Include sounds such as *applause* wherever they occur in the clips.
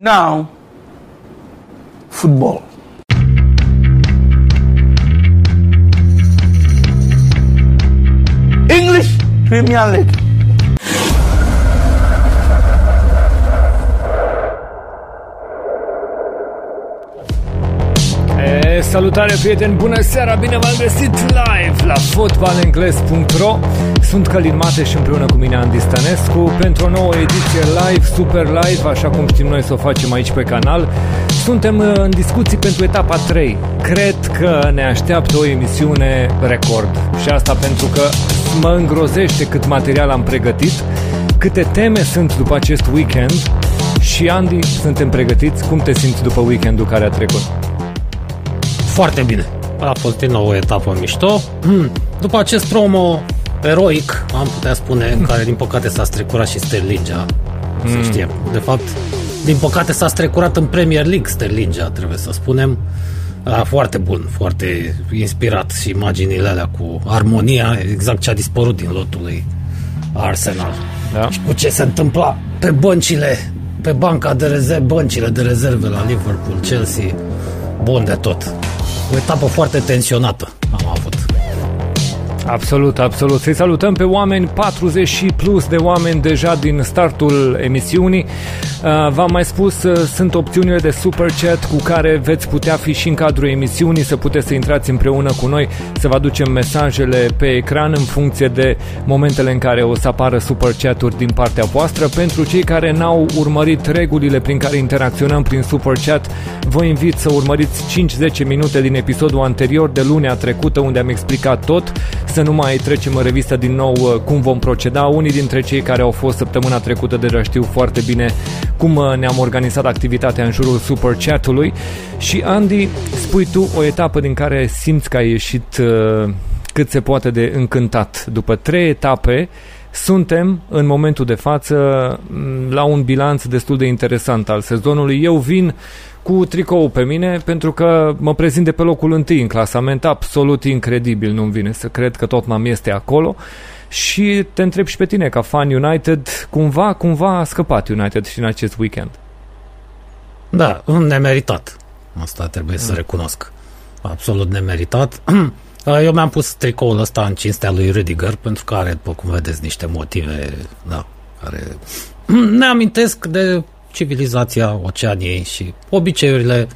Now, football. English Premier League. Salutare prieteni, bună seara, bine v-am găsit live la fotbalengles.ro Sunt Călin Mateș și împreună cu mine Andy Stănescu pentru o nouă ediție live, super live, așa cum știm noi să o facem aici pe canal Suntem uh, în discuții pentru etapa 3 Cred că ne așteaptă o emisiune record Și asta pentru că mă îngrozește cât material am pregătit Câte teme sunt după acest weekend și Andy, suntem pregătiți? Cum te simți după weekendul care a trecut? Foarte bine. A fost din nou o etapă mișto. După acest promo eroic, am putea spune, în care din păcate s-a strecurat și Sterlingea, să știe. De fapt, din păcate s-a strecurat în Premier League Sterlingea, trebuie să spunem. A, foarte bun, foarte inspirat și imaginile alea cu armonia, exact ce a dispărut din lotul lui Arsenal. Da. Și cu ce se întâmpla pe băncile, pe banca de rezerve, băncile de rezerve la Liverpool, Chelsea, bun de tot. O etapă foarte tensionată am avut. Absolut, absolut. Să-i salutăm pe oameni, 40 și plus de oameni deja din startul emisiunii. Uh, V-am mai spus, uh, sunt opțiunile de super chat cu care veți putea fi și în cadrul emisiunii, să puteți să intrați împreună cu noi, să vă aducem mesajele pe ecran în funcție de momentele în care o să apară super chat-uri din partea voastră. Pentru cei care n-au urmărit regulile prin care interacționăm prin super chat, vă invit să urmăriți 5-10 minute din episodul anterior de lunea trecută unde am explicat tot, să nu mai trecem în revistă din nou uh, cum vom proceda. Unii dintre cei care au fost săptămâna trecută deja știu foarte bine cum uh, ne-am organizat activitatea în jurul super chat-ului și Andy, spui tu o etapă din care simți că ai ieșit uh, cât se poate de încântat. După trei etape, suntem în momentul de față m, la un bilanț destul de interesant al sezonului. Eu vin cu tricou pe mine pentru că mă prezint de pe locul întâi în clasament, absolut incredibil, nu-mi vine să cred că Tottenham este acolo și te întreb și pe tine ca fan United, cumva, cumva a scăpat United și în acest weekend. Da, nemeritat. Asta trebuie să recunosc. Absolut nemeritat. *clears throat* Eu mi-am pus tricoul ăsta în cinstea lui Rüdiger pentru că are, după cum vedeți, niște motive da, care *clears throat* ne amintesc de civilizația Oceaniei și obiceiurile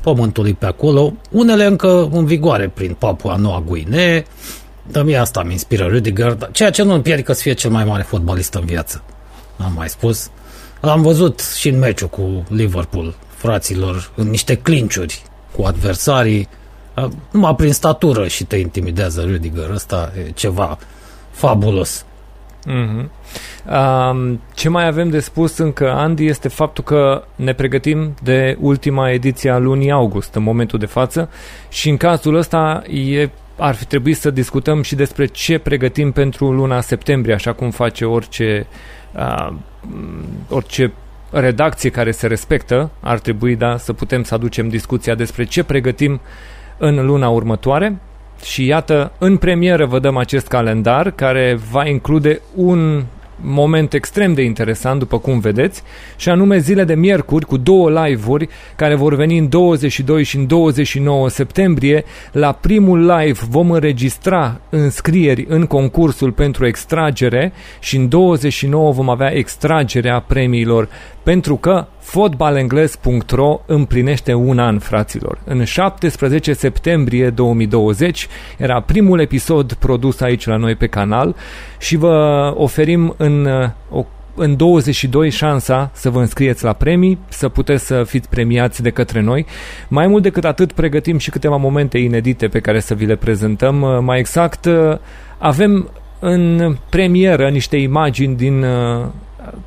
pământului pe acolo, unele încă în vigoare prin Papua Noua Guinee, dar mie asta îmi inspiră Rüdiger, dar ceea ce nu împiedică să fie cel mai mare fotbalist în viață. Am mai spus. L-am văzut și în meciul cu Liverpool, fraților, în niște clinciuri cu adversarii, numai prin statură și te intimidează Rüdiger. Ăsta e ceva fabulos. Mhm. Um, ce mai avem de spus încă, Andy, este faptul că ne pregătim de ultima ediție a lunii august în momentul de față și în cazul ăsta e, ar fi trebuit să discutăm și despre ce pregătim pentru luna septembrie, așa cum face orice, uh, orice redacție care se respectă, ar trebui da, să putem să aducem discuția despre ce pregătim în luna următoare. Și iată, în premieră vă dăm acest calendar care va include un moment extrem de interesant, după cum vedeți, și anume zile de miercuri cu două live-uri care vor veni în 22 și în 29 septembrie. La primul live vom înregistra înscrieri în concursul pentru extragere și în 29 vom avea extragerea premiilor pentru că fotbalengles.ro împlinește un an, fraților. În 17 septembrie 2020 era primul episod produs aici la noi pe canal și vă oferim în, o, în 22 șansa să vă înscrieți la premii, să puteți să fiți premiați de către noi. Mai mult decât atât, pregătim și câteva momente inedite pe care să vi le prezentăm. Mai exact, avem în premieră niște imagini din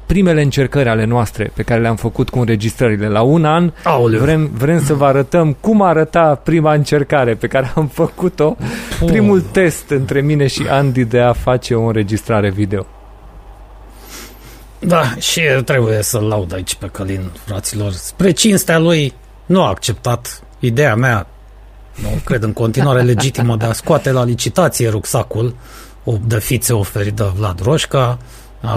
primele încercări ale noastre pe care le-am făcut cu înregistrările la un an. Aoleu. Vrem, vrem să vă arătăm cum arăta prima încercare pe care am făcut-o, primul test între mine și Andy de a face o înregistrare video. Da, și trebuie să-l laud aici pe Călin, fraților. Spre cinstea lui, nu a acceptat ideea mea, nu cred în continuare legitimă, de a scoate la licitație rucsacul de fițe oferit de Vlad Roșca.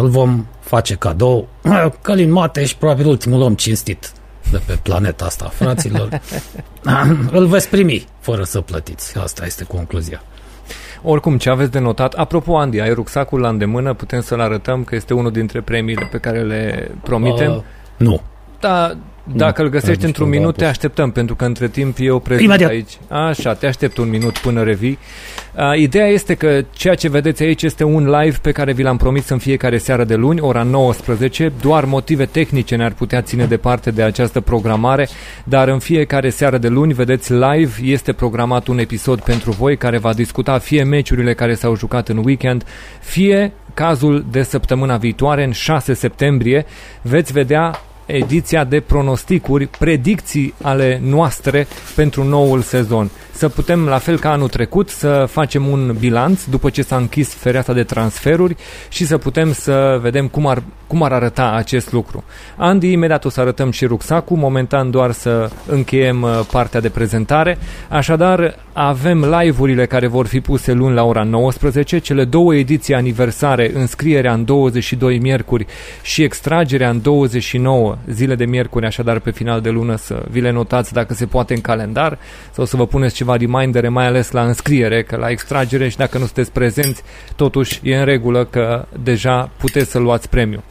Îl vom face cadou. *clears throat* Călin Mateș, probabil ultimul om cinstit de pe planeta asta, fraților, *clears throat* îl veți primi fără să plătiți. Asta este concluzia. Oricum, ce aveți de notat? Apropo, Andy, ai rucsacul la îndemână, putem să-l arătăm că este unul dintre premiile pe care le promitem? Uh, nu. Da, dacă îl găsești într-un minut, te așteptăm, pentru că între timp eu prezint Imediat. aici. Așa, te aștept un minut până revii. Uh, ideea este că ceea ce vedeți aici este un live pe care vi l-am promis în fiecare seară de luni, ora 19. Doar motive tehnice ne-ar putea ține departe de această programare, dar în fiecare seară de luni, vedeți live, este programat un episod pentru voi care va discuta fie meciurile care s-au jucat în weekend, fie cazul de săptămâna viitoare, în 6 septembrie, veți vedea ediția de pronosticuri, predicții ale noastre pentru noul sezon. Să putem, la fel ca anul trecut, să facem un bilanț după ce s-a închis fereastra de transferuri și să putem să vedem cum ar, cum ar arăta acest lucru. Andy, imediat o să arătăm și rucsacul, momentan doar să încheiem uh, partea de prezentare. Așadar, avem live-urile care vor fi puse luni la ora 19, cele două ediții aniversare, înscrierea în 22 miercuri și extragerea în 29 zile de miercuri, așadar pe final de lună să vi le notați dacă se poate în calendar sau să vă puneți ceva remindere, mai ales la înscriere, că la extragere și dacă nu sunteți prezenți, totuși e în regulă că deja puteți să luați premiu.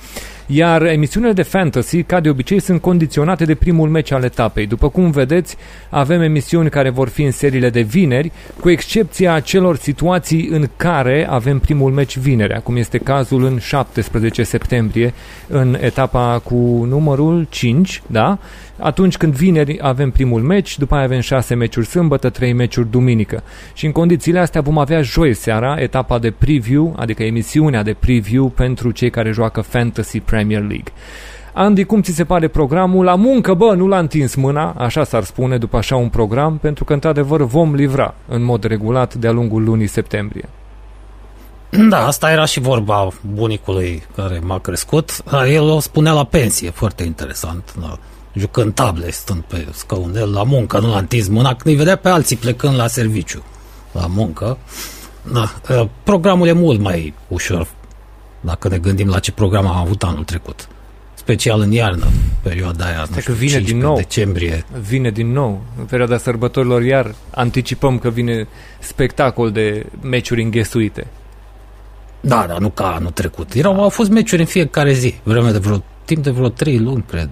Iar emisiunile de fantasy, ca de obicei, sunt condiționate de primul meci al etapei. După cum vedeți, avem emisiuni care vor fi în seriile de vineri, cu excepția celor situații în care avem primul meci vineri, acum este cazul în 17 septembrie, în etapa cu numărul 5, da? Atunci când vineri avem primul meci, după aia avem 6 meciuri sâmbătă, 3 meciuri duminică. Și în condițiile astea vom avea joi seara etapa de preview, adică emisiunea de preview pentru cei care joacă Fantasy Premier League. Andy, cum ți se pare programul? La muncă, bă, nu l-a întins mâna, așa s-ar spune după așa un program, pentru că într-adevăr vom livra în mod regulat de-a lungul lunii septembrie. Da, asta era și vorba bunicului care m-a crescut. El o spunea la pensie, foarte interesant. Da jucând table, stând pe scaunel la muncă, nu la întins mâna, când îi vedea pe alții plecând la serviciu, la muncă. Da, ă, programul e mult mai ușor dacă ne gândim la ce program am avut anul trecut. Special în iarnă, perioada aia, nu știu, vine din nou. decembrie. Vine din nou. În perioada sărbătorilor iar anticipăm că vine spectacol de meciuri înghesuite. Da, dar nu ca anul trecut. Erau, au fost meciuri în fiecare zi, vreme de vreo, timp de vreo 3 luni, cred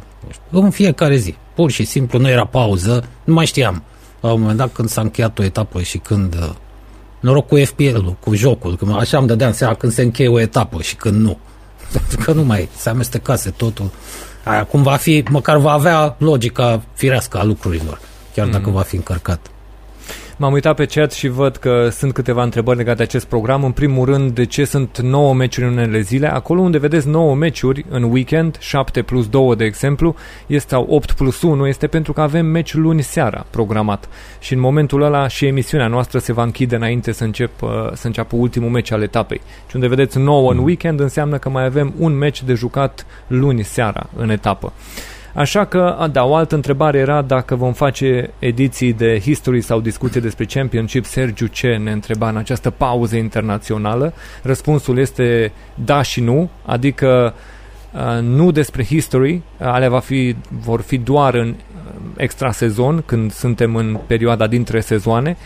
în fiecare zi. Pur și simplu nu era pauză, nu mai știam. La un moment dat când s-a încheiat o etapă și când uh, noroc cu FPL-ul, cu jocul, că așa îmi dădeam seama când se încheie o etapă și când nu. *laughs* Pentru că nu mai se amestecase totul. Acum va fi, măcar va avea logica firească a lucrurilor, chiar dacă mm. va fi încărcat. M-am uitat pe chat și văd că sunt câteva întrebări legate de acest program. În primul rând, de ce sunt 9 meciuri în unele zile? Acolo unde vedeți 9 meciuri în weekend, 7 plus 2 de exemplu, este sau 8 plus 1, este pentru că avem meci luni seara programat. Și în momentul ăla și emisiunea noastră se va închide înainte să, încep, să înceapă ultimul meci al etapei. Și unde vedeți 9 în mm. weekend înseamnă că mai avem un meci de jucat luni seara în etapă. Așa că, da, o altă întrebare era dacă vom face ediții de history sau discuție despre Championship. Sergiu ce ne întreba în această pauză internațională. Răspunsul este da și nu, adică nu despre history, ale va fi, vor fi doar în extra sezon, când suntem în perioada dintre sezoane,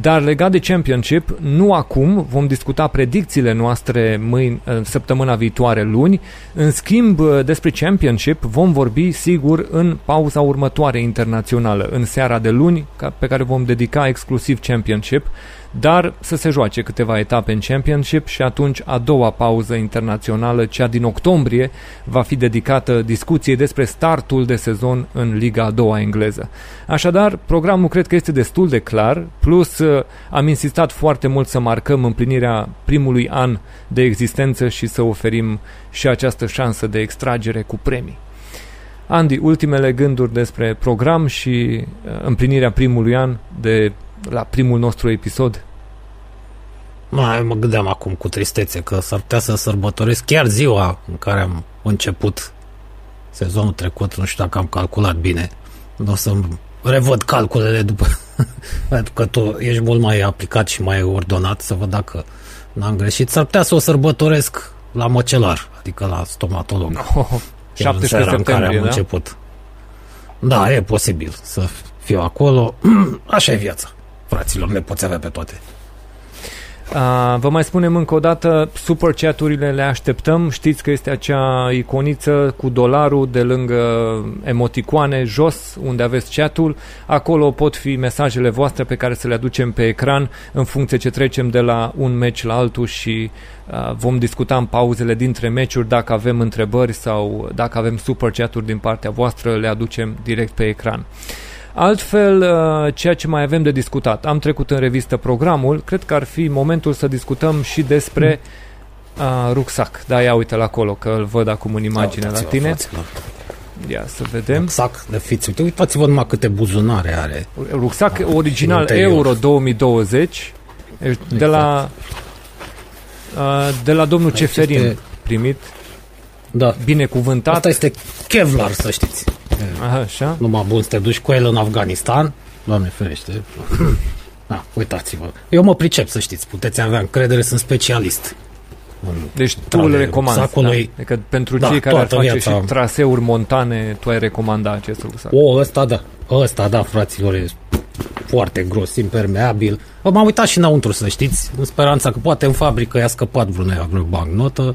dar legat de Championship, nu acum, vom discuta predicțiile noastre mâini, săptămâna viitoare luni. În schimb, despre Championship vom vorbi sigur în pauza următoare internațională, în seara de luni, pe care vom dedica exclusiv Championship dar să se joace câteva etape în Championship și atunci a doua pauză internațională, cea din octombrie, va fi dedicată discuției despre startul de sezon în Liga a doua engleză. Așadar, programul cred că este destul de clar, plus uh, am insistat foarte mult să marcăm împlinirea primului an de existență și să oferim și această șansă de extragere cu premii. Andy, ultimele gânduri despre program și uh, împlinirea primului an de la primul nostru episod? Mai mă gândeam acum cu tristețe că s-ar putea să sărbătoresc chiar ziua în care am început sezonul trecut, nu știu dacă am calculat bine. Nu o să revăd calculele după, *laughs* pentru că tu ești mult mai aplicat și mai ordonat să văd dacă n-am greșit. S-ar putea să o sărbătoresc la măcelar, adică la stomatolog. Oh, 17 septembrie, în care am da? început. Da, e posibil să fiu acolo. *clears throat* Așa e viața. Fraților, le poți avea pe toate. Uh, vă mai spunem încă o dată, super chaturile le așteptăm. Știți că este acea iconiță cu dolarul de lângă emoticoane jos, unde aveți chatul. Acolo pot fi mesajele voastre pe care să le aducem pe ecran în funcție ce trecem de la un match la altul și uh, vom discuta în pauzele dintre meciuri dacă avem întrebări sau dacă avem super chaturi din partea voastră, le aducem direct pe ecran. Altfel, uh, ceea ce mai avem de discutat, am trecut în revistă programul, cred că ar fi momentul să discutăm și despre uh, rucsac. Da, ia uite la acolo, că îl văd acum în imagine la tine. Fraților. Ia să vedem. Rucsac de fiți. Uite, uitați-vă numai câte buzunare are. Rucsac ah, original Euro 2020 de la uh, de la domnul Aici Ceferin este... primit. Da. Binecuvântat. Asta este Kevlar, să știți. Aha, așa. Numai bun să te duci cu el în Afganistan. Doamne ferește. *clears throat* Da, uitați-vă. Eu mă pricep, să știți. Puteți avea încredere, sunt specialist. Deci tu îl recomanzi, da? Adică pentru da, cei care ar face viața... și traseuri montane, tu ai recomanda acest rucsac. O, ăsta da. Ăsta da, fraților, e foarte gros, impermeabil. M-am uitat și înăuntru, să știți, în speranța că poate în fabrică i-a scăpat vreunea vreo bancnotă.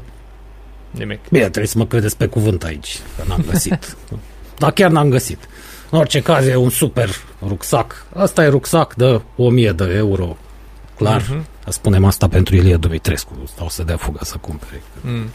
Nimic. Bine, trebuie să mă credeți pe cuvânt aici, că n-am găsit. *laughs* Dar chiar n-am găsit. În orice caz e un super rucsac. Asta e rucsac de 1000 de euro. Clar. Uh-huh. Spunem asta pentru Ilie Dumitrescu. Stau să dea fuga să cumpere. Mm.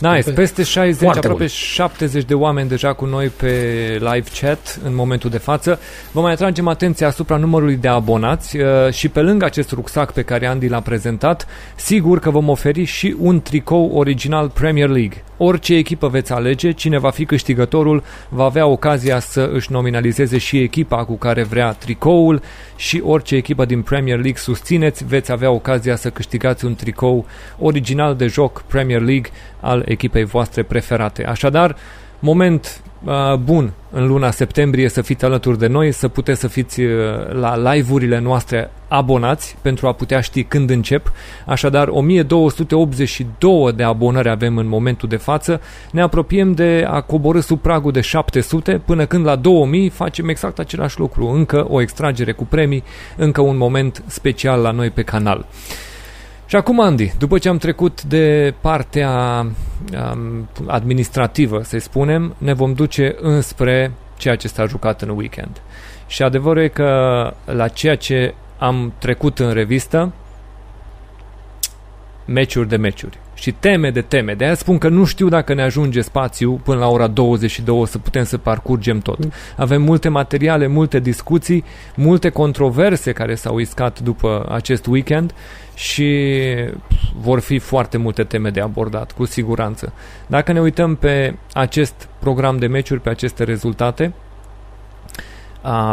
Nice. Peste 60, Foarte aproape bun. 70 de oameni deja cu noi pe live chat în momentul de față. Vă mai atragem atenția asupra numărului de abonați uh, și pe lângă acest rucsac pe care Andy l-a prezentat, sigur că vom oferi și un tricou original Premier League. Orice echipă veți alege, cine va fi câștigătorul va avea ocazia să își nominalizeze și echipa cu care vrea tricoul și orice echipă din Premier League susțineți, veți avea ocazia să câștigați un tricou original de joc Premier League al echipei voastre preferate. Așadar, moment uh, bun în luna septembrie să fiți alături de noi, să puteți să fiți uh, la live-urile noastre abonați pentru a putea ști când încep. Așadar, 1282 de abonări avem în momentul de față. Ne apropiem de a coborâ sub pragul de 700 până când la 2000 facem exact același lucru. Încă o extragere cu premii, încă un moment special la noi pe canal. Și acum, Andy, după ce am trecut de partea um, administrativă, să spunem, ne vom duce înspre ceea ce s-a jucat în weekend. Și adevărul e că la ceea ce am trecut în revistă, meciuri de meciuri și teme de teme. De aia spun că nu știu dacă ne ajunge spațiu până la ora 22 să putem să parcurgem tot. Avem multe materiale, multe discuții, multe controverse care s-au iscat după acest weekend și vor fi foarte multe teme de abordat, cu siguranță. Dacă ne uităm pe acest program de meciuri, pe aceste rezultate,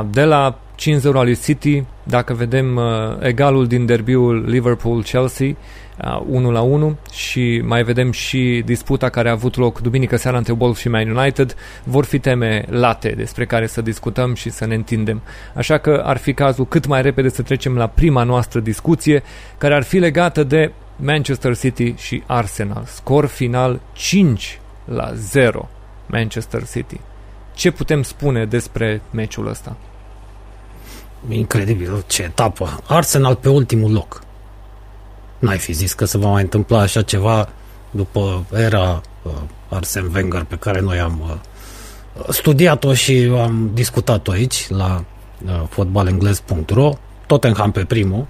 de la 5-0 al City, dacă vedem egalul din derbiul Liverpool-Chelsea, 1 la 1 și mai vedem și disputa care a avut loc duminică seara între Wolves și Man United, vor fi teme late despre care să discutăm și să ne întindem. Așa că ar fi cazul cât mai repede să trecem la prima noastră discuție, care ar fi legată de Manchester City și Arsenal. Scor final 5 la 0 Manchester City. Ce putem spune despre meciul ăsta? Incredibil, ce etapă. Arsenal pe ultimul loc n-ai fi zis că se va mai întâmpla așa ceva după era uh, Arsene Wenger pe care noi am uh, studiat-o și am discutat-o aici la uh, fotbalenglez.ro Tottenham pe primul.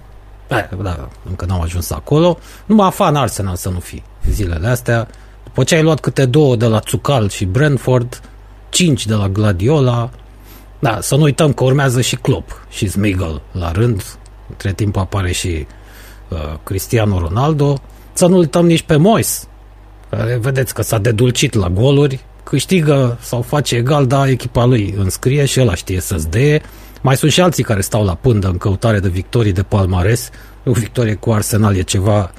Eh, da, încă n-am ajuns acolo. Numai fan Arsenal să nu fi zilele astea. După ce ai luat câte două de la Tsukal și Brentford 5 de la Gladiola da, să nu uităm că urmează și Klopp și Smigel la rând. Între timp apare și uh, Cristiano Ronaldo, să nu uităm nici pe Mois, care vedeți că s-a dedulcit la goluri, câștigă sau face egal, dar echipa lui înscrie și ăla știe să-ți deie. Mai sunt și alții care stau la pândă în căutare de victorii de palmares. O victorie cu Arsenal e ceva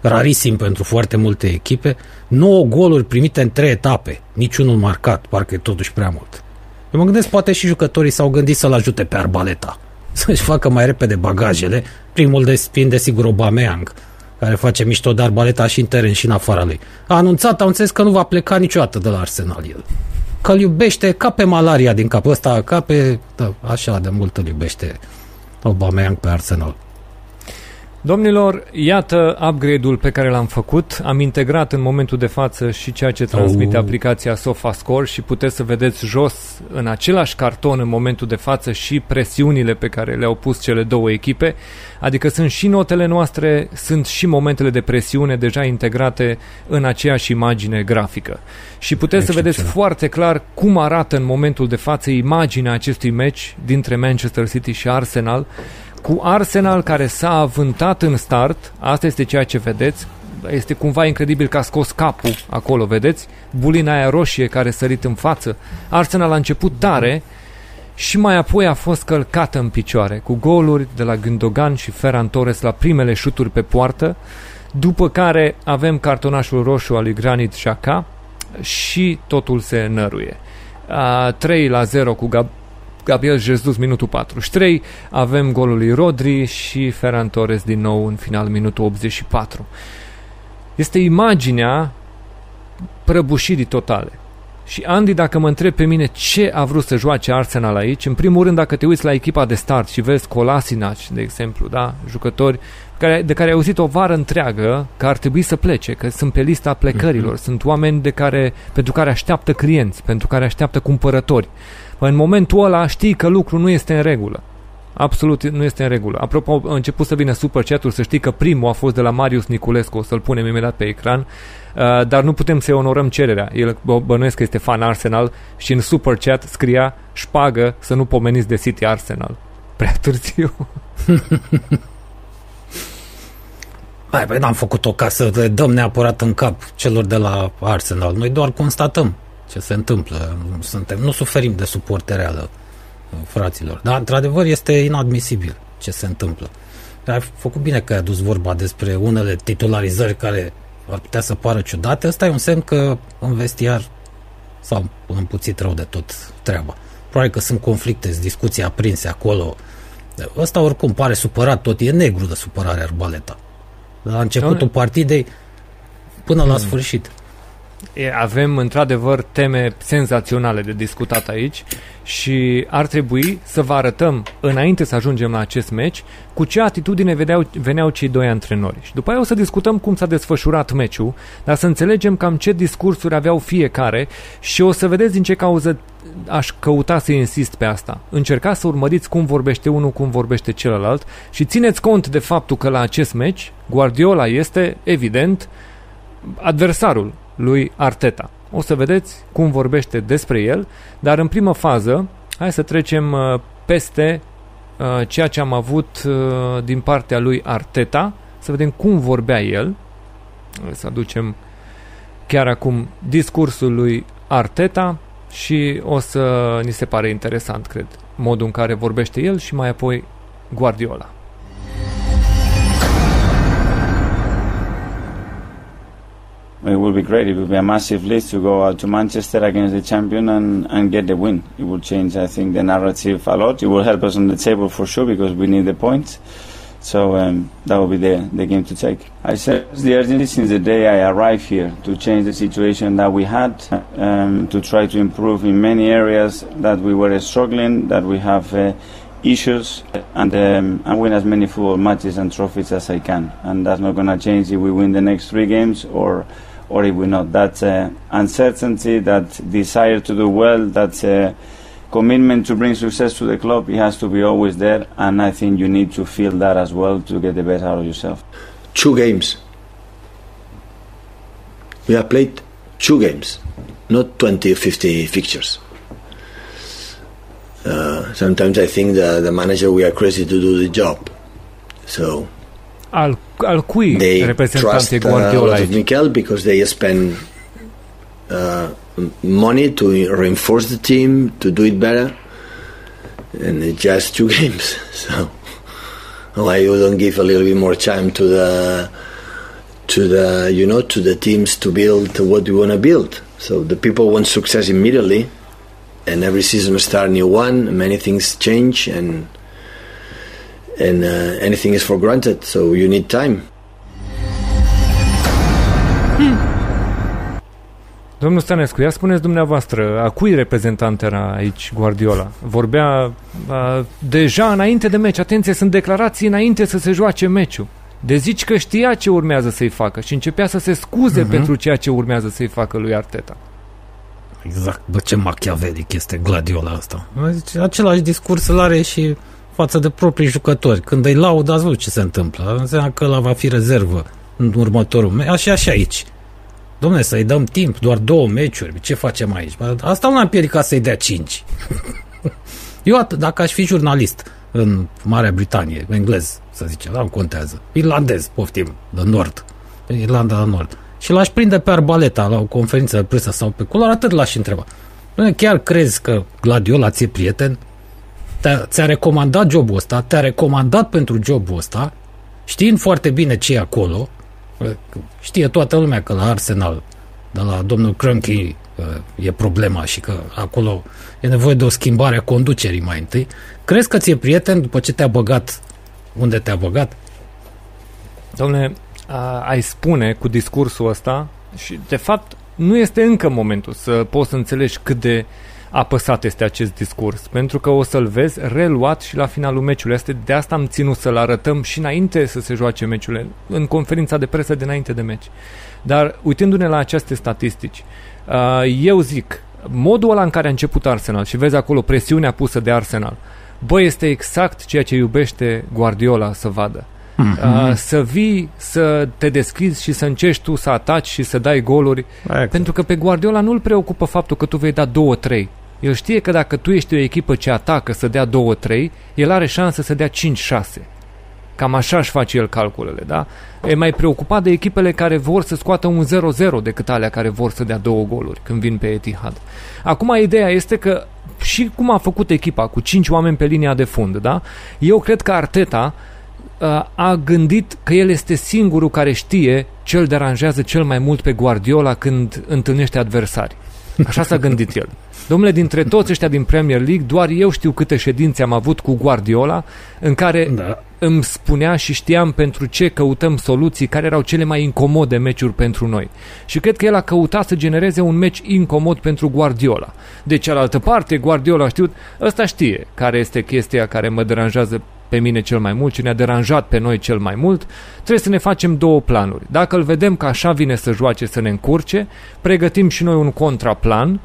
rarisim pentru foarte multe echipe. 9 goluri primite în 3 etape, niciunul marcat, parcă e totuși prea mult. Eu mă gândesc, poate și jucătorii s-au gândit să-l ajute pe Arbaleta, să-și facă mai repede bagajele. Primul de fiind desigur Obameang, care face mișto de arbaleta și în teren și în afara lui. A anunțat, a înțeles că nu va pleca niciodată de la Arsenal el. că îl iubește ca pe malaria din capul ăsta, ca pe, da, așa de mult îl iubește Aubameyang pe Arsenal. Domnilor, iată upgrade-ul pe care l-am făcut. Am integrat în momentul de față și ceea ce transmite Oh. aplicația SofaScore și puteți să vedeți jos în același carton în momentul de față și presiunile pe care le-au pus cele două echipe. Adică sunt și notele noastre, sunt și momentele de presiune deja integrate în aceeași imagine grafică. Și puteți să vedeți Excepțional. foarte clar cum arată în momentul de față imaginea acestui meci dintre Manchester City și Arsenal cu Arsenal care s-a avântat în start, asta este ceea ce vedeți, este cumva incredibil că a scos capul acolo, vedeți? Bulina aia roșie care a sărit în față. Arsenal a început tare și mai apoi a fost călcată în picioare, cu goluri de la Gündogan și Ferran Torres la primele șuturi pe poartă, după care avem cartonașul roșu al lui Granit Xhaka și totul se năruie. A, 3 la 0 cu Gab- Gabriel Jesus minutul 43, avem golul lui Rodri și Ferran Torres din nou în final minutul 84. Este imaginea prăbușirii totale. Și Andy, dacă mă întreb pe mine ce a vrut să joace Arsenal aici, în primul rând dacă te uiți la echipa de start și vezi Kolasinac, de exemplu, da, jucători care, de care ai auzit o vară întreagă că ar trebui să plece, că sunt pe lista plecărilor, sunt oameni de care, pentru care așteaptă clienți, pentru care așteaptă cumpărători. Păi în momentul ăla știi că lucrul nu este în regulă. Absolut nu este în regulă. Apropo, a început să vină super chat să știi că primul a fost de la Marius Niculescu, o să-l punem imediat pe ecran, uh, dar nu putem să-i onorăm cererea. El bă- bănuiesc că este fan Arsenal și în super chat scria șpagă să nu pomeniți de City Arsenal. Prea târziu. *laughs* Hai, păi n-am făcut-o ca să le dăm neapărat în cap celor de la Arsenal. Noi doar constatăm ce se întâmplă. Nu Suntem, nu suferim de suporte reală, fraților. Dar, într-adevăr, este inadmisibil ce se întâmplă. Ai făcut bine că ai adus vorba despre unele titularizări care ar putea să pară ciudate. Ăsta e un semn că în vestiar s-au împuțit rău de tot treaba. Probabil că sunt conflicte, sunt discuții aprinse acolo. Ăsta oricum pare supărat tot, e negru de supărare arbaleta. De la începutul Doamne. partidei până la sfârșit. E, avem într-adevăr teme senzaționale de discutat aici și ar trebui să vă arătăm înainte să ajungem la acest meci cu ce atitudine veneau, veneau cei doi antrenori. Și după aia o să discutăm cum s-a desfășurat meciul, dar să înțelegem cam ce discursuri aveau fiecare și o să vedeți din ce cauză aș căuta să insist pe asta. Încercați să urmăriți cum vorbește unul, cum vorbește celălalt și țineți cont de faptul că la acest meci Guardiola este, evident, adversarul lui Arteta. O să vedeți cum vorbește despre el, dar în primă fază, hai să trecem uh, peste uh, ceea ce am avut uh, din partea lui Arteta, să vedem cum vorbea el. Să aducem chiar acum discursul lui Arteta și o să ni se pare interesant, cred, modul în care vorbește el și mai apoi Guardiola. It would be great. It would be a massive lift to go out to Manchester against the champion and, and get the win. It will change, I think, the narrative a lot. It will help us on the table for sure because we need the points. So um, that will be the, the game to take. I said the urgency since the day I arrived here to change the situation that we had, um, to try to improve in many areas that we were struggling, that we have uh, issues, and, um, and win as many football matches and trophies as I can. And that's not going to change if we win the next three games or or if we not. That uh, uncertainty, that desire to do well, that uh, commitment to bring success to the club, it has to be always there. And I think you need to feel that as well to get the best out of yourself. two games. We have played two games, not 20 or 50 fixtures. Uh, sometimes I think the, the manager, we are crazy to do the job. So Al, al cui they e uh, a lot of aici? Mikel because they spend uh, money to reinforce the team, to do it better. And it's just two *laughs* games. So why you don't give a little bit more time to the to the you know to the teams to build what you want to build. So the people want success immediately, and every season start new one. Many things change, and and uh, anything is for granted. So you need time. Domnul Stănescu, ia spuneți dumneavoastră, a cui reprezentant era aici Guardiola? Vorbea a, deja înainte de meci, atenție, sunt declarații înainte să se joace meciul. De zici că știa ce urmează să-i facă și începea să se scuze uh-huh. pentru ceea ce urmează să-i facă lui Arteta. Exact, bă, ce machiavelic este Gladiola asta. Zice, același discurs îl are și față de proprii jucători. Când îi laud, ați văzut ce se întâmplă. Înseamnă că ăla va fi rezervă în următorul meci. Așa și aici. Domne, să-i dăm timp, doar două meciuri. Ce facem aici? Asta nu am împiedicat să-i dea cinci. *laughs* Eu, dacă aș fi jurnalist în Marea Britanie, englez, să zicem, nu contează, irlandez, poftim, de nord, Irlanda de nord, și l-aș prinde pe arbaleta la o conferință de presă sau pe culoare, atât l-aș întreba. Dom'le, chiar crezi că Gladiola ți-e prieten? Ți-a recomandat jobul ăsta, te-a recomandat pentru jobul ăsta, știind foarte bine ce e acolo, știe toată lumea că la Arsenal, de la domnul Crunky e problema și că acolo e nevoie de o schimbare a conducerii mai întâi. Crezi că ți-e prieten după ce te-a băgat unde te-a băgat? Domnule, ai spune cu discursul ăsta și de fapt nu este încă momentul să poți să înțelegi cât de apăsat este acest discurs, pentru că o să-l vezi reluat și la finalul meciului. Este de asta am ținut să-l arătăm și înainte să se joace meciul, în conferința de presă dinainte de meci. Dar uitându-ne la aceste statistici, eu zic, modul ăla în care a început Arsenal și vezi acolo presiunea pusă de Arsenal, bă, este exact ceea ce iubește Guardiola să vadă. Mm-hmm. Uh, să vii, să te deschizi și să încerci tu să ataci și să dai goluri. Exact. Pentru că pe Guardiola nu-l preocupă faptul că tu vei da două, trei. El știe că dacă tu ești o echipă ce atacă să dea 2-3, el are șansă să dea 5-6. Cam așa își face el calculele, da? E mai preocupat de echipele care vor să scoată un 0-0 decât alea care vor să dea două goluri când vin pe Etihad. Acum ideea este că și cum a făcut echipa cu 5 oameni pe linia de fund, da? Eu cred că Arteta uh, a gândit că el este singurul care știe ce îl deranjează cel mai mult pe Guardiola când întâlnește adversari. Așa s-a gândit el. Domnule, dintre toți ăștia din Premier League, doar eu știu câte ședințe am avut cu Guardiola în care da. îmi spunea și știam pentru ce căutăm soluții care erau cele mai incomode meciuri pentru noi. Și cred că el a căutat să genereze un meci incomod pentru Guardiola. De cealaltă parte, Guardiola a știut, ăsta știe care este chestia care mă deranjează pe mine cel mai mult, ce ne-a deranjat pe noi cel mai mult, trebuie să ne facem două planuri. Dacă îl vedem că așa vine să joace, să ne încurce, pregătim și noi un contraplan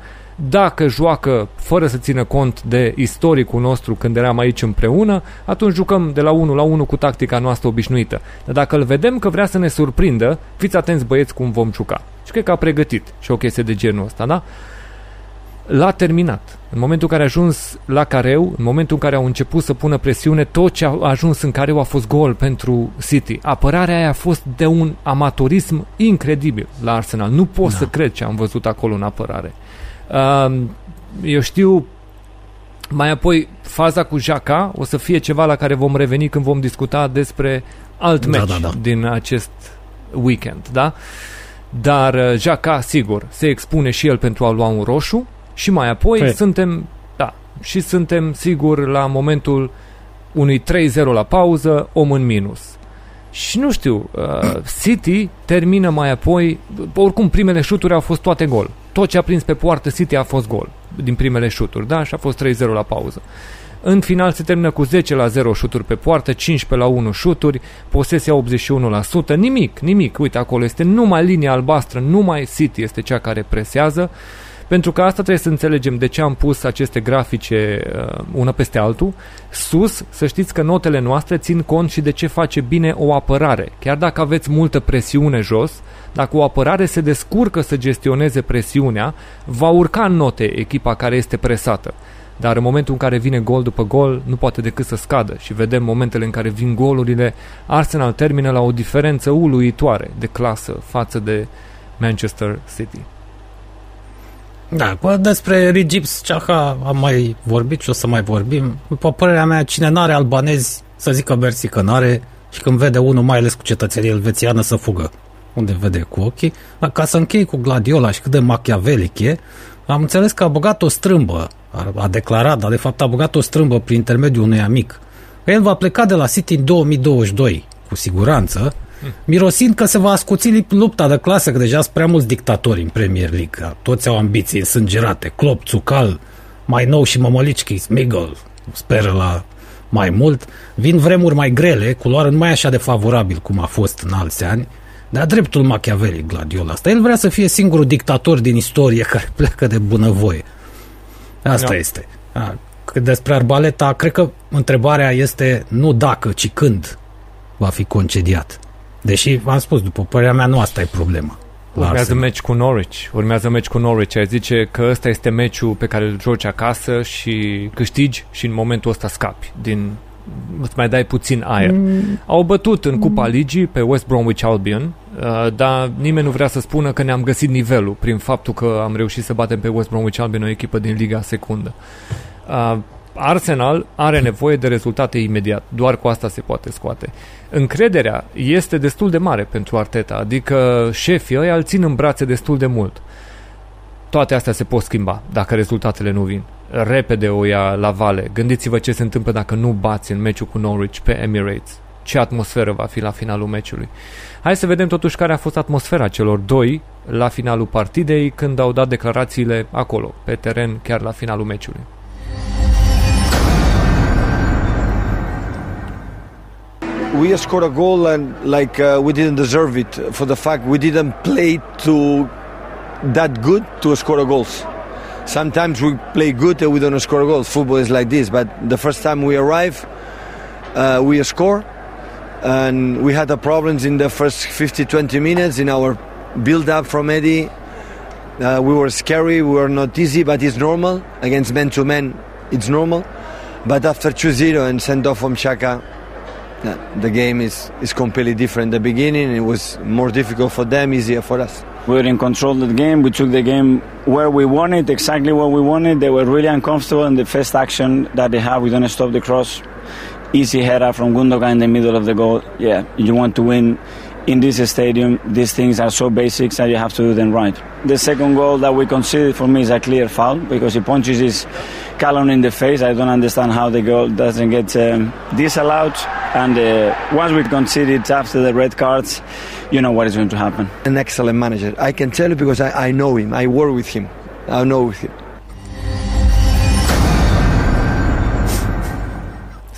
dacă joacă fără să țină cont de istoricul nostru când eram aici împreună, atunci jucăm de la 1 la 1 cu tactica noastră obișnuită. Dar dacă îl vedem că vrea să ne surprindă, fiți atenți băieți cum vom juca. Și cred că a pregătit și o chestie de genul ăsta, da? L-a terminat. În momentul în care a ajuns la careu, în momentul în care au început să pună presiune, tot ce a ajuns în careu a fost gol pentru City. Apărarea aia a fost de un amatorism incredibil la Arsenal. Nu pot da. să cred ce am văzut acolo în apărare. Eu știu, mai apoi faza cu Jaca o să fie ceva la care vom reveni când vom discuta despre alt da, da, da. din acest weekend, da? Dar uh, Jaca, sigur, se expune și el pentru a lua un roșu și mai apoi Pe. suntem, da, și suntem sigur la momentul unui 3-0 la pauză, om în minus. Și nu știu, uh, City termină mai apoi, oricum primele șuturi au fost toate gol. Tot ce a prins pe poartă City a fost gol din primele șuturi, da? Și a fost 3-0 la pauză. În final se termină cu 10 la 0 șuturi pe poartă, 15 la 1 șuturi, posesia 81%, nimic, nimic. Uite, acolo este numai linia albastră, numai City este cea care presează. Uh, pentru că asta trebuie să înțelegem de ce am pus aceste grafice uh, una peste altul. Sus, să știți că notele noastre țin cont și de ce face bine o apărare. Chiar dacă aveți multă presiune jos, dacă o apărare se descurcă să gestioneze presiunea, va urca în note echipa care este presată. Dar în momentul în care vine gol după gol, nu poate decât să scadă și vedem momentele în care vin golurile, Arsenal termină la o diferență uluitoare de clasă față de Manchester City. Da, despre Rigips Ceaha am mai vorbit și o să mai vorbim. După părerea mea, cine n-are albanezi, să zică mersi că n-are și când vede unul, mai ales cu cetățenie elvețiană, să fugă. Unde vede cu ochii. Dar ca să închei cu Gladiola și cât de machiavelic e, am înțeles că a băgat o strâmbă, a, a declarat, dar de fapt a băgat o strâmbă prin intermediul unui amic. El va pleca de la City în 2022, cu siguranță, Mirosind că se va ascuți lupta de clasă, că deja sunt prea mulți dictatori în Premier League. Toți au ambiții însângerate. Klopp, Țucal, mai nou și Mămălicchi, Smigel, speră la mai mult. Vin vremuri mai grele, culoare nu mai așa de favorabil cum a fost în alți ani, dar dreptul Machiavelli, Gladiola asta. El vrea să fie singurul dictator din istorie care *laughs* pleacă de bunăvoie. Asta no. este. Cât despre Arbaleta, cred că întrebarea este nu dacă, ci când va fi concediat. Deși, v-am spus, după părerea mea, nu asta e problema. Urmează meci cu Norwich. Urmează meci cu Norwich. Ai zice că ăsta este meciul pe care îl joci acasă și câștigi și în momentul ăsta scapi din îți mai dai puțin aer. Mm. Au bătut în Cupa mm. Ligii pe West Bromwich Albion, uh, dar nimeni nu vrea să spună că ne-am găsit nivelul prin faptul că am reușit să batem pe West Bromwich Albion, o echipă din Liga Secundă. Uh, Arsenal are nevoie de rezultate imediat. Doar cu asta se poate scoate. Încrederea este destul de mare pentru Arteta, adică șefii ăia îl țin în brațe destul de mult. Toate astea se pot schimba dacă rezultatele nu vin. Repede o ia la vale. Gândiți-vă ce se întâmplă dacă nu bați în meciul cu Norwich pe Emirates. Ce atmosferă va fi la finalul meciului. Hai să vedem totuși care a fost atmosfera celor doi la finalul partidei când au dat declarațiile acolo, pe teren, chiar la finalul meciului. we scored a goal and like uh, we didn't deserve it for the fact we didn't play to that good to score goals. Sometimes we play good and we don't score goals. Football is like this. But the first time we arrive, uh, we score, and we had the problems in the first 50, 20 minutes in our build-up from Eddie. Uh, we were scary. We were not easy, but it's normal against men to men. It's normal. But after 2-0 and send off from Chaka, the game is, is completely different. The beginning it was more difficult for them, easier for us. We were in control of the game. We took the game where we wanted, exactly where we wanted. They were really uncomfortable in the first action that they had. We don't stop the cross. Easy header from Gundogan in the middle of the goal. Yeah, you want to win in this stadium, these things are so basic that you have to do them right. The second goal that we conceded for me is a clear foul because he punches his Callum in the face. I don't understand how the goal doesn't get um, disallowed. And uh, once we conceded after the red cards, you know what is going to happen. An excellent manager. I can tell you because I, I know him. I work with him. I know with him.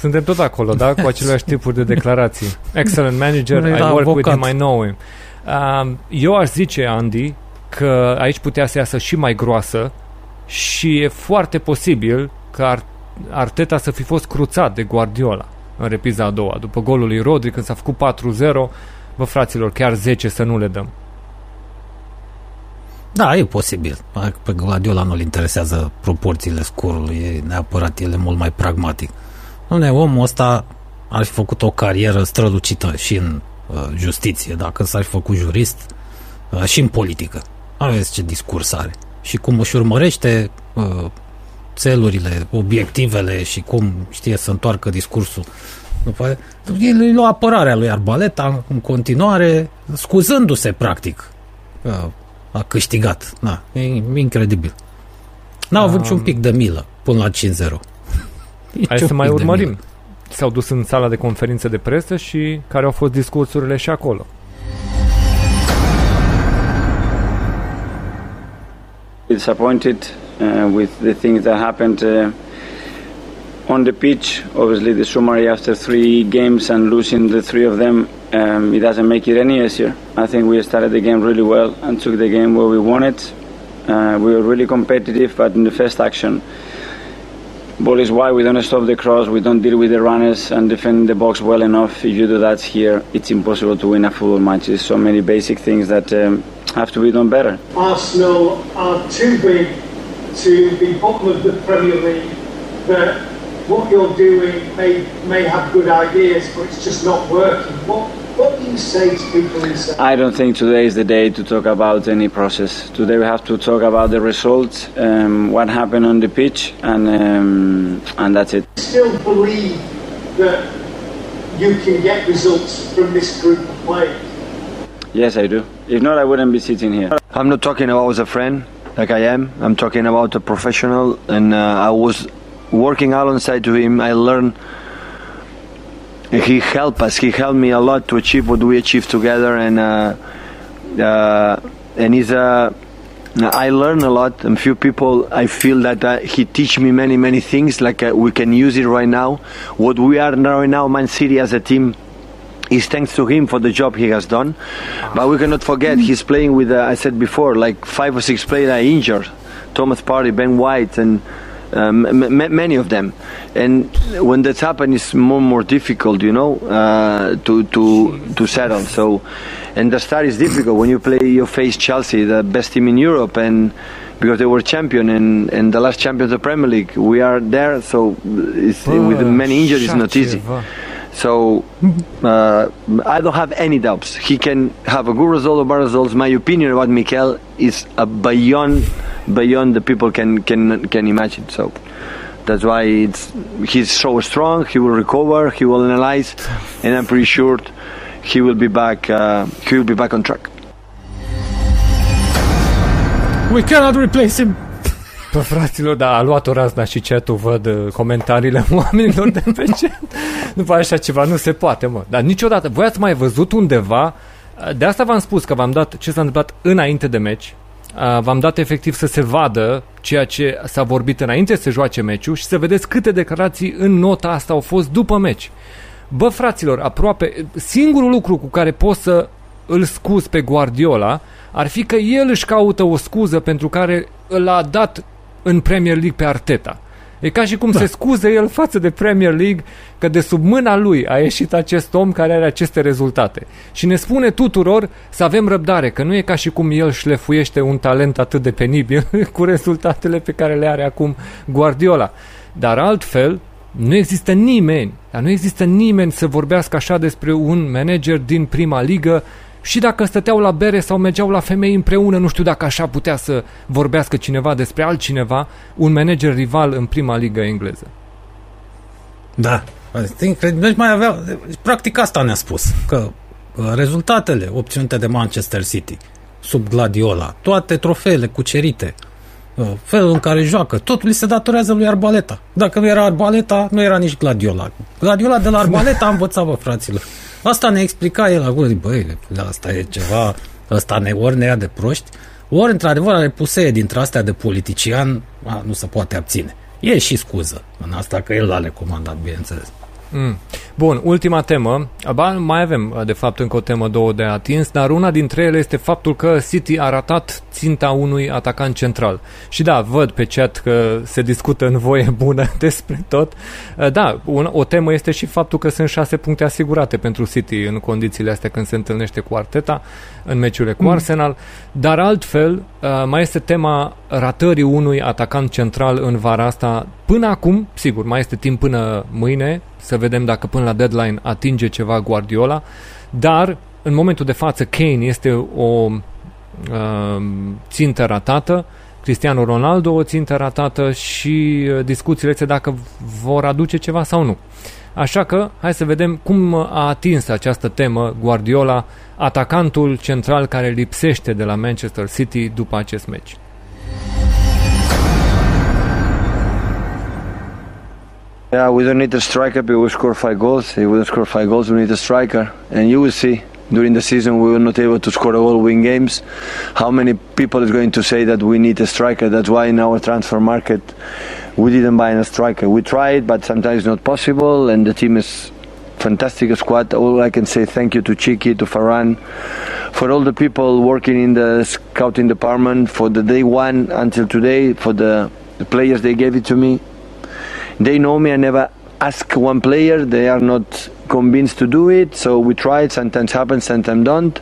Suntem tot acolo, da? Cu aceleași tipuri de declarații. Excellent manager, I work avocat. with him, I know him. Uh, eu aș zice, Andy, că aici putea să iasă și mai groasă și e foarte posibil că Arteta să fi fost cruțat de Guardiola în repriza a doua. După golul lui Rodri, când s-a făcut 4-0, vă fraților, chiar 10 să nu le dăm. Da, e posibil. Pe Guardiola nu-l interesează proporțiile scorului, e neapărat el e mult mai pragmatic. Dom'le, omul ăsta ar fi făcut o carieră strălucită și în uh, justiție, dacă s-ar fi făcut jurist, uh, și în politică. Aveți ce discurs are. Și cum își urmărește uh, țelurile, obiectivele și cum știe să întoarcă discursul. După el e o apărare a lui Arbaleta în continuare, scuzându-se practic. Uh, a câștigat. Da, e incredibil. N-au avut um, și un pic de milă până la 5-0. Hai să mai urmărim. S-au dus în sala de conferințe de presă și care au fost discursurile și acolo. Disappointed uh, with the things that happened uh, on the pitch. Obviously, the summary after three games and losing the three of them, um, it doesn't make it any easier. I think we started the game really well and took the game where we wanted. Uh, we were really competitive, but in the first action, Ball is wide, we don't stop the cross, we don't deal with the runners and defend the box well enough. If you do that here, it's impossible to win a football match. There's so many basic things that um, have to be done better. Arsenal are too big to be bottom of the Premier League, that what you're doing may, may have good ideas, but it's just not working. What, what do you say to people inside? I don't think today is the day to talk about any process. Today we have to talk about the results, um, what happened on the pitch, and um, and that's it. Still believe that you can get results from this group of players. Yes, I do. If not, I wouldn't be sitting here. I'm not talking about as a friend, like I am. I'm talking about a professional, and uh, I was working alongside to him. I learned he helped us. He helped me a lot to achieve what we achieved together, and uh, uh, and he's a. I learn a lot, and few people I feel that uh, he teach me many many things. Like uh, we can use it right now. What we are now right now, Man City as a team, is thanks to him for the job he has done. But we cannot forget he's playing with. Uh, I said before, like five or six players are injured. Thomas Party, Ben White, and um, m- many of them. And when that's happened, it's more and more difficult, you know, uh, to to to settle. So, and the start is difficult when you play. You face Chelsea, the best team in Europe, and because they were champion and, and the last champion of the Premier League, we are there. So, it's, with many injuries, not easy. So uh, I don't have any doubts. He can have a good result or bad results. My opinion about Mikel is beyond beyond the people can can can imagine. So that's why it's he's so strong. He will recover. He will analyze, and I'm pretty sure he will be back. Uh, he will be back on track. We cannot replace him. Pă, fraților, da, a luat o razna și chat văd uh, comentariile *laughs* oamenilor de pe chat. După așa ceva, nu se poate, mă. Dar niciodată, voi ați mai văzut undeva, uh, de asta v-am spus că v-am dat ce s-a întâmplat înainte de meci, uh, v-am dat efectiv să se vadă ceea ce s-a vorbit înainte să se joace meciul și să vedeți câte declarații în nota asta au fost după meci. Bă, fraților, aproape singurul lucru cu care poți să îl scuz pe Guardiola ar fi că el își caută o scuză pentru care l-a dat în Premier League pe Arteta. E ca și cum da. se scuze el față de Premier League că de sub mâna lui a ieșit acest om care are aceste rezultate. Și ne spune tuturor să avem răbdare, că nu e ca și cum el șlefuiește un talent atât de penibil *laughs* cu rezultatele pe care le are acum Guardiola. Dar altfel, nu există nimeni, dar nu există nimeni să vorbească așa despre un manager din prima ligă și dacă stăteau la bere sau mergeau la femei împreună, nu știu dacă așa putea să vorbească cineva despre altcineva, un manager rival în prima ligă engleză. Da, deci mai avea, practic asta ne-a spus, că uh, rezultatele obținute de Manchester City sub Gladiola, toate trofeele cucerite, uh, felul în care joacă, totul li se datorează lui Arbaleta. Dacă nu era Arbaleta, nu era nici Gladiola. Gladiola de la Arbaleta a învățat, vă, fraților. Asta ne explica el acolo, zic, băi, asta e ceva, ăsta ne, ori ne ia de proști, ori într-adevăr are pusee dintre astea de politician, a, nu se poate abține. E și scuză în asta că el l-a recomandat, bineînțeles. Mm. Bun, ultima temă. Ba, mai avem, de fapt, încă o temă, două de atins, dar una dintre ele este faptul că City a ratat ținta unui atacant central. Și da, văd pe chat că se discută în voie *laughs* bună despre tot. Da, un, o temă este și faptul că sunt șase puncte asigurate pentru City în condițiile astea când se întâlnește cu Arteta în meciurile cu mm. Arsenal, dar altfel mai este tema ratării unui atacant central în vara asta. Până acum, sigur, mai este timp până mâine, să vedem dacă până la deadline atinge ceva Guardiola, dar în momentul de față Kane este o uh, țintă ratată, Cristiano Ronaldo o țintă ratată și uh, discuțiile este dacă vor aduce ceva sau nu. Așa că hai să vedem cum a atins această temă Guardiola, atacantul central care lipsește de la Manchester City după acest meci. Yeah, we don't need a striker, but we score five goals. If we don't score five goals, we need a striker. And you will see during the season we were not able to score a goal, win games. How many people is going to say that we need a striker? That's why in our transfer market we didn't buy a striker. We tried, but sometimes not possible. And the team is fantastic squad. All I can say thank you to Chiki, to Farhan, for all the people working in the scouting department for the day one until today, for the players they gave it to me they know me. I never ask one player. They are not convinced to do it. So we try it. Sometimes happens, sometimes don't.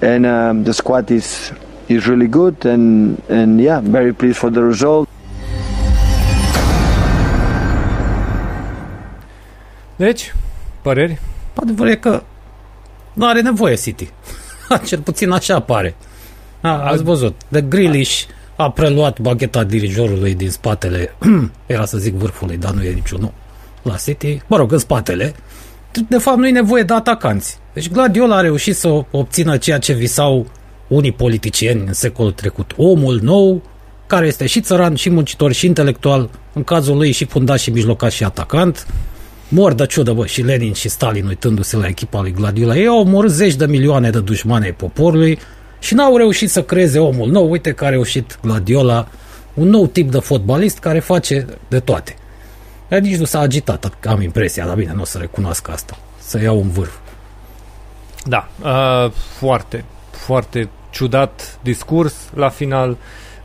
And um, the squad is is really good. And and yeah, very pleased for the result. Deci, păreri? Adevărul e că nu are nevoie City. *laughs* Cel puțin așa apare. A, ați văzut. De Grealish a preluat bagheta dirijorului din spatele, *clears throat* era să zic vârfului, dar nu e niciunul, la City, mă rog, în spatele. De fapt, nu e nevoie de atacanți. Deci Gladiola a reușit să obțină ceea ce visau unii politicieni în secolul trecut. Omul nou, care este și țăran, și muncitor, și intelectual, în cazul lui și fundat, și mijlocat, și atacant. mor de ciudă, bă, și Lenin și Stalin uitându-se la echipa lui Gladiola. Ei au omorât zeci de milioane de dușmani ai poporului și n-au reușit să creeze omul nou. Uite că a reușit Gladiola, un nou tip de fotbalist care face de toate. Ea nici nu s-a agitat, am impresia, dar bine, nu o să recunoască asta. Să iau un vârf. Da, uh, foarte, foarte ciudat discurs la final.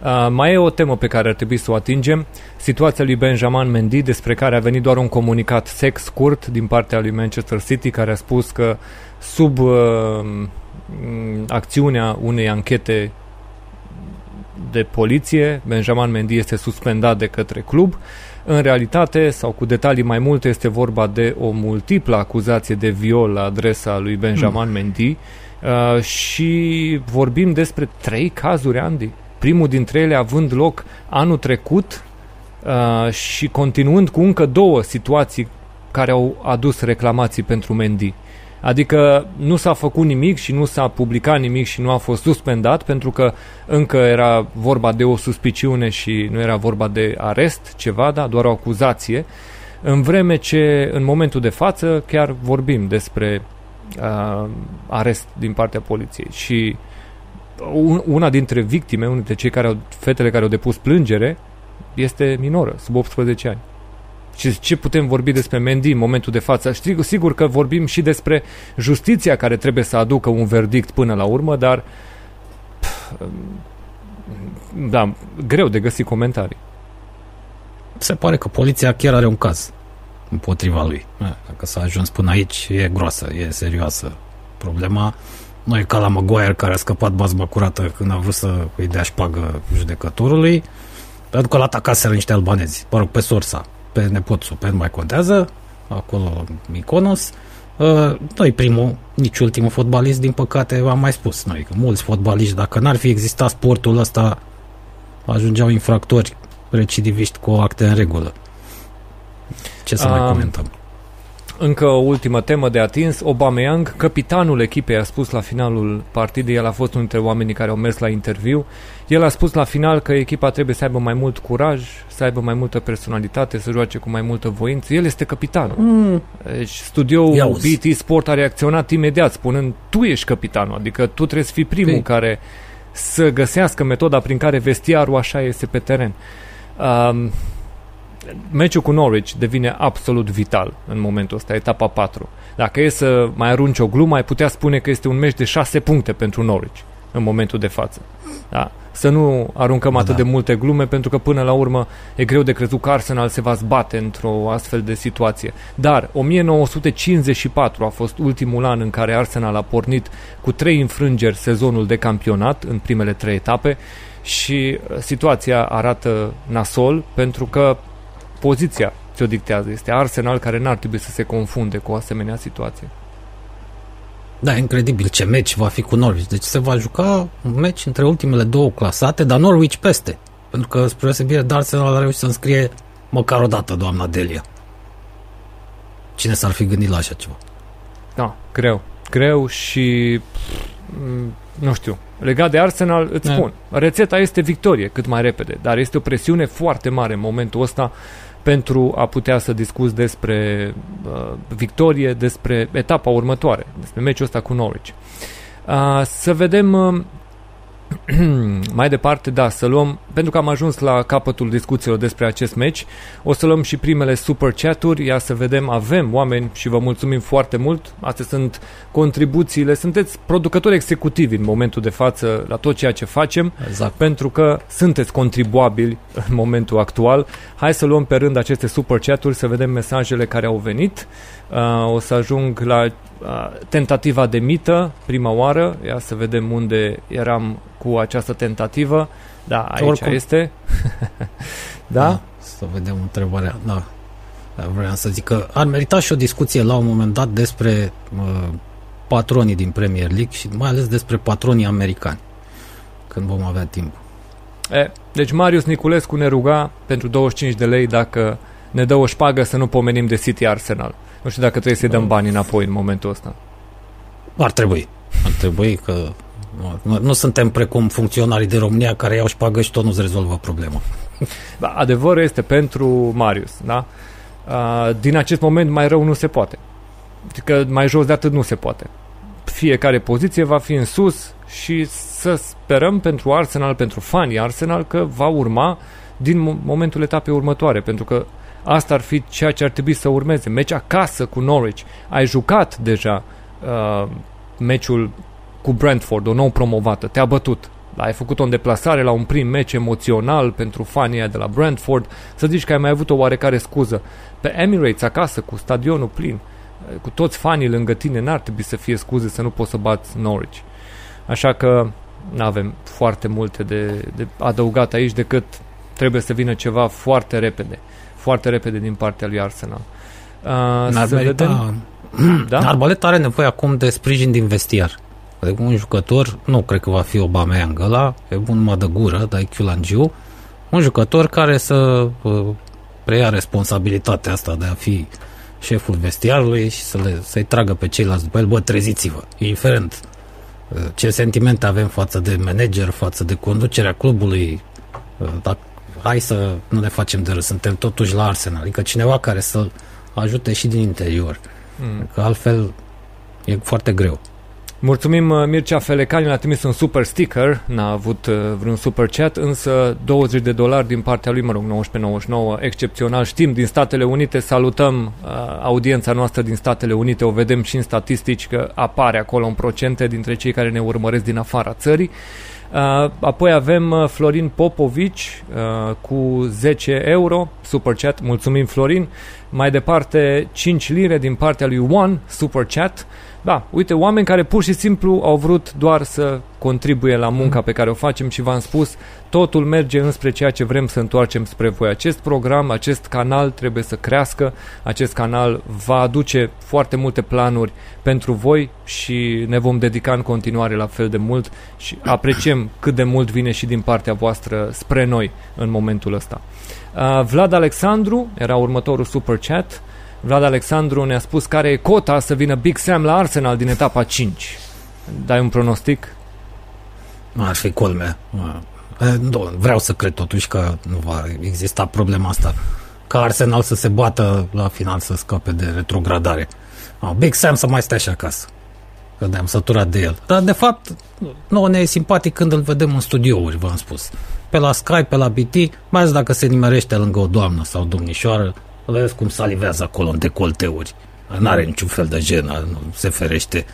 Uh, mai e o temă pe care ar trebui să o atingem. Situația lui Benjamin Mendy, despre care a venit doar un comunicat sex scurt din partea lui Manchester City, care a spus că sub uh, acțiunea unei anchete de poliție, Benjamin Mendy este suspendat de către club. În realitate, sau cu detalii mai multe, este vorba de o multiplă acuzație de viol la adresa lui Benjamin mm. Mendy uh, și vorbim despre trei cazuri, Andy. Primul dintre ele având loc anul trecut uh, și continuând cu încă două situații care au adus reclamații pentru Mendy. Adică nu s-a făcut nimic și nu s-a publicat nimic și nu a fost suspendat pentru că încă era vorba de o suspiciune și nu era vorba de arest, ceva, da, doar o acuzație. În vreme ce în momentul de față chiar vorbim despre uh, arest din partea poliției și una dintre victime, unul dintre cei care au, fetele care au depus plângere, este minoră, sub 18 ani. Și ce putem vorbi despre Mendy în momentul de față? Știu, sigur că vorbim și despre justiția care trebuie să aducă un verdict până la urmă, dar pf, da, greu de găsit comentarii. Se pare că poliția chiar are un caz împotriva lui. Dacă s-a ajuns până aici, e groasă, e serioasă problema. Nu e ca la Maguire care a scăpat bazma curată când a vrut să îi dea șpagă judecătorului, pentru că l-a atacat niște albanezi, mă rog, pe sorsa pe nepotul, pe nu mai contează, acolo Miconos. Uh, nu primul, nici ultimul fotbalist, din păcate, am mai spus noi, că mulți fotbaliști, dacă n-ar fi existat sportul ăsta, ajungeau infractori recidiviști cu acte în regulă. Ce să um, mai comentăm? Încă o ultimă temă de atins. Aubameyang, capitanul echipei, a spus la finalul partidei, el a fost unul dintre oamenii care au mers la interviu, el a spus la final că echipa trebuie să aibă mai mult curaj, să aibă mai multă personalitate, să joace cu mai multă voință. El este capitanul. Mm. Deci studioul BT Sport a reacționat imediat, spunând, tu ești capitanul, adică tu trebuie să fii primul Fii. care să găsească metoda prin care vestiarul așa este pe teren. Um, meciul cu Norwich devine absolut vital în momentul ăsta, etapa 4. Dacă e să mai arunci o glumă, ai putea spune că este un meci de 6 puncte pentru Norwich în momentul de față. Da? Să nu aruncăm da. atât de multe glume, pentru că până la urmă e greu de crezut că Arsenal se va zbate într-o astfel de situație. Dar 1954 a fost ultimul an în care Arsenal a pornit cu trei înfrângeri sezonul de campionat în primele trei etape și situația arată nasol pentru că poziția ți-o dictează. Este Arsenal care n-ar trebui să se confunde cu o asemenea situație. Da, incredibil ce meci va fi cu Norwich. Deci se va juca un meci între ultimele două clasate, dar Norwich peste. Pentru că, spre osebire de Arsenal, a reușit să înscrie măcar o dată doamna Delia. Cine s-ar fi gândit la așa ceva? Da, greu. Greu și... Nu știu. Legat de Arsenal, îți da. spun. Rețeta este victorie cât mai repede, dar este o presiune foarte mare în momentul ăsta pentru a putea să discuți despre uh, victorie, despre etapa următoare, despre meciul ăsta cu Norwich. Uh, să vedem uh, *clears throat* mai departe, da, să luăm, pentru că am ajuns la capătul discuțiilor despre acest meci, o să luăm și primele super chat-uri, ia să vedem, avem oameni și vă mulțumim foarte mult. Astea sunt contribuțiile, sunteți producători executivi în momentul de față la tot ceea ce facem, exact. pentru că sunteți contribuabili *laughs* în momentul actual. Hai să luăm pe rând aceste super chat-uri, să vedem mesajele care au venit. Uh, o să ajung la uh, tentativa de mită, prima oară, ia să vedem unde eram cu această tentativă. Da, aici Oricum. este. *laughs* da? da? Să vedem întrebarea. Da. da. Vreau să zic că ar merita și o discuție la un moment dat despre uh, patronii din Premier League și mai ales despre patronii americani, când vom avea timp. E, deci Marius Niculescu ne ruga pentru 25 de lei dacă ne dă o șpagă să nu pomenim de City Arsenal. Nu știu dacă trebuie să-i dăm bani înapoi în momentul ăsta. Ar trebui. Ar trebui că nu, nu suntem precum funcționarii de România care iau șpagă și tot nu-ți rezolvă problema. *laughs* Da, adevărul este pentru Marius, da? Uh, din acest moment mai rău nu se poate. Adică mai jos de atât nu se poate. Fiecare poziție va fi în sus și să sperăm pentru Arsenal, pentru fanii Arsenal, că va urma din momentul etapei următoare, pentru că asta ar fi ceea ce ar trebui să urmeze. Meci acasă cu Norwich. Ai jucat deja uh, meciul cu Brentford, o nou promovată, te-a bătut. Ai făcut o deplasare la un prim meci emoțional pentru fanii de la Brentford, să zici că ai mai avut o oarecare scuză. Pe Emirates, acasă, cu stadionul plin, cu toți fanii lângă tine, n-ar trebui să fie scuze să nu poți să bați Norwich. Așa că nu avem foarte multe de, de adăugat aici decât trebuie să vină ceva foarte repede. Foarte repede din partea lui Arsenal. Uh, N-ar merita... vedem... *clears throat* Da? Arbaleta are nevoie acum de sprijin din vestiar. Adică un jucător, nu cred că va fi Aubameyang ăla, e un mă de gură, dar e Chiulangiu, un jucător care să uh, preia responsabilitatea asta de a fi șeful vestiarului și să le, să-i tragă pe ceilalți după el, bă, treziți-vă, indiferent uh, ce sentimente avem față de manager, față de conducerea clubului, uh, dacă, hai să nu ne facem de râs, suntem totuși la Arsenal, adică cineva care să ajute și din interior, mm. că altfel e foarte greu. Mulțumim uh, Mircea Felecani, ne-a trimis un super sticker, n-a avut uh, vreun super chat, însă 20 de dolari din partea lui, mă rog, 19,99, excepțional. Știm din Statele Unite, salutăm uh, audiența noastră din Statele Unite, o vedem și în statistici că apare acolo în procente dintre cei care ne urmăresc din afara țării. Uh, apoi avem uh, Florin Popovici uh, cu 10 euro, super chat, mulțumim Florin. Mai departe 5 lire din partea lui One, super chat. Da, uite, oameni care pur și simplu au vrut doar să contribuie la munca pe care o facem și v-am spus, totul merge înspre ceea ce vrem să întoarcem spre voi. Acest program, acest canal trebuie să crească, acest canal va aduce foarte multe planuri pentru voi și ne vom dedica în continuare la fel de mult și apreciem cât de mult vine și din partea voastră spre noi în momentul ăsta. Uh, Vlad Alexandru era următorul super chat. Vlad Alexandru ne-a spus care e cota să vină Big Sam la Arsenal din etapa 5. Dai un pronostic? Ar fi culme. Vreau să cred totuși că nu va exista problema asta. Ca Arsenal să se bată la final să scape de retrogradare. Big Sam să mai stea și acasă. Că ne-am săturat de el. Dar de fapt, nu ne e simpatic când îl vedem în studiouri, v-am spus. Pe la Skype, pe la BT, mai ales dacă se nimerește lângă o doamnă sau domnișoară, Vezi cum salivează acolo în decolteuri. N-are niciun fel de jenă, nu se ferește.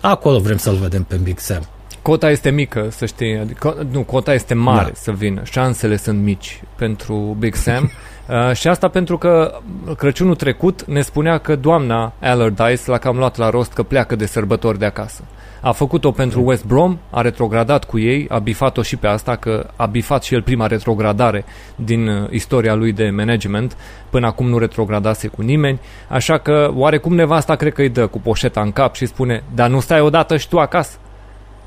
Acolo vrem să-l vedem pe Big Sam. Cota este mică, să știi. Adică, nu, cota este mare da. să vină. Șansele sunt mici pentru Big Sam. *laughs* Uh, și asta pentru că Crăciunul trecut ne spunea că doamna Allardyce l-a cam luat la rost că pleacă de sărbători de acasă. A făcut-o pentru West Brom, a retrogradat cu ei, a bifat-o și pe asta, că a bifat și el prima retrogradare din uh, istoria lui de management. Până acum nu retrogradase cu nimeni, așa că oarecum nevasta cred că îi dă cu poșeta în cap și spune, dar nu stai odată și tu acasă?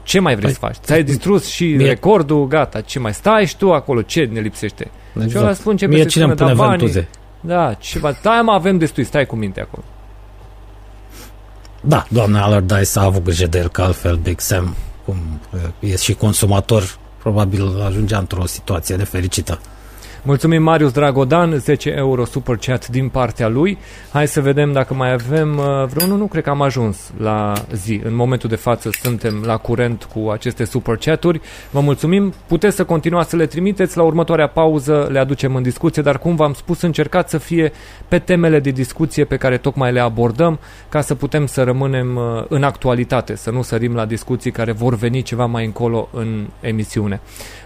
Ce mai vrei păi, să faci? Ți-ai distrus și mie... recordul, gata, ce mai stai și tu acolo? Ce ne lipsește? Exact. Și ăla spun, ce mie cine îmi pune da, ventuze? Da, ceva, stai mă, avem destui, stai cu minte acolo. Da, doamna Allardyce a avut grijă de el, că altfel Big Sam, cum e și consumator, probabil ajungea într-o situație nefericită. Mulțumim Marius Dragodan, 10 euro super chat din partea lui. Hai să vedem dacă mai avem uh, vreunul. Nu cred că am ajuns la zi. În momentul de față suntem la curent cu aceste super chaturi. Vă mulțumim. Puteți să continuați să le trimiteți. La următoarea pauză le aducem în discuție, dar cum v-am spus, încercați să fie pe temele de discuție pe care tocmai le abordăm, ca să putem să rămânem uh, în actualitate, să nu sărim la discuții care vor veni ceva mai încolo în emisiune.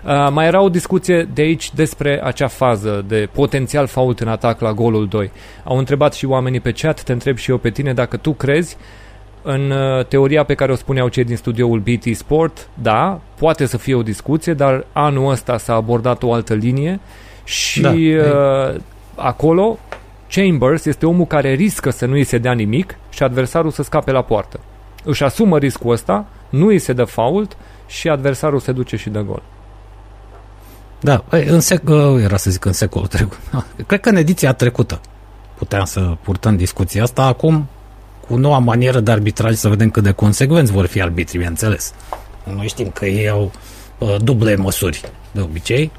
Uh, mai era o discuție de aici despre acea fază de potențial fault în atac la golul 2. Au întrebat și oamenii pe chat, te întreb și eu pe tine dacă tu crezi în uh, teoria pe care o spuneau cei din studioul BT Sport, da, poate să fie o discuție, dar anul ăsta s-a abordat o altă linie și da, uh, acolo Chambers este omul care riscă să nu îi se dea nimic și adversarul să scape la poartă. Își asumă riscul ăsta, nu îi se dă fault și adversarul se duce și dă gol. Da, în sec, uh, era să zic în secolul trecut. *laughs* Cred că în ediția trecută puteam să purtăm discuția asta. Acum, cu noua manieră de arbitraj, să vedem cât de consecvenți vor fi arbitrii, bineînțeles. Noi știm că ei au uh, duble măsuri de obicei.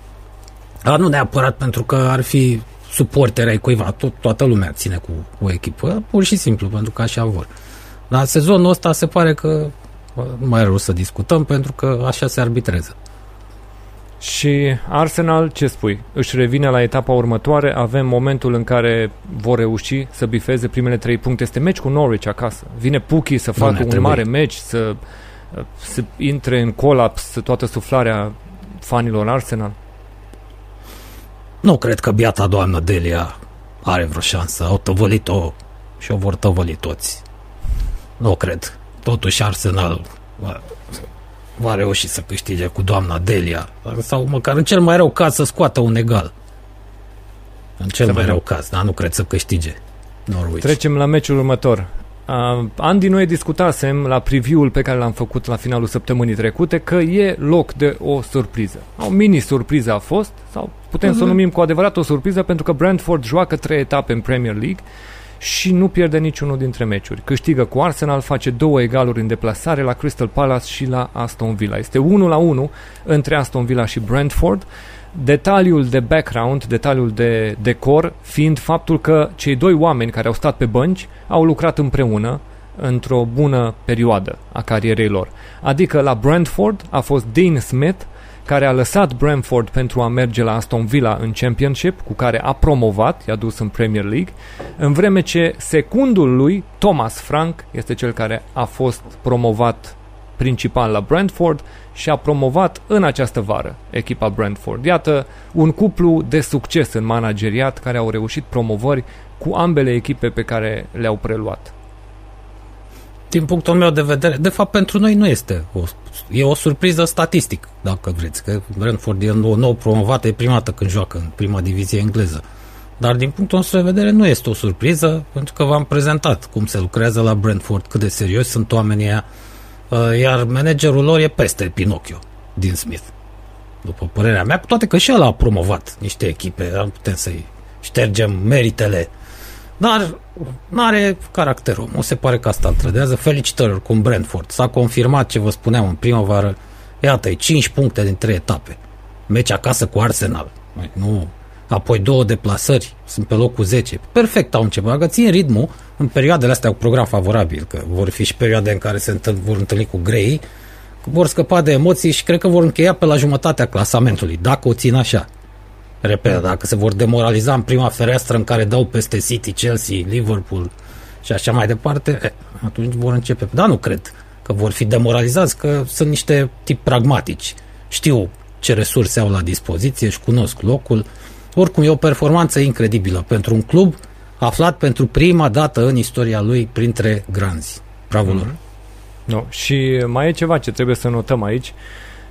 Dar nu neapărat pentru că ar fi suporteri ai cuiva, tot, toată lumea ține cu o echipă, pur și simplu, pentru că așa vor. La sezonul ăsta se pare că mai rău să discutăm, pentru că așa se arbitrează. Și Arsenal, ce spui? Își revine la etapa următoare, avem momentul în care vor reuși să bifeze primele trei puncte. Este meci cu Norwich acasă. Vine Puki să facă Doamne, un trebuie. mare meci, să, să intre în colaps toată suflarea fanilor Arsenal. Nu cred că biata doamnă Delia are vreo șansă. Au tăvălit-o și o vor tăvăli toți. Nu cred. Totuși Arsenal va reuși să câștige cu doamna Delia. Sau măcar în cel mai rău caz să scoată un egal. În cel să mai rău caz, dar nu cred să câștige Norwich. Trecem la meciul următor. Uh, Andy, noi discutasem la preview-ul pe care l-am făcut la finalul săptămânii trecute că e loc de o surpriză. O mini-surpriză a fost, sau putem uh-huh. să o mhm. numim cu adevărat o surpriză, pentru că Brentford joacă trei etape în Premier League și nu pierde niciunul dintre meciuri. Câștigă cu Arsenal, face două egaluri în deplasare la Crystal Palace și la Aston Villa. Este 1 la 1 între Aston Villa și Brentford. Detaliul de background, detaliul de decor, fiind faptul că cei doi oameni care au stat pe bănci au lucrat împreună într-o bună perioadă a carierei lor. Adică la Brentford a fost Dean Smith, care a lăsat Brentford pentru a merge la Aston Villa în Championship, cu care a promovat, i-a dus în Premier League, în vreme ce secundul lui, Thomas Frank, este cel care a fost promovat principal la Brentford și a promovat în această vară echipa Brentford. Iată un cuplu de succes în manageriat care au reușit promovări cu ambele echipe pe care le-au preluat. Din punctul meu de vedere, de fapt pentru noi nu este o, e o surpriză statistic, dacă vreți, că Brentford e nou, nou promovat, e prima dată când joacă în prima divizie engleză. Dar din punctul nostru de vedere nu este o surpriză, pentru că v-am prezentat cum se lucrează la Brentford, cât de serios sunt oamenii aia, Uh, iar managerul lor e peste Pinocchio din Smith. După părerea mea, cu toate că și el a promovat niște echipe, am putem să-i ștergem meritele, dar nu are caracterul. Nu se pare că asta îl trădează. Felicitări cu Brentford. S-a confirmat ce vă spuneam în primăvară. Iată, 5 puncte din 3 etape. Meci acasă cu Arsenal. Nu apoi două deplasări, sunt pe locul 10. Perfect au început. Dacă țin ritmul, în perioadele astea cu program favorabil, că vor fi și perioade în care se întâln, vor întâlni cu grei, vor scăpa de emoții și cred că vor încheia pe la jumătatea clasamentului, dacă o țin așa. Repet, dacă se vor demoraliza în prima fereastră în care dau peste City, Chelsea, Liverpool și așa mai departe, eh, atunci vor începe. Dar nu cred că vor fi demoralizați, că sunt niște tip pragmatici. Știu ce resurse au la dispoziție, și cunosc locul, oricum, e o performanță incredibilă pentru un club aflat pentru prima dată în istoria lui printre granzi. Bravo lor! Mm-hmm. No. Și mai e ceva ce trebuie să notăm aici.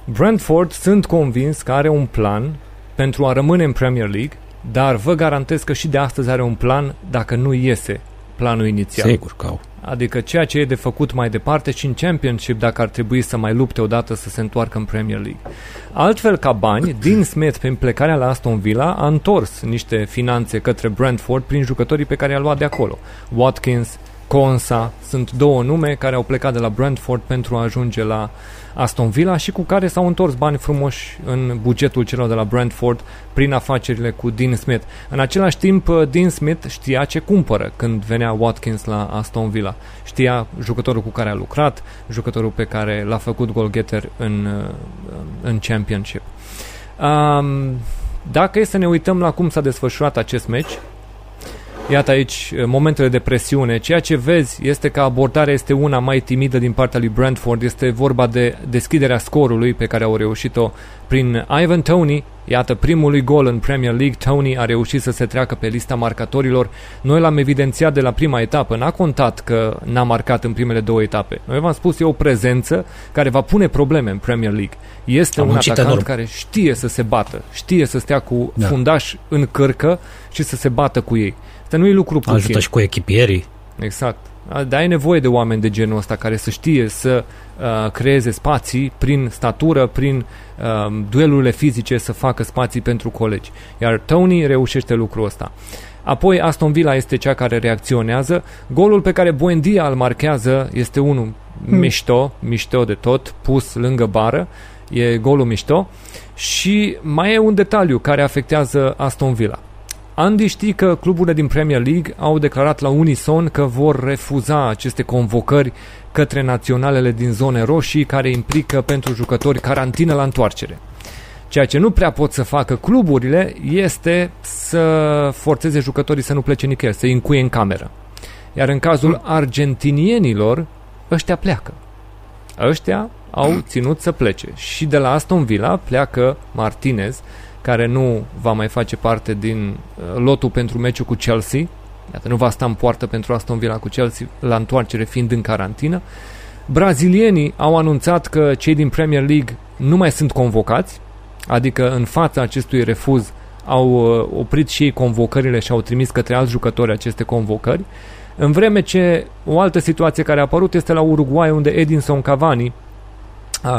Brentford sunt convins că are un plan pentru a rămâne în Premier League, dar vă garantez că și de astăzi are un plan dacă nu iese planul inițial. Sigur că au. Adică ceea ce e de făcut mai departe și în Championship dacă ar trebui să mai lupte odată să se întoarcă în Premier League. Altfel ca bani, Dean Smith prin plecarea la Aston Villa a întors niște finanțe către Brentford prin jucătorii pe care i-a luat de acolo. Watkins, Consa sunt două nume care au plecat de la Brentford pentru a ajunge la Aston Villa și cu care s-au întors bani frumoși în bugetul celor de la Brentford prin afacerile cu Dean Smith. În același timp, Dean Smith știa ce cumpără când venea Watkins la Aston Villa. Știa jucătorul cu care a lucrat, jucătorul pe care l-a făcut goalgetter în, în Championship. Um, dacă e să ne uităm la cum s-a desfășurat acest meci, Iată aici eh, momentele de presiune. Ceea ce vezi este că abordarea este una mai timidă din partea lui Brentford. Este vorba de deschiderea scorului pe care au reușit-o prin Ivan Tony. Iată primul gol în Premier League. Tony a reușit să se treacă pe lista marcatorilor. Noi l-am evidențiat de la prima etapă. N-a contat că n-a marcat în primele două etape. Noi v-am spus, e o prezență care va pune probleme în Premier League. Este Am un atacant enorm. care știe să se bată, știe să stea cu da. fundaș în cărcă și să se bată cu ei. Asta nu e lucru puțin. Ajută și cu echipierii. Exact. Dar ai nevoie de oameni de genul ăsta care să știe să uh, creeze spații prin statură, prin uh, duelurile fizice, să facă spații pentru colegi. Iar Tony reușește lucrul ăsta. Apoi Aston Villa este cea care reacționează. Golul pe care Buendia îl marchează este unul hmm. mișto, mișto de tot, pus lângă bară. E golul mișto. Și mai e un detaliu care afectează Aston Villa Andy știi că cluburile din Premier League au declarat la unison că vor refuza aceste convocări către naționalele din zone roșii care implică pentru jucători carantină la întoarcere. Ceea ce nu prea pot să facă cluburile este să forțeze jucătorii să nu plece nicăieri, să încuie în cameră. Iar în cazul argentinienilor, ăștia pleacă. Ăștia au ținut să plece. Și de la Aston Villa pleacă Martinez, care nu va mai face parte din uh, lotul pentru meciul cu Chelsea. Iată, nu va sta în poartă pentru Aston Villa cu Chelsea la întoarcere fiind în carantină. Brazilienii au anunțat că cei din Premier League nu mai sunt convocați, adică în fața acestui refuz au uh, oprit și ei convocările și au trimis către alți jucători aceste convocări. În vreme ce o altă situație care a apărut este la Uruguay, unde Edinson Cavani,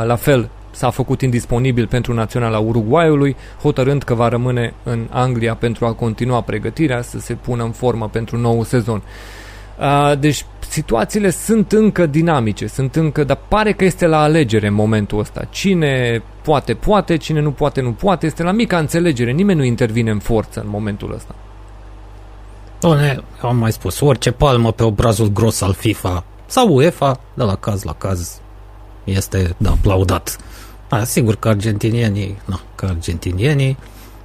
la fel, s-a făcut indisponibil pentru naționala Uruguayului, hotărând că va rămâne în Anglia pentru a continua pregătirea, să se pună în formă pentru nou sezon. Deci situațiile sunt încă dinamice, sunt încă, dar pare că este la alegere în momentul ăsta. Cine poate, poate, cine nu poate, nu poate, este la mica înțelegere, nimeni nu intervine în forță în momentul ăsta. Doamne, am mai spus, orice palmă pe obrazul gros al FIFA sau UEFA, de la caz la caz, este de aplaudat. Da, sigur că argentinienii, nu, că argentinienii,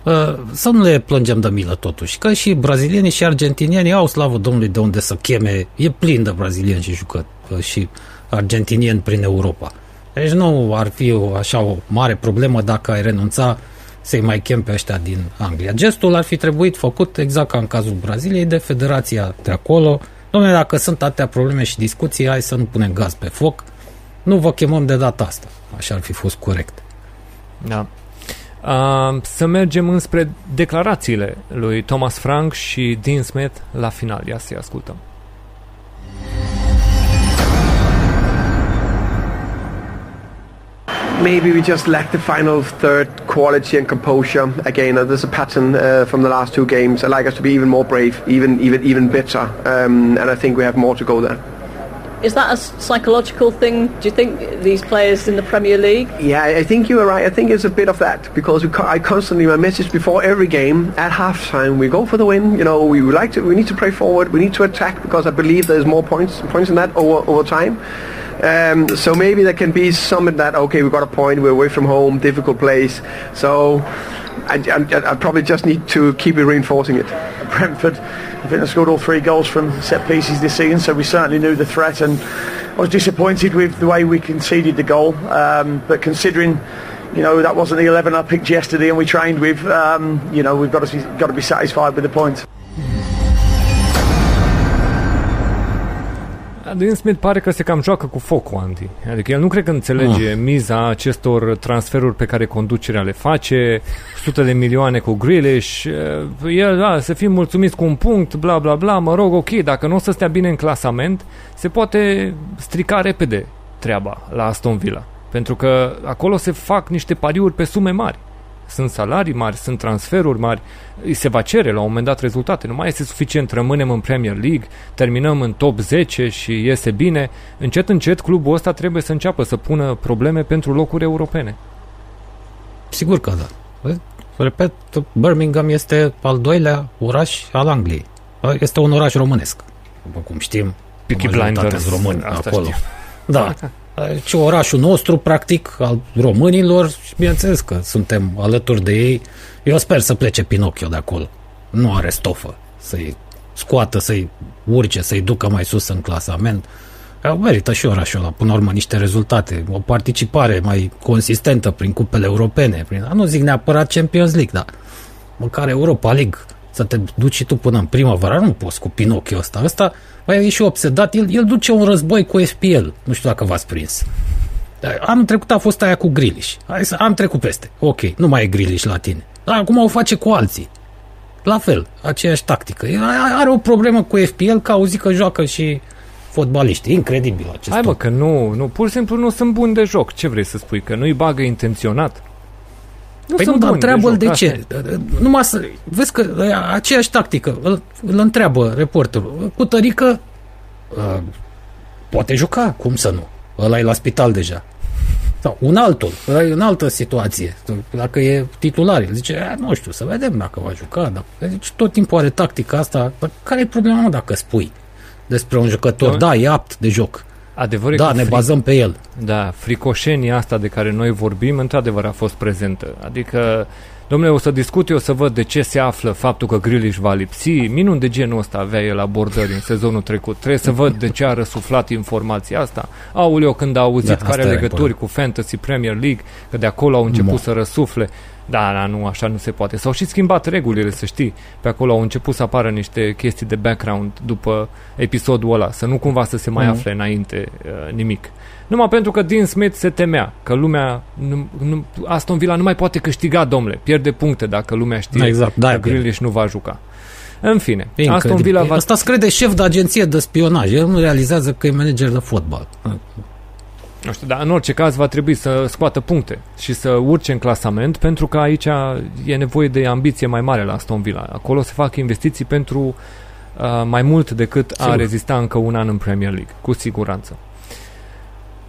uh, să nu le plângem de milă totuși, că și brazilienii și argentinienii au slavă Domnului de unde să cheme, e plin de brazilieni și jucă uh, și argentinieni prin Europa. Deci nu ar fi o, așa o mare problemă dacă ai renunța să-i mai chem pe ăștia din Anglia. Gestul ar fi trebuit făcut exact ca în cazul Braziliei de federația de acolo. Domnule, dacă sunt atâtea probleme și discuții, hai să nu punem gaz pe foc. Nu vă chemăm de data asta. Așa ar fi fost corect. Da. Uh, să mergem înspre declarațiile lui Thomas Frank și Dean Smith la final. Ia să-i ascultăm. maybe we just lack the final third quality and composure. Again, uh, there's a pattern uh, from the last two games. I like us to be even more brave, even even even better, um, and I think we have more to go there. Is that a psychological thing? Do you think these players in the Premier League? Yeah, I think you are right. I think it's a bit of that because I constantly my message before every game at halftime we go for the win. You know, we like to we need to play forward. We need to attack because I believe there's more points points in that over over time. Um, so maybe there can be some in that. Okay, we've got a point. We're away from home, difficult place. So I, I, probably just need to keep reinforcing it. *laughs* Brentford, I think they scored all three goals from set pieces this season, so we certainly knew the threat. And I was disappointed with the way we conceded the goal. Um, but considering you know that wasn't the 11 I picked yesterday and we trained with. Um, you know we've got to be, got to be satisfied with the point. Dean Smith pare că se cam joacă cu focul, Andy. Adică el nu cred că înțelege uh. miza acestor transferuri pe care conducerea le face, sute de milioane cu Grealish, el, da, să fim mulțumiți cu un punct, bla bla bla, mă rog, ok, dacă nu o să stea bine în clasament, se poate strica repede treaba la Aston Villa. Pentru că acolo se fac niște pariuri pe sume mari. Sunt salarii mari, sunt transferuri mari, îi se va cere la un moment dat rezultate. Nu mai este suficient, rămânem în Premier League, terminăm în top 10 și iese bine. Încet, încet, clubul ăsta trebuie să înceapă să pună probleme pentru locuri europene. Sigur că da. Repet, Birmingham este al doilea oraș al Angliei. Este un oraș românesc. După cum știm, Peaky Blinders români acolo. Știu. Da. Ci orașul nostru, practic, al românilor și bineînțeles că suntem alături de ei. Eu sper să plece Pinocchio de acolo. Nu are stofă să-i scoată, să-i urce, să-i ducă mai sus în clasament. Merită și orașul ăla, până la urmă, niște rezultate, o participare mai consistentă prin cupele europene. Prin, nu zic neapărat Champions League, dar măcar Europa League, să te duci și tu până în primăvară, nu poți cu Pinocchio ăsta. Ăsta Păi e și obsedat, el, el duce un război cu FPL. Nu știu dacă v-ați prins. Am trecut a fost aia cu Grilish. Am trecut peste. Ok, nu mai e Grilish la tine. Dar acum o face cu alții. La fel, aceeași tactică. Are o problemă cu FPL că auzi că joacă și fotbaliști. Incredibil acest Hai mă, că nu, nu, pur și simplu nu sunt buni de joc. Ce vrei să spui? Că nu-i bagă intenționat? Nu păi nu, dar întreabă de, de ce. Numai să, vezi că aceeași tactică, îl, îl întreabă reporterul. Cu tărică uh, poate juca, cum să nu? Ăla e la spital deja. Da, un altul, în altă situație, dacă e titular, el zice, nu știu, să vedem dacă va juca. Dacă... Deci tot timpul are tactica asta. Dar care e problema mă, dacă spui despre un jucător? Da, da e apt de joc. Adevărul da, ne fric... bazăm pe el. Da, fricoșenia asta de care noi vorbim, într-adevăr a fost prezentă. Adică Domnule, o să discut eu să văd de ce se află faptul că Grealish va lipsi. Minun de genul ăsta avea el abordări în sezonul trecut. Trebuie să văd de ce a răsuflat informația asta. Auleo, când a auzit da, care legături cu Fantasy Premier League, că de acolo au început Mo. să răsufle. Da, da, nu, așa nu se poate. S-au și schimbat regulile, să știi. Pe acolo au început să apară niște chestii de background după episodul ăla, să nu cumva să se mai mm. afle înainte uh, nimic. Numai pentru că Dean Smith se temea că lumea, nu, nu, Aston Villa nu mai poate câștiga, domnule, pierde puncte dacă lumea știe exact, da, că Grealish nu va juca. În fine, Incredibil. Aston Villa va... Asta screde șef de agenție de spionaj. El nu realizează că e manager de fotbal. Nu știu, dar în orice caz va trebui să scoată puncte și să urce în clasament pentru că aici e nevoie de ambiție mai mare la Aston Villa. Acolo se fac investiții pentru uh, mai mult decât Sigur. a rezista încă un an în Premier League, cu siguranță.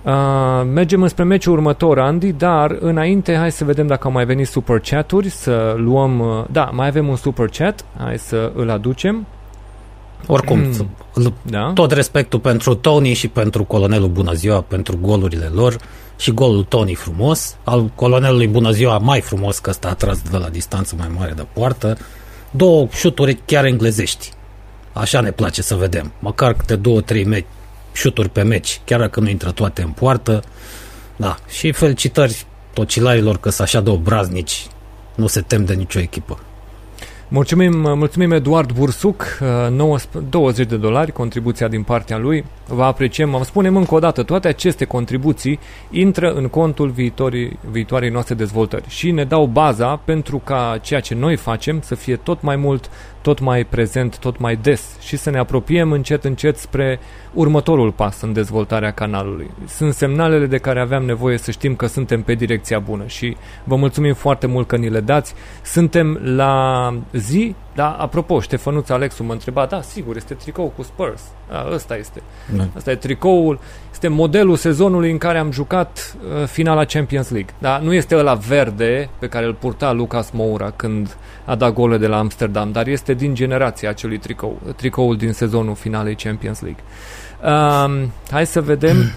Uh, mergem înspre meciul următor, Andy, dar înainte hai să vedem dacă au mai venit super chat-uri, să luăm... Uh, da, mai avem un super chat, hai să îl aducem. Oricum, mm. da? tot respectul pentru Tony și pentru colonelul Bună Ziua, pentru golurile lor și golul Tony frumos, al colonelului Bună Ziua mai frumos că ăsta a tras de la distanță mai mare de poartă, două șuturi chiar englezești. Așa ne place să vedem. Măcar câte două, trei meci șuturi pe meci, chiar dacă nu intră toate în poartă. Da, și felicitări tocilarilor că sunt așa de obraznici, nu se tem de nicio echipă. Mulțumim, mulțumim Eduard Bursuc, 20 de dolari, contribuția din partea lui. Vă apreciem, vă spunem încă o dată, toate aceste contribuții intră în contul viitorii, viitoarei noastre dezvoltări și ne dau baza pentru ca ceea ce noi facem să fie tot mai mult tot mai prezent, tot mai des și să ne apropiem încet încet spre următorul pas în dezvoltarea canalului. Sunt semnalele de care aveam nevoie să știm că suntem pe direcția bună și vă mulțumim foarte mult că ni le dați. Suntem la zi, da, apropo, Ștefănuț Alexu mă întreba, da, sigur, este tricou cu Spurs. Da, ăsta este. Da. Ăsta e tricoul, este modelul sezonului în care am jucat uh, finala Champions League. Da, nu este ăla verde pe care îl purta Lucas Moura când a dat gole de la Amsterdam, dar este din generația acelui tricou, tricoul din sezonul finalei Champions League. Um, hai să vedem. *clears throat*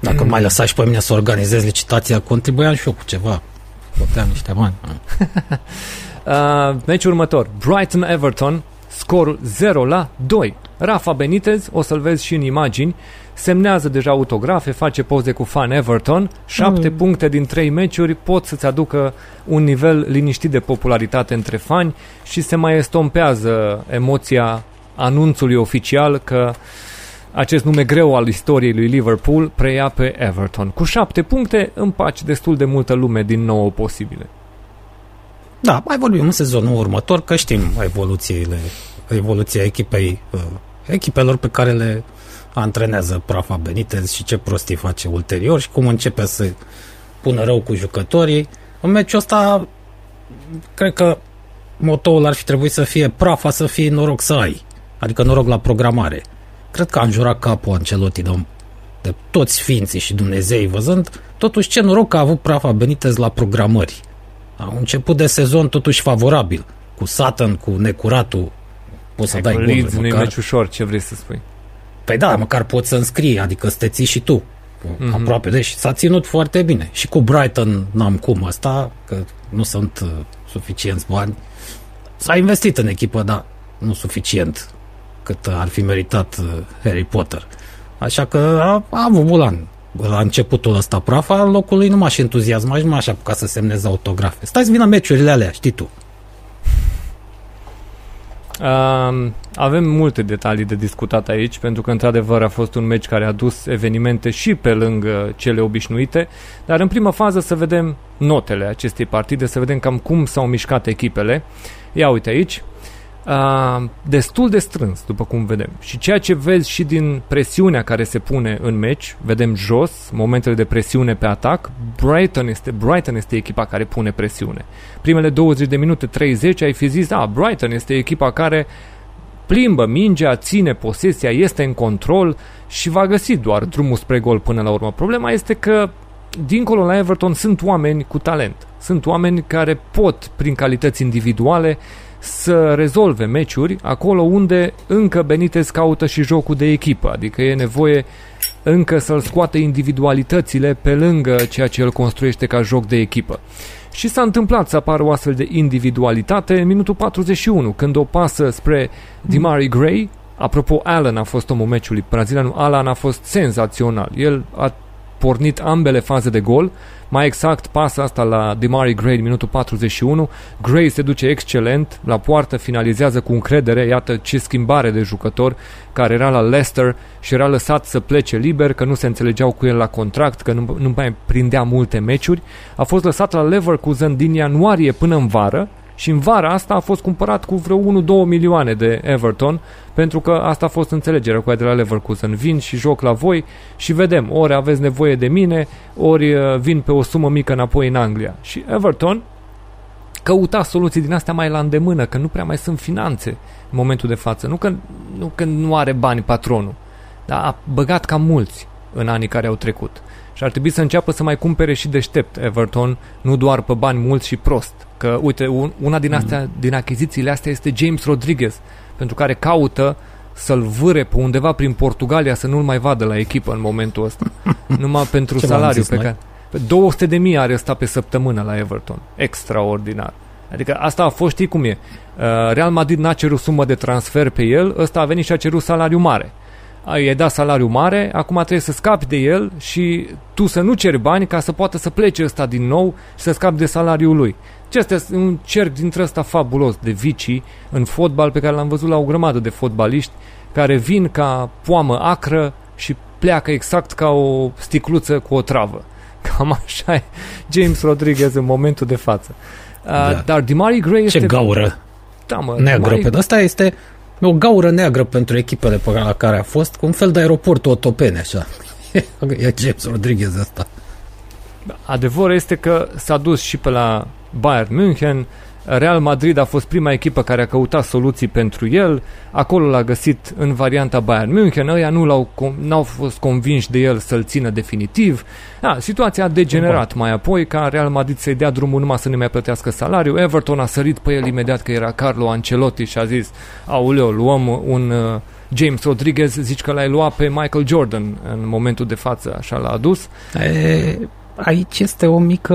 Dacă mai lăsa și pe mine să organizez licitația, contribuiam și eu cu ceva. Poteam niște bani. *laughs* uh, meciul următor. Brighton-Everton, scor 0 la 2. Rafa Benitez, o să-l vezi și în imagini, semnează deja autografe, face poze cu fan Everton, 7 mm. puncte din 3 meciuri pot să-ți aducă un nivel liniștit de popularitate între fani și se mai estompează emoția anunțului oficial că acest nume greu al istoriei lui Liverpool preia pe Everton. Cu 7 puncte împaci destul de multă lume din nou posibile. Da, mai vorbim în sezonul următor, că știm evoluțiile, evoluția echipei, uh, echipelor pe care le antrenează Prafa Benitez și ce prostii face ulterior și cum începe să pună rău cu jucătorii. În meciul ăsta, cred că motoul ar fi trebuit să fie Prafa să fie noroc să ai, adică noroc la programare. Cred că a înjurat capul Ancelotti de, de toți ființii și Dumnezei văzând, totuși ce noroc că a avut Prafa Benitez la programări. A un început de sezon totuși favorabil, cu Satan, cu necuratul, poți să dai gol. Nu e meci ușor, ce vrei să spui? Păi da, măcar poți să înscrii, adică să te ții și tu. Mm-hmm. Aproape, deci s-a ținut foarte bine. Și cu Brighton n-am cum asta, că nu sunt uh, suficienți bani. S-a investit în echipă, dar nu suficient cât ar fi meritat uh, Harry Potter. Așa că a, a avut bulan. La începutul ăsta prafa, locul lui nu m-aș entuziasma și nu m-aș apuca să semnez autografe. Stai să vină meciurile alea, știi tu. Uh, avem multe detalii de discutat aici, pentru că într-adevăr a fost un meci care a dus evenimente și pe lângă cele obișnuite, dar în prima fază să vedem notele acestei partide, să vedem cam cum s-au mișcat echipele. Ia uite aici, uh, destul de strâns, după cum vedem. Și ceea ce vezi și din presiunea care se pune în meci, vedem jos, momentele de presiune pe atac, Brighton este, Brighton este echipa care pune presiune. Primele 20 de minute, 30, ai fi zis, da, Brighton este echipa care plimbă mingea, ține posesia, este în control și va găsi doar drumul spre gol până la urmă. Problema este că dincolo la Everton sunt oameni cu talent. Sunt oameni care pot, prin calități individuale, să rezolve meciuri acolo unde încă Benitez caută și jocul de echipă, adică e nevoie încă să-l scoată individualitățile pe lângă ceea ce el construiește ca joc de echipă. Și s-a întâmplat să apară o astfel de individualitate în minutul 41, când o pasă spre Dimari Gray, apropo, Allen a fost omul meciului, brazilianul Alan a fost senzațional. El a pornit ambele faze de gol, mai exact pasa asta la Demari Gray minutul 41. Gray se duce excelent la poartă, finalizează cu încredere, iată ce schimbare de jucător care era la Leicester și era lăsat să plece liber, că nu se înțelegeau cu el la contract, că nu, nu mai prindea multe meciuri. A fost lăsat la Leverkusen din ianuarie până în vară și în vara asta a fost cumpărat cu vreo 1-2 milioane de Everton, pentru că asta a fost înțelegerea cu aia de la Leverkusen. Vin și joc la voi și vedem, ori aveți nevoie de mine, ori uh, vin pe o sumă mică înapoi în Anglia. Și Everton căuta soluții din astea mai la îndemână, că nu prea mai sunt finanțe în momentul de față. Nu că nu, că nu are bani patronul, dar a băgat cam mulți în anii care au trecut. Și ar trebui să înceapă să mai cumpere și deștept Everton, nu doar pe bani mulți și prost. Că, uite, una din, astea, mm. din achizițiile astea este James Rodriguez, pentru care caută să-l vâre pe undeva prin Portugalia să nu-l mai vadă la echipă în momentul ăsta. *laughs* Numai pentru Ce salariu pe care... 200 de mii are ăsta pe săptămână la Everton. Extraordinar. Adică asta a fost, știi cum e. Uh, Real Madrid n-a cerut sumă de transfer pe el, ăsta a venit și a cerut salariu mare i-ai dat salariu mare, acum trebuie să scapi de el și tu să nu ceri bani ca să poată să plece ăsta din nou și să scapi de salariul lui. Ce este un cerc dintre ăsta fabulos de vicii în fotbal pe care l-am văzut la o grămadă de fotbaliști care vin ca poamă acră și pleacă exact ca o sticluță cu o travă. *laughs* Cam așa e James Rodriguez în momentul de față. Da. Dar Dimari Gray este... Ce gaură! Da, mă, Neagră Dimari... pe ăsta este o gaură neagră pentru echipele pe la care a fost, cu un fel de aeroport otopene, așa. *laughs* e James Rodriguez ăsta. Adevărul este că s-a dus și pe la Bayern München, Real Madrid a fost prima echipă care a căutat soluții pentru el, acolo l-a găsit în varianta Bayern München, ăia nu l-au, n-au fost convinși de el să-l țină definitiv. Da, situația a degenerat mai apoi ca Real Madrid să-i dea drumul numai să ne mai plătească salariu. Everton a sărit pe el imediat că era Carlo Ancelotti și a zis, auleo, luăm un uh, James Rodriguez, zici că l-ai luat pe Michael Jordan în momentul de față, așa l-a adus. E, aici este o mică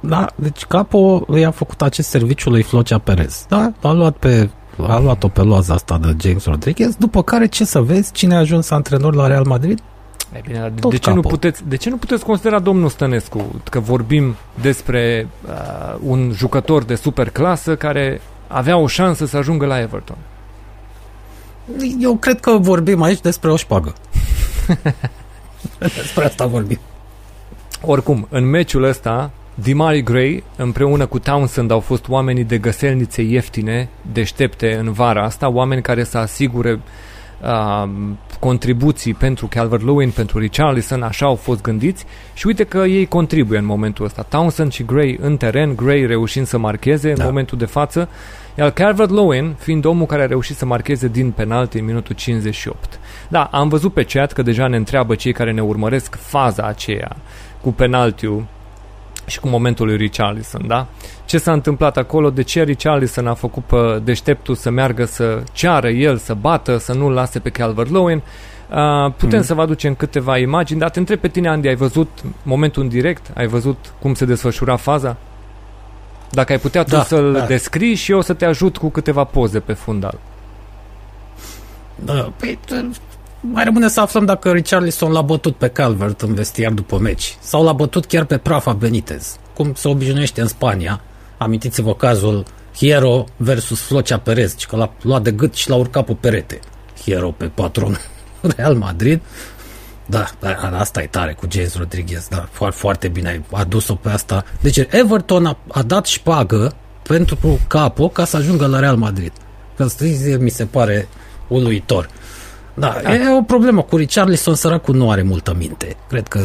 da, deci Capo i-a făcut acest serviciu lui Flocea Perez. Da, a luat pe a luat-o pe loaza asta de James Rodriguez, după care ce să vezi, cine a ajuns antrenor la Real Madrid? E bine, de, ce nu puteți, de ce nu puteți considera domnul Stănescu că vorbim despre uh, un jucător de super clasă care avea o șansă să ajungă la Everton? Eu cred că vorbim aici despre o șpagă. *laughs* despre asta vorbim. Oricum, în meciul ăsta, Dimari Gray împreună cu Townsend au fost oamenii de găselnițe ieftine, deștepte în vara asta, oameni care să asigure uh, contribuții pentru Calvert-Lewin, pentru Richarlison, așa au fost gândiți și uite că ei contribuie în momentul ăsta. Townsend și Gray în teren, Gray reușind să marcheze da. în momentul de față, iar Calvert-Lewin fiind omul care a reușit să marcheze din penalti în minutul 58. Da, am văzut pe chat că deja ne întreabă cei care ne urmăresc faza aceea cu penaltiul și cu momentul lui Richarlison, da? Ce s-a întâmplat acolo, de ce Richarlison a făcut pe deșteptul să meargă să ceară el, să bată, să nu-l lase pe Calvert-Lewin. Uh, putem mm. să vă aducem câteva imagini, dar te întreb pe tine, Andy, ai văzut momentul în direct? Ai văzut cum se desfășura faza? Dacă ai putea tu da, să-l da. descrii și eu să te ajut cu câteva poze pe fundal. Da, păi, mai rămâne să aflăm dacă Richarlison l-a bătut pe Calvert în vestiar după meci sau l-a bătut chiar pe Prafa Benitez, cum se obișnuiește în Spania. Amintiți-vă cazul Hiero versus Flocea Perez, că l-a luat de gât și l-a urcat pe perete. Hiero pe patron *laughs* Real Madrid. Da, da, asta e tare cu James Rodriguez, da, foarte, foarte bine ai adus-o pe asta. Deci Everton a, a dat șpagă pentru Capo ca să ajungă la Real Madrid. Că mi se pare uluitor. Da, da, e o problemă cu Richarlison, săracul nu are multă minte. Cred că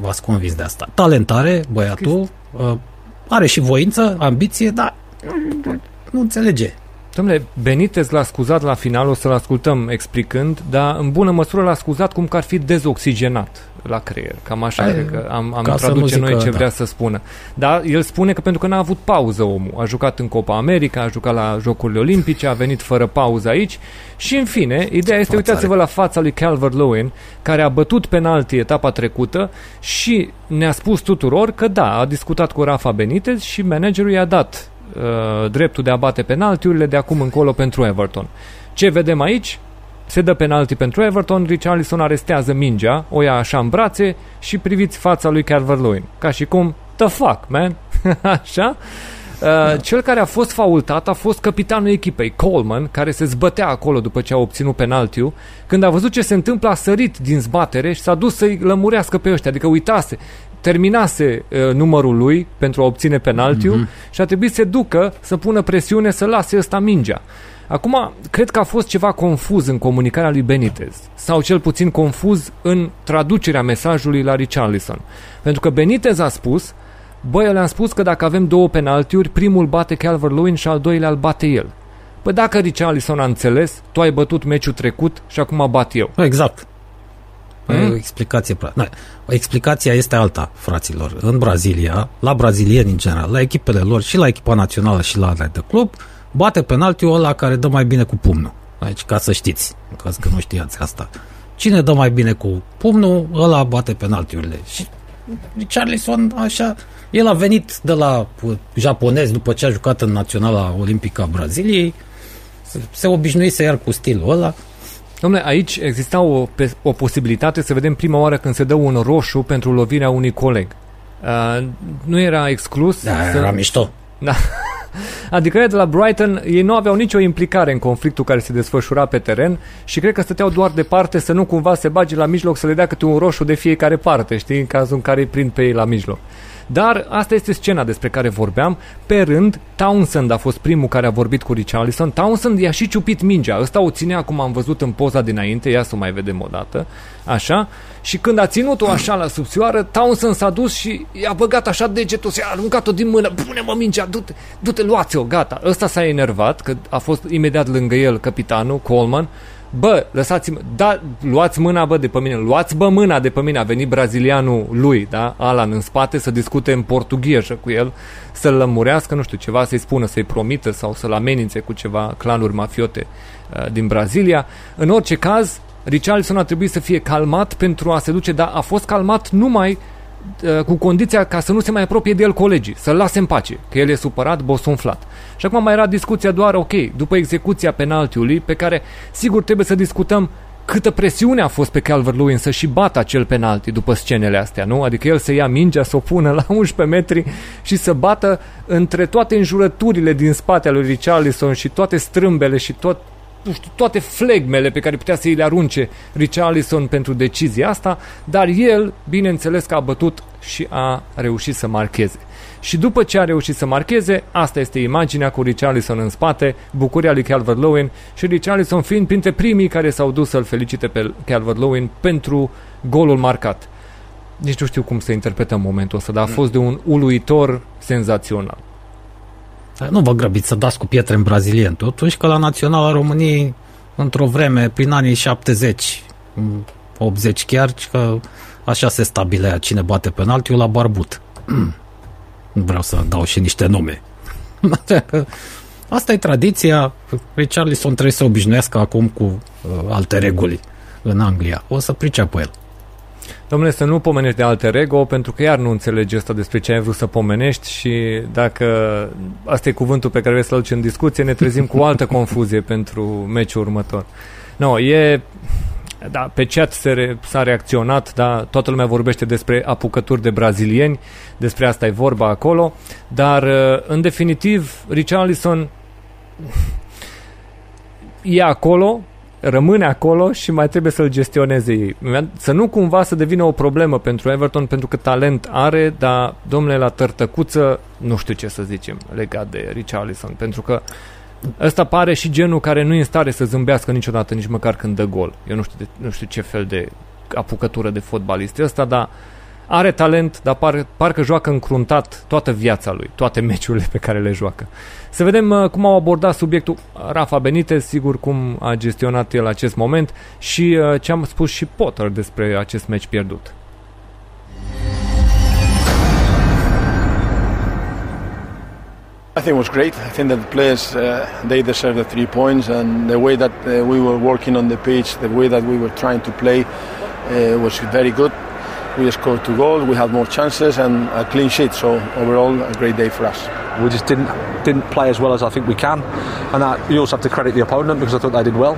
v-ați convins de asta. Talentare, băiatul, uh, are și voință, ambiție, dar nu înțelege. Domnule, Benitez l-a scuzat la final, o să-l ascultăm explicând, dar în bună măsură l-a scuzat cum că ar fi dezoxigenat la creier. Cam așa Ai, cred că am, am ca să traduce nu noi zică, ce da. vrea să spună. Dar el spune că pentru că n-a avut pauză omul. A jucat în Copa America, a jucat la Jocurile Olimpice, a venit fără pauză aici și în fine, ideea este, față uitați-vă la fața lui Calvert-Lewin, care a bătut penalti etapa trecută și ne-a spus tuturor că da, a discutat cu Rafa Benitez și managerul i-a dat uh, dreptul de a bate penaltiurile de acum încolo pentru Everton. Ce vedem aici? Se dă penalti pentru Everton, Richarlison arestează mingea, o ia așa în brațe și priviți fața lui Calvert-Lewin. Ca și cum, the fuck, man? *laughs* așa? Uh, cel care a fost faultat a fost capitanul echipei, Coleman, care se zbătea acolo după ce a obținut penaltiu. Când a văzut ce se întâmplă, a sărit din zbatere și s-a dus să-i lămurească pe ăștia. Adică uitase, terminase uh, numărul lui pentru a obține penaltiu mm-hmm. și a trebuit să se ducă să pună presiune să lase ăsta mingea. Acum, cred că a fost ceva confuz în comunicarea lui Benitez, sau cel puțin confuz în traducerea mesajului la Richarlison. Pentru că Benitez a spus, băi, eu le-am spus că dacă avem două penaltiuri, primul bate Calvert-Lewin și al doilea îl bate el. Păi dacă Richarlison a înțeles, tu ai bătut meciul trecut și acum bat eu. Exact. Mm? Mm? O explicație pra- da. O explicația este alta, fraților. În Brazilia, la brazilieni în general, la echipele lor și la echipa națională și la ale de club, bate penaltiul ăla care dă mai bine cu pumnul. Aici, ca să știți, în caz că nu știați asta. Cine dă mai bine cu pumnul, ăla bate penaltiurile. Și Richarlison, așa, el a venit de la uh, japonez după ce a jucat în Naționala Olimpică a Braziliei, se, se obișnuise iar cu stilul ăla, Domnule, aici exista o, pe, o posibilitate să vedem prima oară când se dă un roșu pentru lovirea unui coleg. Uh, nu era exclus. da, să... era mișto. Da. *laughs* Adică ăia de la Brighton, ei nu aveau nicio implicare în conflictul care se desfășura pe teren și cred că stăteau doar departe să nu cumva se bage la mijloc să le dea câte un roșu de fiecare parte, știi, în cazul în care îi prind pe ei la mijloc. Dar asta este scena despre care vorbeam. Pe rând, Townsend a fost primul care a vorbit cu Richarlison. Townsend i-a și ciupit mingea. Ăsta o ținea, cum am văzut în poza dinainte, ia să o mai vedem o dată. Așa. Și când a ținut-o așa la subțioară, Townsend s-a dus și i-a băgat așa degetul, și a aruncat-o din mână. Pune-mă mingea, du-te, du-te luați-o, gata. Ăsta s-a enervat, că a fost imediat lângă el capitanul, Coleman. Bă, lăsați-mă, da, luați mâna, bă, de pe mine, luați, bă, mâna de pe mine. A venit brazilianul lui, da, Alan, în spate să discute în portugheză cu el, să-l lămurească, nu știu, ceva să-i spună, să-i promită sau să-l amenințe cu ceva clanuri mafiote uh, din Brazilia. În orice caz, Richarlison a trebuit să fie calmat pentru a se duce, dar a fost calmat numai uh, cu condiția ca să nu se mai apropie de el colegii, să-l lase în pace, că el e supărat, bosunflat. Și acum mai era discuția doar, ok, după execuția penaltiului, pe care sigur trebuie să discutăm câtă presiune a fost pe Calvert-Lewin să și bată acel penalti după scenele astea, nu? Adică el să ia mingea, să o pună la *laughs* 11 metri și să bată între toate înjurăturile din spatele lui Richarlison și toate strâmbele și tot, nu știu, toate flegmele pe care putea să îi le arunce Richarlison pentru decizia asta, dar el, bineînțeles că a bătut și a reușit să marcheze. Și după ce a reușit să marcheze, asta este imaginea cu Richarlison în spate, bucuria lui Calvert-Lewin și Richarlison fiind printre primii care s-au dus să-l felicite pe Calvert-Lewin pentru golul marcat. Nici nu știu cum să interpretăm momentul ăsta, dar a fost de un uluitor senzațional. Nu vă grăbiți să dați cu pietre în brazilien, totuși că la Naționala României, într-o vreme, prin anii 70, 80 chiar, că așa se stabilea cine bate penaltiul la barbut. *clears throat* Nu vreau să dau și niște nume. *laughs* Asta e tradiția. Richarlison trebuie să obișnuiască acum cu uh, alte reguli în Anglia. O să priceapă el. Domnule, să nu pomenești de alte rego, pentru că iar nu înțelegi asta despre ce ai vrut să pomenești și dacă asta e cuvântul pe care vrei să-l duci în discuție, ne trezim cu o altă *laughs* confuzie pentru meciul următor. No, e... Da, pe chat se re, s-a reacționat, da, toată lumea vorbește despre apucături de brazilieni, despre asta e vorba acolo, dar în definitiv Richarlison *laughs* e acolo, rămâne acolo și mai trebuie să-l gestioneze ei. Să nu cumva să devină o problemă pentru Everton, pentru că talent are, dar, domnule, la tărtăcuță, nu știu ce să zicem legat de Richarlison, pentru că ăsta pare și genul care nu e în stare să zâmbească niciodată, nici măcar când dă gol. Eu nu știu, de, nu știu ce fel de apucătură de fotbalist e ăsta, dar Are talent, dar par, parcă joacă încruntat toată viața lui, toate meciurile pe care le joacă. Să vedem uh, cum au abordat subiectul Rafa Benitez, sigur cum a gestionat el acest moment și uh, ce am spus și Potter despre acest meci pierdut. I think it was great. I think that the players uh, they deserve the three points, and the way that uh, we were working on the pitch, the way that we were trying to play, uh, was very good. We scored two goals, we had more chances, and a clean sheet. So overall, a great day for us. We just didn't didn't play as well as I think we can, and that, you also have to credit the opponent because I thought they did well.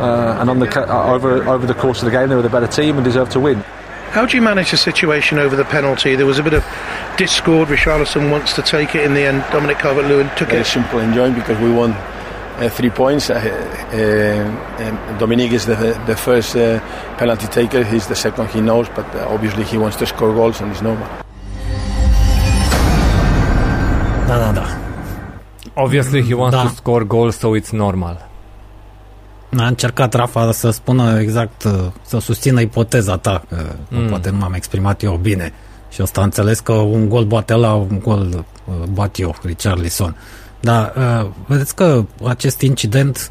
Uh, and on the uh, over over the course of the game, they were the better team and deserved to win. How do you manage the situation over the penalty? There was a bit of discord. Richarlison wants to take it in the end. Dominic Calvert-Lewin took Very it. simple and joint because we won uh, three points. Uh, uh, and Dominic is the, the first uh, penalty taker. He's the second. He knows, but uh, obviously he wants to score goals, and it's normal. Da, da, da. Obviously he wants Da. to score goals, so it's normal. A încercat Rafa să spună exact, uh, să susțină ipoteza ta, că mm. poate nu m-am exprimat eu bine. Și ăsta a înțeles că un gol bate la un gol uh, bat eu, Richarlison. Dar uh, vedeți că acest incident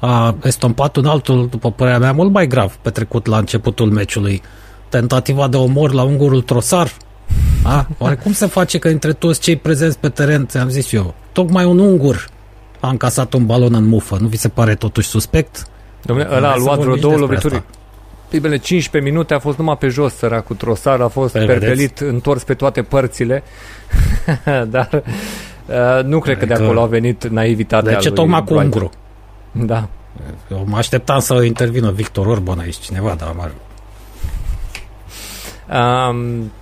a estompat un altul, după părerea mea, mult mai grav petrecut la începutul meciului. Tentativa de omor la ungurul Trosar. A? Oare cum se face că între toți cei prezenți pe teren, ți-am zis eu, tocmai un ungur a încasat un balon în mufă. Nu vi se pare totuși suspect? Domnule, Hai ăla a să luat vreo vorbim două despre lovituri. asta. Primele 15 minute a fost numai pe jos, săracul Trosar, a fost Păi, perpelit, întors pe toate părțile. *laughs* Dar uh, nu cred că de Adică- acolo a venit naivitatea De ce lui tocmai cu Brighton. unguru? Da. Eu mă așteptam să intervină Victor Orban aici, cineva, dar mă Um,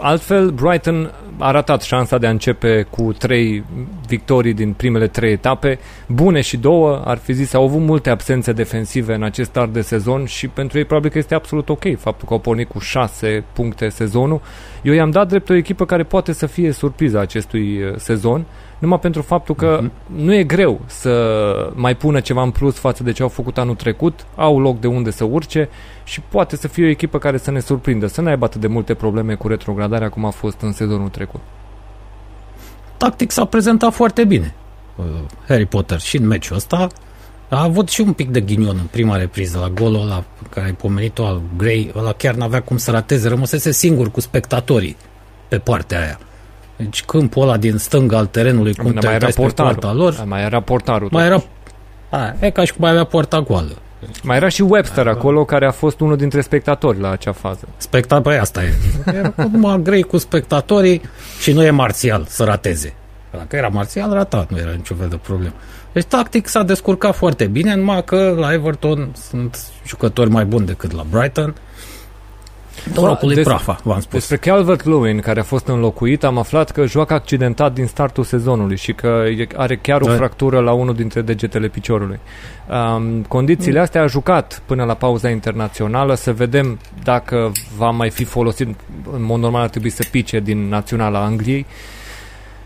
altfel, Brighton a ratat șansa de a începe cu trei victorii din primele trei etape. Bune și două, ar fi zis, au avut multe absențe defensive în acest start de sezon și pentru ei probabil că este absolut ok faptul că au pornit cu șase puncte sezonul. Eu i-am dat drept o echipă care poate să fie surpriza acestui uh, sezon, numai pentru faptul că Mhm. nu e greu să mai pună ceva în plus față de ce au făcut anul trecut, au loc de unde să urce și poate să fie o echipă care să ne surprindă, să nu aibă atât de multe probleme cu retrogradarea cum a fost în sezonul trecut. Tactic s-a prezentat foarte bine uh, Harry Potter și în meciul ăsta a avut și un pic de ghinion în prima repriză la golul ăla pe care ai pomenit-o al Gray, ăla chiar n-avea cum să rateze, rămăsese singur cu spectatorii pe partea aia. Deci câmpul ăla din stânga al terenului, cum Dar te mai era uitai spre poarta portarul. lor, Da, mai era portarul. mai totuși. era a, e ca și cum mai avea poarta goală. mai era și Webster acolo, care a fost unul dintre spectatori la acea fază. Specta, păi asta e. *laughs* Era numai grei cu spectatorii și nu e marțial să rateze. Dacă era marțial, ratat, nu era niciun fel de problemă. Deci, tactic, s-a descurcat foarte bine, numai că la Everton sunt jucători mai buni decât la Brighton. Norocul lui Des- Prafa, v-am spus. Despre Calvert-Lewin, care a fost înlocuit, am aflat că joacă accidentat din startul sezonului și că e- are chiar o Da. fractură la unul dintre degetele piciorului. Um, condițiile Mm. astea a jucat până la pauza internațională, să vedem dacă va mai fi folosit, în mod normal ar trebui să pice din naționala Angliei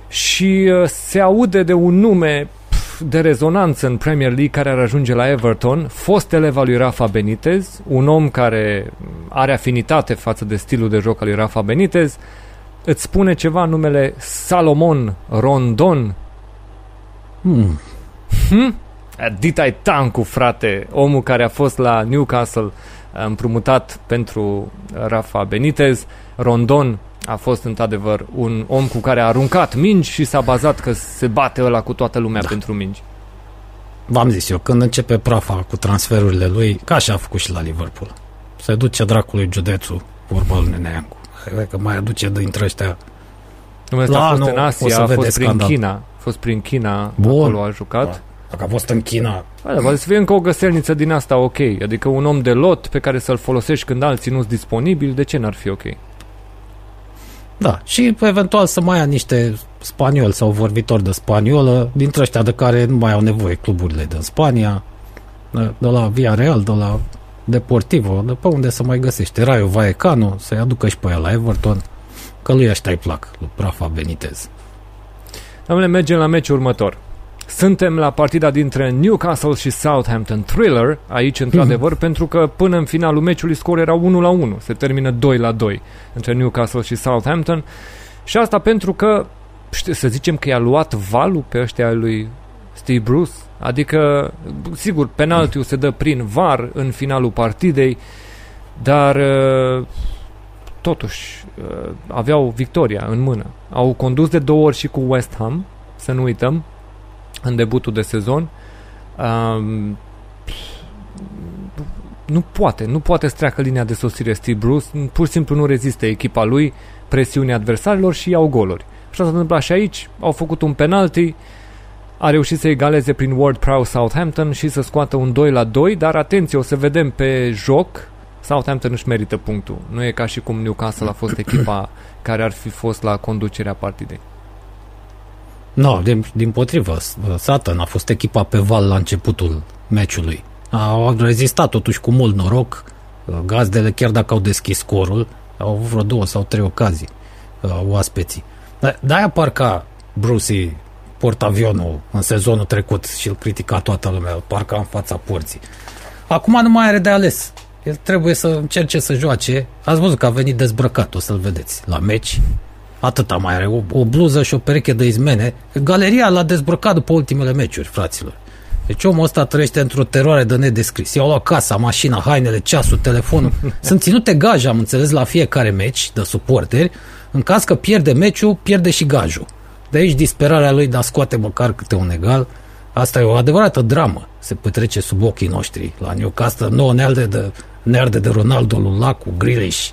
și uh, se aude de un nume pf, de rezonanță în Premier League care ar ajunge la Everton, fost elev al lui Rafa Benitez, un om care are afinitate față de stilul de joc al lui Rafa Benitez, îți spune ceva numele Salomon Rondon. Hmm. Hm? Ditai Tancu, frate, omul care a fost la Newcastle împrumutat pentru Rafa Benitez. Rondon a fost într-adevăr un om cu care a aruncat mingi și s-a bazat că se bate ăla cu toată lumea da. pentru mingi. V-am zis eu, când începe Prafa cu transferurile lui, ca așa a făcut și la Liverpool. Se duce dracului județul, vorba lui Neneancu. Hai că mai aduce dintre ăștia Dumnezeu a La fost anul în o Asia, să a fost vedeți prin scandal. China. A fost prin China, Bun. acolo a jucat. Dacă a fost în China, Bă, da, poate să fie încă o găselniță din asta ok. Adică un om de lot pe care să-l folosești când alții nu-s disponibili, de ce n-ar fi ok? Da, și eventual să mai ia niște spanioli sau vorbitori de spaniolă, dintre ăștia de care nu mai au nevoie cluburile din Spania, de de la Villarreal, de la Deportivo, de pe unde să mai găsește Rayo Vallecano, să-i aducă și pe el la Everton, că lui ăștia îi plac, lui Rafa Benitez. Domnule, mergem la meciul următor. Suntem la partida dintre Newcastle și Southampton Thriller, aici într-adevăr, pentru că până în finalul meciului scorul era 1 la 1, se termină 2 la 2 între Newcastle și Southampton. Și asta pentru că, știu, să zicem că i-a luat valul pe ăștia lui Steve Bruce, adică, sigur, penaltiul se dă prin VAR în finalul partidei, dar uh, totuși uh, aveau victoria în mână. Au condus de două ori și cu West Ham, să nu uităm, în debutul de sezon. Um, nu poate, nu poate să treacă linia de sosire Steve Bruce, pur și simplu nu rezistă echipa lui presiunii adversarilor și iau goluri. Și asta s-a întâmplat și aici, au făcut un penalti, a reușit să egaleze prin Ward Prowse Southampton și să scoată un 2 la 2, dar atenție, o să vedem pe joc, Southampton își merită punctul. Nu e ca și cum Newcastle a fost echipa care ar fi fost la conducerea partidei. Nu, no, din, din potrivă, Sutton a fost echipa pe val la începutul meciului. Au rezistat totuși cu mult noroc. Gazdele, chiar dacă au deschis scorul, au avut vreo două sau trei ocazii oaspeții. De-aia parcă Brucey portavionul în sezonul trecut și îl critica toată lumea, parcă în fața porții. Acum nu mai are de ales. El trebuie să încerce să joace. Ați văzut că a venit dezbrăcat, o să-l vedeți, la meci. Atâta mai are, o, o bluză și o pereche de izmene. Galeria l-a dezbrăcat după ultimele meciuri, fraților. Deci omul ăsta trăiește într-o teroare de nedescris. I-au luat casa, mașina, hainele, ceasul, telefonul. *laughs* Sunt ținute gaje, am înțeles, la fiecare meci de suporteri. În caz că pierde meciul, pierde și gajul. De aici disperarea lui de a scoate măcar câte un egal. Asta e o adevărată dramă. Se petrece sub ochii noștri. La Newcastle nouă ne arde de, ne arde de Ronaldo, Lulacu, Grealish.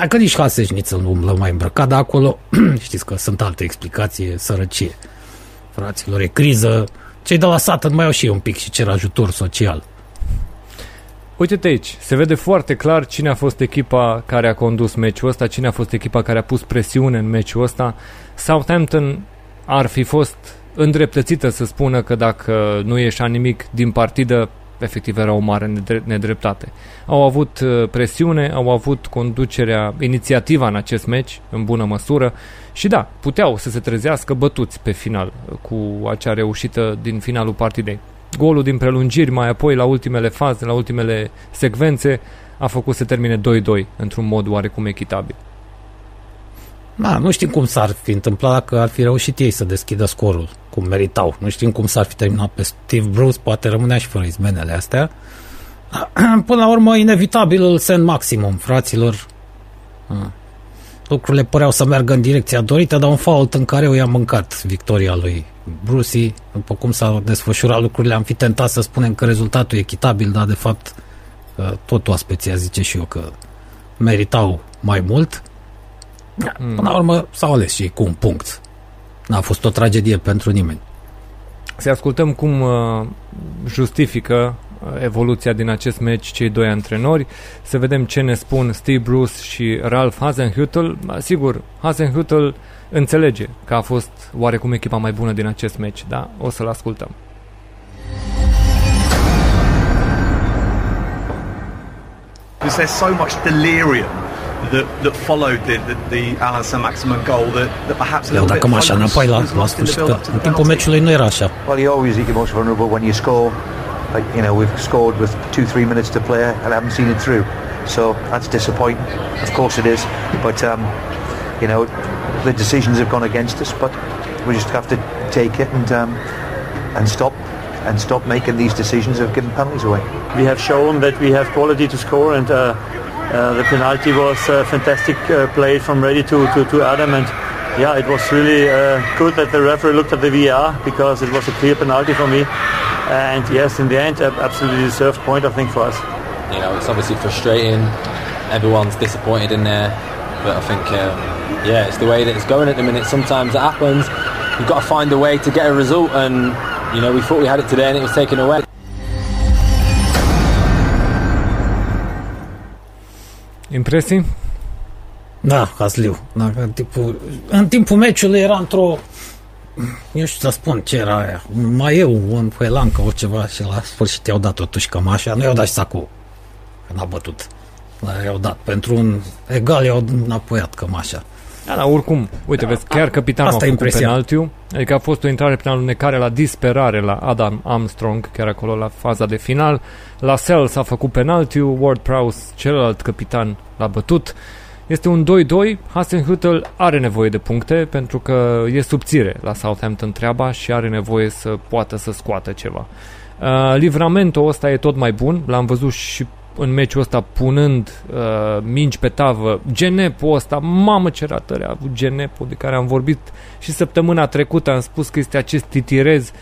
Dacă nici Haseșniță nu umblă mai îmbrăcat, dar acolo *clears throat* știți că sunt alte explicații, sărăcie. Fraților, e criză. Cei de la sat mai au și un pic și cer ajutor social. Uite-te aici, se vede foarte clar cine a fost echipa care a condus meciul ăsta, cine a fost echipa care a pus presiune în meciul ăsta. Southampton ar fi fost îndreptățită să spună că dacă nu ieșea nimic din partidă, efectiv era o mare nedreptate. Au avut uh, presiune, au avut conducerea, inițiativa în acest meci, în bună măsură, și da, puteau să se trezească bătuți pe final cu acea reușită din finalul partidei. Golul din prelungiri, mai apoi la ultimele faze, la ultimele secvențe, a făcut să termine 2-2 într-un mod oarecum echitabil. Da, nu știm cum s-ar fi întâmplat dacă ar fi reușit ei să deschidă scorul, cum meritau. Nu știm cum s-ar fi terminat pe Steve Bruce, poate rămânea și fără izmenele astea. *clears throat* Până la urmă, inevitabil îl send maximum, fraților. Lucrurile păreau să meargă în direcția dorită, dar un fault în care o i-a mâncat victoria lui Brucey. După cum s-au desfășurat lucrurile, am fi tentat să spunem că rezultatul e echitabil, dar de fapt tot oaspeția zice și eu că meritau mai mult. Mm. Până la urmă s-au ales și cu un punct. N-a fost o tragedie pentru nimeni. Să ascultăm cum uh, justifică uh, evoluția din acest meci cei doi antrenori, să vedem ce ne spun Steve Bruce și Ralph Hasenhüttl. Sigur, Hasenhüttl înțelege că a fost oarecum echipa mai bună din acest meci, da? O să-l ascultăm. Because there's so much delirium that, that followed the, the, the Alan Saint-Maximin goal that, that perhaps a little bit așa înapoi la, la sfârșit, că în timpul meciului nu era așa. Well, you always get most vulnerable when you score. Like, you know, we've scored with two, three minutes to play and haven't seen it through. So that's disappointing. Of course it is. But, um, you know, the decisions have gone against us, but we just have to take it and um, and stop and stop making these decisions of giving penalties away. We have shown that we have quality to score and uh, uh, the penalty was a fantastic uh, play from ready to, to, to Adam and yeah, it was really uh, good that the referee looked at the VAR because it was a clear penalty for me. And yes, in the end, absolutely deserved point, I think, for us. You know, it's obviously frustrating. Everyone's disappointed in there. But I think, um, yeah, it's the way that it's going at the minute. Sometimes it happens. You've got to find a way to get a result. And, you know, we thought we had it today and it was taken away. Impresii? Da, Casliu. Da, în, timpul, în timpul meciului era într-o nu știu să spun ce era aia. Mai eu, un pelancă, ceva și la sfârșit i-au dat totuși cămașa. Nu i-au dat și sacul. Că n-a bătut. Dar i-au dat. Pentru un egal i-au înapoiat cămașa. Da, da, oricum, uite, vezi, chiar capitanul Asta a e făcut impresia. penaltiul, adică a fost o intrare prin alunecare la disperare la Adam Armstrong, chiar acolo la faza de final. La Sells a făcut penaltiul, Ward Prowse, celălalt capitan, l-a bătut. Este un 2-2, Hasenhüttl are nevoie de puncte pentru că e subțire la Southampton treaba și are nevoie să poată să scoată ceva. Uh, livramentul ăsta e tot mai bun, l-am văzut și în meciul ăsta punând uh, minci pe tavă. Genepo ăsta, mamă ce ratări a avut Genepo, de care am vorbit și săptămâna trecută, am spus că este acest titirez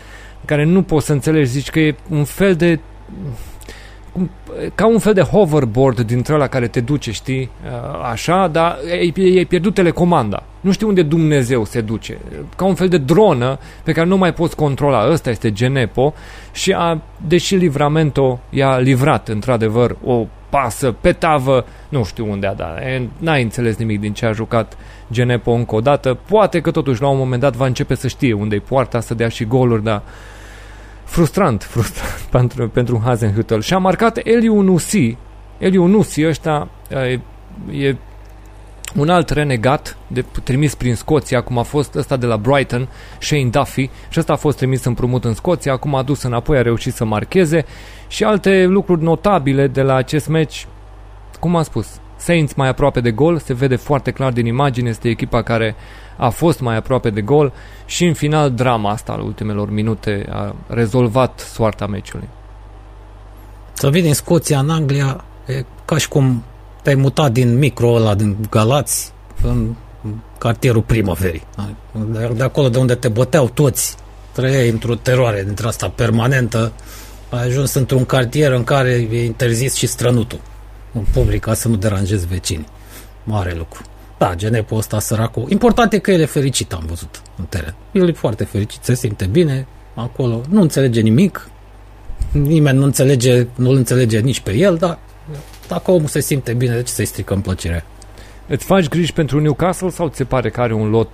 care nu poți să înțelegi, zici că e un fel de cum- ca un fel de hoverboard dintre ăla care te duce, știi, uh, așa, dar ai, ai pierdut telecomanda. Nu știu unde Dumnezeu se duce. Ca un fel de dronă pe care nu mai poți controla. Ăsta este Genepo și a, deși Livramento i-a livrat într-adevăr o pasă pe tavă, nu știu unde a dat. E, N-ai înțeles nimic din ce a jucat Genepo încă o dată. Poate că totuși la un moment dat va începe să știe unde-i poarta, să dea și goluri, dar frustrant, frustrant *laughs* pentru, pentru Hasenhüttl. Și a marcat Eliu Nusi. Eliu Nusi ăsta e, e un alt renegat de, trimis prin Scoția, cum a fost ăsta de la Brighton, Shane Duffy, și ăsta a fost trimis împrumut în Scoția, acum a dus înapoi, a reușit să marcheze și alte lucruri notabile de la acest meci, cum am spus, Saints mai aproape de gol, se vede foarte clar din imagine, este echipa care a fost mai aproape de gol și în final drama asta al ultimelor minute a rezolvat soarta meciului. Să vii din Scoția în Anglia, e ca și cum te-ai mutat din micro ăla din Galați în cartierul primăverii. De, de acolo de unde te băteau toți, trăiai într-o teroare dintre asta permanentă, ai ajuns într-un cartier în care e interzis și strănutul în public ca să nu deranjezi vecinii. Mare lucru. Da, Genepo ăsta săracul. Important e că el e fericit, am văzut în teren. El e foarte fericit, se simte bine acolo, nu înțelege nimic, nimeni nu înțelege, nu-l înțelege nici pe el, dar dacă omul se simte bine, de ce să-i stricăm plăcerea? Îți faci griji pentru Newcastle sau ți se pare că are un lot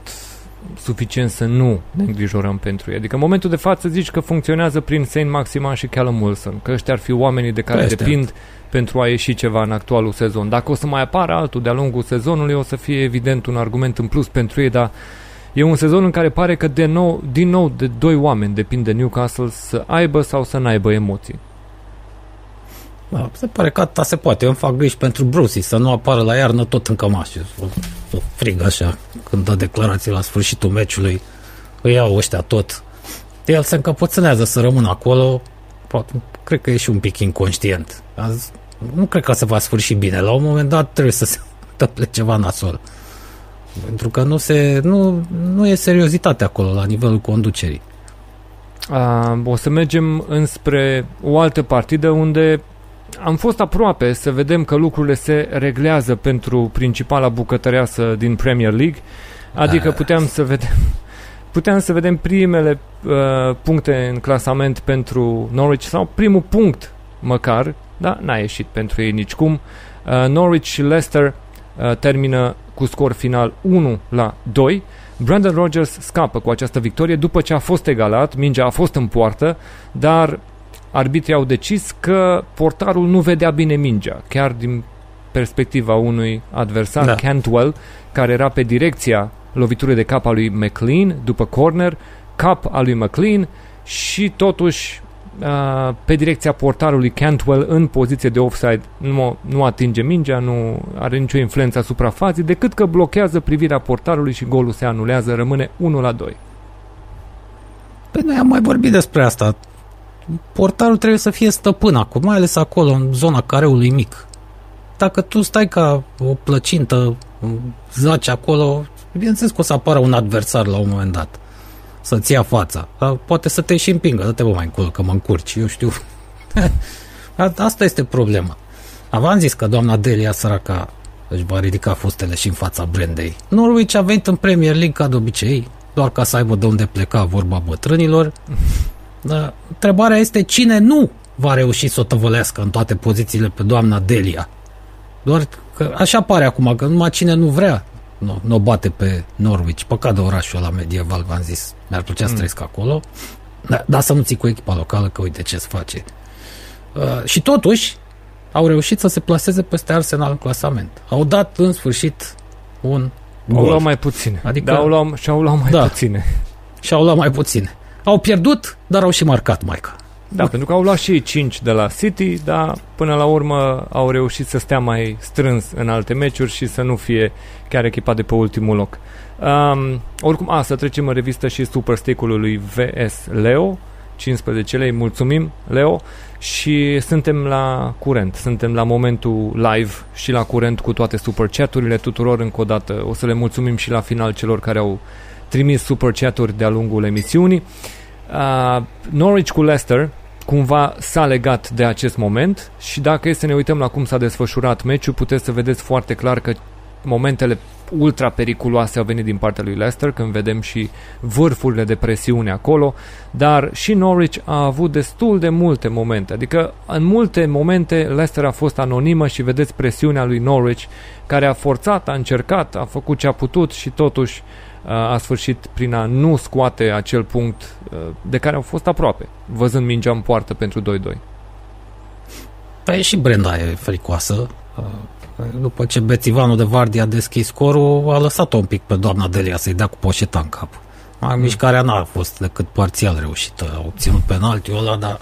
suficient să nu ne îngrijorăm pentru ei? Adică în momentul de față zici că funcționează prin Saint Maximan și Callum Wilson, că ăștia ar fi oamenii de care Ăștia. depind pentru a ieși ceva în actualul sezon. Dacă o să mai apară altul de-a lungul sezonului, o să fie evident un argument în plus pentru ei, dar e un sezon în care pare că de nou, din nou de doi oameni depinde Newcastle să aibă sau să n-aibă emoții. Da, se pare că atâta se poate. Eu îmi fac griji pentru Brucey să nu apară la iarnă tot în cămașă. Să, să frig așa când dă declarații la sfârșitul meciului. Îi iau ăștia tot. El se încăpățânează să rămână acolo. Poate, cred că e și un pic inconștient. Azi, nu cred că se va sfârși bine. La un moment dat trebuie să se *laughs* întâmple ceva nasol. Pentru că nu, se, nu, nu e seriozitate acolo la nivelul conducerii. Uh, o să mergem înspre o altă partidă unde am fost aproape să vedem că lucrurile se reglează pentru principala bucătăreasă din Premier League, adică puteam să vedem *laughs* puteam să vedem primele uh, puncte în clasament pentru Norwich sau primul punct măcar, dar n-a ieșit pentru ei nicicum. Uh, Norwich și Leicester uh, termină cu scor final 1 la 2. Brandon Rodgers scapă cu această victorie după ce a fost egalat, mingea a fost în poartă, dar arbitrii au decis că portarul nu vedea bine mingea, chiar din perspectiva unui adversar, da. Da. Cantwell, care era pe direcția loviturii de cap a lui McLean după corner, cap al lui McLean și totuși uh, pe direcția portarului Cantwell în poziție de offside nu, nu atinge mingea, nu are nicio influență asupra fazii, decât că blochează privirea portarului și golul se anulează, rămâne 1 la 2. Păi noi am mai vorbit despre asta. Portarul trebuie să fie stăpân acum, mai ales acolo, în zona careului mic. Dacă tu stai ca o plăcintă, zaci acolo, bineînțeles că o să apară un adversar la un moment dat. Să-ți ia fața. Dar Poate să te și împingă, dă-te bă mai încolo, că mă încurci, eu știu. *laughs* A- Asta este problema. Am zis că doamna Delia săraca își va ridica fustele și în fața Brendei. Norwich a venit în Premier League ca de obicei, doar ca să aibă de unde pleca vorba bătrânilor. *laughs* Dar întrebarea este cine nu va reuși să o tăvălească în toate pozițiile pe doamna Delia. Doar că așa pare acum, că numai cine nu vrea nu, nu o bate pe Norwich. Păcat de orașul ăla medieval, v-am zis. Mi-ar plăcea să Mm. trăiesc acolo. Dar da, să nu ții cu echipa locală, că uite ce se face. Uh, și totuși, au reușit să se plaseze peste Arsenal în clasament. Au dat în sfârșit un Au luat mai puține. Adică, da, au luat, și-au luat mai da. puține. Și-au luat mai puține. Au pierdut, dar au și marcat Maica. Da, pentru că au luat și 5 de la City, dar până la urmă au reușit să stea mai strâns în alte meciuri și să nu fie chiar echipa de pe ultimul loc. Um, oricum, a, să trecem în revistă și super stake-ul lui VS Leo, 15 lei, mulțumim Leo și suntem la curent, suntem la momentul live și la curent cu toate super chaturile tuturor încă o dată. O să le mulțumim și la final celor care au trimis super chaturi de-a lungul emisiunii. Uh, Norwich cu Leicester cumva s-a legat de acest moment și dacă e să ne uităm la cum s-a desfășurat meciul, puteți să vedeți foarte clar că momentele ultra periculoase au venit din partea lui Leicester, când vedem și vârfurile de presiune acolo, dar și Norwich a avut destul de multe momente, adică în multe momente Leicester a fost anonimă și vedeți presiunea lui Norwich, care a forțat, a încercat, a făcut ce a putut și totuși a sfârșit prin a nu scoate acel punct de care au fost aproape, văzând mingea în poartă pentru 2-2. Păi și Brenda e fricoasă. După ce Bețivanul de Vardi a deschis scorul, a lăsat-o un pic pe doamna Delia să-i dea cu poșeta în cap. Mm. Mișcarea n-a fost decât parțial reușită. A obținut penaltiul ăla, dar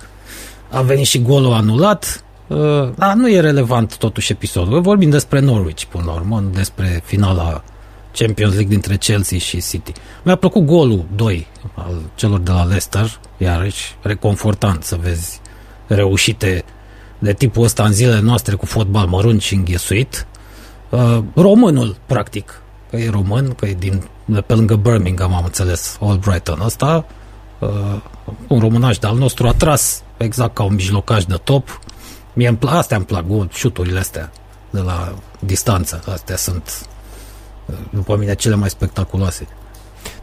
a venit și golul anulat. Uh, dar nu e relevant totuși episodul. Vorbim despre Norwich până la urmă, nu despre finala Champions League dintre Chelsea și City. Mi-a plăcut golul 2 al celor de la Leicester, iarăși reconfortant să vezi reușite de tipul ăsta în zilele noastre cu fotbal mărunt și înghesuit. Uh, românul, practic, că e român, că e din, de pe lângă Birmingham, am înțeles, Albrighton ăsta, uh, un românaș de al nostru a tras exact ca un mijlocaș de top. Mie îmi plac, astea îmi plac, șuturile astea de la distanță. Astea sunt, uh, după mine, cele mai spectaculoase.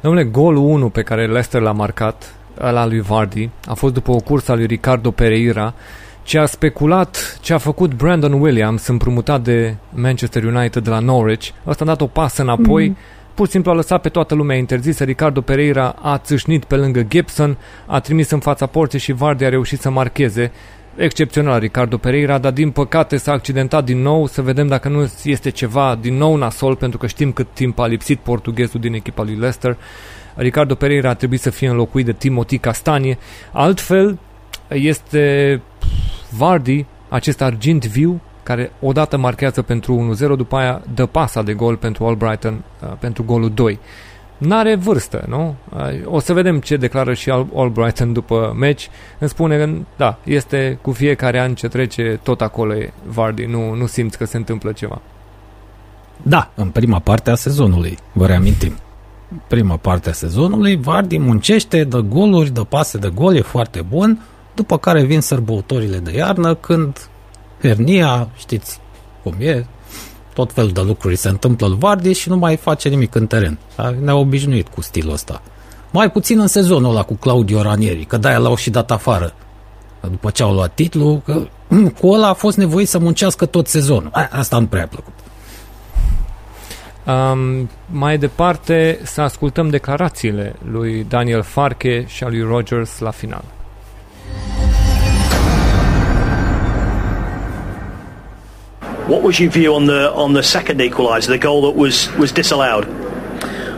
Domnule, golul 1 pe care Leicester l-a marcat, ăla lui Vardy, a fost după o cursă a lui Ricardo Pereira, ce a speculat ce a făcut Brandon Williams împrumutat de Manchester United de la Norwich. Ăsta a dat o pasă înapoi, mm. pur și simplu a lăsat pe toată lumea interzisă. Ricardo Pereira a țâșnit pe lângă Gibson, a trimis în fața porții și Vardy a reușit să marcheze. Excepțional Ricardo Pereira, dar din păcate s-a accidentat din nou, să vedem dacă nu este ceva din nou nasol, pentru că știm cât timp a lipsit portughezul din echipa lui Leicester. Ricardo Pereira a trebuit să fie înlocuit de Timothy Castanie. Altfel, este Vardy, acest argint viu, care odată marchează pentru 1-0, după aia dă pasa de gol pentru Albrighton uh, pentru golul 2. N-are vârstă, nu? Uh, o să vedem ce declară și Albrighton după meci. Îmi spune că, da, este cu fiecare an ce trece, tot acolo e Vardy, nu, nu simți că se întâmplă ceva. Da, în prima parte a sezonului, vă reamintim. Prima parte a sezonului, Vardy muncește, dă goluri, dă pase de gol, e foarte bun, după care vin sărbătorile de iarnă când hernia, știți cum e, tot felul de lucruri se întâmplă în Vardy și nu mai face nimic în teren. Ne-a obișnuit cu stilul ăsta. Mai puțin în sezonul ăla cu Claudio Ranieri, că de-aia l-au și dat afară. După ce au luat titlul, că cu ăla a fost nevoit să muncească tot sezonul. Asta nu prea a plăcut. Um, mai departe să ascultăm declarațiile lui Daniel Farke și a lui Rogers la final. What was your view on the on the second equaliser, the goal that was was disallowed?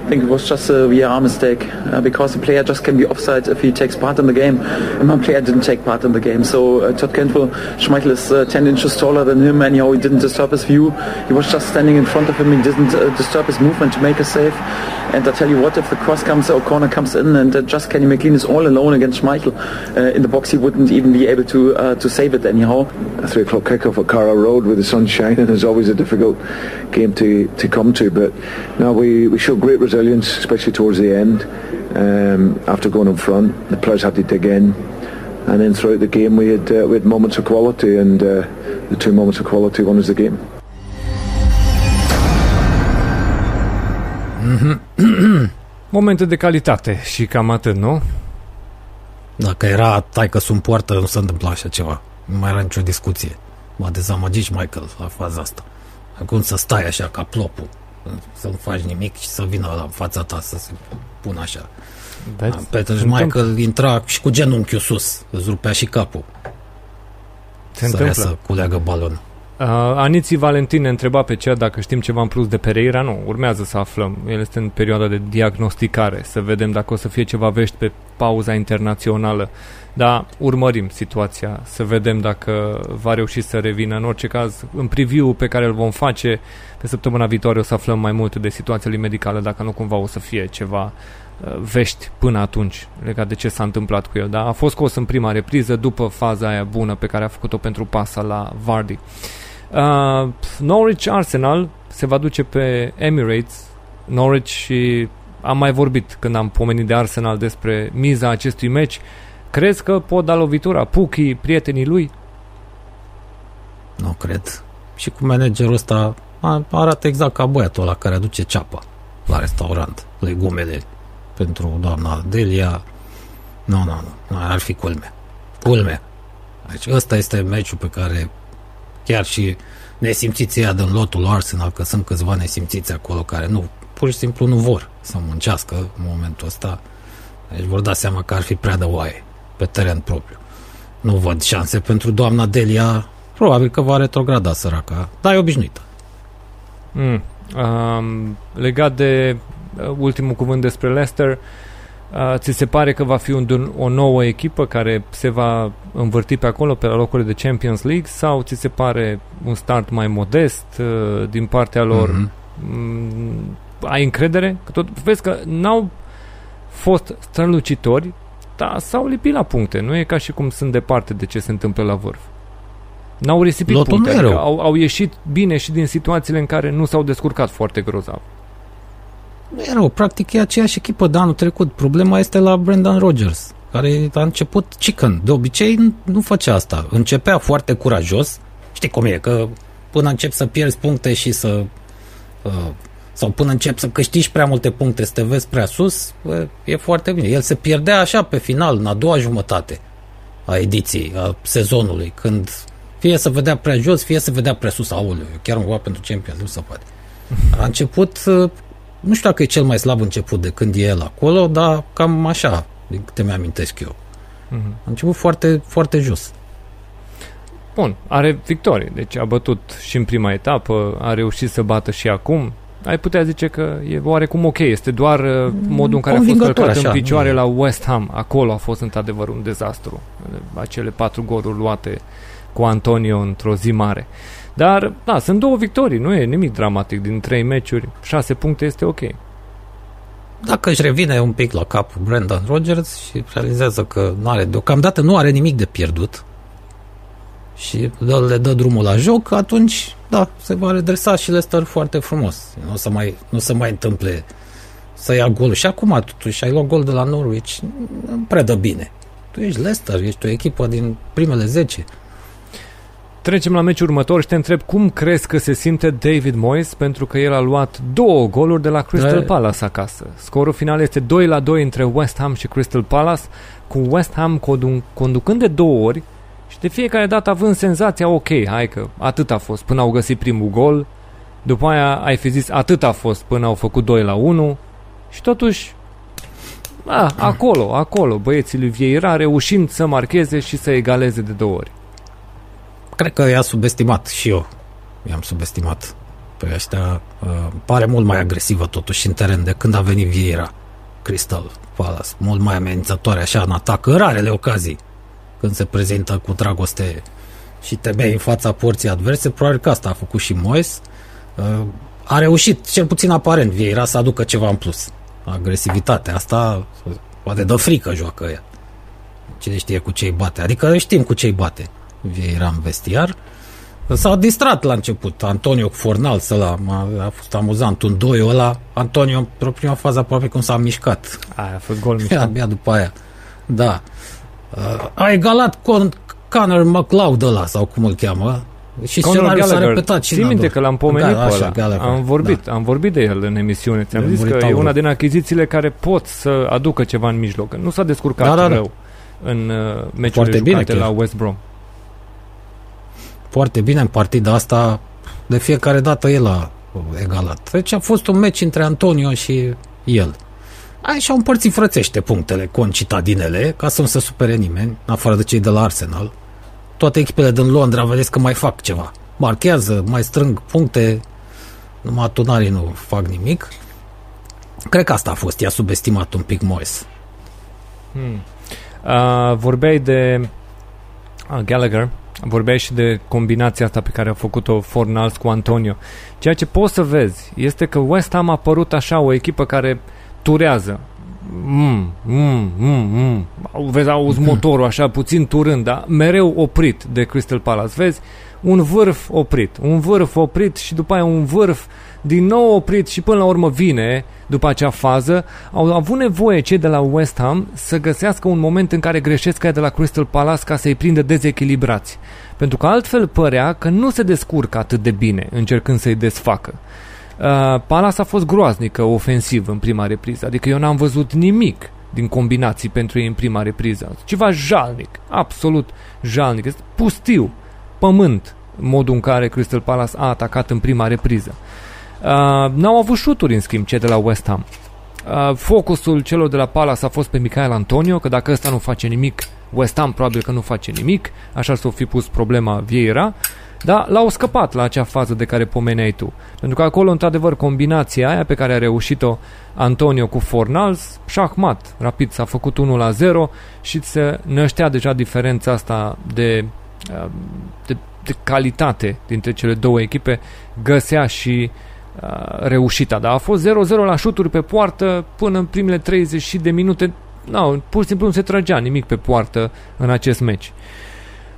I think it was just a VR mistake uh, because the player just can be offside if he takes part in the game. And my player didn't take part in the game. So uh, Todd Cantwell, Schmeichel is uh, 10 inches taller than him, anyhow he didn't disturb his view. He was just standing in front of him. He didn't uh, disturb his movement to make a save. And I tell you what, if the cross comes or corner comes in and uh, just Kenny McLean is all alone against Schmeichel uh, in the box, he wouldn't even be able to to save it anyhow. A three o'clock kickoff at Carrow Road with the sun shining *laughs* is always a difficult game to, to come to. But now we, we showed great resilience, especially towards the end. Um, after going in front, the players had to dig in, and then throughout the game we had uh, we had moments of quality, and uh, the two moments of quality won us the game. *clears throat* Momente de calitate și cam atât, nu? Dacă era tai că sunt poartă, nu se întâmpla așa ceva. Nu mai era nicio discuție. M-a dezamăgit și Michael la faza asta. Acum să stai așa ca plopul să nu faci nimic și să vină la fața ta să se pună așa. Vezi? Peter Michael intra și cu genunchiul sus, îți rupea și capul. Se Sărea întâmplă. să culeagă balonul. Uh, Aniții Valentin ne întreba pe cea dacă știm ceva în plus de Pereira. Nu, urmează să aflăm. El este în perioada de diagnosticare, să vedem dacă o să fie ceva vești pe pauza internațională. Dar urmărim situația, să vedem dacă va reuși să revină. În orice caz, în preview pe care îl vom face pe săptămâna viitoare o să aflăm mai multe de situația lui medicală, dacă nu cumva o să fie ceva uh, vești până atunci legat de ce s-a întâmplat cu el. Dar a fost scos în prima repriză după faza aia bună pe care a făcut-o pentru pasa la Vardy. Uh, Norwich Arsenal se va duce pe Emirates. Norwich și am mai vorbit când am pomenit de Arsenal despre miza acestui meci. Crezi că pot da lovitura? Puki, prietenii lui? Nu cred. Și cu managerul ăsta arată exact ca băiatul ăla care aduce ceapa la restaurant, legumele pentru doamna Delia. Nu, nu, nu, ar fi culme. Culme. Deci ăsta este meciul pe care chiar și nesimțiții ăia din lotul Arsenal, că sunt câțiva nesimțiți acolo care nu, pur și simplu nu vor să muncească în momentul ăsta. Deci vor da seama că ar fi prea de oaie pe teren propriu. Nu văd șanse pentru doamna Delia. Probabil că va retrograda săraca, dar e obișnuită. Mm. Um, legat de uh, ultimul cuvânt despre Leicester, uh, ți se pare că va fi un, o nouă echipă care se va învârti pe acolo, pe la locurile de Champions League, sau ți se pare un start mai modest uh, din partea lor? Mm-hmm. Mm, ai încredere? Că tot, vezi că n-au fost strălucitori, dar s-au lipit la puncte. Nu e ca și cum sunt departe de ce se întâmplă la vârf. N-au risipit Lotul puncte, nu e adică rău. au, au ieșit bine și din situațiile în care nu s-au descurcat foarte grozav. Nu e rău, practic e aceeași echipă de anul trecut. Problema este la Brendan Rodgers, care a început chicken. De obicei nu făcea asta. Începea foarte curajos. Știi cum e, că până încep să pierzi puncte și să... Uh, sau până încep să câștigi prea multe puncte, să te vezi prea sus, bă, e foarte bine. El se pierdea așa pe final, în a doua jumătate a ediției, a sezonului, când fie să vedea prea jos, fie să vedea prea sus. Aoleu, eu chiar am pentru Champions, nu se poate. A început, uh, nu știu dacă e cel mai slab început de când e el acolo, dar cam așa, din câte mi-amintesc eu. Mhm. A început foarte, foarte jos. Bun, are victorie, deci a bătut și în prima etapă, a reușit să bată și acum. Ai putea zice că e oarecum ok, este doar uh, modul în care a fost Convingător, călcat așa, în picioare nu- la West Ham. Acolo a fost într-adevăr un dezastru. Acele patru goluri luate cu Antonio într-o zi mare. Dar, da, sunt două victorii, nu e nimic dramatic. Din trei meciuri, șase puncte este ok. Dacă își revine un pic la cap Brendan Rodgers și realizează că nu are, deocamdată nu are nimic de pierdut și dă, le dă drumul la joc, atunci, da, se va redresa și Leicester foarte frumos. Nu o să mai, nu se mai întâmple să ia gol. Și acum, totuși, ai luat gol de la Norwich, nu prea dă bine. Tu ești Leicester, ești o echipă din primele 10. Trecem la meciul următor și te întreb cum crezi că se simte David Moyes pentru că el a luat două goluri de la Crystal Da. Palace acasă. Scorul final este 2 la 2 între West Ham și Crystal Palace, cu West Ham condu- conducând de două ori și de fiecare dată având senzația, ok, hai că atât a fost până au găsit primul gol, după aia ai fi zis atât a fost până au făcut 2 la 1 și totuși a, acolo, acolo, băieții lui Vieira reușind să marcheze și să egaleze de două ori. Cred că i-a subestimat și eu. I-am subestimat pe ăștia. Uh, pare mult mai agresivă totuși în teren de când a venit Vieira. Crystal Palace. Mult mai amenințătoare așa în atac. În rarele ocazii când se prezintă cu dragoste și te bei în fața porții adverse. Probabil că asta a făcut și Moes. Uh, a reușit, cel puțin aparent, Vieira să aducă ceva în plus. Agresivitatea asta poate dă frică joacă ea. Cine știe cu ce îi bate. Adică știm cu ce îi bate. Vieira în vestiar. S-a distrat la început. Antonio cu Fornal, ăla, a, a fost amuzant. Un doi ăla, Antonio, într-o prima fază aproape cum s-a mișcat. Aia a fost gol Abia, mișcat. *laughs* abia după aia. Da. Uh, a egalat Con Conor McLeod ăla, sau cum îl cheamă. Și Conor scenariul s-a Gallagher. repetat și Ții în a minte doua. că l-am pomenit Da, pe așa, ăla. Gallagher, Am vorbit, da. am vorbit de el în emisiune. Ți-am De zis că e Muritaurul. una din achizițiile care pot să aducă ceva în mijloc. Nu s-a descurcat Da, da, da. rău în uh, meciurile Foarte bine jucate chiar. la West Brom. Foarte bine în partida asta. De fiecare dată el a egalat. Deci a fost un meci între Antonio și el. Ai și-au împărțit frățește punctele concitadinele, ca să nu se supere nimeni, în afară de cei de la Arsenal. Toate echipele din Londra, vedeți că mai fac ceva. marchează, mai strâng puncte, numai tunarii nu fac nimic. Cred că asta a fost, i-a subestimat un pic Moise. Hmm. Uh, vorbeai de uh, Gallagher, vorbeai și de combinația asta pe care a făcut-o Fornals cu Antonio. Ceea ce poți să vezi este că West Ham a apărut așa o echipă care turează. Mm, mm, mm, mm. Vezi, auzi *laughs* motorul așa puțin turând, dar mereu oprit de Crystal Palace. Vezi, un vârf oprit, un vârf oprit și după aia un vârf din nou oprit și până la urmă vine după acea fază, au avut nevoie cei de la West Ham să găsească un moment în care greșesc ca de la Crystal Palace ca să-i prindă dezechilibrați. Pentru că altfel părea că nu se descurcă atât de bine încercând să-i desfacă. Uh, Palace a fost groaznică ofensiv în prima repriză, adică eu n-am văzut nimic din combinații pentru ei în prima repriză. Ceva jalnic, absolut jalnic, este pustiu, pământ, modul în care Crystal Palace a atacat în prima repriză. Uh, n-au avut șuturi, în schimb, cei de la West Ham. Uh, focusul celor de la Palace a fost pe Michael Antonio, că dacă ăsta nu face nimic, West Ham probabil că nu face nimic, așa s-o fi pus problema Vieira, dar l-au scăpat la acea fază de care pomeneai tu. Pentru că acolo, într-adevăr, combinația aia pe care a reușit-o Antonio cu Fornals, șahmat, rapid s-a făcut 1 la 0 și se năștea deja diferența asta de, uh, de, de calitate dintre cele două echipe, găsea și uh, Uh, reușita, dar a fost 0-0 la șuturi pe poartă până în primele 30 de minute. No, pur și simplu nu se trăgea nimic pe poartă în acest meci.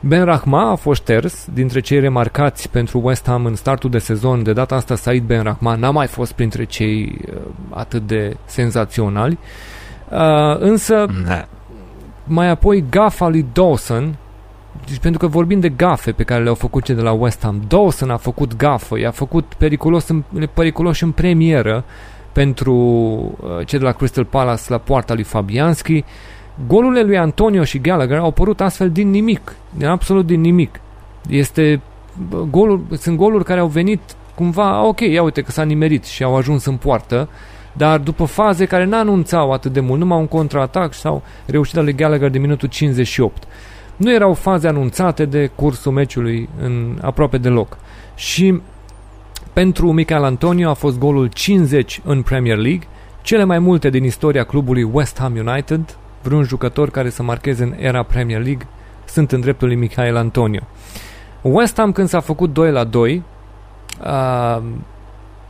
Ben Rahma a fost ters dintre cei remarcați pentru West Ham în startul de sezon. De data asta Said Ben Rahma n-a mai fost printre cei uh, atât de senzaționali. Uh, însă ne. mai apoi gafa lui Dawson deci pentru că vorbim de gafe pe care le-au făcut cei de la West Ham. Dawson a făcut gafă, i-a făcut periculos în, periculos în premieră pentru uh, cei de la Crystal Palace la poarta lui Fabianski. Golurile lui Antonio și Gallagher au apărut astfel din nimic, din absolut din nimic. Este golul, sunt goluri care au venit cumva, ok, ia uite că s-a nimerit și au ajuns în poartă, dar după faze care n-anunțau atât de mult, numai un contraatac sau reușita lui Gallagher de minutul 58 nu erau faze anunțate de cursul meciului în aproape deloc. Și pentru Michael Antonio a fost golul 50 în Premier League, cele mai multe din istoria clubului West Ham United, vreun jucător care să marcheze în era Premier League, sunt în dreptul lui Michael Antonio. West Ham când s-a făcut 2 la 2, uh,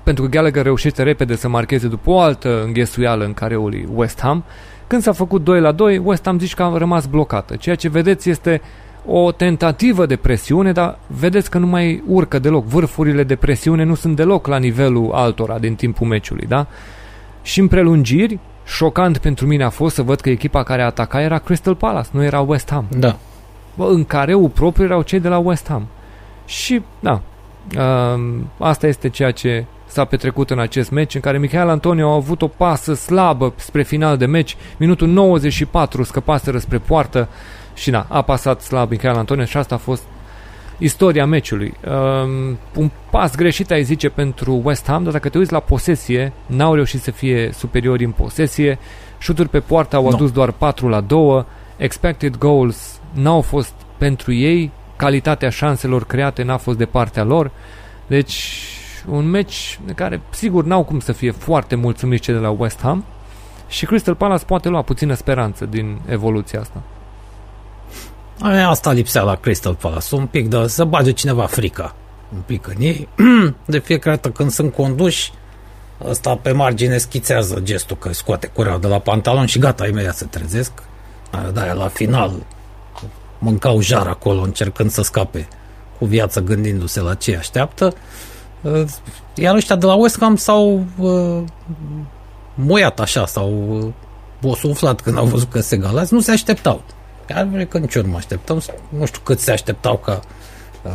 pentru că Gallagher reușește repede să marcheze după o altă înghesuială în careul lui West Ham, când s-a făcut 2 la 2, West Ham zici că a rămas blocată. Ceea ce vedeți este o tentativă de presiune, dar vedeți că nu mai urcă deloc. Vârfurile de presiune nu sunt deloc la nivelul altora din timpul meciului, da? Și în prelungiri, șocant pentru mine a fost să văd că echipa care ataca era Crystal Palace, nu era West Ham. Da. Bă, în careul propriu erau cei de la West Ham. Și, da, uh, asta este ceea ce s-a petrecut în acest meci, în care Michael Antonio a avut o pasă slabă spre final de meci, minutul 94 scăpaseră spre poartă și da, a pasat slab Michael Antonio și asta a fost istoria meciului. Um, un pas greșit, ai zice, pentru West Ham, dar dacă te uiți la posesie, n-au reușit să fie superiori în posesie, șuturi pe poartă au no. adus doar 4 la 2, expected goals n-au fost pentru ei, calitatea șanselor create n-a fost de partea lor, deci un meci de care sigur n-au cum să fie foarte mulțumiți cei de la West Ham și Crystal Palace poate lua puțină speranță din evoluția asta. Asta lipsea la Crystal Palace, un pic de să bage cineva frica un pic în ei. *clears throat* De fiecare dată când sunt conduși, ăsta pe margine schițează gestul că scoate cureaua de la pantalon și gata, imediat se trezesc. Da, la final mâncau jar acolo încercând să scape cu viața gândindu-se la ce așteaptă. Uh, iar ăștia de la West Ham s-au uh, moiat așa, sau uh, bosuflat când au văzut că se galați, nu se așteptau. Chiar vreau că nici eu nu mă așteptam, nu știu cât se așteptau ca uh,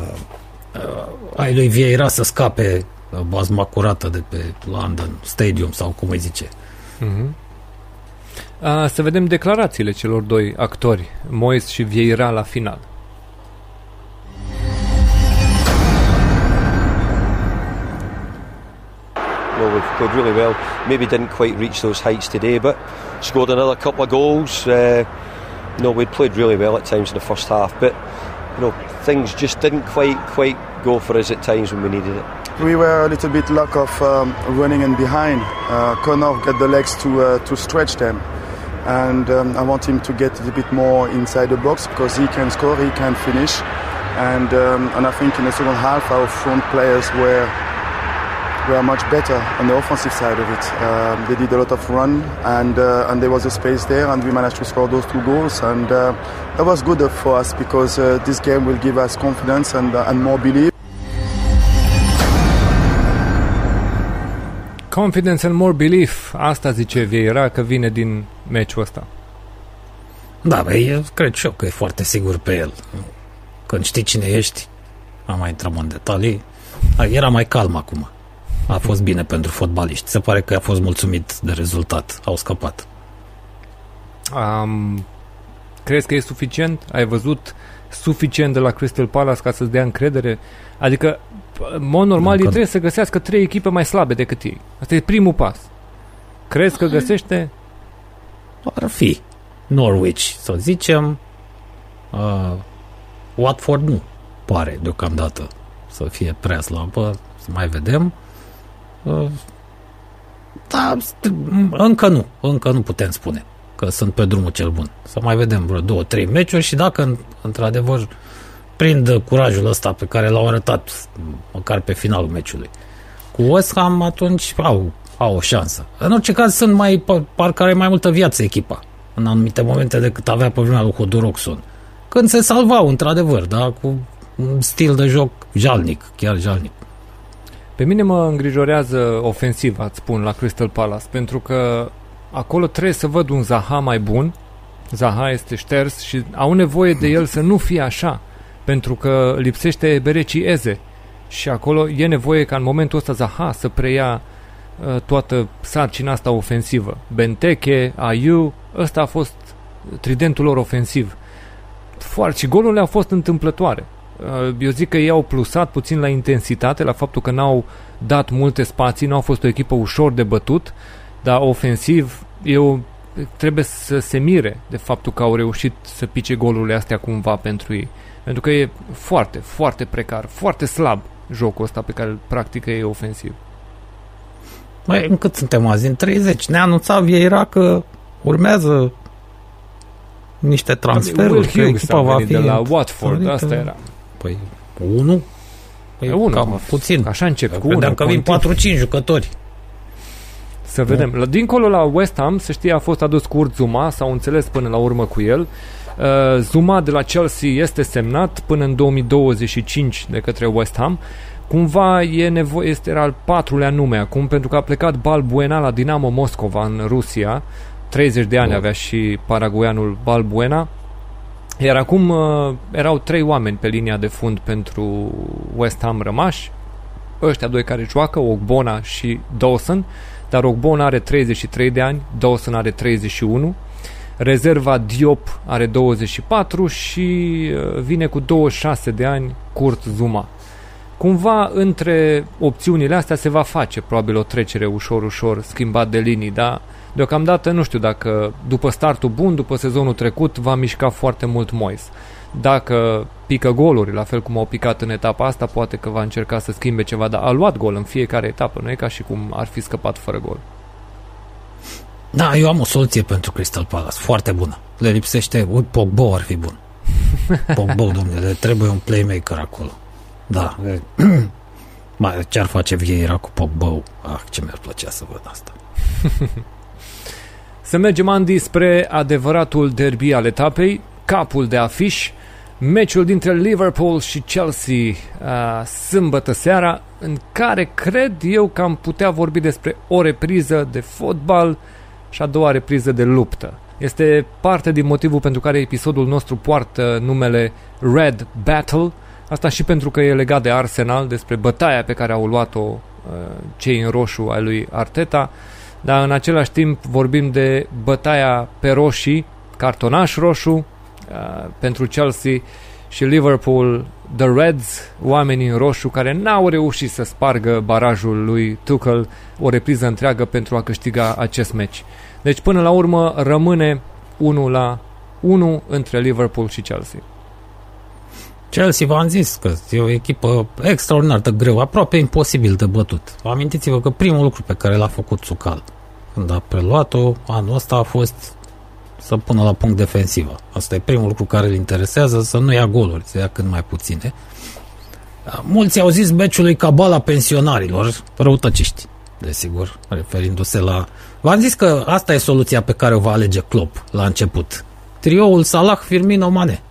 uh, ai lui Vieira să scape uh, bazma curată de pe London Stadium sau cum îi zice. Uh-huh. Uh, să vedem declarațiile celor doi actori, Mois și Vieira la final. Know, we've played really well. Maybe didn't quite reach those heights today, but scored another couple of goals. Uh, you know, we'd played really well at times in the first half, but you know, things just didn't quite quite go for us at times when we needed it. We were a little bit lack of um, running in behind. Uh, get the legs to uh, to stretch them, and um, I want him to get a bit more inside the box because he can score, he can finish, and um, and I think in the second half our front players were were much better on the offensive side of it. Um, they did a lot of run, and uh, and there was a space there, and we managed to score those two goals, and uh, that was good for us because uh, this game will give us confidence and uh, and more belief. Confidence and more belief, asta zice Vieira că vine din meciul ăsta. Da, bă, eu cred și eu că e foarte sigur pe el. Când știi cine ești, am mai intrat în detalii, era mai calm acum. A fost bine pentru fotbaliști. Se pare că a fost mulțumit de rezultat. Au scăpat. Um, crezi că e suficient? Ai văzut suficient de la Crystal Palace ca să-ți dea încredere? Adică, în mod normal, ei trebuie să găsească trei echipe mai slabe decât ei. Asta e primul pas. Crezi că găsește? Ar fi. Norwich, să zicem. Uh, Watford nu pare deocamdată să fie prea slabă. Să mai vedem. Uh, da, încă nu. Încă nu putem spune că sunt pe drumul cel bun. Să mai vedem vreo două, trei meciuri și dacă într-adevăr prind curajul ăsta pe care l-au arătat măcar pe finalul meciului cu West Ham, atunci au, au o șansă. În orice caz sunt mai, parcă are mai multă viață echipa în anumite momente decât avea pe vremea lui Hodorokson. Când se salvau, într-adevăr, da, cu un stil de joc jalnic, chiar jalnic. Pe mine mă îngrijorează ofensiva, îți spun, la Crystal Palace, pentru că acolo trebuie să văd un Zaha mai bun. Zaha este șters și au nevoie de el să nu fie așa, pentru că lipsește Bereci Eze. Și acolo e nevoie ca în momentul ăsta Zaha să preia uh, toată sarcina asta ofensivă. Benteke, Ayu, ăsta a fost tridentul lor ofensiv. Foarte, și golurile au fost întâmplătoare. Uh, eu zic că ei au plusat puțin la intensitate, la faptul că n-au dat multe spații, n-au fost o echipă ușor de bătut, dar ofensiv eu trebuie să se mire de faptul că au reușit să pice golurile astea cumva pentru ei. Pentru că e foarte, foarte precar, foarte slab jocul ăsta pe care îl practică ei ofensiv. Mai încât suntem azi? În 30. Ne anunța Vieira că urmează niște transferuri. Will Hughes echipa va fi de la Watford, asta era. Păi, unu? Păi, unu, cam puțin. Așa încep cu Vedeam că vin 4-5 jucători. Să vedem. La, dincolo la West Ham, să știe, a fost adus Kurt Zuma, s-au înțeles până la urmă cu el. Uh, Zuma de la Chelsea este semnat până în 2025 de către West Ham. Cumva e nevoie, este era al patrulea nume acum, pentru că a plecat Balbuena la Dinamo Moscova în Rusia. 30 de ani oh. avea și paraguayanul Balbuena. Iar acum uh, erau trei oameni pe linia de fund pentru West Ham rămași. Ăștia doi care joacă, Ogbona și Dawson. Dar Ogbona are 33 de ani, Dawson are 31. Rezerva Diop are 24 și uh, vine cu 26 de ani Kurt Zuma. Cumva între opțiunile astea se va face probabil o trecere ușor, ușor, schimbat de linii, dar deocamdată nu știu dacă după startul bun, după sezonul trecut, va mișca foarte mult Mois. Dacă pică goluri, la fel cum au picat în etapa asta, poate că va încerca să schimbe ceva, dar a luat gol în fiecare etapă, nu e ca și cum ar fi scăpat fără gol. Da, eu am o soluție pentru Crystal Palace, foarte bună. Le lipsește, ui, Pogba ar fi bun. *laughs* Pogba, domnule, trebuie un playmaker acolo. Da. *clears throat* Mai ce ar face Vieira cu Pogba? Ah, ce mi-ar plăcea să văd asta. *laughs* să mergem, Andy, spre adevăratul derby al etapei, capul de afiș, meciul dintre Liverpool și Chelsea uh, sâmbătă seara, în care cred eu că am putea vorbi despre o repriză de fotbal și a doua repriză de luptă. Este parte din motivul pentru care episodul nostru poartă numele Red Battle, asta și pentru că e legat de Arsenal, despre bătaia pe care au luat-o uh, cei în roșu ai lui Arteta, dar în același timp vorbim de bătaia pe roșii, cartonaș roșu uh, pentru Chelsea și Liverpool, The Reds, oamenii în roșu care n-au reușit să spargă barajul lui Tuchel o repriză întreagă pentru a câștiga acest meci. Deci până la urmă rămâne 1 la 1 între Liverpool și Chelsea. Chelsea, v-am zis că e o echipă extraordinar de greu, aproape imposibil de bătut. Amintiți-vă că primul lucru pe care l-a făcut Sucal când a preluat-o anul ăsta a fost să pună la punct defensivă. Asta e primul lucru care îl interesează, să nu ia goluri, să ia cât mai puține. Mulți au zis meciului ca bala pensionarilor, răutăciști, desigur, referindu-se la... V-am zis că asta e soluția pe care o va alege Klopp la început. Trioul Salah, Firmino, Mane.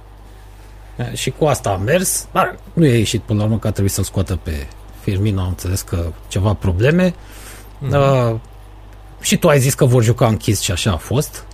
Și cu asta a mers, dar nu e ieșit până la urmă că a trebuit să-l scoată pe Firmino, am înțeles că ceva probleme. Mm-hmm. Uh, și tu ai zis că vor juca închis și așa a fost.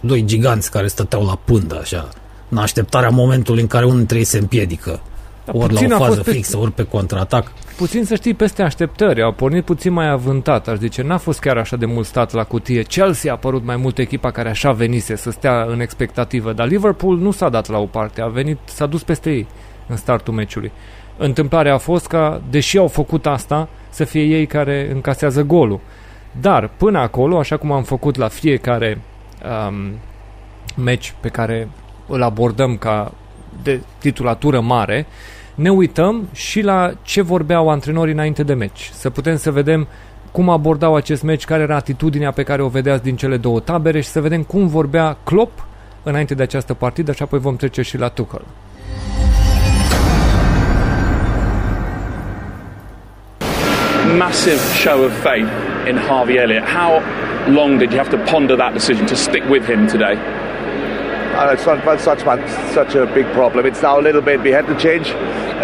Doi giganți care stăteau la pândă, așa, în așteptarea momentului în care unul dintre ei se împiedică. Da, ori la o fază fixă, ori pe contraatac. Puțin să știi peste așteptări, au pornit puțin mai avântat, aș zice, n-a fost chiar așa de mult stat la cutie. Chelsea a apărut mai mult echipa care așa venise să stea în expectativă, dar Liverpool nu s-a dat la o parte, a venit, s-a dus peste ei în startul meciului. Întâmplarea a fost ca, deși au făcut asta, să fie ei care încasează golul. Dar până acolo, așa cum am făcut la fiecare um, meci pe care îl abordăm ca de titulatură mare, ne uităm și la ce vorbeau antrenorii înainte de meci. Să putem să vedem cum abordau acest meci, care era atitudinea pe care o vedeați din cele două tabere și să vedem cum vorbea Klopp înainte de această partidă și apoi vom trece și la Tuchel. Massive show of faith in Harvey Elliott. How long did you have to ponder that decision to stick with him today? Uh, it's not, such such a big problem. It's now a little bit. We had to change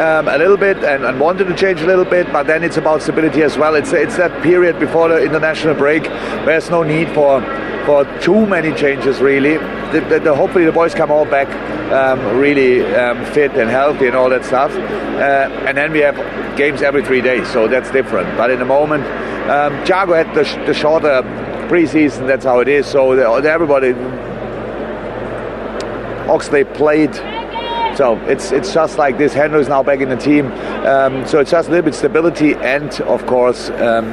um, a little bit and, and, wanted to change a little bit, but then it's about stability as well. It's it's that period before the international break. There's no need for for too many changes really. The, the, the, hopefully the boys come all back um, really um, fit and healthy and all that stuff. Uh, and then we have games every three days, so that's different. But in the moment, um, had the, the shorter preseason. That's how it is. So everybody Oxley played. So it's it's just like this. Henry is now back in the team. Um, so it's just a little bit stability and, of course, um,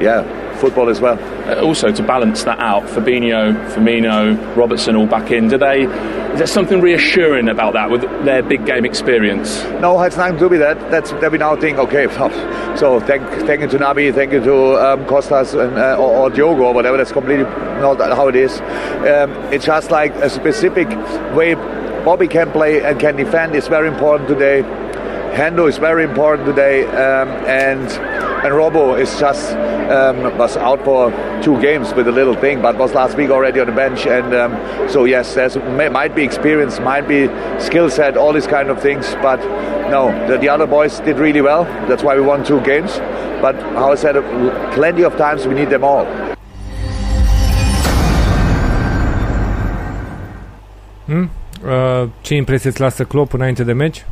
yeah, football as well. Uh, also, to balance that out, Fabinho, Firmino, Robertson all back in. Do they? Is there something reassuring about that with their big game experience? No, it's nothing to be that. That's that we now think. Okay, *laughs* well, so thank thank you to Nabi, thank you to um, Costas and, uh, or, or, Diogo or whatever. That's completely not how it is. Um, it's just like a specific way Bobby can play and can defend is very important today. Hendo is very important today, um, and and Robo is just um, was out for two games with a little thing, but was last week already on the bench. And um, so yes, there's might be experience, might be skill set, all these kind of things. But no, the, the other boys did really well. That's why we won two games. But how I said, plenty of times we need them all. Hmm? Uh, ce impresie îți lasă Klopp înainte de meci?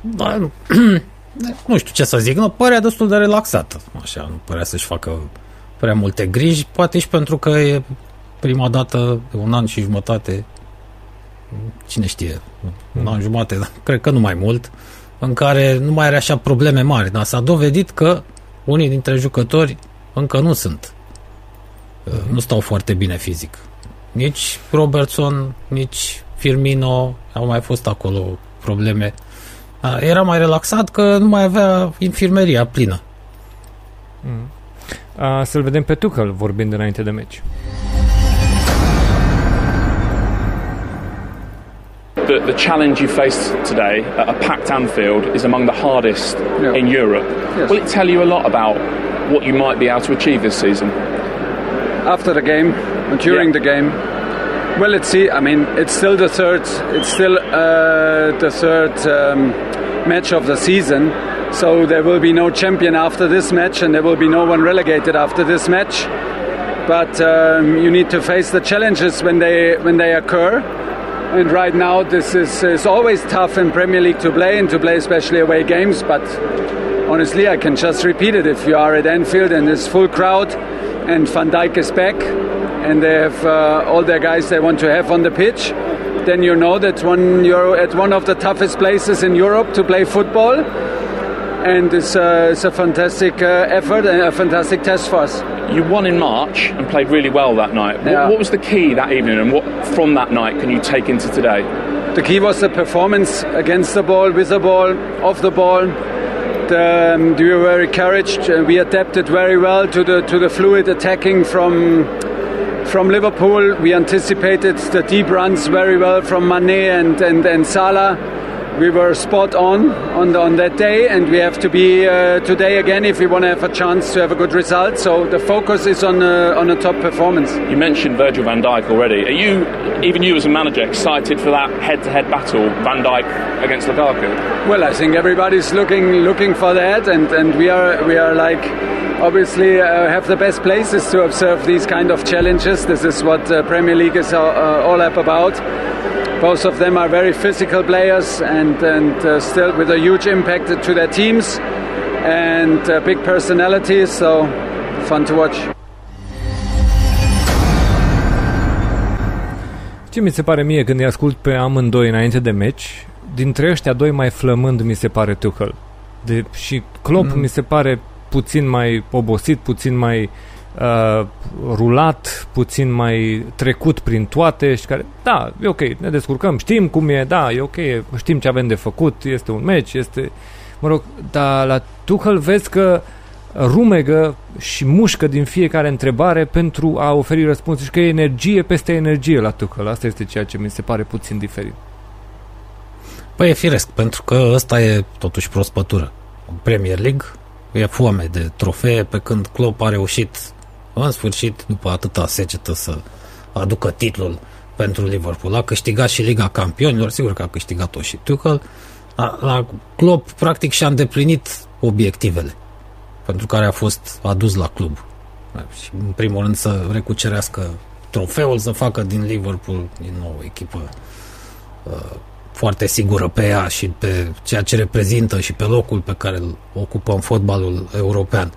Da, *clears throat* nu știu ce să zic, nu, părea destul de relaxată, așa, nu părea să-și facă prea multe griji, poate și pentru că e prima dată de un an și jumătate, cine știe, un an jumătate, cred că nu mai mult, în care nu mai are așa probleme mari, dar s-a dovedit că unii dintre jucători încă nu sunt, nu stau foarte bine fizic. Nici Robertson, nici Firmino au mai fost acolo probleme. Era mai relaxat că nu mai avea infirmeria plină. Mm. să-l vedem pe Tuchel vorbind înainte de meci. The, the challenge you faced today at a packed Anfield is among the hardest yeah. in Europe. Yes. Will it tell you a lot about what you might be able to achieve this season? After the game, and during yeah. the game, well, let's see. I mean, it's still the third. It's still uh, the third um, match of the season. So there will be no champion after this match, and there will be no one relegated after this match. But um, you need to face the challenges when they when they occur. And right now, this is, is always tough in Premier League to play and to play especially away games. But honestly, I can just repeat it. If you are at Anfield and this full crowd, and Van Dijk is back, and they have uh, all their guys they want to have on the pitch, then you know that when you're at one of the toughest places in Europe to play football, and it's, uh, it's a fantastic uh, effort and a fantastic test for us. You won in March and played really well that night. What, yeah. what was the key that evening, and what from that night can you take into today? The key was the performance against the ball, with the ball, off the ball. The, um, we were very encouraged. We adapted very well to the to the fluid attacking from from Liverpool. We anticipated the deep runs very well from Mane and and, and Salah we were spot on on, the, on that day, and we have to be uh, today again if we want to have a chance to have a good result. So the focus is on a, on a top performance. You mentioned Virgil van Dijk already. Are you, even you as a manager, excited for that head-to-head battle, Van Dijk against Lukaku? Well, I think everybody's looking looking for that, and, and we are we are like obviously uh, have the best places to observe these kind of challenges. This is what uh, Premier League is all, uh, all up about. Both of them are very physical players and, and uh, still with a huge impact to their teams and uh, big personalities, so fun to watch. Ce mi se pare mie când îi ascult pe amândoi înainte de meci, dintre ăștia doi mai flămând mi se pare Tuchel. De, și Klopp mm. mi se pare puțin mai obosit, puțin mai uh, rulat, puțin mai trecut prin toate și care, da, e ok, ne descurcăm, știm cum e, da, e ok, știm ce avem de făcut, este un meci, este, mă rog, dar la Tuchel vezi că rumegă și mușcă din fiecare întrebare pentru a oferi răspuns și că e energie peste energie la Tuchel. Asta este ceea ce mi se pare puțin diferit. Păi e firesc, pentru că ăsta e totuși prospătură. Premier League e foame de trofee, pe când Klopp a reușit în sfârșit, după atâta secetă, să aducă titlul pentru Liverpool. A câștigat și Liga Campionilor, sigur că a câștigat-o și Tuchel. La, la Klopp, practic, și-a îndeplinit obiectivele pentru care a fost adus la club. Și, în primul rând, să recucerească trofeul, să facă din Liverpool din nou o echipă uh, foarte sigură pe ea și pe ceea ce reprezintă și pe locul pe care îl ocupă în fotbalul european.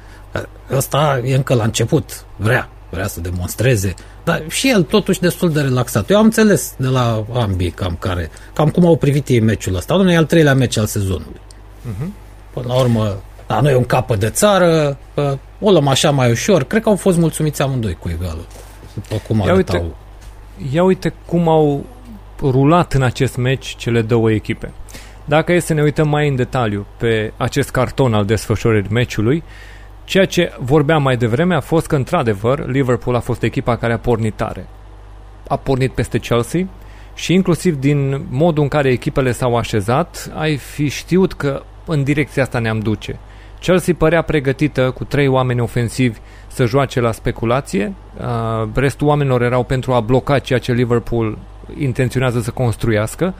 Ăsta e încă la început, vrea, vrea să demonstreze, dar și el totuși destul de relaxat. Eu am înțeles de la ambii cam care, cam cum au privit ei meciul ăsta. Domnule, e al treilea meci al sezonului. Uh-huh. Până la urmă, la noi e un capă de țară, o luăm așa mai ușor. Cred că au fost mulțumiți amândoi cu egalul. După cum ia uite, ia uite cum au rulat în acest meci cele două echipe. Dacă e să ne uităm mai în detaliu pe acest carton al desfășurării meciului, Ceea ce vorbeam mai devreme a fost că, într-adevăr, Liverpool a fost echipa care a pornit tare. A pornit peste Chelsea și inclusiv din modul în care echipele s-au așezat, ai fi știut că în direcția asta ne-am duce. Chelsea părea pregătită cu trei oameni ofensivi să joace la speculație, restul oamenilor erau pentru a bloca ceea ce Liverpool intenționează să construiască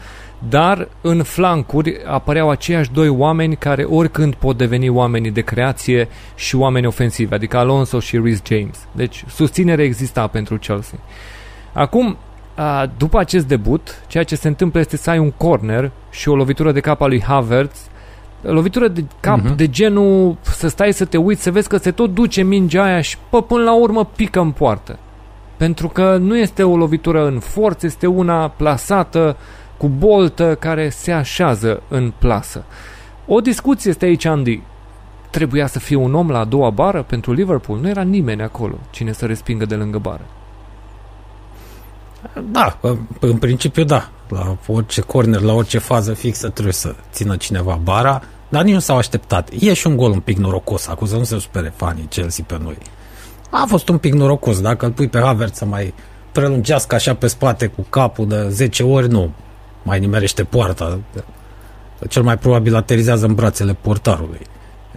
dar în flancuri apăreau aceiași doi oameni care oricând pot deveni oamenii de creație și oameni ofensivi, adică Alonso și Rhys James. Deci susținere exista pentru Chelsea. Acum, după acest debut, ceea ce se întâmplă este să ai un corner și o lovitură de cap a lui Havertz, lovitură de cap uh-huh. de genul să stai să te uiți, să vezi că se tot duce mingea aia și pă, până la urmă pică în poartă. Pentru că nu este o lovitură în forță, este una plasată cu boltă care se așează în plasă. O discuție este aici, Andy. Trebuia să fie un om la a doua bară pentru Liverpool? Nu era nimeni acolo cine să respingă de lângă bară. Da, în principiu da. La orice corner, la orice fază fixă trebuie să țină cineva bara, dar nici nu s-au așteptat. E și un gol un pic norocos, acum să nu se supere fanii Chelsea pe noi. A fost un pic norocos, dacă îl pui pe Havertz să mai prelungească așa pe spate cu capul de 10 ori, nu mai nimerește poarta. Cel mai probabil aterizează în brațele portarului.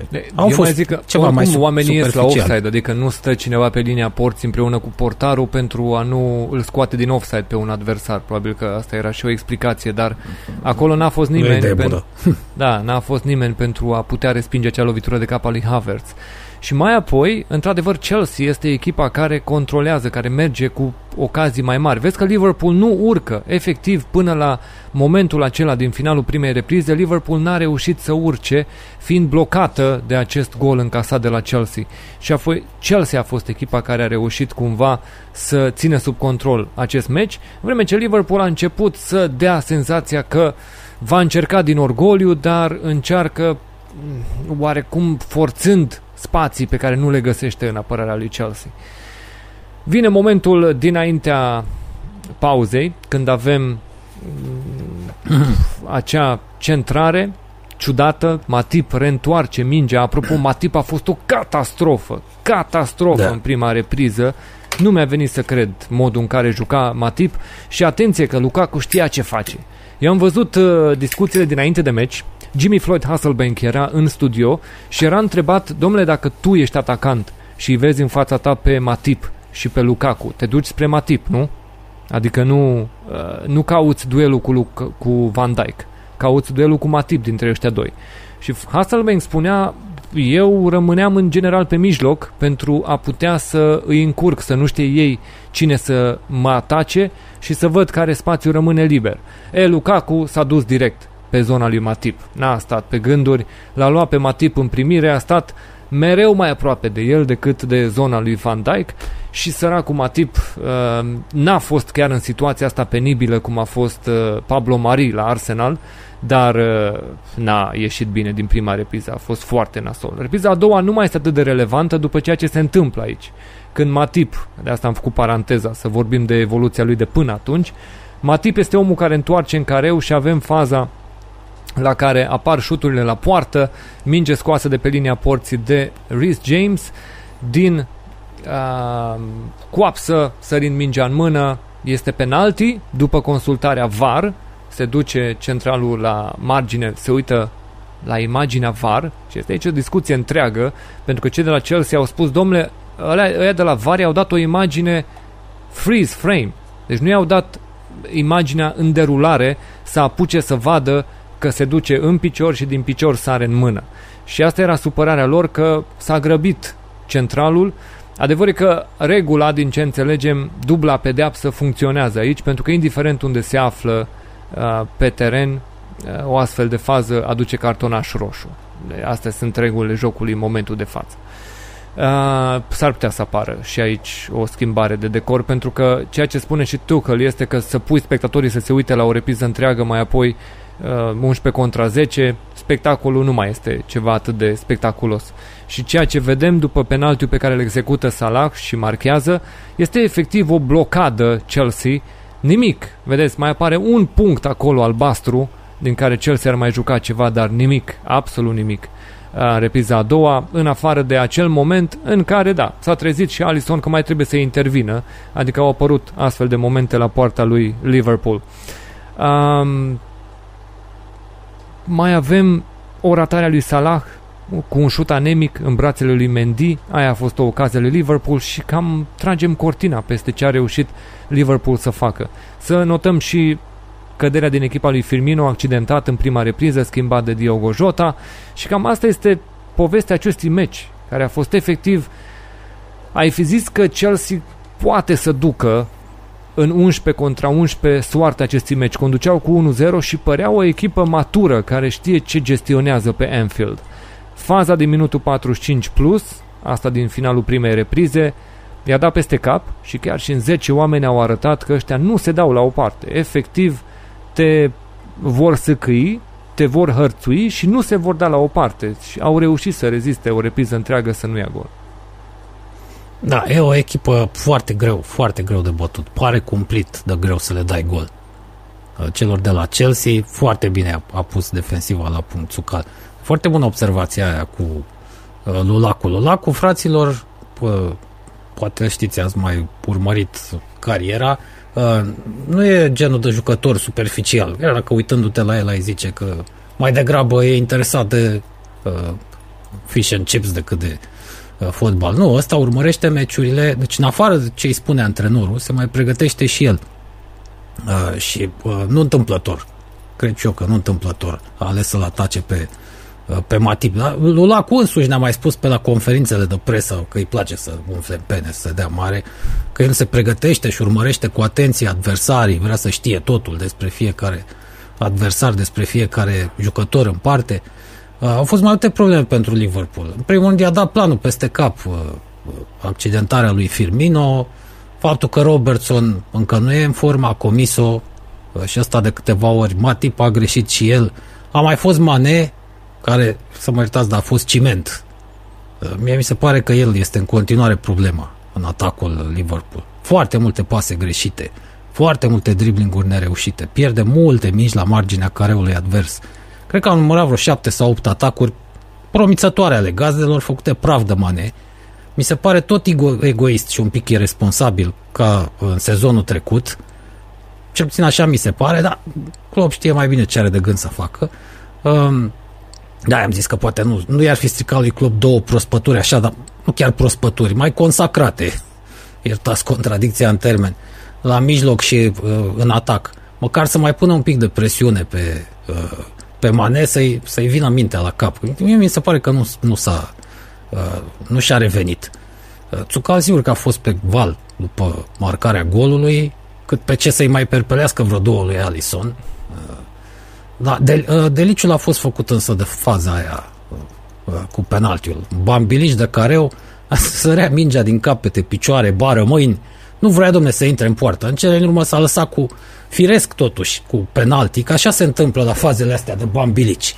De, Au Eu fost mai zic că ceva mai oamenii ies la offside, adică nu stă cineva pe linia porții împreună cu portarul pentru a nu îl scoate din offside pe un adversar. Probabil că asta era și o explicație, dar acolo n-a fost nimeni. Pen... da, n-a fost nimeni pentru a putea respinge acea lovitură de cap a lui Havertz. Și mai apoi, într-adevăr, Chelsea este echipa care controlează, care merge cu ocazii mai mari. Vezi că Liverpool nu urcă, efectiv, până la momentul acela din finalul primei reprize, Liverpool n-a reușit să urce, fiind blocată de acest gol încasat de la Chelsea. Și apoi Chelsea a fost echipa care a reușit cumva să țină sub control acest meci, în vreme ce Liverpool a început să dea senzația că va încerca din orgoliu, dar încearcă mm, oarecum forțând spații pe care nu le găsește în apărarea lui Chelsea. Vine momentul dinaintea pauzei, când avem acea centrare ciudată, Matip reîntoarce mingea, apropo, Matip a fost o catastrofă, catastrofă da. în prima repriză, nu mi-a venit să cred modul în care juca Matip și atenție că Lukaku știa ce face. Eu am văzut uh, discuțiile dinainte de meci, Jimmy Floyd Hasselbank era în studio și era întrebat, domnule, dacă tu ești atacant și vezi în fața ta pe Matip și pe Lukaku, te duci spre Matip, nu? Adică nu, uh, nu cauți duelul cu, Luc- cu Van Dijk, cauți duelul cu Matip dintre ăștia doi. Și Hasselbank spunea, eu rămâneam în general pe mijloc pentru a putea să îi încurc, să nu știe ei cine să mă atace și să văd care spațiu rămâne liber. E, Lukaku s-a dus direct pe zona lui Matip. N-a stat pe gânduri, l-a luat pe Matip în primire, a stat mereu mai aproape de el decât de zona lui Van Dijk și săracul Matip uh, n-a fost chiar în situația asta penibilă cum a fost uh, Pablo Mari la Arsenal, dar uh, n-a ieșit bine din prima repriză, a fost foarte nasol. Repriza a doua nu mai este atât de relevantă după ceea ce se întâmplă aici. Când Matip, de asta am făcut paranteza, să vorbim de evoluția lui de până atunci, Matip este omul care întoarce în careu și avem faza la care apar șuturile la poartă, minge scoasă de pe linia porții de Rhys James, din uh, coapsă, sărind mingea în mână, este penalti, după consultarea VAR, se duce centralul la margine, se uită la imaginea VAR și este aici o discuție întreagă, pentru că cei de la Chelsea au spus, domnule, ăia de la VAR au dat o imagine freeze frame, deci nu i-au dat imaginea în derulare să apuce să vadă că se duce în picior și din picior sare în mână. Și asta era supărarea lor că s-a grăbit centralul. Adevărul că regula, din ce înțelegem, dubla pedeapsă funcționează aici, pentru că indiferent unde se află uh, pe teren, uh, o astfel de fază aduce cartonaș roșu. Astea sunt regulile jocului în momentul de față. Uh, s-ar putea să apară și aici o schimbare de decor, pentru că ceea ce spune și Tuchel este că să pui spectatorii să se uite la o repriză întreagă, mai apoi 11 uh, contra 10, spectacolul nu mai este ceva atât de spectaculos. Și ceea ce vedem după penaltiul pe care îl execută Salah și marchează, este efectiv o blocadă Chelsea. Nimic, vedeți, mai apare un punct acolo albastru din care Chelsea ar mai juca ceva, dar nimic, absolut nimic. Uh, repriza a doua, în afară de acel moment în care, da, s-a trezit și Alisson că mai trebuie să intervină, adică au apărut astfel de momente la poarta lui Liverpool. Um, mai avem o ratare a lui Salah cu un șut anemic în brațele lui Mendy, aia a fost o ocazie lui Liverpool și cam tragem cortina peste ce a reușit Liverpool să facă. Să notăm și căderea din echipa lui Firmino accidentat în prima repriză, schimbat de Diogo Jota și cam asta este povestea acestui meci, care a fost efectiv ai fi zis că Chelsea poate să ducă în 11 contra 11 soarta acestui meci. Conduceau cu 1-0 și părea o echipă matură care știe ce gestionează pe Anfield. Faza din minutul 45 plus, asta din finalul primei reprize, i-a dat peste cap și chiar și în 10 oameni au arătat că ăștia nu se dau la o parte. Efectiv, te vor săcâi, te vor hărțui și nu se vor da la o parte. Și au reușit să reziste o repriză întreagă să nu ia gol. Da, e o echipă foarte greu, foarte greu de bătut. Pare cumplit de greu să le dai gol. Uh, celor de la Chelsea, foarte bine a, a pus defensiva la punct Sucal. Foarte bună observația aia cu uh, Lulacu. Lulacu, fraților, uh, poate știți, ați mai urmărit cariera, uh, nu e genul de jucător superficial. Iar dacă uitându-te la el ai zice că mai degrabă e interesat de uh, fish and chips decât de Uh, fotbal. Nu, ăsta urmărește meciurile, deci în afară de ce îi spune antrenorul, se mai pregătește și el. Uh, și uh, nu întâmplător, cred și eu că nu întâmplător, a ales să-l atace pe, uh, pe Matip. Da? Lulacu însuși ne-a mai spus pe la conferințele de presă că îi place să umfle pene, să dea mare, că el se pregătește și urmărește cu atenție adversarii, vrea să știe totul despre fiecare adversar, despre fiecare jucător în parte. Uh, Uh, au fost mai multe probleme pentru Liverpool. În primul rând i-a dat planul peste cap uh, accidentarea lui Firmino, faptul că Robertson încă nu e în formă, a comis-o uh, și asta de câteva ori. Matip a greșit și el. A mai fost Mane, care, să mă iertați, dar a fost ciment. Mie mi se pare că el este în continuare problema în atacul Liverpool. Foarte multe pase greșite, foarte multe driblinguri nereușite, pierde multe mici la marginea careului advers. Cred că am numărat vreo 7 sau 8 atacuri promițătoare ale gazdelor făcute praf de Mane. Mi se pare tot ego- egoist și un pic irresponsabil ca în sezonul trecut. Cel puțin așa mi se pare, dar Klopp știe mai bine ce are de gând să facă. Um, da, am zis că poate nu, nu i-ar fi stricat lui Klopp două prospături așa, dar nu chiar prospături, mai consacrate. Iertați contradicția în termen. La mijloc și uh, în atac. Măcar să mai pună un pic de presiune pe, uh, pe Mane să-i, să-i vină mintea la cap. Mie mi se pare că nu, nu s-a uh, nu și-a revenit. Uh, Țucal sigur că a fost pe val după marcarea golului, cât pe ce să-i mai perpelească vreo două lui Alison. Uh, da, de, uh, deliciul a fost făcut însă de faza aia uh, cu penaltiul. Bambilici de careu, *laughs* sărea mingea din capete, picioare, bară, mâini. Nu vrea, domne, să intre în poartă. În cele din urmă s-a lăsat cu firesc totuși, cu penalti, că așa se întâmplă la fazele astea de bambilici.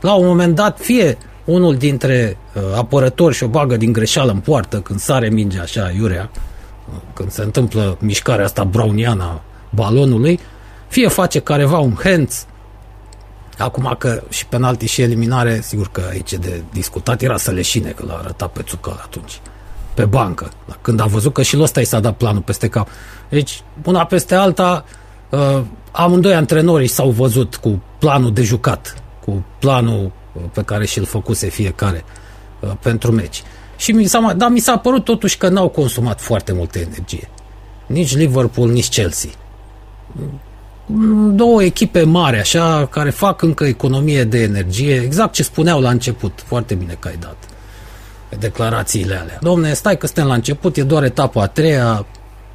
La un moment dat, fie unul dintre uh, apărători și o bagă din greșeală în poartă când sare mingea așa iurea, uh, când se întâmplă mișcarea asta browniană balonului, fie face careva un hands, Acum că și penalti și eliminare, sigur că aici e de discutat, era să leșine că l-a arătat pe Țucăl atunci, pe bancă, când a văzut că și ăsta i s-a dat planul peste cap. Deci, una peste alta, uh, amândoi antrenorii s-au văzut cu planul de jucat, cu planul uh, pe care și-l făcuse fiecare uh, pentru meci. Și mi s-a, dar mi s-a părut totuși că n-au consumat foarte multă energie. Nici Liverpool, nici Chelsea două echipe mari, așa, care fac încă economie de energie, exact ce spuneau la început, foarte bine că ai dat pe declarațiile alea. Domne, stai că suntem la început, e doar etapa a treia,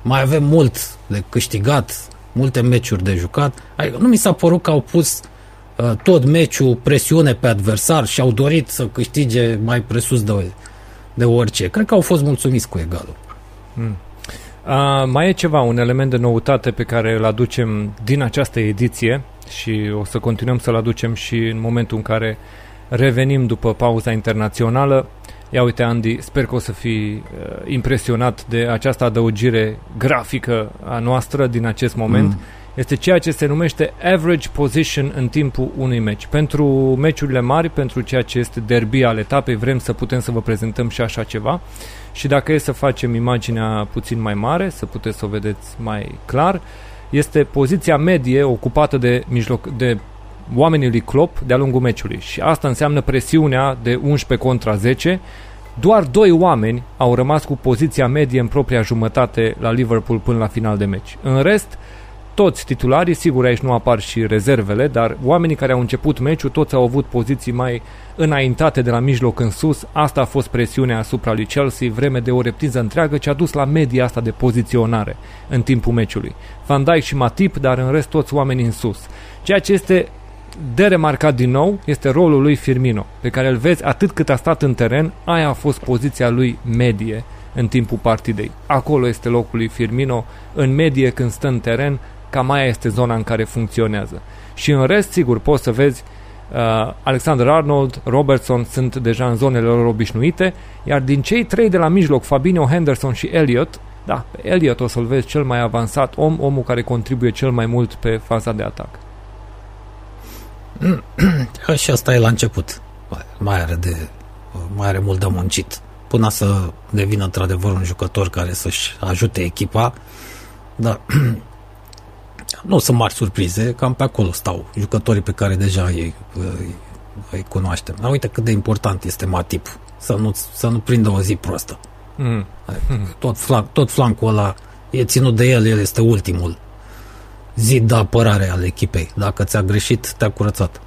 mai avem mult de câștigat, multe meciuri de jucat. Adică nu mi s-a părut că au pus uh, tot meciul presiune pe adversar și au dorit să câștige mai presus de, de orice. Cred că au fost mulțumiți cu egalul. Mm. Uh, mai e ceva, un element de noutate pe care îl aducem din această ediție și o să continuăm să-l aducem și în momentul în care revenim după pauza internațională. Ia uite, Andy, sper că o să fii uh, impresionat de această adăugire grafică a noastră din acest moment. Mm. Este ceea ce se numește average position în timpul unui meci. Pentru meciurile mari, pentru ceea ce este derby al etapei, vrem să putem să vă prezentăm și așa ceva. Uh, și dacă e să facem imaginea puțin mai mare, să puteți să o vedeți mai clar, este poziția medie ocupată de, mijloc, de oamenii lui Klopp de-a lungul meciului. Și asta înseamnă presiunea de 11 contra 10. Doar doi oameni au rămas cu poziția medie în propria jumătate la Liverpool până la final de meci. În rest, toți titularii, sigur aici nu apar și rezervele, dar oamenii care au început meciul toți au avut poziții mai înaintate de la mijloc în sus. Asta a fost presiunea asupra lui Chelsea vreme de o reptiză întreagă ce a dus la media asta de poziționare în timpul meciului. Van Dijk și Matip, dar în rest toți oamenii în sus. Ceea ce este de remarcat din nou este rolul lui Firmino, pe care îl vezi atât cât a stat în teren, aia a fost poziția lui medie în timpul partidei. Acolo este locul lui Firmino, în medie când stă în teren, cam aia este zona în care funcționează. Și în rest, sigur, poți să vezi uh, Alexander Arnold, Robertson sunt deja în zonele lor obișnuite, iar din cei trei de la mijloc, Fabinho, Henderson și Elliot, da, pe Elliot o să-l vezi cel mai avansat om, omul care contribuie cel mai mult pe faza de atac. *clears throat* și asta e la început. Mai are, de, mai are mult de muncit. Până să devină într-adevăr un jucător care să-și ajute echipa, dar *clears throat* nu sunt mari surprize, cam pe acolo stau jucătorii pe care deja îi, îi, îi cunoaștem. Dar uite cât de important este Matip, să nu, să nu prindă o zi prostă. Mm. Tot, flanc, tot flancul ăla e ținut de el, el este ultimul zid de apărare al echipei. Dacă ți-a greșit, te-a curățat.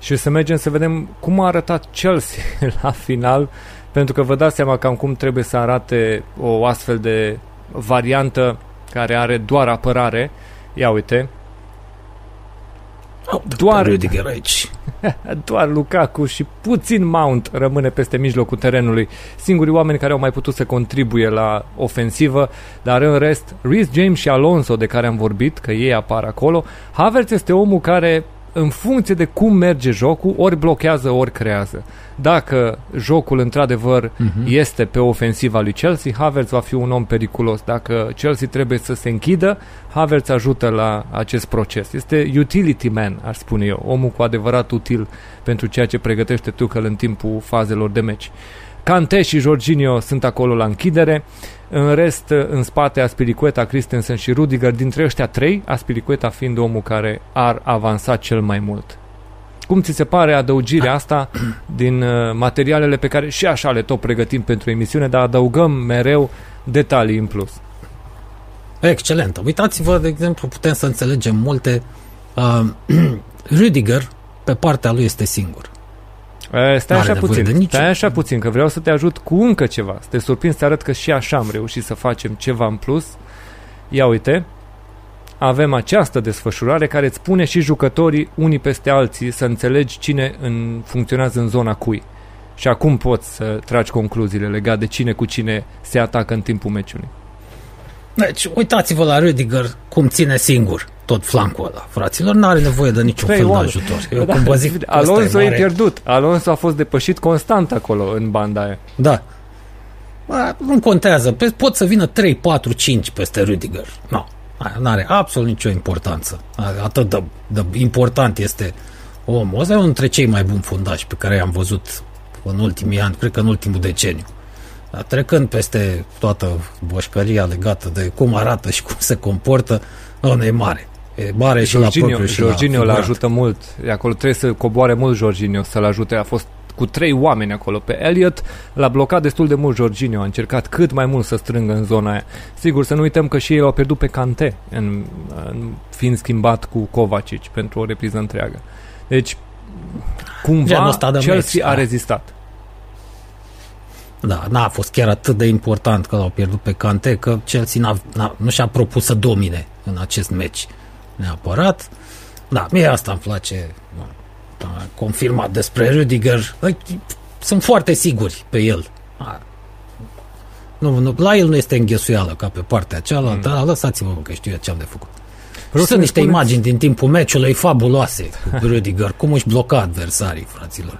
Și să mergem să vedem cum a arătat Chelsea *laughs* la final, pentru că vă dați seama cam cum trebuie să arate o astfel de variantă care are doar apărare Ia uite. Doar, Rudiger aici. *laughs* doar Lukaku și puțin Mount rămâne peste mijlocul terenului. Singurii oameni care au mai putut să contribuie la ofensivă, dar în rest, Rhys James și Alonso, de care am vorbit, că ei apar acolo, Havertz este omul care în funcție de cum merge jocul, ori blochează, ori creează. Dacă jocul într-adevăr Mhm. este pe ofensiva lui Chelsea, Havertz va fi un om periculos. Dacă Chelsea trebuie să se închidă, Havertz ajută la acest proces. Este utility man, aș spune eu, omul cu adevărat util pentru ceea ce pregătește Tuchel în timpul fazelor de meci. Kante și Jorginho sunt acolo la închidere. În rest, în spate, Aspilicueta, Christensen și Rudiger. Dintre ăștia trei, Aspilicueta fiind omul care ar avansa cel mai mult. Cum ți se pare adăugirea asta din uh, materialele pe care și așa le tot pregătim pentru emisiune, dar adăugăm mereu detalii în plus? Excelentă. Uitați-vă, de exemplu, putem să înțelegem multe. Uh, *clears throat* Rudiger, pe partea lui, este singur. E, stai N-are așa nevoie de puțin, nicio- stai așa puțin, că vreau să te ajut cu încă ceva. Să te surprind să te arăt că și așa am reușit să facem ceva în plus. Ia uite, avem această desfășurare care îți pune și jucătorii unii peste alții să înțelegi cine în, funcționează în zona cui. Și acum poți să tragi concluziile legate de cine cu cine se atacă în timpul meciului. Deci, uitați-vă la Rudiger cum ține singur tot flancul ăla. Fraților, nu are nevoie de niciun Trei fel de oameni. ajutor. Eu *laughs* Da, cum vă zic, ăsta Alonso e mare. pierdut. Alonso a fost depășit constant acolo în banda aia. Da. Bă, nu contează. Pe- Pot să vină 3, 4, 5 peste Rudiger. Nu. Nu are absolut nicio importanță. Atât de, de important este omul. Ăsta e unul dintre cei mai buni fundași pe care i-am văzut în ultimii ani, cred că în ultimul deceniu. Dar trecând peste toată boșcăria legată de cum arată și cum se comportă, nu, e mare. E mare și la Jorginho, propriu și Jorginho la îl figurat. ajută mult. De acolo trebuie să coboare mult Jorginho să-l ajute. A fost cu trei oameni acolo. Pe Elliot l-a blocat destul de mult Jorginho. A încercat cât mai mult să strângă în zona aia. Sigur, să nu uităm că și ei l-au pierdut pe Kante, în, în, fiind schimbat cu Kovacic pentru o repriză întreagă. Deci, Genul cumva, ăsta de Chelsea meci, a da. rezistat. Da, n-a fost chiar atât de important că l-au pierdut pe Cante, că Chelsea n-a, n-a, nu și-a propus să domine în acest meci neapărat. Da, mie asta îmi place. Da, confirmat despre Rudiger. Băi, Sunt foarte siguri pe el. Da. Nu, nu, la el nu este înghesuială ca pe partea cealaltă, mm. lăsați-mă bă, că știu eu ce am de făcut. Vreau Și să sunt ne niște spuneți- imagini din timpul meciului fabuloase cu *laughs* Rudiger, cum își bloca adversarii, fraților.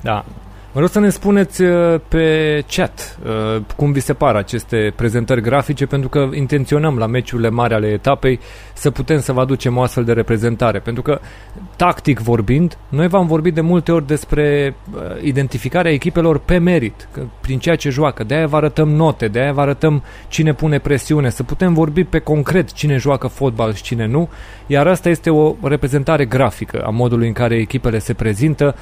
Da. Vreau să ne spuneți uh, pe chat uh, cum vi se par aceste prezentări grafice, pentru că intenționăm la meciurile mari ale etapei să putem să vă aducem o astfel de reprezentare. Pentru că, tactic vorbind, noi v-am vorbit de multe ori despre uh, identificarea echipelor pe merit, că, prin ceea ce joacă. De-aia vă arătăm note, de-aia vă arătăm cine pune presiune, să putem vorbi pe concret cine joacă fotbal și cine nu. Iar asta este o reprezentare grafică a modului în care echipele se prezintă,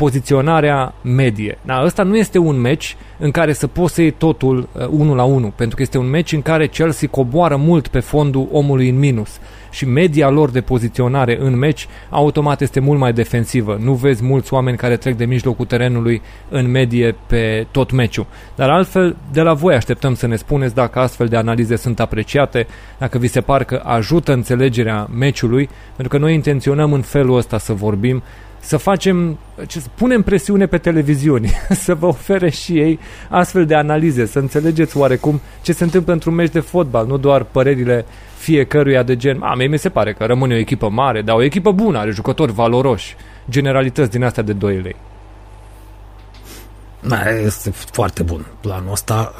poziționarea medie. Da, ăsta nu este un meci în care să poți să iei totul uh, 1 la 1, pentru că este un meci în care Chelsea coboară mult pe fondul omului în minus și media lor de poziționare în meci automat este mult mai defensivă. Nu vezi mulți oameni care trec de mijlocul terenului în medie pe tot meciul. Dar altfel, de la voi așteptăm să ne spuneți dacă astfel de analize sunt apreciate, dacă vi se par că ajută înțelegerea meciului, pentru că noi intenționăm în felul ăsta să vorbim să facem, ce, să punem presiune pe televiziuni, *laughs* să vă ofere și ei astfel de analize, să înțelegeți oarecum ce se întâmplă într-un meci de fotbal, nu doar părerile fiecăruia de gen, a, mie mi se pare că rămâne o echipă mare, dar o echipă bună, are jucători valoroși, generalități din astea de 2 lei. Da, este foarte bun planul ăsta,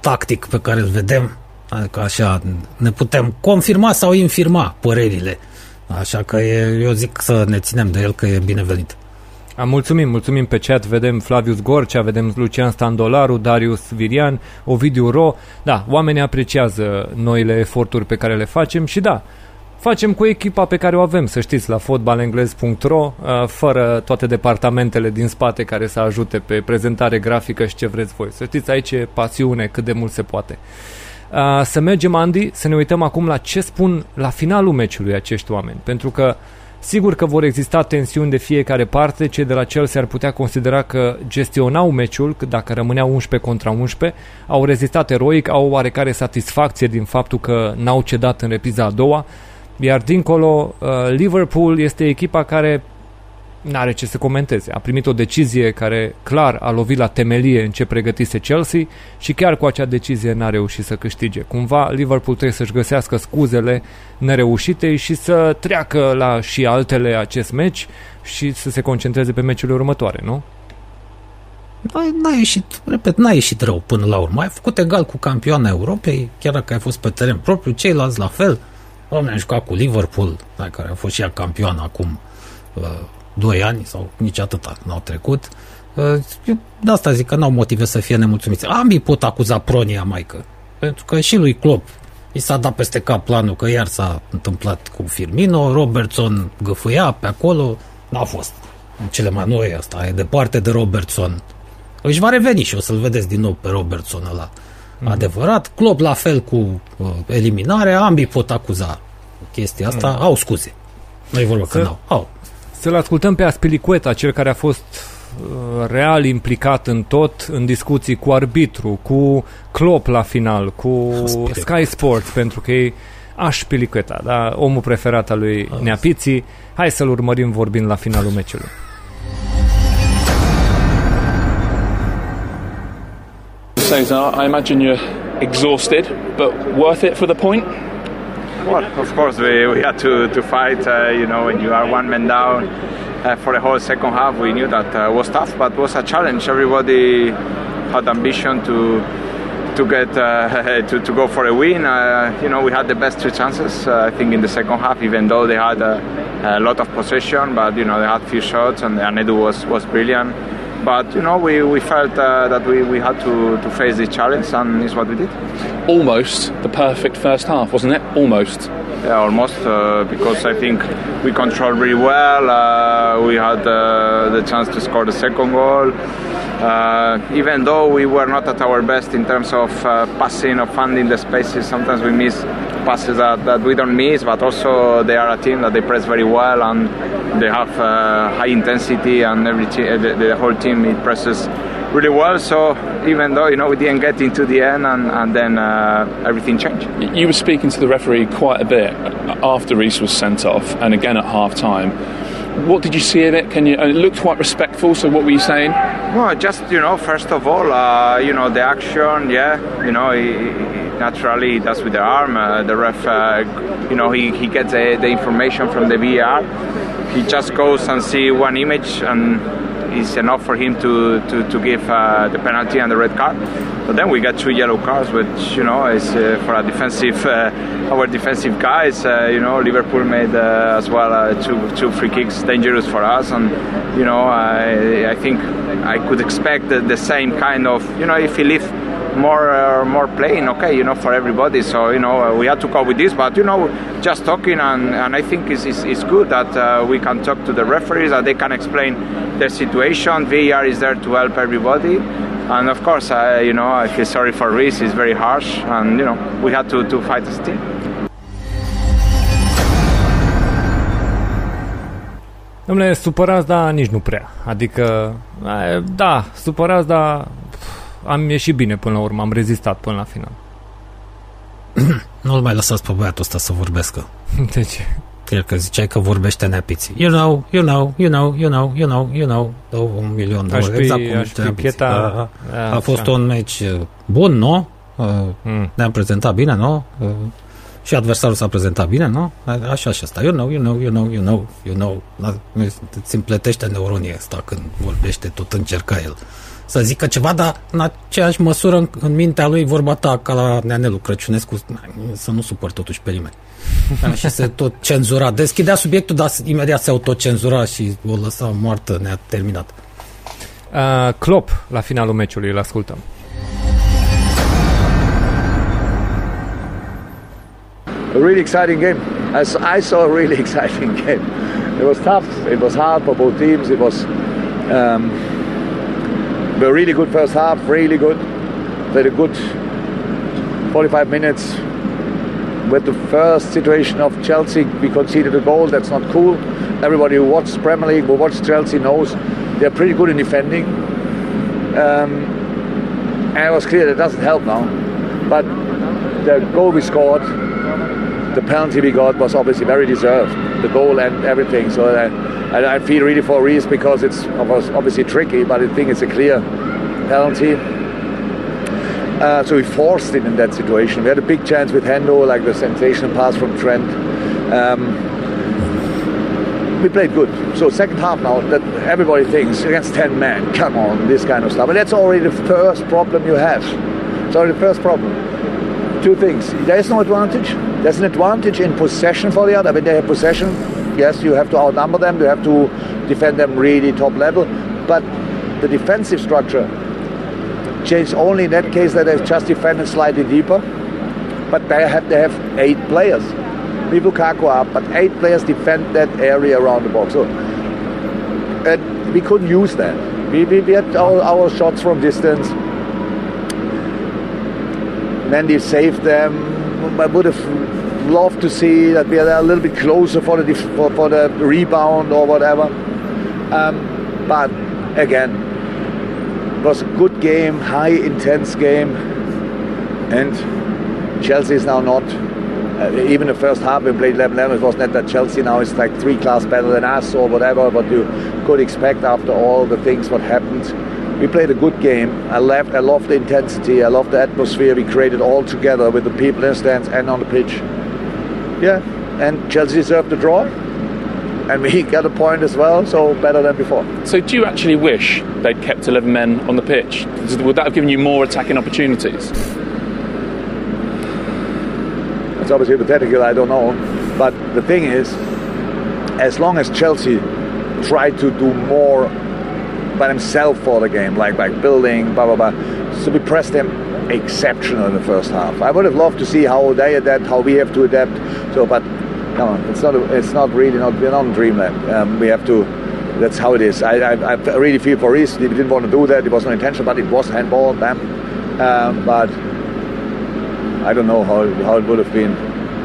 tactic pe care îl vedem, adică așa ne putem confirma sau infirma părerile. Așa că e, eu zic să ne ținem de el că e binevenit. Am mulțumim, mulțumim pe chat, vedem Flavius Gorcea, vedem Lucian Standolaru, Darius Virian, Ovidiu Ro. Da, oamenii apreciază noile eforturi pe care le facem și da, facem cu echipa pe care o avem, să știți, la fotbalenglez.ro, uh, fără toate departamentele din spate care să ajute pe prezentare grafică și ce vreți voi. Să știți, aici e pasiune cât de mult se poate. Uh, Să mergem, Andy, să ne uităm acum la ce spun la finalul meciului acești oameni, pentru că Sigur că vor exista tensiuni de fiecare parte, cei de la Chelsea ar putea considera că gestionau meciul, că dacă rămâneau 11 contra 11, au rezistat eroic, au oarecare satisfacție din faptul că n-au cedat în repriza a doua, iar dincolo, uh, Liverpool este echipa care n-are ce să comenteze. A primit o decizie care clar a lovit la temelie în ce pregătise Chelsea și chiar cu acea decizie n-a reușit să câștige. Cumva Liverpool trebuie să-și găsească scuzele nereușite și să treacă la și altele acest meci și să se concentreze pe meciurile următoare, nu? N-a ieșit, repet, n-a ieșit rău până la urmă. Ai făcut egal cu campioana Europei, chiar dacă ai fost pe teren propriu, ceilalți la fel. Oamenii am jucat cu Liverpool, care a fost și ea campioană acum uh, 2 ani sau nici atâta n-au trecut. Uh, eu de asta zic că n-au motive să fie nemulțumiți. Ambii pot acuza pronia maică. Pentru că și lui Klopp i s-a dat peste cap planul că iar s-a întâmplat cu Firmino, Robertson găfâia pe acolo, n-a fost. În cele mai noi asta e departe de Robertson. Își va reveni și o să-l vedeți din nou pe Robertson ăla. Mm-hmm. Adevărat, Klopp la fel cu uh, eliminarea, ambii pot acuza chestia asta, mm. au scuze. Nu e vorba că n-au, au. Să-l ascultăm pe Aspilicueta, cel care a fost uh, real implicat în tot, în discuții cu arbitru, cu Klopp la final, cu Sky Sports, pentru că e Aspilicueta, da? omul preferat al lui Neapiții. Hai să-l urmărim vorbind la finalul meciului. Cesar, I imagine you're exhausted, but worth it for the point? Well, of course, we, we had to, to fight. Uh, you know, when you are one man down uh, for the whole second half, we knew that uh, was tough, but was a challenge. Everybody had ambition to to get uh, *laughs* to, to go for a win. Uh, you know, we had the best two chances. Uh, I think in the second half, even though they had a, a lot of possession, but you know they had few shots, and, and Edu was was brilliant but you know we, we felt uh, that we, we had to, to face this challenge and it's what we did. Almost the perfect first half wasn't it? Almost. Yeah almost uh, because I think we controlled really well uh, we had uh, the chance to score the second goal. Uh, even though we were not at our best in terms of uh, passing or finding the spaces sometimes we miss passes that, that we don't miss but also they are a team that they press very well and they have uh, high intensity and every te- the, the, whole team it presses really well. So even though you know we didn't get into the end and, and then uh, everything changed. You were speaking to the referee quite a bit after Reese was sent off and again at half time. What did you see in it? Can you? It looked quite respectful. So what were you saying? Well, just you know, first of all, uh, you know, the action. Yeah, you know, he, he naturally does with the arm. Uh, the ref, uh, you know, he, he gets the, the information from the VR. he just goes and see one image and it's enough for him to, to, to give uh, the penalty and the red card. But then we got two yellow cards, which you know is uh, for a defensive, uh, our defensive guys. Uh, you know, Liverpool made uh, as well uh, two two free kicks dangerous for us, and you know I, I think I could expect the, the same kind of you know if he leave more uh, more playing okay you know for everybody. So you know we had to cope with this. But you know just talking and, and I think it's, it's, it's good that we can talk to the referees that they can explain their situation. VAR is there to help everybody and of course uh, you know I feel sorry for Reese it's very harsh and you know we had to, to fight as a team Domnule, supărați, dar nici nu prea. Adică, da, supărați, dar am ieșit bine până la urmă, am rezistat până la final. *clears throat* Nu-l mai lăsați pe băiatul ăsta să vorbească. De ce? Cred că ziceai că vorbește neapiții. You know, you know, you know, you know, you know, you know. Dă un milion de ori. Exact cum aș pieta, a, a, a fost un meci uh, bun, nu? Uh, mm. Ne-am prezentat bine, nu? Uh, și adversarul s-a prezentat bine, nu? Așa și asta. You know, you know, you know, you know, you know. Îți împletește neuronii asta când vorbește, tot încerca el să zică ceva, dar în aceeași măsură în, în mintea lui vorba ta ca la Neanelu Crăciunescu, să nu supăr totuși pe nimeni. și se tot cenzura. Deschidea subiectul, dar imediat se autocenzura și o lăsa moartă, ne-a terminat. Uh, Klopp la finalul meciului, îl ascultăm. A really exciting game. As I saw a really *laughs* exciting game. It was tough. It was hard for both teams. It was um, a really good first half, really good. Played a good 45 minutes. With the first situation of Chelsea, we conceded a goal. That's not cool. Everybody who watches Premier League, who watches Chelsea, knows they're pretty good in defending. Um, and it was clear that doesn't help now. But the goal we scored, the penalty we got was obviously very deserved. The goal and everything. So uh, I, I feel really for Reese because it's obviously tricky, but I think it's a clear penalty. Uh, so we forced it in that situation. We had a big chance with Hendo, like the sensational pass from Trent. Um, we played good. So second half now, that everybody thinks against 10 men, come on, this kind of stuff. And that's already the first problem you have. It's already the first problem. Two things. There is no advantage. There's an advantage in possession for the other. When they have possession, yes, you have to outnumber them. You have to defend them really top level. But the defensive structure changed only in that case that they just defended slightly deeper. But they have, they have eight players with Lukaku up, but eight players defend that area around the box. So and we couldn't use that. We, we, we had our, our shots from distance. Mendy saved them. I would have loved to see that we are a little bit closer for the for, for the rebound or whatever. Um, but again, it was a good game, high intense game, and Chelsea is now not uh, even the first half we played 11-11 it was not that Chelsea now is like three class better than us or whatever what you could expect after all the things what happened we played a good game I loved, I love the intensity I love the atmosphere we created all together with the people in the stands and on the pitch yeah and Chelsea deserved the draw and we *laughs* got a point as well, so better than before. So, do you actually wish they'd kept 11 men on the pitch? Would that have given you more attacking opportunities? It's obviously hypothetical, I don't know. But the thing is, as long as Chelsea try to do more by themselves for the game, like by building, blah, blah, blah, so we pressed them exceptional in the first half. I would have loved to see how they adapt, how we have to adapt. So, but come on, it's not, it's not really, not, we're not in dreamland. Um, we have to, that's how it is. I, I, I really feel for Reese, he didn't want to do that, it was not intentional, but it was handball, bam. Um, but I don't know how, how it would have been,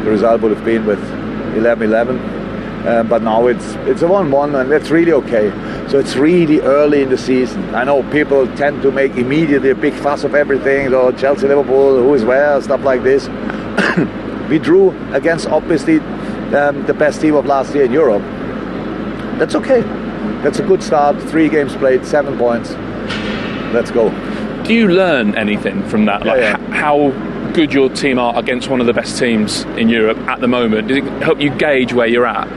the result would have been with 11-11. Uh, but now it's it's a 1-1 and that's really okay. So it's really early in the season. I know people tend to make immediately a big fuss of everything, so Chelsea, Liverpool, who is where, stuff like this. *coughs* we drew against obviously um, the best team of last year in Europe. That's okay. That's a good start. Three games played, seven points. Let's go. Do you learn anything from that? Like yeah. h- how good your team are against one of the best teams in Europe at the moment? Does it help you gauge where you're at?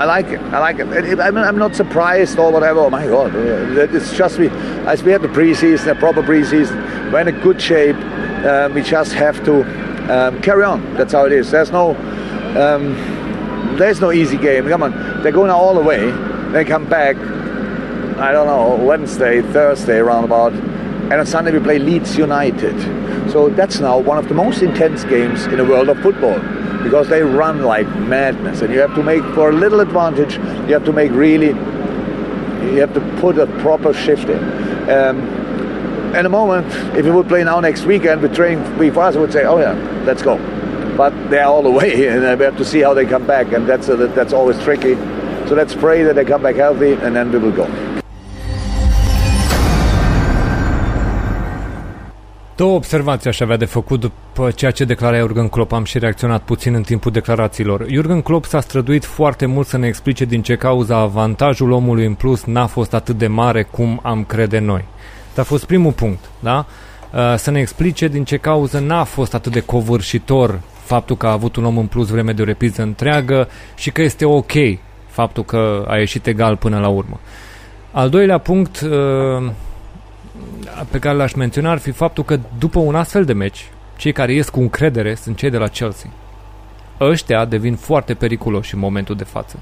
I like it. I like it. I'm not surprised or whatever. Oh my God, it's just we, as we had the preseason, a proper preseason, we're in a good shape. Um, we just have to um, carry on. That's how it is. There's no, um, there's no easy game. Come on, they're going all the way. They come back. I don't know Wednesday, Thursday, roundabout, and on Sunday we play Leeds United. So that's now one of the most intense games in the world of football because they run like madness. And you have to make for a little advantage you have to make really you have to put a proper shift in. Um, in a moment if we would play now next weekend with training before us would say oh yeah let's go. But they're all *laughs* the way and we have to see how they come back and that's, a, that's always tricky. So let's pray that they come back healthy and then we will go Două observații aș avea de făcut după ceea ce declara Jurgen Klopp. Am și reacționat puțin în timpul declarațiilor. Jurgen Klopp s-a străduit foarte mult să ne explice din ce cauza avantajul omului în plus n-a fost atât de mare cum am crede noi. Asta a fost primul punct, da? Să ne explice din ce cauză n-a fost atât de covârșitor faptul că a avut un om în plus vreme de o repriză întreagă și că este ok faptul că a ieșit egal până la urmă. Al doilea punct pe care l-aș menționa ar fi faptul că după un astfel de meci, cei care ies cu încredere sunt cei de la Chelsea. Ăștia devin foarte periculoși în momentul de față.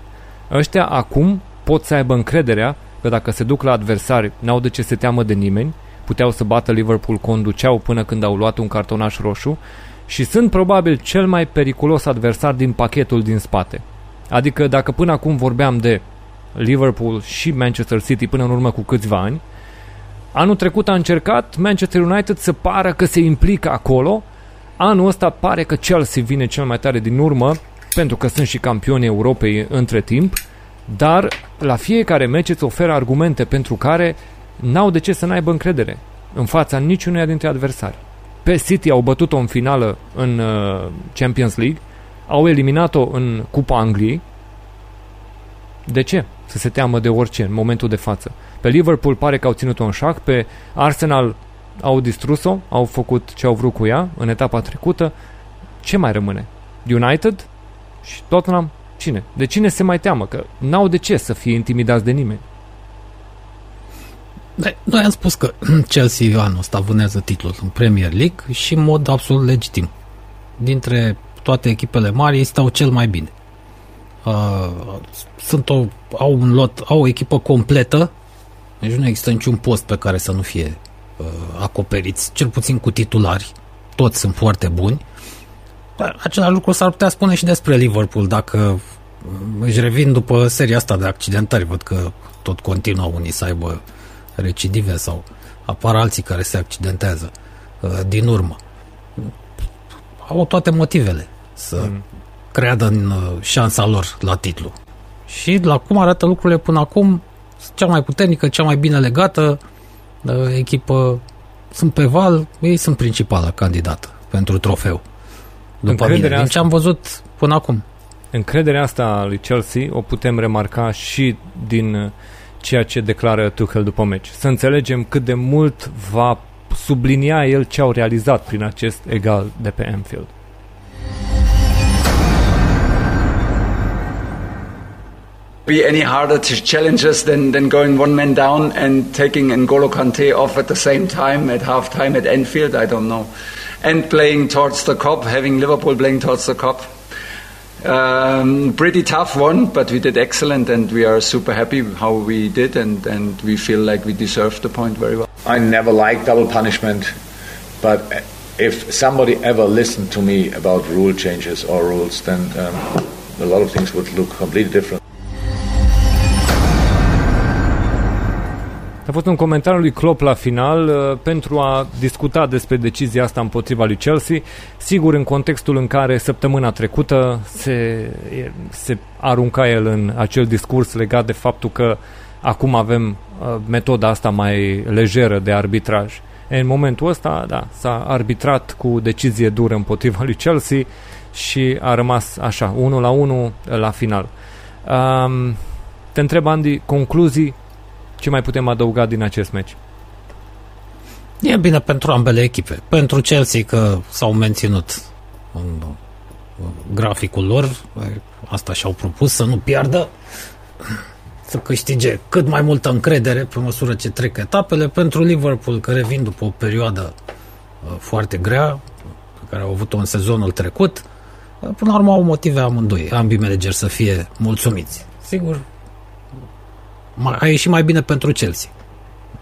Ăștia acum pot să aibă încrederea că dacă se duc la adversari, n-au de ce se teamă de nimeni, puteau să bată Liverpool, conduceau până când au luat un cartonaș roșu și sunt probabil cel mai periculos adversar din pachetul din spate. Adică dacă până acum vorbeam de Liverpool și Manchester City până în urmă cu câțiva ani, Anul trecut a încercat Manchester United să pară că se implică acolo. Anul ăsta pare că Chelsea vine cel mai tare din urmă, pentru că sunt și campioni Europei între timp, dar la fiecare meci îți oferă argumente pentru care n-au de ce să n-aibă încredere în fața niciunuia dintre adversari. Pe City au bătut-o în finală în uh, Champions League, au eliminat-o în Cupa Angliei, De ce? Să se teamă de orice în momentul de față. Pe Liverpool pare că au ținut-o în șac, pe Arsenal au distrus-o, au făcut ce au vrut cu ea în etapa trecută. Ce mai rămâne? United și Tottenham? Cine? De cine se mai teamă? Că n-au de ce să fie intimidați de nimeni. Da, noi am spus că *clears throat* Chelsea anul ăsta vânează titlul în Premier League și în mod absolut legitim. Dintre toate echipele mari, ei stau cel mai bine. Uh, sunt o, au un lot, au o echipă completă, deci nu există niciun post pe care să nu fie uh, acoperiți, cel puțin cu titulari. Toți sunt foarte buni. Dar același lucru s-ar putea spune și despre Liverpool, dacă își revin după seria asta de accidentări, văd că tot continuă unii să aibă recidive sau apar alții care se accidentează uh, din urmă. Au toate motivele să mm. Creadă în uh, șansa lor la titlu. Și la cum arată lucrurile până acum, cea mai puternică, cea mai bine legată uh, echipă sunt pe val, ei sunt principala candidată pentru trofeu. După mine, din ce am văzut până acum. Încrederea asta a lui Chelsea o putem remarca și din ceea ce declară Tuchel după meci. Să înțelegem cât de mult va sublinia el ce au realizat prin acest egal de pe Anfield. Be any harder to challenge us than, than going one man down and taking N'Golo Kante off at the same time at half time at Enfield? I don't know. And playing towards the cup, having Liverpool playing towards the cup. Um, pretty tough one, but we did excellent, and we are super happy how we did, and, and we feel like we deserved the point very well. I never liked double punishment, but if somebody ever listened to me about rule changes or rules, then um, a lot of things would look completely different. A fost un comentariu lui Klopp la final uh, pentru a discuta despre decizia asta împotriva lui Chelsea. Sigur, în contextul în care săptămâna trecută se, se arunca el în acel discurs legat de faptul că acum avem uh, metoda asta mai lejeră de arbitraj. În momentul ăsta, da, s-a arbitrat cu decizie dură împotriva lui Chelsea și a rămas așa, 1 la 1 la final. Um, te întreb, Andy, concluzii ce mai putem adăuga din acest meci? E bine pentru ambele echipe. Pentru Chelsea că s-au menținut în graficul lor, asta și-au propus să nu piardă, să câștige cât mai multă încredere pe măsură ce trec etapele. Pentru Liverpool, care vin după o perioadă uh, foarte grea, pe care au avut-o în sezonul trecut, uh, până la urmă au motive amândoi, ambii manageri să fie mulțumiți. Sigur, a ieșit mai bine pentru Chelsea.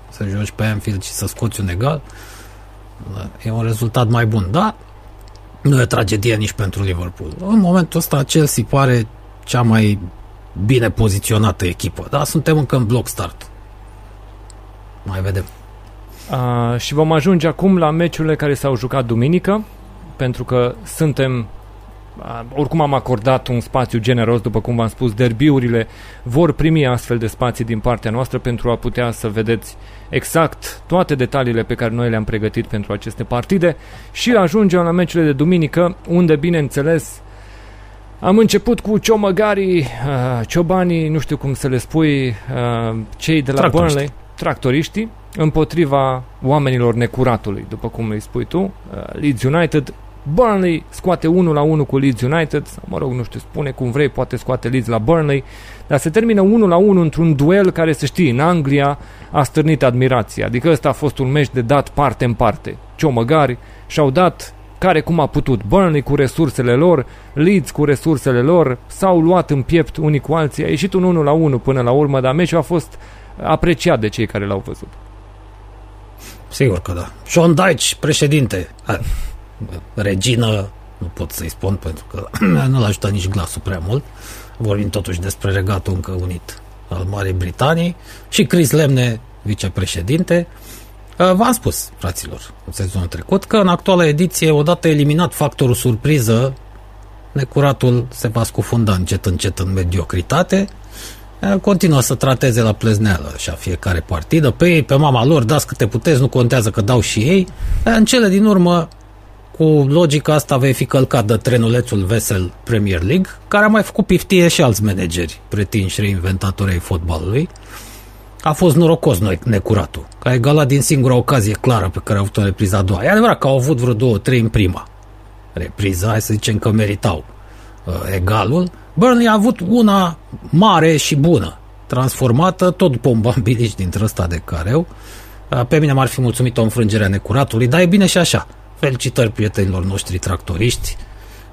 Să joci pe Anfield și să scoți un egal e un rezultat mai bun, da? Nu e o tragedie nici pentru Liverpool. În momentul ăsta Chelsea pare cea mai bine poziționată echipă, dar suntem încă în bloc start. Mai vedem. Uh, și vom ajunge acum la meciurile care s-au jucat duminică, pentru că suntem oricum am acordat un spațiu generos, după cum v-am spus, derbiurile vor primi astfel de spații din partea noastră pentru a putea să vedeți exact toate detaliile pe care noi le-am pregătit pentru aceste partide și ajungem la meciurile de duminică, unde, bineînțeles, am început cu ciomăgarii, uh, ciobanii, nu știu cum să le spui, uh, cei de la Tractoriști. Burnley, tractoriștii, împotriva oamenilor necuratului, după cum îi spui tu, uh, Leeds United, Burnley scoate 1 la 1 cu Leeds United, sau mă rog, nu știu, spune cum vrei, poate scoate Leeds la Burnley, dar se termină 1 la 1 într-un duel care, să știi, în Anglia a stârnit admirația. Adică ăsta a fost un meci de dat parte în parte. Ciomăgari și-au dat care cum a putut. Burnley cu resursele lor, Leeds cu resursele lor, s-au luat în piept unii cu alții. A ieșit un 1 la 1 până la urmă, dar meciul a fost apreciat de cei care l-au văzut. Sigur că da. Sean Dyche, președinte regină, nu pot să-i spun pentru că *clears throat* nu-l ajută nici glasul prea mult. Vorbim totuși despre regatul încă unit al Marii Britanii și Chris Lemne, vicepreședinte. Uh, v-am spus, fraților, în sezonul trecut, că în actuala ediție, odată eliminat factorul surpriză, necuratul se va scufunda încet încet în mediocritate, uh, continuă să trateze la plezneală așa fiecare partidă, pe ei, pe mama lor, dați câte puteți, nu contează că dau și ei, uh, în cele din urmă cu logica asta vei fi călcat de trenulețul vesel Premier League, care a mai făcut piftie și alți manageri pretinși reinventatori ai fotbalului. A fost norocos noi necuratul, că a egalat din singura ocazie clară pe care a avut-o în repriza a doua. E adevărat că au avut vreo două, trei în prima repriză, hai să zicem că meritau uh, egalul. Burnley a avut una mare și bună, transformată tot după un bambilici dintre ăsta de careu. Uh, pe mine m-ar fi mulțumit o înfrângere a necuratului, dar e bine și așa. Felicitări prietenilor noștri tractoriști.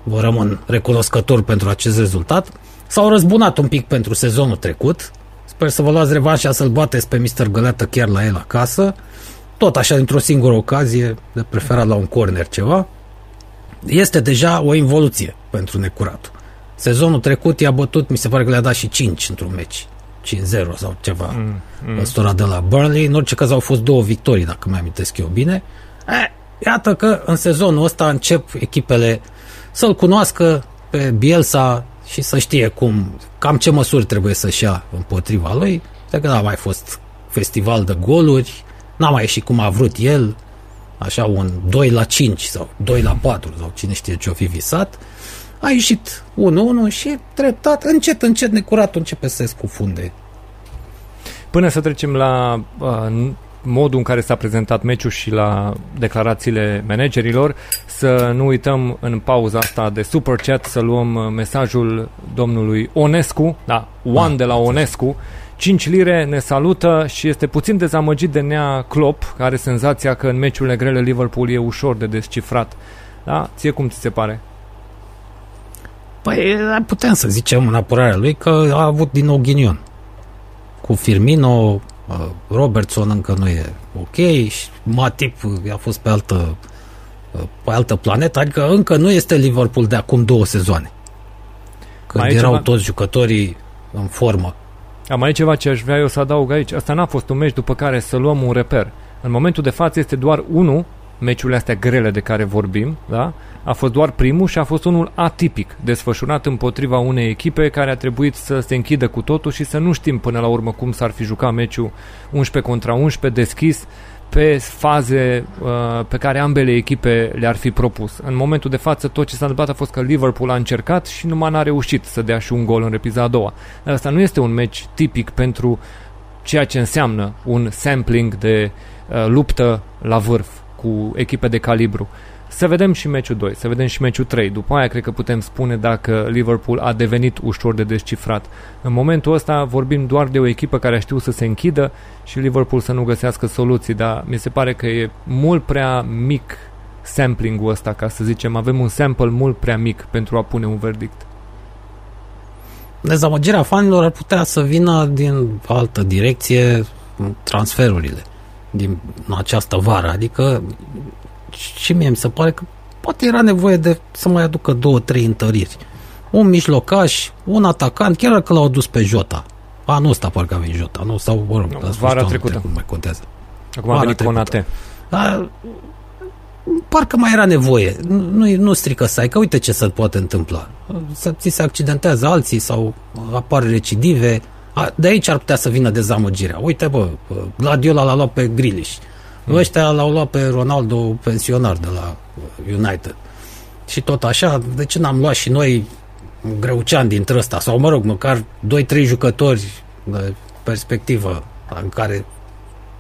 Vă rămân recunoscător pentru acest rezultat. S-au răzbunat un pic pentru sezonul trecut. Sper să vă luați revanșa să-l bateți pe Mr. Găleată chiar la el acasă. Tot așa, dintr-o singură ocazie, de preferat la un corner ceva. Este deja o involuție pentru necuratul. Sezonul trecut i-a bătut, mi se pare că le-a dat și 5 într-un meci. 5-0 sau ceva. Mm, mm. Ăstora de la Burnley. În orice caz au fost două victorii, dacă mi amintesc eu bine. E, iată că în sezonul ăsta încep echipele să-l cunoască pe Bielsa și să știe cum, cam ce măsuri trebuie să-și ia împotriva lui. De că n-a mai fost festival de goluri, n-a mai ieșit cum a vrut el, așa un 2 la 5 sau 2 la 4 sau cine știe ce-o fi visat. A ieșit 1-1 și treptat, încet, încet, necuratul începe să se scufunde. Până să trecem la uh, modul în care s-a prezentat meciul și la declarațiile managerilor, să nu uităm în pauza asta de super chat să luăm mesajul domnului Onescu, da, One ah, de la Onescu, 5 lire ne salută și este puțin dezamăgit de Nea Klopp, care are senzația că în meciurile grele Liverpool e ușor de descifrat. Da? Ție cum ți se pare? Păi putem să zicem în apărarea lui că a avut din nou ghinion. Cu Firmino, uh, Robertson încă nu e ok și Matip a fost pe altă, uh, pe altă planetă, adică încă nu este Liverpool de acum două sezoane. Când Mai erau ceva? toți jucătorii în formă. Am mai ceva ce aș vrea eu să adaug aici. Asta n-a fost un meci după care să luăm un reper. În momentul de față este doar unul, meciurile astea grele de care vorbim, da? a fost doar primul și a fost unul atipic, desfășurat împotriva unei echipe care a trebuit să se închidă cu totul și să nu știm până la urmă cum s-ar fi jucat meciul 11 contra 11 deschis pe faze uh, pe care ambele echipe le-ar fi propus. În momentul de față, tot ce s-a întâmplat a fost că Liverpool a încercat și numai n-a reușit să dea și un gol în repriza a doua. Dar asta nu este un meci tipic pentru ceea ce înseamnă un sampling de uh, luptă la vârf cu echipe de calibru. Să vedem și meciul 2, să vedem și meciul 3. După aia cred că putem spune dacă Liverpool a devenit ușor de descifrat. În momentul ăsta vorbim doar de o echipă care a știut să se închidă și Liverpool să nu găsească soluții, dar mi se pare că e mult prea mic sampling-ul ăsta, ca să zicem. Avem un sample mult prea mic pentru a pune un verdict. Dezamăgirea fanilor ar putea să vină din altă direcție transferurile din această vară. Adică și mie mi se pare că poate era nevoie de să mai aducă două, trei întăriri. Un mijlocaș, un atacant, chiar dacă l-au dus pe Jota. nu ăsta parcă a venit Jota, nu? Sau, mă rog, no, vara trecută. Trecut, mai contează. Acum vara a venit Conate. Dar, parcă mai era nevoie. Nu, nu strică să ai, că uite ce se poate întâmpla. Să ți se accidentează alții sau apar recidive. A, de aici ar putea să vină dezamăgirea. Uite, bă, Gladiola l-a luat pe Grilish. Mm. Ăștia l-au luat pe Ronaldo pensionar de la United. Și tot așa, de ce n-am luat și noi greucean dintre ăsta? Sau, mă rog, măcar 2-3 jucători de perspectivă în care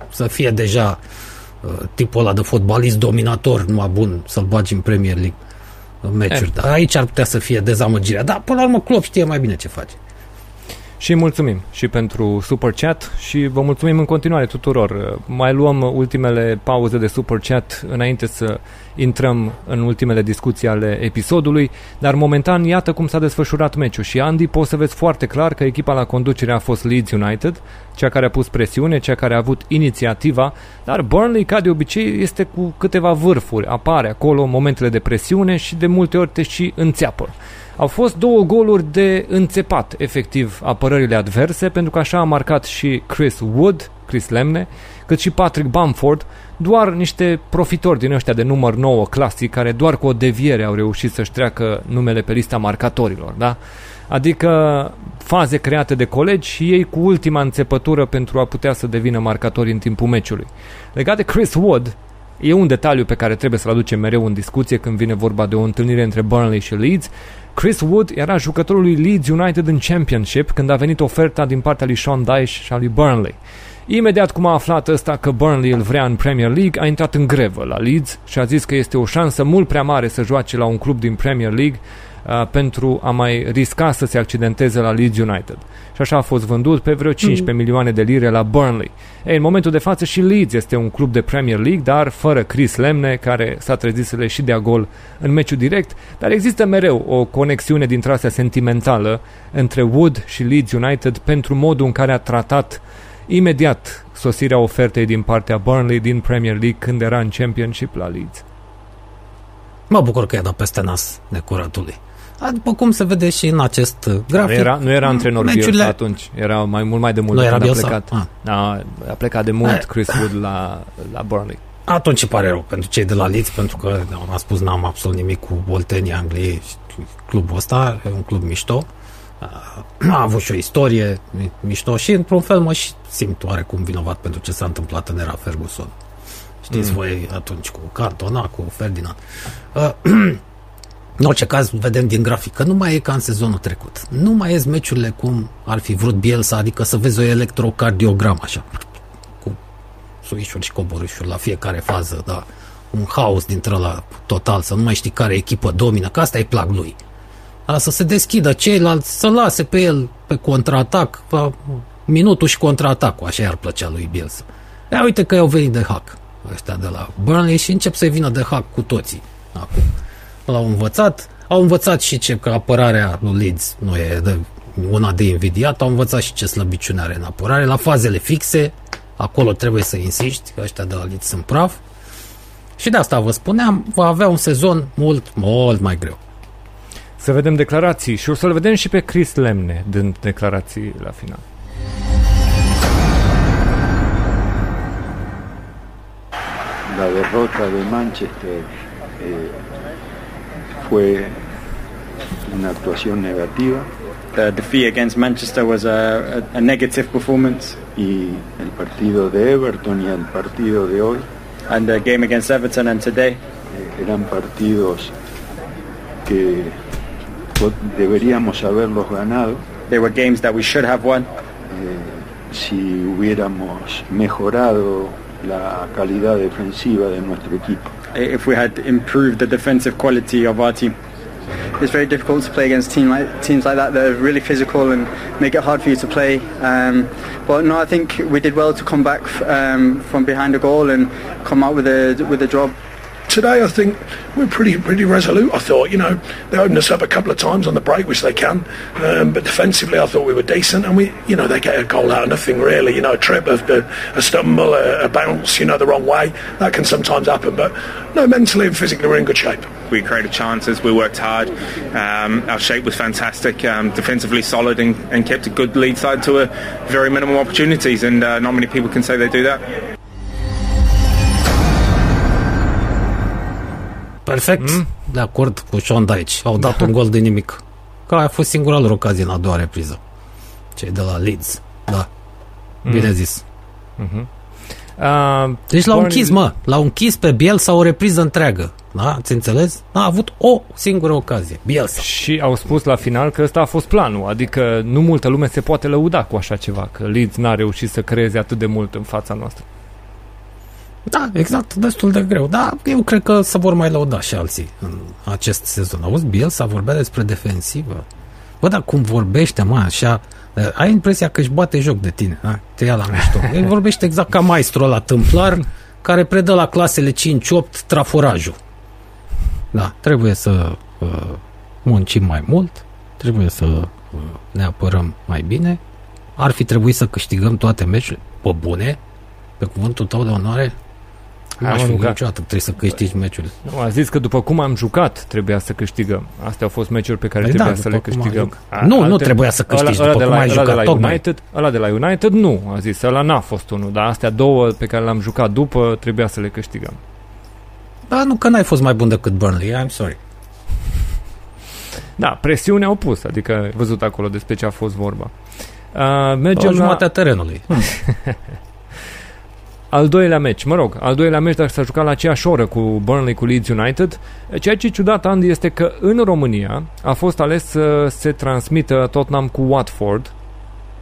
să fie deja uh, tipul ăla de fotbalist dominator, numai bun, să-l bagi în Premier League în meciuri. Dar aici ar putea să fie dezamăgirea. Dar, până la urmă, Klopp știe mai bine ce face. Și mulțumim și pentru super chat și vă mulțumim în continuare tuturor. Mai luăm ultimele pauze de super chat înainte să intrăm în ultimele discuții ale episodului, dar momentan iată cum s-a desfășurat meciul și Andy poți să vezi foarte clar că echipa la conducere a fost Leeds United, cea care a pus presiune, cea care a avut inițiativa, dar Burnley ca de obicei este cu câteva vârfuri, apare acolo momentele de presiune și de multe ori te și înțeapă. Au fost două goluri de înțepat, efectiv, apărările adverse, pentru că așa a marcat și Chris Wood, Chris Lemne, cât și Patrick Bamford, doar niște profitori din ăștia de număr 9 clasic, care doar cu o deviere au reușit să-și treacă numele pe lista marcatorilor, da? Adică faze create de colegi și ei cu ultima înțepătură pentru a putea să devină marcatori în timpul meciului. Legat de Chris Wood, e un detaliu pe care trebuie să-l aducem mereu în discuție când vine vorba de o întâlnire între Burnley și Leeds. Chris Wood era jucătorul lui Leeds United în Championship când a venit oferta din partea lui Sean Dyche și a lui Burnley. Imediat cum a aflat ăsta că Burnley îl vrea în Premier League, a intrat în grevă la Leeds și a zis că este o șansă mult prea mare să joace la un club din Premier League uh, pentru a mai risca să se accidenteze la Leeds United. Și așa a fost vândut pe vreo 15 mm. milioane de lire la Burnley. Ei, în momentul de față și Leeds este un club de Premier League, dar fără Chris Lemne, care s-a trezit să le și dea gol în meciul direct, dar există mereu o conexiune dintre astea sentimentală între Wood și Leeds United pentru modul în care a tratat imediat sosirea ofertei din partea Burnley din Premier League când era în Championship la Leeds. Mă bucur că i-a dat peste nas necuratului. După cum se vede și în acest grafic. Nu era, nu era antrenor meciurile... Bielsa atunci, era mai mult mai de mult nu era a Bielsa? plecat. Ah. A, a plecat de mult Chris Wood la, la Burnley. Atunci îmi pare rău pentru cei de la Leeds, pentru că am spus n-am absolut nimic cu Boltenii Angliei clubul ăsta, e un club mișto. A avut și o istorie mișto și într-un fel mă și simt oarecum vinovat pentru ce s-a întâmplat în era Ferguson. Știți mm. voi atunci cu Cantona, cu Ferdinand. Uh, *clears throat* În orice caz, vedem din grafic că nu mai e ca în sezonul trecut. Nu mai ies meciurile cum ar fi vrut Bielsa, adică să vezi o electrocardiogramă așa, cu suișuri și coborâșuri la fiecare fază, da. Un haos dintre la total, să nu mai știi care echipă domină, că asta e plag lui. Dar să se deschidă ceilalți, să lase pe el pe contraatac, minutul și contraatacul, așa ar plăcea lui Bielsa. Ia uite că au venit de hack ăștia de la Burnley și încep să-i vină de hack cu toții acum l-au învățat. Au învățat și ce că apărarea lui Leeds nu e de, una de invidiat, au învățat și ce slăbiciune are în apărare. La fazele fixe, acolo trebuie să insiști, că ăștia de la Leeds sunt praf. Și de asta vă spuneam, va avea un sezon mult, mult mai greu. Să vedem declarații și o să-l vedem și pe Chris Lemne dând declarații la final. La derrota de Manchester eh, fue una actuación negativa. The defeat against Manchester was a, a, a negative performance. Y el partido de Everton y el partido de hoy. And the game against Everton and today. Eh, eran partidos que deberíamos haberlos ganado. They were games that we should have won. Eh, si hubiéramos mejorado la calidad defensiva de nuestro equipo. If we had improved the defensive quality of our team. It's very difficult to play against team like, teams like that that are really physical and make it hard for you to play. Um, but no, I think we did well to come back um, from behind a goal and come out with a with a job today I think we're pretty pretty resolute. I thought, you know, they opened us up a couple of times on the break, which they can, um, but defensively I thought we were decent, and we, you know, they get a goal out of nothing really. You know, a trip, a, a, stumble, a, a, bounce, you know, the wrong way. That can sometimes happen, but no, mentally and physically we're in good shape. We created chances. We worked hard. Um, our shape was fantastic. Um, defensively solid and, and, kept a good lead side to a very minimal opportunities, and uh, not many people can say they do that. Perfect, mm? de acord cu Sean Dyche. Au dat un gol de nimic. Că a fost singura lor ocazie în a doua repriză. Cei de la Leeds. Da. Bine mm. zis. Mm-hmm. Uh, deci l-au închis, mă. L-au închis pe Bielsa o repriză întreagă. Da? Ți înțeles? A avut o singură ocazie. Bielsa. Și au spus la final că ăsta a fost planul. Adică nu multă lume se poate lăuda cu așa ceva. Că Leeds n-a reușit să creeze atât de mult în fața noastră. Da, exact, destul de greu. Da, eu cred că se vor mai lăuda și alții în acest sezon. Auzi, Bielsa vorbea despre defensivă. Bă, dar cum vorbește, mă, așa, ai impresia că își bate joc de tine, da? te ia la mișto. *laughs* El vorbește exact ca maestru la tâmplar care predă la clasele 5-8 traforajul. Da, trebuie să uh, muncim mai mult, trebuie să uh, ne apărăm mai bine. Ar fi trebuit să câștigăm toate meciurile pe bune, pe cuvântul tău de onoare, nu aș fi niciodată trebuie să câștigi meciul. Nu, a zis că după cum am jucat, trebuia să câștigăm. Astea au fost meciuri pe care păi trebuia da, să le câștigăm. A, nu, alte, nu trebuia să câștigi ăla, după ăla cum ai jucat, ăla de la United, ăla de la United nu, a zis, ăla n-a fost unul, dar astea două pe care le-am jucat după, trebuia să le câștigăm. Da, nu că n-ai fost mai bun decât Burnley, I'm sorry. Da, presiune au pus, adică ai văzut acolo despre ce a fost vorba. Uh, mergem o jumătate la... terenului. *laughs* al doilea meci, mă rog, al doilea meci, dar s-a jucat la aceeași oră cu Burnley, cu Leeds United. Ceea ce e ciudat, Andy, este că în România a fost ales să se transmită Tottenham cu Watford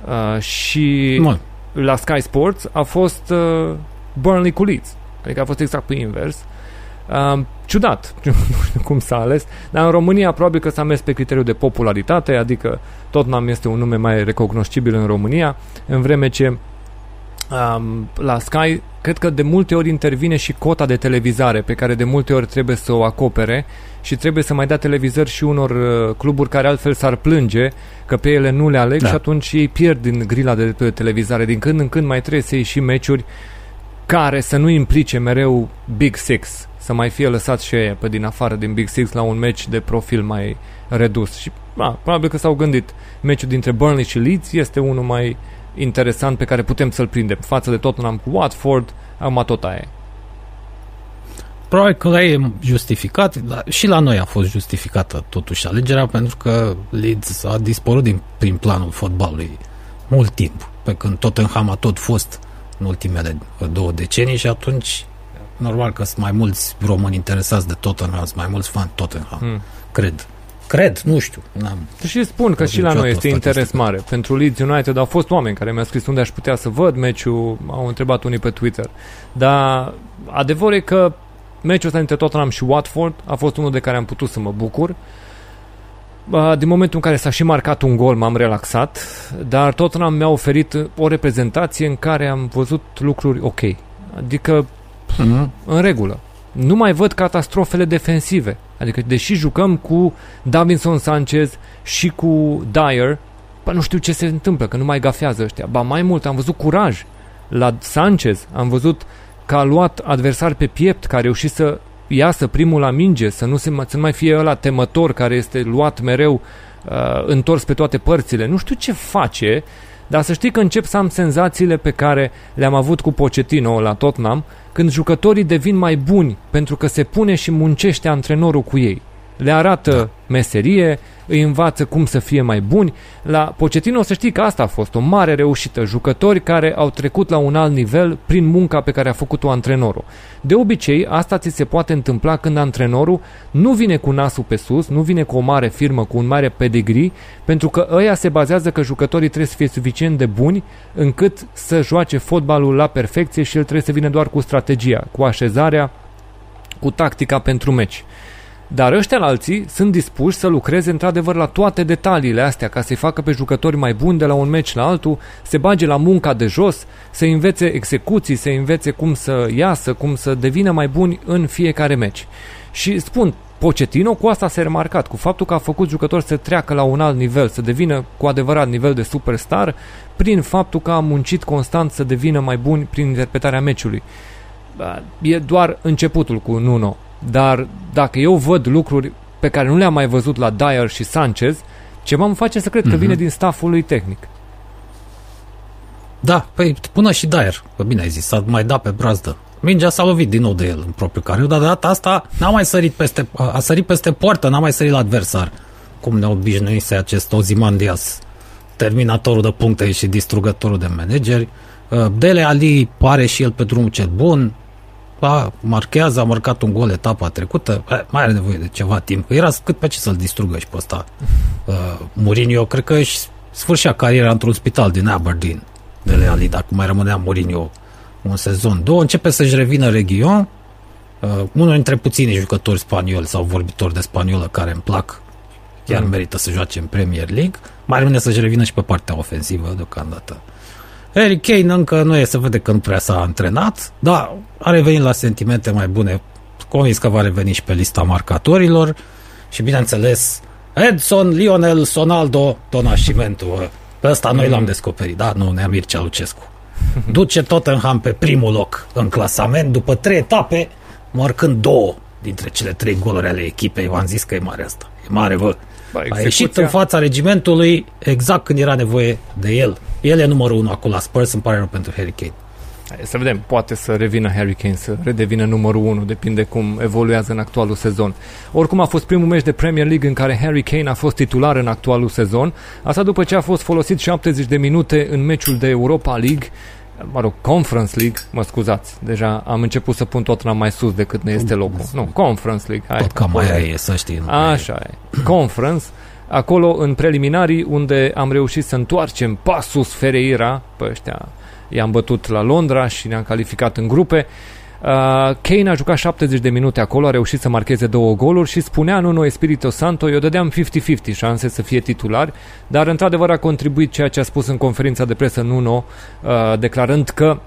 uh, și Mă. la Sky Sports a fost uh, Burnley cu Leeds. Adică a fost exact pe invers. Uh, ciudat, *laughs* nu știu cum s-a ales, dar în România probabil că s-a mers pe criteriu de popularitate, adică Tottenham este un nume mai recognoscibil în România, în vreme ce um, la Sky cred că de multe ori intervine și cota de televizare pe care de multe ori trebuie să o acopere și trebuie să mai dea televizări și unor uh, cluburi care altfel s-ar plânge că pe ele nu le aleg Da. și atunci ei pierd din grila de, de televizare. Din când în când mai trebuie să iei și meciuri care să nu implice mereu Big Six, să mai fie lăsat și ei pe din afară din Big Six la un meci de profil mai redus. Și a, probabil că s-au gândit meciul dintre Burnley și Leeds este unul mai interesant pe care putem să-l prindem față de Tottenham cu Watford, acum tot aia e. Probabil că la ei e justificat, dar și la noi a fost justificată totuși alegerea, pentru că Leeds a dispărut din prin planul fotbalului mult timp, pe când Tottenham a tot fost în ultimele două decenii și atunci normal că sunt mai mulți români interesați de Tottenham, sunt mai mulți fani Tottenham, Hmm. cred. Cred, nu știu. N-am Și spun că Am și la niciodată noi este o interes statistică. mare. Pentru Leeds United au fost oameni care mi-au scris unde aș putea să văd meciul, au întrebat unii pe Twitter. Dar adevărul e că meciul ăsta dintre Tottenham și Watford a fost unul de care am putut să mă bucur. Uh, Din momentul în care s-a și marcat un gol, m-am relaxat, dar Tottenham mi-a oferit o reprezentație în care am văzut lucruri ok. Adică Mhm. în regulă. Nu mai văd catastrofele defensive. Adică, deși jucăm cu Davinson Sanchez și cu Dyer, bă, nu știu ce se întâmplă, că nu mai gafează ăștia. Ba mai mult, am văzut curaj la Sanchez, am văzut că a luat adversari pe piept, că a reușit să iasă primul la minge, să nu, se, mai- să nu mai fie ăla temător care este luat mereu uh, întors pe toate părțile. Nu știu ce face, dar să știi că încep să am senzațiile pe care le-am avut cu Pochettino la Tottenham, când jucătorii devin mai buni pentru că se pune și muncește antrenorul cu ei. Le arată da. meserie, îi învață cum să fie mai buni. La Pochettino să știi că asta a fost o mare reușită. Jucători care au trecut la un alt nivel prin munca pe care a făcut-o antrenorul. De obicei, asta ți se poate întâmpla când antrenorul nu vine cu nasul pe sus, nu vine cu o mare firmă, cu un mare pedigree, pentru că ăia se bazează că jucătorii trebuie să fie suficient de buni încât să joace fotbalul la perfecție și el trebuie să vină doar cu strategia, cu așezarea, cu tactica pentru meci. Dar ăștia la alții sunt dispuși să lucreze într-adevăr la toate detaliile astea ca să-i facă pe jucători mai buni de la un meci la altul, se bage la munca de jos, să învețe execuții, să învețe cum să iasă, cum să devină mai buni în fiecare meci. Și spun, Pochettino cu asta s-a remarcat, cu faptul că a făcut jucători să treacă la un alt nivel, să devină cu adevărat nivel de superstar, prin faptul că a muncit constant să devină mai buni prin interpretarea meciului. Ba, E doar începutul cu Nuno, dar dacă eu văd lucruri pe care nu le-am mai văzut la Dyer și Sanchez, ceva îmi face să cred că Mhm. vine din stafful lui tehnic. Da, păi până și Dyer, că bine ai zis, s-a mai dat pe brazdă. Mingea s-a lovit din nou de el în propriul cariu, dar de data asta n-a mai sărit peste, a a sărit peste poartă, n-a mai sărit la adversar. Cum ne obișnuise acest Ozymandias, terminatorul de puncte și distrugătorul de manageri. Uh, Dele Ali pare și el pe drumul cel bun, a, marchează, a marcat un gol etapa trecută, Eh, mai are nevoie de ceva timp, că era cât pe ce să-l distrugă și pe ăsta. *laughs* Uh, Mourinho, cred că își sfârșea cariera într-un spital din Aberdeen, de Ali, dacă mai rămânea Mourinho un sezon, două, începe să-și revină region, uh, unul dintre puținii jucători spanioli sau vorbitori de spaniolă care îmi plac, chiar Mm. merită să joace în Premier League, mai rămâne să-și revină și pe partea ofensivă deocamdată. Harry Kane încă nu e să vede că nu prea s-a antrenat, dar a revenit la sentimente mai bune. Convins că va reveni și pe lista marcatorilor și bineînțeles Edson, Lionel, Sonaldo, Donascimento. Pe ăsta noi l-am descoperit, da? Nu, Nea Mircea Lucescu. *laughs* Duce Tottenham pe primul loc în clasament după trei etape, marcând două dintre cele trei goluri ale echipei. V-am zis că e mare asta. E mare, bă. Ba, A execuția- ieșit în fața regimentului exact când era nevoie de el. El e numărul unu acolo la Spurs, îmi pare rău pentru Harry Kane. Hai Să vedem, poate să revină Harry Kane, să redevină numărul 1, depinde cum evoluează în actualul sezon. Oricum a fost primul meci de Premier League în care Harry Kane a fost titular în actualul sezon, asta după ce a fost folosit 70 de minute în meciul de Europa League mă rog, Conference League, mă scuzați, deja am început să pun Tottenham mai sus decât ne este locul. Nu, Conference League. Hai, Tot cam aia e, să știi. nu Așa e. Conference, acolo în preliminarii unde am reușit să întoarcem Pasus Ferreira, pe ăștia i-am bătut la Londra și ne-am calificat în grupe. Uh, Kane a jucat 70 de minute acolo, a reușit să marcheze două goluri și spunea Nuno Espirito Santo, eu dădeam 50-50 șanse să fie titular, dar într-adevăr a contribuit ceea ce a spus în conferința de presă Nuno, uh, declarând că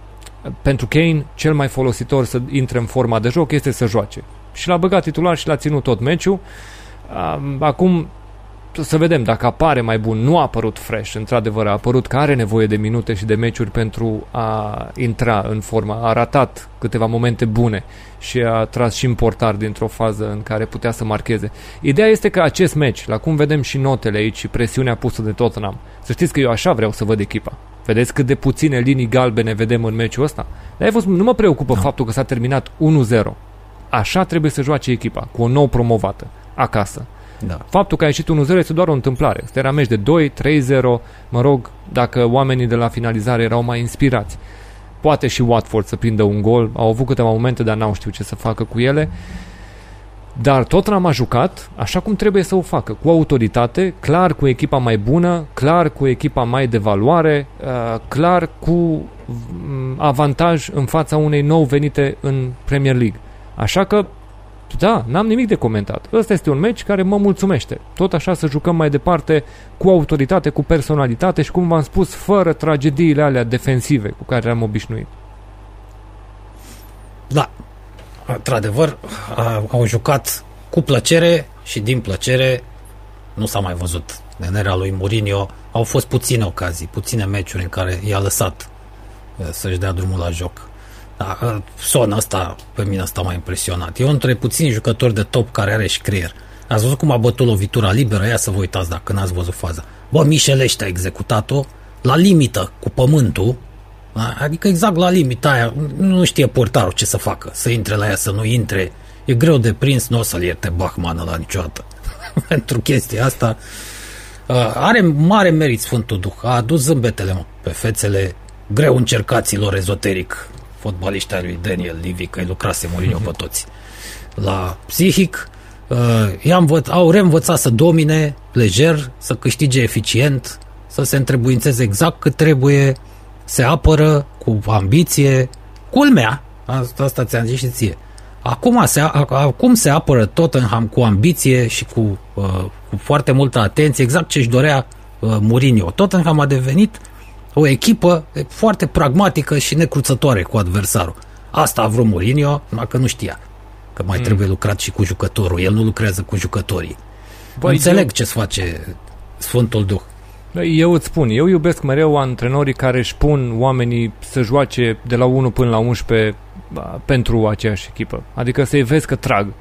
pentru Kane cel mai folositor să intre în forma de joc este să joace. Și l-a băgat titular și l-a ținut tot meciul. Uh, acum să vedem dacă apare mai bun. Nu a apărut fresh, într-adevăr, a apărut că are nevoie de minute și de meciuri pentru a intra în formă. A ratat câteva momente bune și a tras și în portar dintr-o fază în care putea să marcheze. Ideea este că acest meci, la cum vedem și notele aici și presiunea pusă de Tottenham, să știți că eu așa vreau să văd echipa. Vedeți cât de puține linii galbene vedem în meciul ăsta? Dar fost, nu mă preocupă faptul că s-a terminat 1-0. Așa trebuie să joace echipa, cu o nouă promovată, acasă. Da. Faptul că a ieșit 1-0 este doar o întâmplare. Este era meci de 2, 3-0, mă rog, dacă oamenii de la finalizare erau mai inspirați. Poate și Watford să prindă un gol, au avut câteva momente, dar n-au știut ce să facă cu ele. Dar tot am jucat așa cum trebuie să o facă, cu autoritate, clar cu echipa mai bună, clar cu echipa mai de valoare, uh, clar cu mm, avantaj în fața unei nou venite în Premier League. Așa că da, n-am nimic de comentat. Ăsta este un meci care mă mulțumește. Tot așa să jucăm mai departe cu autoritate, cu personalitate și, cum v-am spus, fără tragediile alea defensive cu care am obișnuit. Da, într-adevăr, au jucat cu plăcere și din plăcere nu s-a mai văzut. În era lui Mourinho au fost puține ocazii, puține meciuri în care i-a lăsat eh, să-și dea drumul la joc. Da, Son ăsta, pe mine asta m-a impresionat. E unul dintre puțini jucători de top care are și creier. Ați văzut cum a bătut lovitura liberă? Ia să vă uitați dacă n-ați văzut faza. Bă, Mișelește a executat-o la limită cu pământul, da? adică exact la limita aia. Nu știe portarul ce să facă, să intre la ea, să nu intre. E greu de prins, nu o să-l ierte Bachmană la niciodată. *laughs* Pentru chestia asta uh, are mare merit Sfântul Duh. A adus zâmbetele pe fețele greu încercaților ezoteric fotbaliștii lui Daniel Levy, că îi lucrase Mourinho pe toți. La psihic, uh, i-am văd, au reînvățat să domine lejer, să câștige eficient, să se întrebuințeze exact cât trebuie, se apără cu ambiție, culmea, asta, asta ți-am zis și ție. Acum se, acum se apără Tottenham cu ambiție și cu, uh, cu foarte multă atenție, exact ce își dorea uh, Mourinho. Tottenham a devenit o echipă foarte pragmatică și necruțătoare cu adversarul. Asta a vrut Mourinho, că nu știa. Că mai mm. trebuie lucrat și cu jucătorul. El nu lucrează cu jucătorii. Bă, Înțeleg eu... ce-ți face Sfântul Duh. Eu îți spun, eu iubesc mereu antrenorii care își pun oamenii să joace de la 1 până la 11 pentru aceeași echipă. Adică să-i vezi că trag.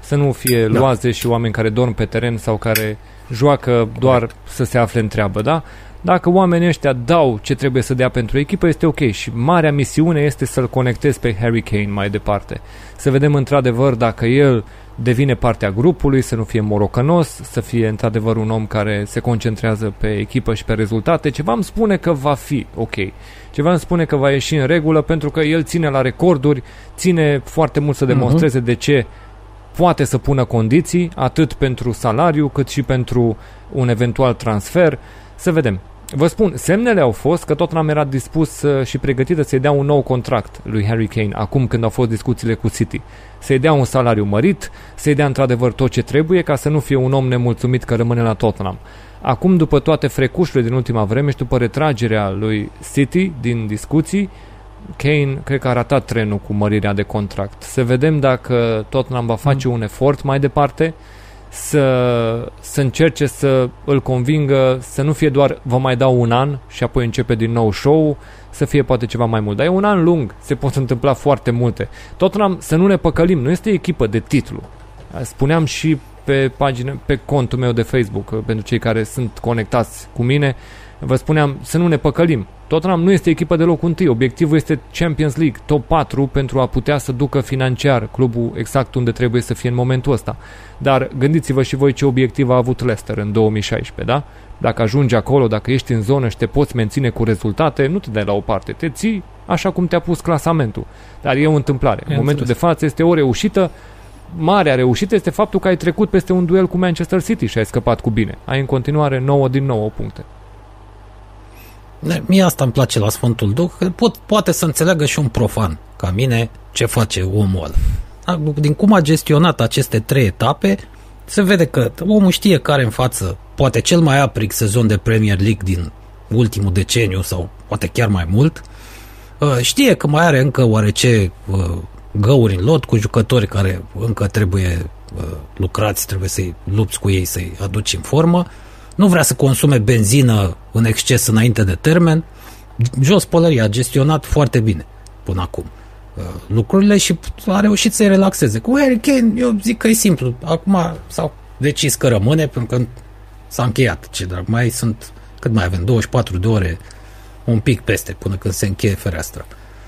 Să nu fie da. loaze și oameni care dorm pe teren sau care joacă doar Correct. să se afle în treabă, da? Dacă oamenii ăștia dau ce trebuie să dea pentru echipă, este ok. Și marea misiune este să-l conectezi pe Harry Kane mai departe. Să vedem într-adevăr dacă el devine partea grupului, să nu fie morocănos, să fie într-adevăr un om care se concentrează pe echipă și pe rezultate. Ceva îmi spune că va fi ok. Ceva îmi spune că va ieși în regulă pentru că el ține la recorduri, ține foarte mult să demonstreze uh-huh. de ce poate să pună condiții, atât pentru salariu cât și pentru un eventual transfer. Să vedem. Vă spun, semnele au fost că Tottenham era dispus uh, și pregătită să-i dea un nou contract lui Harry Kane, acum când au fost discuțiile cu City. Să-i dea un salariu mărit, să-i dea într-adevăr tot ce trebuie ca să nu fie un om nemulțumit că rămâne la Tottenham. Acum, după toate frecușurile din ultima vreme și după retragerea lui City din discuții, Kane cred că a ratat trenul cu mărirea de contract. Să vedem dacă Tottenham va face mm. un efort mai departe, să, să încerce să îl convingă să nu fie doar vă mai dau un an și apoi începe din nou show să fie poate ceva mai mult. Dar e un an lung, se pot întâmpla foarte multe. Tottenham, să nu ne păcălim, nu este echipă de titlu. Spuneam și pe pagină, pe contul meu de Facebook, pentru cei care sunt conectați cu mine, vă spuneam să nu ne păcălim. Tottenham nu este echipă de locul întâi. Obiectivul este Champions League, top 4, pentru a putea să ducă financiar clubul exact unde trebuie să fie în momentul ăsta. Dar gândiți-vă și voi ce obiectiv a avut Leicester în 2016, da? Dacă ajungi acolo, dacă ești în zonă și te poți menține cu rezultate, nu te dai la o parte, te ții așa cum te-a pus clasamentul. Dar e o întâmplare. În momentul de față este o reușită marea reușită este faptul că ai trecut peste un duel cu Manchester City și ai scăpat cu bine. Ai în continuare 9 din 9 puncte. Mie asta îmi place la Sfântul Duh, că pot, poate să înțeleagă și un profan ca mine ce face omul ăla. Din cum a gestionat aceste trei etape, se vede că omul știe care în față, poate cel mai apric sezon de Premier League din ultimul deceniu sau poate chiar mai mult, uh, știe că mai are încă oarece uh, găuri în lot cu jucători care încă trebuie uh, lucrați, trebuie să-i lupți cu ei, să-i aduci în formă, nu vrea să consume benzină în exces înainte de termen, jos pălăria, a gestionat foarte bine până acum lucrurile și a reușit să-i relaxeze. Cu Harry Kane, eu zic că e simplu. Acum s-au decis că rămâne pentru că s-a încheiat. Ce drag, mai sunt, cât mai avem, 24 de ore, un pic peste până când se încheie fereastra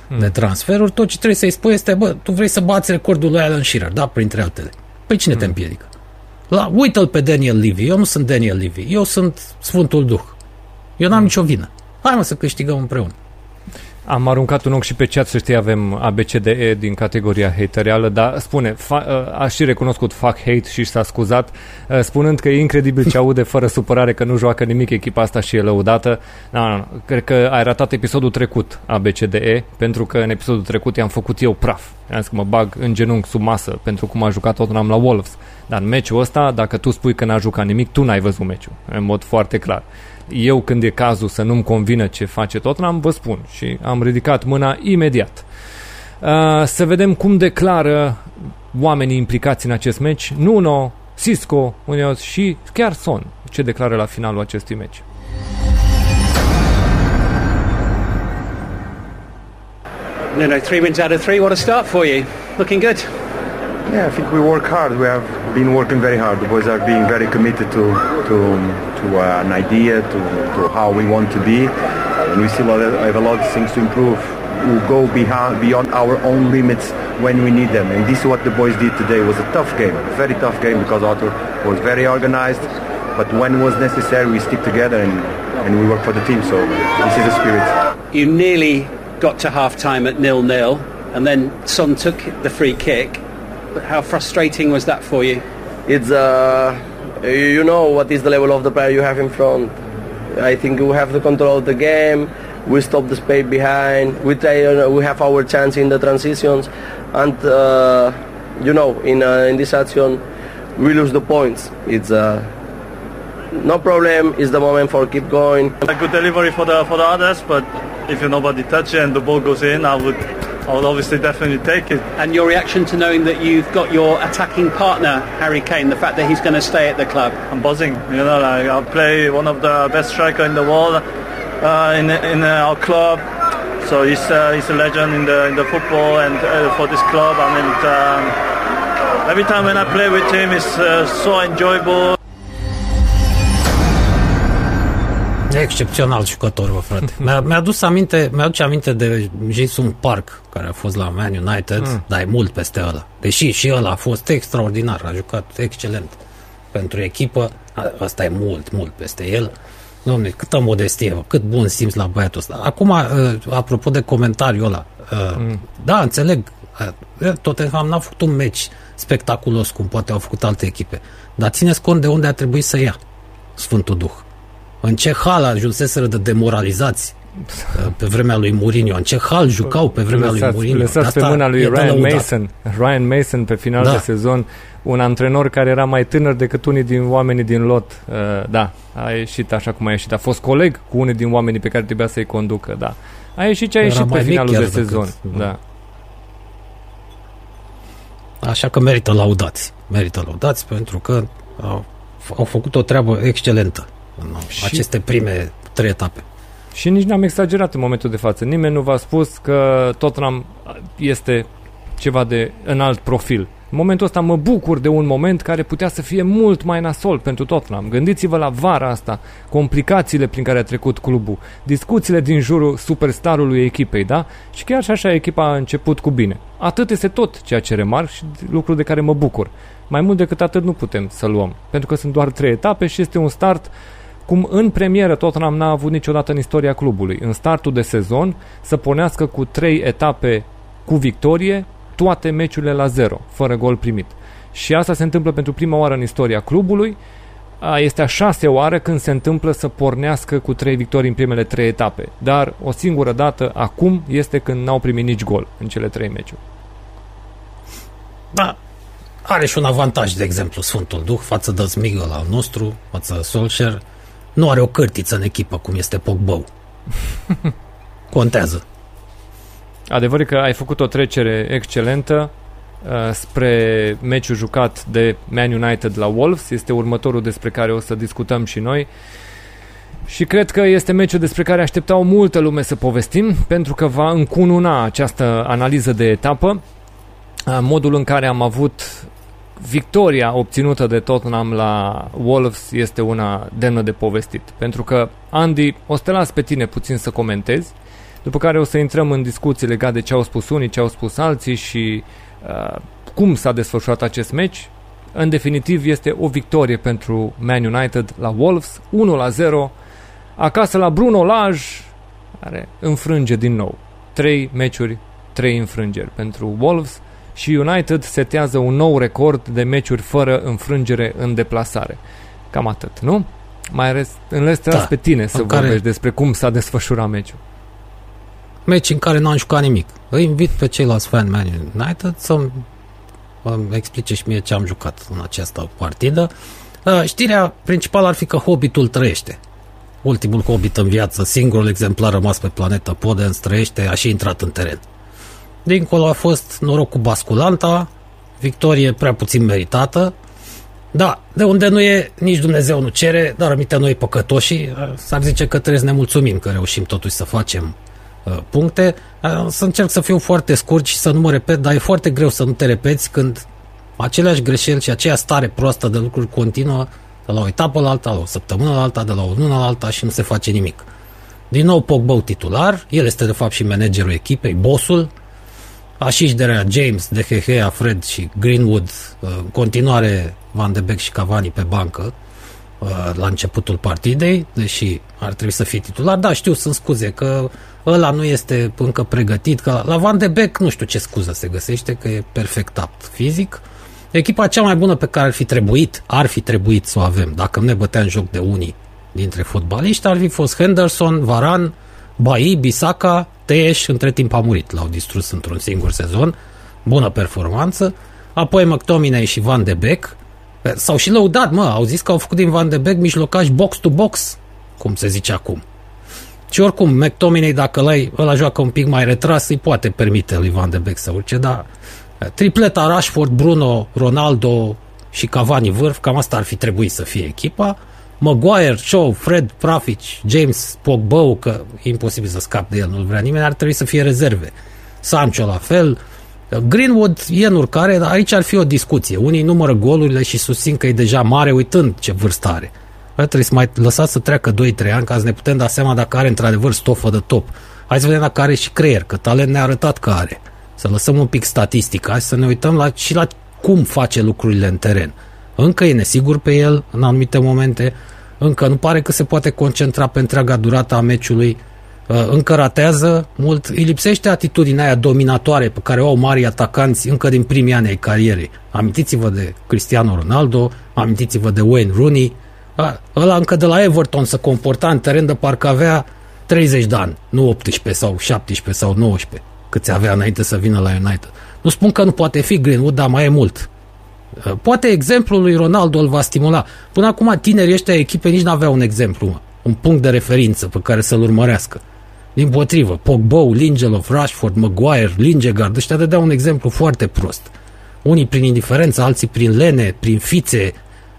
mm. de transferuri. Tot ce trebuie să-i spui este, bă, tu vrei să bați recordul lui Alan Shearer, da, printre altele. Păi cine mm. te împiedică? La, uite-l pe Daniel Levy. Eu nu sunt Daniel Levy. Eu sunt Sfântul Duh. Eu n-am mm. nicio vină. Hai mă să câștigăm împreună. Am aruncat un ochi și pe chat, să știi, avem ABCDE din categoria haterială, dar spune, fa, uh, a și recunoscut fuck hate și s-a scuzat, uh, spunând că e incredibil ce aude fără supărare că nu joacă nimic echipa asta și e lăudată. Nu, nu, nu. Cred că ai ratat episodul trecut ABCDE, pentru că în episodul trecut i-am făcut eu praf. Am zis că mă bag în genunchi sub masă pentru cum a jucat Tottenham la Wolves. Dar în meciul ăsta, dacă tu spui că n-a jucat nimic, tu n-ai văzut meciul, în mod foarte clar eu când e cazul să nu-mi convină ce face Tottenham, vă spun și am ridicat mâna imediat. Uh, să vedem cum declară oamenii implicați în acest meci. Nuno, Cisco, Munoz și chiar Son. Ce declară la finalul acestui meci? Nuno, three wins out of three. What a start for you. Looking good. Yeah, I think we work hard. We have been working very hard. The boys are being very committed to to to uh, an idea, to, to how we want to be, and we still have a lot of things to improve. We go behind, beyond our own limits when we need them, and this is what the boys did today. It was a tough game, a very tough game because Arthur was very organized, but when was necessary, we stick together and and we work for the team. So this is the spirit. You nearly got to half time at nil nil, and then Son took the free kick how frustrating was that for you? It's uh, you know what is the level of the player you have in front. I think we have the control of the game. We stop the space behind. We try. Uh, we have our chance in the transitions, and uh, you know, in uh, in this action, we lose the points. It's uh, no problem. It's the moment for keep going. A good delivery for the for the others, but if nobody touch it and the ball goes in, I would I would obviously definitely take it. And your reaction to knowing that you've got your attacking partner, Harry Kane, the fact that he's going to stay at the club? I'm buzzing. You know, like I play one of the best striker in the world uh, in in our club. So he's uh, he's a legend in the in the football and uh, for this club. I mean, um, every time when I play with him, it's uh, so enjoyable. Excepțional jucător, bă, frate. *laughs* Mi-a, mi-a dus aminte, mi-aduce aminte de Jason Park, care a fost la Man United, mm. dar e mult peste ăla. Deși și ăla a fost extraordinar, a jucat excelent pentru echipă, asta e mult, mult peste el. Domne, câtă modestie, bă, cât bun simț la băiatul ăsta. Acum, uh, apropo de comentariul ăla, uh, mm. da, înțeleg, uh, Tottenham n-a făcut un meci spectaculos cum poate au făcut alte echipe, dar țineți cont de unde a trebuit să ia Sfântul Duh în ce hal ajunseseră de demoralizați uh, pe vremea lui Mourinho. În ce hal jucau pe vremea lăsați, lui Mourinho. Lăsați pe mâna lui Ryan Mason. Ryan Mason pe final da. de sezon, un antrenor care era mai tânăr decât unii din oamenii din lot. Uh, da, a ieșit așa cum a ieșit. A fost coleg cu unii din oamenii pe care trebuia să-i conducă, da. A ieșit ce a ieșit pe finalul de sezon. Decât, da. Așa că merită laudați. Merită laudați pentru că au, au făcut o treabă excelentă în și... aceste prime trei etape. Și nici n-am exagerat în momentul de față. Nimeni nu v-a spus că Tottenham este ceva de înalt profil. În momentul ăsta mă bucur de un moment care putea să fie mult mai nasol pentru Tottenham. Gândiți-vă la vara asta, complicațiile prin care a trecut clubul, discuțiile din jurul superstarului echipei, da? Și chiar și așa echipa a început cu bine. Atât este tot ceea ce remarc și lucru de care mă bucur. Mai mult decât atât nu putem să luăm, pentru că sunt doar trei etape și este un start cum în premieră Tottenham n-a avut niciodată în istoria clubului, în startul de sezon, să pornească cu trei etape cu victorie, toate meciurile la zero, fără gol primit. Și asta se întâmplă pentru prima oară în istoria clubului. Este a șasea oară când se întâmplă să pornească cu trei victorii în primele trei etape. Dar o singură dată acum este când n-au primit nici gol în cele trei meciuri. Da, are și un avantaj, de exemplu, Sfântul Duh față de Smigăl al nostru, față de Solskjaer. Nu are o cârtiță în echipă, cum este Pogbou. *laughs* Contează. Adevărul că ai făcut o trecere excelentă uh, spre meciul jucat de Man United la Wolves. Este următorul despre care o să discutăm și noi. Și cred că este meciul despre care așteptau multă lume să povestim, pentru că va încununa această analiză de etapă. Uh, modul în care am avut victoria obținută de Tottenham la Wolves este una demnă de povestit. Pentru că, Andy, o să te las pe tine puțin să comentezi, după care o să intrăm în discuții legate de ce au spus unii, ce au spus alții și uh, cum s-a desfășurat acest meci. În definitiv, este o victorie pentru Man United la Wolves, 1 la 0. Acasă la Bruno Lage, care înfrânge din nou. 3 meciuri, 3 înfrângeri pentru Wolves și United setează un nou record de meciuri fără înfrângere în deplasare. Cam atât, nu? Mai ales, în rest da, pe tine să care... vorbești despre cum s-a desfășurat meciul. Meci în care n-am jucat nimic. Îi invit pe ceilalți fan Man United să-mi explice și mie ce am jucat în această partidă. Uh, știrea principală ar fi că Hobbitul trăiește. Ultimul Hobbit în viață, singurul exemplar rămas pe planetă Podens, trăiește, a și intrat în teren. Dincolo a fost noroc cu basculanta, victorie prea puțin meritată. Da, de unde nu e, nici Dumnezeu nu cere, dar aminte noi păcătoși, s-ar zice că trebuie să ne mulțumim că reușim totuși să facem uh, puncte. Uh, să încerc să fiu foarte scurt și să nu mă repet, dar e foarte greu să nu te repeți când aceleași greșeli și aceea stare proastă de lucruri continuă de la o etapă la alta, la o săptămână la alta, de la o lună la alta și nu se face nimic. Din nou Pogba titular, el este de fapt și managerul echipei, bossul, Așiși de Rea, James, De Gea, Fred și Greenwood, uh, în continuare Van de Beek și Cavani pe bancă uh, la începutul partidei, deși ar trebui să fie titular. Da, știu, sunt scuze că ăla nu este încă pregătit, că la Van de Beek nu știu ce scuză se găsește, că e perfect apt fizic. Echipa cea mai bună pe care ar fi trebuit, ar fi trebuit să o avem, dacă nu ne băteam joc de unii dintre fotbaliști, ar fi fost Henderson, Varan, Bai, Bisaka, Teș, între timp a murit, l-au distrus într-un singur sezon, bună performanță, apoi McTominay și Van de Beek, s-au și lăudat, mă, au zis că au făcut din Van de Beek mijlocaș box-to-box, cum se zice acum. Și oricum, McTominay, dacă ăla, ăla joacă un pic mai retras, îi poate permite lui Van de Beek să urce, dar tripleta Rashford, Bruno, Ronaldo și Cavani vârf, cam asta ar fi trebuit să fie echipa. Maguire, Shaw, Fred, Prafici, James, Pogba, că e imposibil să scap de el, nu-l vrea nimeni, ar trebui să fie rezerve. Sancho la fel. Greenwood e în urcare, dar aici ar fi o discuție. Unii numără golurile și susțin că e deja mare uitând ce vârstă are. Bă, trebuie să mai lăsați să treacă 2-3 ani ca să ne putem da seama dacă are într-adevăr stofă de top. Hai să vedem dacă are și creier, că talent ne-a arătat că are. Să lăsăm un pic statistica și să ne uităm la, și la cum face lucrurile în teren. Încă e nesigur pe el în anumite momente, încă nu pare că se poate concentra pe întreaga durată a meciului, uh, încă ratează mult, îi lipsește atitudinea aia dominatoare pe care o au mari atacanți încă din primii ani ai carierei. Amintiți-vă de Cristiano Ronaldo, amintiți-vă de Wayne Rooney, ăla încă de la Everton se comporta în teren de parcă avea 30 de ani, nu 18 sau 17 sau 19, câți avea înainte să vină la United. Nu spun că nu poate fi Greenwood, dar mai e mult. Poate exemplul lui Ronaldo îl va stimula. Până acum tinerii ăștia echipe nici n-aveau un exemplu, un punct de referință pe care să-l urmărească. Din potrivă, Pogba, Lindelof, Rashford, Maguire, Lindegaard, ăștia dădeau un exemplu foarte prost. Unii prin indiferență, alții prin lene, prin fițe.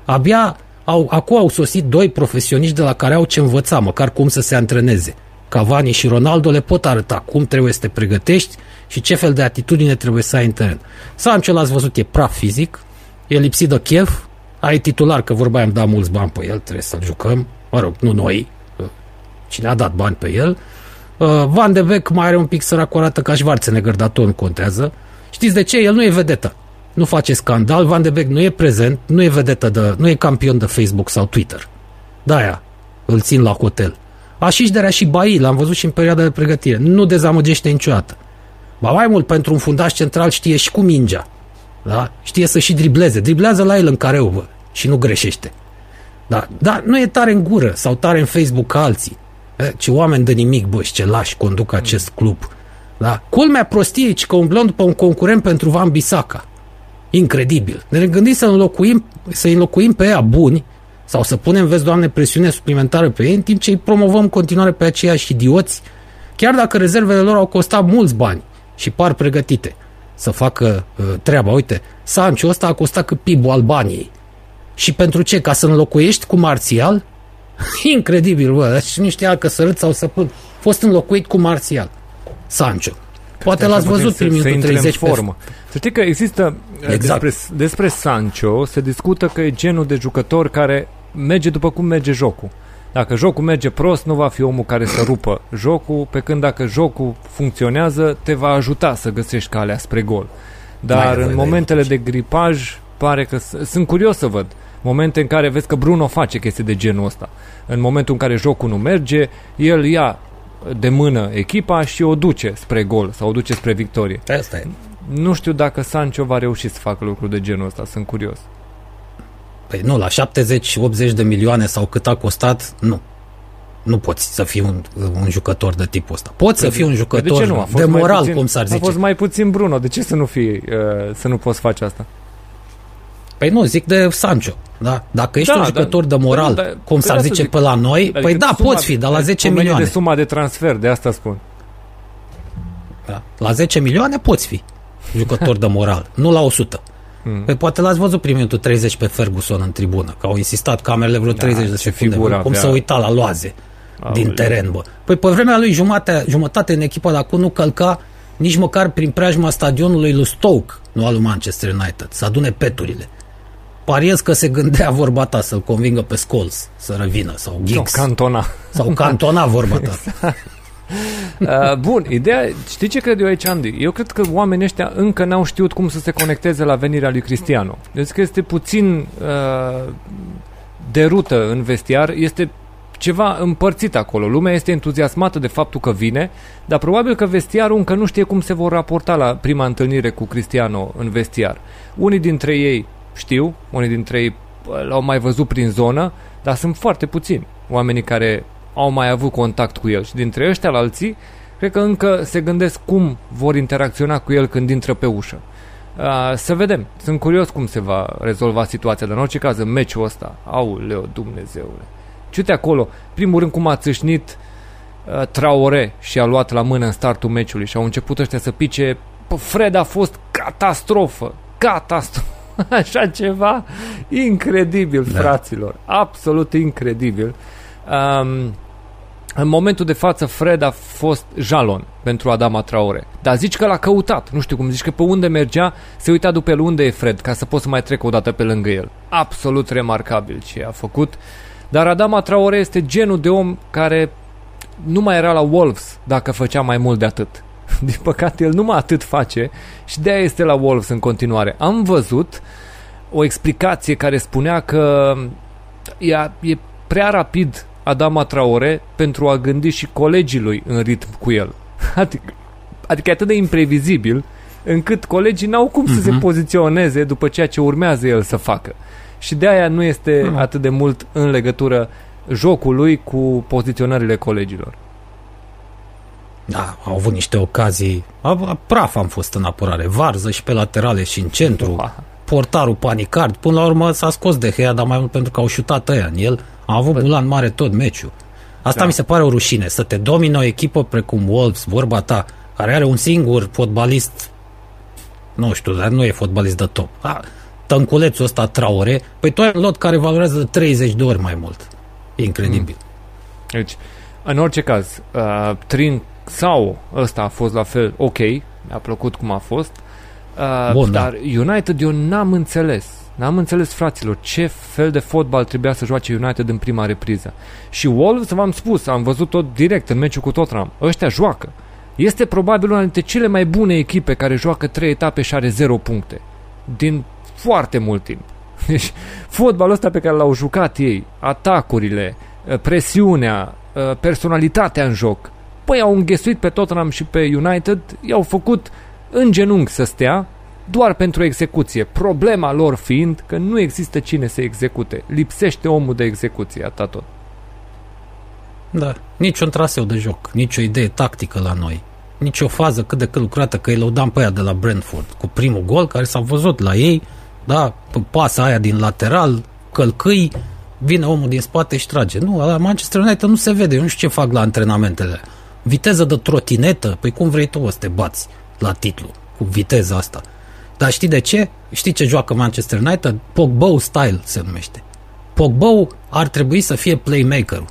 Abia au, acum au sosit doi profesioniști de la care au ce învăța, măcar cum să se antreneze. Cavani și Ronaldo le pot arăta cum trebuie să te pregătești și ce fel de atitudine trebuie să ai în teren. Sancho l-ați văzut, e praf fizic, e lipsit de chef, ai titular, că vorba am dat mulți bani pe el, trebuie să-l jucăm, mă rog, nu noi, cine a dat bani pe el. Uh, Van de Beek mai are un pic sărac arată ca Schwarzenegger, dar tot nu contează. Știți de ce? El nu e vedetă. Nu face scandal, Van de Beek nu e prezent, nu e vedetă, de, nu e campion de Facebook sau Twitter. Da, aia. îl țin la hotel. Așișderea și Bai, l-am văzut și în perioada de pregătire. Nu dezamăgește niciodată. Ba mai mult, pentru un fundaș central știe și cu mingea. Da? Știe să și dribleze. Driblează la el în careu, bă, și nu greșește. Da, da, nu e tare în gură sau tare în Facebook ca alții. E, ce oameni de nimic, bă, și ce lași conduc acest club. Da? Culmea prostiei, ci că umblăm după un concurent pentru Van Bisaca. Incredibil. Ne gândim să înlocuim, să înlocuim pe ea buni sau să punem, vezi, Doamne, presiune suplimentară pe ei, în timp ce îi promovăm în continuare pe aceiași idioți, chiar dacă rezervele lor au costat mulți bani și par pregătite să facă uh, treaba. Uite, Sancho ăsta a costat cât PIB-ul Albaniei. Și pentru ce? Ca să înlocuiești cu Marțial? *laughs* Incredibil, bă, deci nu știa că sărât sau să pun. Fost înlocuit cu Marțial. Sancho. Poate l-ați văzut prin minutul 30 formă. Să știi că există Exact. despre, despre Sancho se discută că e genul de jucător care merge după cum merge jocul. Dacă jocul merge prost, nu va fi omul care să rupă jocul, pe când dacă jocul funcționează, te va ajuta să găsești calea spre gol. Mai Dar nevoie în de momentele de gripaj, pare că... s- Sunt curios să văd momente în care vezi că Bruno face chestii de genul ăsta. În momentul în care jocul nu merge, el ia de mână echipa și o duce spre gol sau o duce spre victorie. Asta e. Nu știu dacă Sancho va reuși să facă lucruri de genul ăsta, sunt curios. Păi nu, la 70-80 de milioane sau cât a costat, nu. Nu poți să fii un, un jucător de tipul ăsta. Poți să Păi fii un de- jucător de, ce nu? A de, fost mai moral, puțin, cum s-ar A zice. fost mai puțin Bruno, de ce să nu fii, uh, să nu poți face asta? Păi nu, zic de Sancho. Da? Dacă ești Da, un jucător da. de moral, Păi, da, cum păi s-ar de asta zice zic. pe la noi, Adică păi da, suma- poți fi, dar la 10 pomenit milioane. de suma de transfer, de asta spun. Da. La 10 milioane poți fi jucător de moral, nu la 100. Hmm. Păi poate l-ați văzut prin minutul 30 pe Ferguson în tribună, că au insistat camerele vreo 30 de ce secunde, figură bă, cum avea. să uita la loaze din Aoleu. teren, bă. Păi pe vremea lui jumate, jumătate în echipa de acum nu călca nici măcar prin preajma stadionului lui Stoke, nu al lui Manchester United, să adune peturile. Pariez că se gândea vorba ta să-l convingă pe Scholes să revină sau Giggs. Sau Cantona. Sau Cantona vorba ta. *laughs* *laughs* Uh, bun, ideea, știi ce cred eu aici, Andy? Eu cred că oamenii ăștia încă n-au știut cum să se conecteze la venirea lui Cristiano. Deci că este puțin uh, de rută în vestiar, este ceva împărțit acolo. Lumea este entuziasmată de faptul că vine, dar probabil că vestiarul încă nu știe cum se vor raporta la prima întâlnire cu Cristiano în vestiar. Unii dintre ei știu, unii dintre ei uh, l-au mai văzut prin zonă, dar sunt foarte puțini oamenii care au mai avut contact cu el și dintre ăștia la alții, cred că încă se gândesc cum vor interacționa cu el când intră pe ușă. Uh, să vedem. Sunt curios cum se va rezolva situația, dar în orice caz, în meciul ăsta, auleu, Dumnezeule. Ce uite acolo, primul rând cum a țâșnit uh, Traore și a luat la mână în startul meciului și au început ăștia să pice. Pă, Fred a fost catastrofă, catastrofă. *laughs* Așa ceva incredibil, da. fraților. Absolut incredibil. Um, în momentul de față, Fred a fost jalon pentru Adama Traore. Dar zici că l-a căutat. Nu știu cum zici că pe unde mergea, se uita după el unde e Fred, ca să pot să mai trec o dată pe lângă el. Absolut remarcabil ce a făcut. Dar Adama Traore este genul de om care nu mai era la Wolves dacă făcea mai mult de atât. *laughs* Din păcate, el numai atât face și de-aia este la Wolves în continuare. Am văzut o explicație care spunea că e, e prea rapid Adama Traore pentru a gândi și colegii lui în ritm cu el. *laughs* Adică, adică e atât de imprevizibil încât colegii n-au cum să se Mhm. poziționeze după ceea ce urmează el să facă. Și de aia nu este Mhm. atât de mult în legătură jocul lui cu poziționările colegilor. Da, au avut niște ocazii. A, a, praf am fost în apărare. Varză și pe laterale și în centru. Portarul panicard. Până la urmă s-a scos de Hea, dar mai mult pentru că au șutat ăia în el. A avut bulan mare tot meciul. Asta Da. mi se pare o rușine. Să te domine o echipă precum Wolves, vorba ta, care are un singur fotbalist, nu știu, dar nu e fotbalist de top. A, tănculețul ăsta Traore, păi tu ai un lot care valorează de 30 de ori mai mult. E incredibil. Deci, în orice caz, uh, Trin sau ăsta a fost la fel ok, mi-a plăcut cum a fost, uh, Bun, da. dar United eu n-am înțeles. N-am înțeles, fraților, ce fel de fotbal trebuia să joace United în prima repriză. Și Wolves, v-am spus, am văzut tot direct în meciul cu Tottenham. Ăștia joacă. Este probabil una dintre cele mai bune echipe care joacă trei etape și are 0 puncte. Din foarte mult timp. *laughs* Deci, fotbalul ăsta pe care l-au jucat ei, atacurile, uh, presiunea, uh, personalitatea în joc. Păi au înghesuit pe Tottenham și pe United, i-au făcut în genunchi să stea doar pentru execuție. Problema lor fiind că nu există cine să execute. Lipsește omul de execuție, atât tot. Da, niciun traseu de joc, nicio idee tactică la noi, nicio fază cât de cât lucrată, că îi lăudam pe aia de la Brentford, cu primul gol care s-a văzut la ei, da, pasa aia din lateral, călcâi, vine omul din spate și trage. Nu, la Manchester United nu se vede, nu știu ce fac la antrenamentele. Viteză de trotinetă, păi cum vrei tu o să te bați la titlu, cu viteza asta. Dar știi de ce? Știi ce joacă Manchester United? Pogba style se numește. Pogba ar trebui să fie playmaker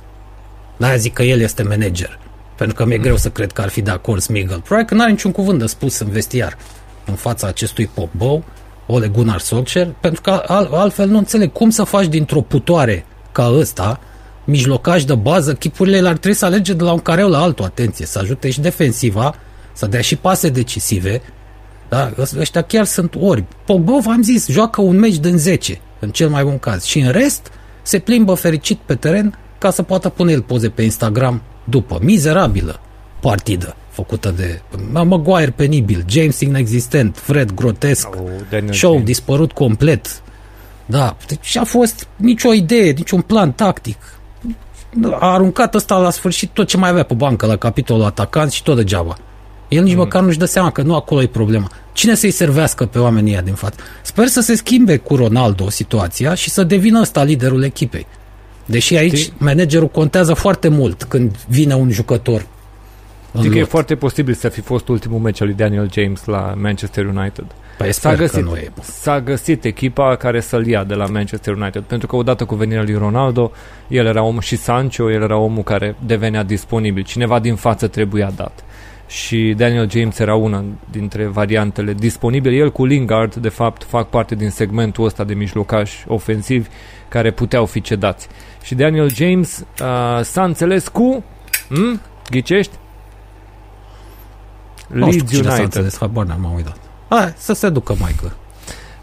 de zic că el este manager. Pentru că mi-e greu să cred că ar fi de acord Smigel. Probabil că nu are niciun cuvânt de spus în vestiar în fața acestui Pogba, Ole Gunnar Solskjaer, pentru că al, altfel nu înțeleg cum să faci dintr-o putoare ca ăsta, mijlocaș de bază, chipurile ar trebui să alege de la un careu la altul, atenție, să ajute și defensiva, să dea și pase decisive, da? Ăștia chiar sunt ori. Pogba, v-am zis, joacă un meci din 10, în cel mai bun caz. Și în rest, se plimbă fericit pe teren ca să poată pune el poze pe Instagram după. Mizerabilă partidă făcută de Maguire penibil, James inexistent, Fred grotesc, oh, show James. dispărut complet. Da, deci a fost nicio idee, niciun plan tactic. A aruncat ăsta la sfârșit tot ce mai avea pe bancă la capitolul atacant și tot degeaba. El nici mm. măcar nu-și dă seama că nu acolo e problema. Cine să-i servească pe oamenii ăia din față? Sper să se schimbe cu Ronaldo situația și să devină ăsta liderul echipei. Deși aici Știi? managerul contează foarte mult când vine un jucător. Știi că e foarte posibil să fi fost ultimul meci al lui Daniel James la Manchester United. Păi s-a găsit, nu e. s-a găsit echipa care să-l ia de la Manchester United, pentru că odată cu venirea lui Ronaldo, el era omul și Sancho, el era omul care devenea disponibil. Cineva din față trebuia dat și Daniel James era una dintre variantele disponibile. El cu Lingard, de fapt, fac parte din segmentul ăsta de mijlocași ofensivi care puteau fi cedați. Și Daniel James uh, s-a înțeles cu... Hmm? Ghicești? Leeds United. S-a înțeles, habar n-am uitat. Hai, să se ducă, Michael.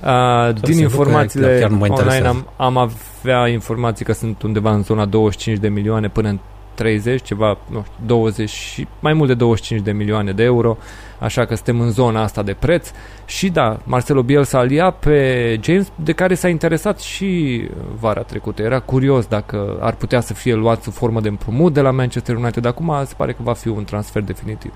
Uh, din informațiile ducă, online am, am avea informații că sunt undeva în zona 25 de milioane până în 30, ceva, nu știu, 20, mai mult de 25 de milioane de euro, așa că suntem în zona asta de preț și da, Marcelo Bielsa alia pe James, de care s-a interesat și vara trecută. Era curios dacă ar putea să fie luat sub formă de împrumut de la Manchester United, acum se pare că va fi un transfer definitiv.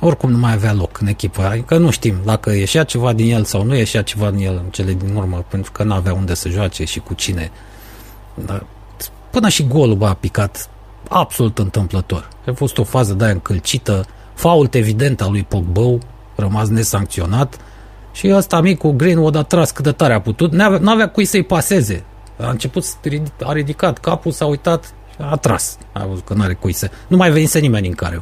Oricum nu mai avea loc în echipă, adică nu știm dacă ieșea ceva din el sau nu ieșea ceva din el în cele din urmă, pentru că nu avea unde să joace și cu cine. Dar Până și golul a picat absolut întâmplător. A fost o fază de aia încălcită, fault evident al lui Pogba, rămas nesancționat și ăsta micul Greenwood a tras cât de tare a putut, n-avea, n-avea cui să-i paseze. A început, a ridicat capul, s-a uitat, a tras. A văzut că n-are cui să... Nu mai venise nimeni în care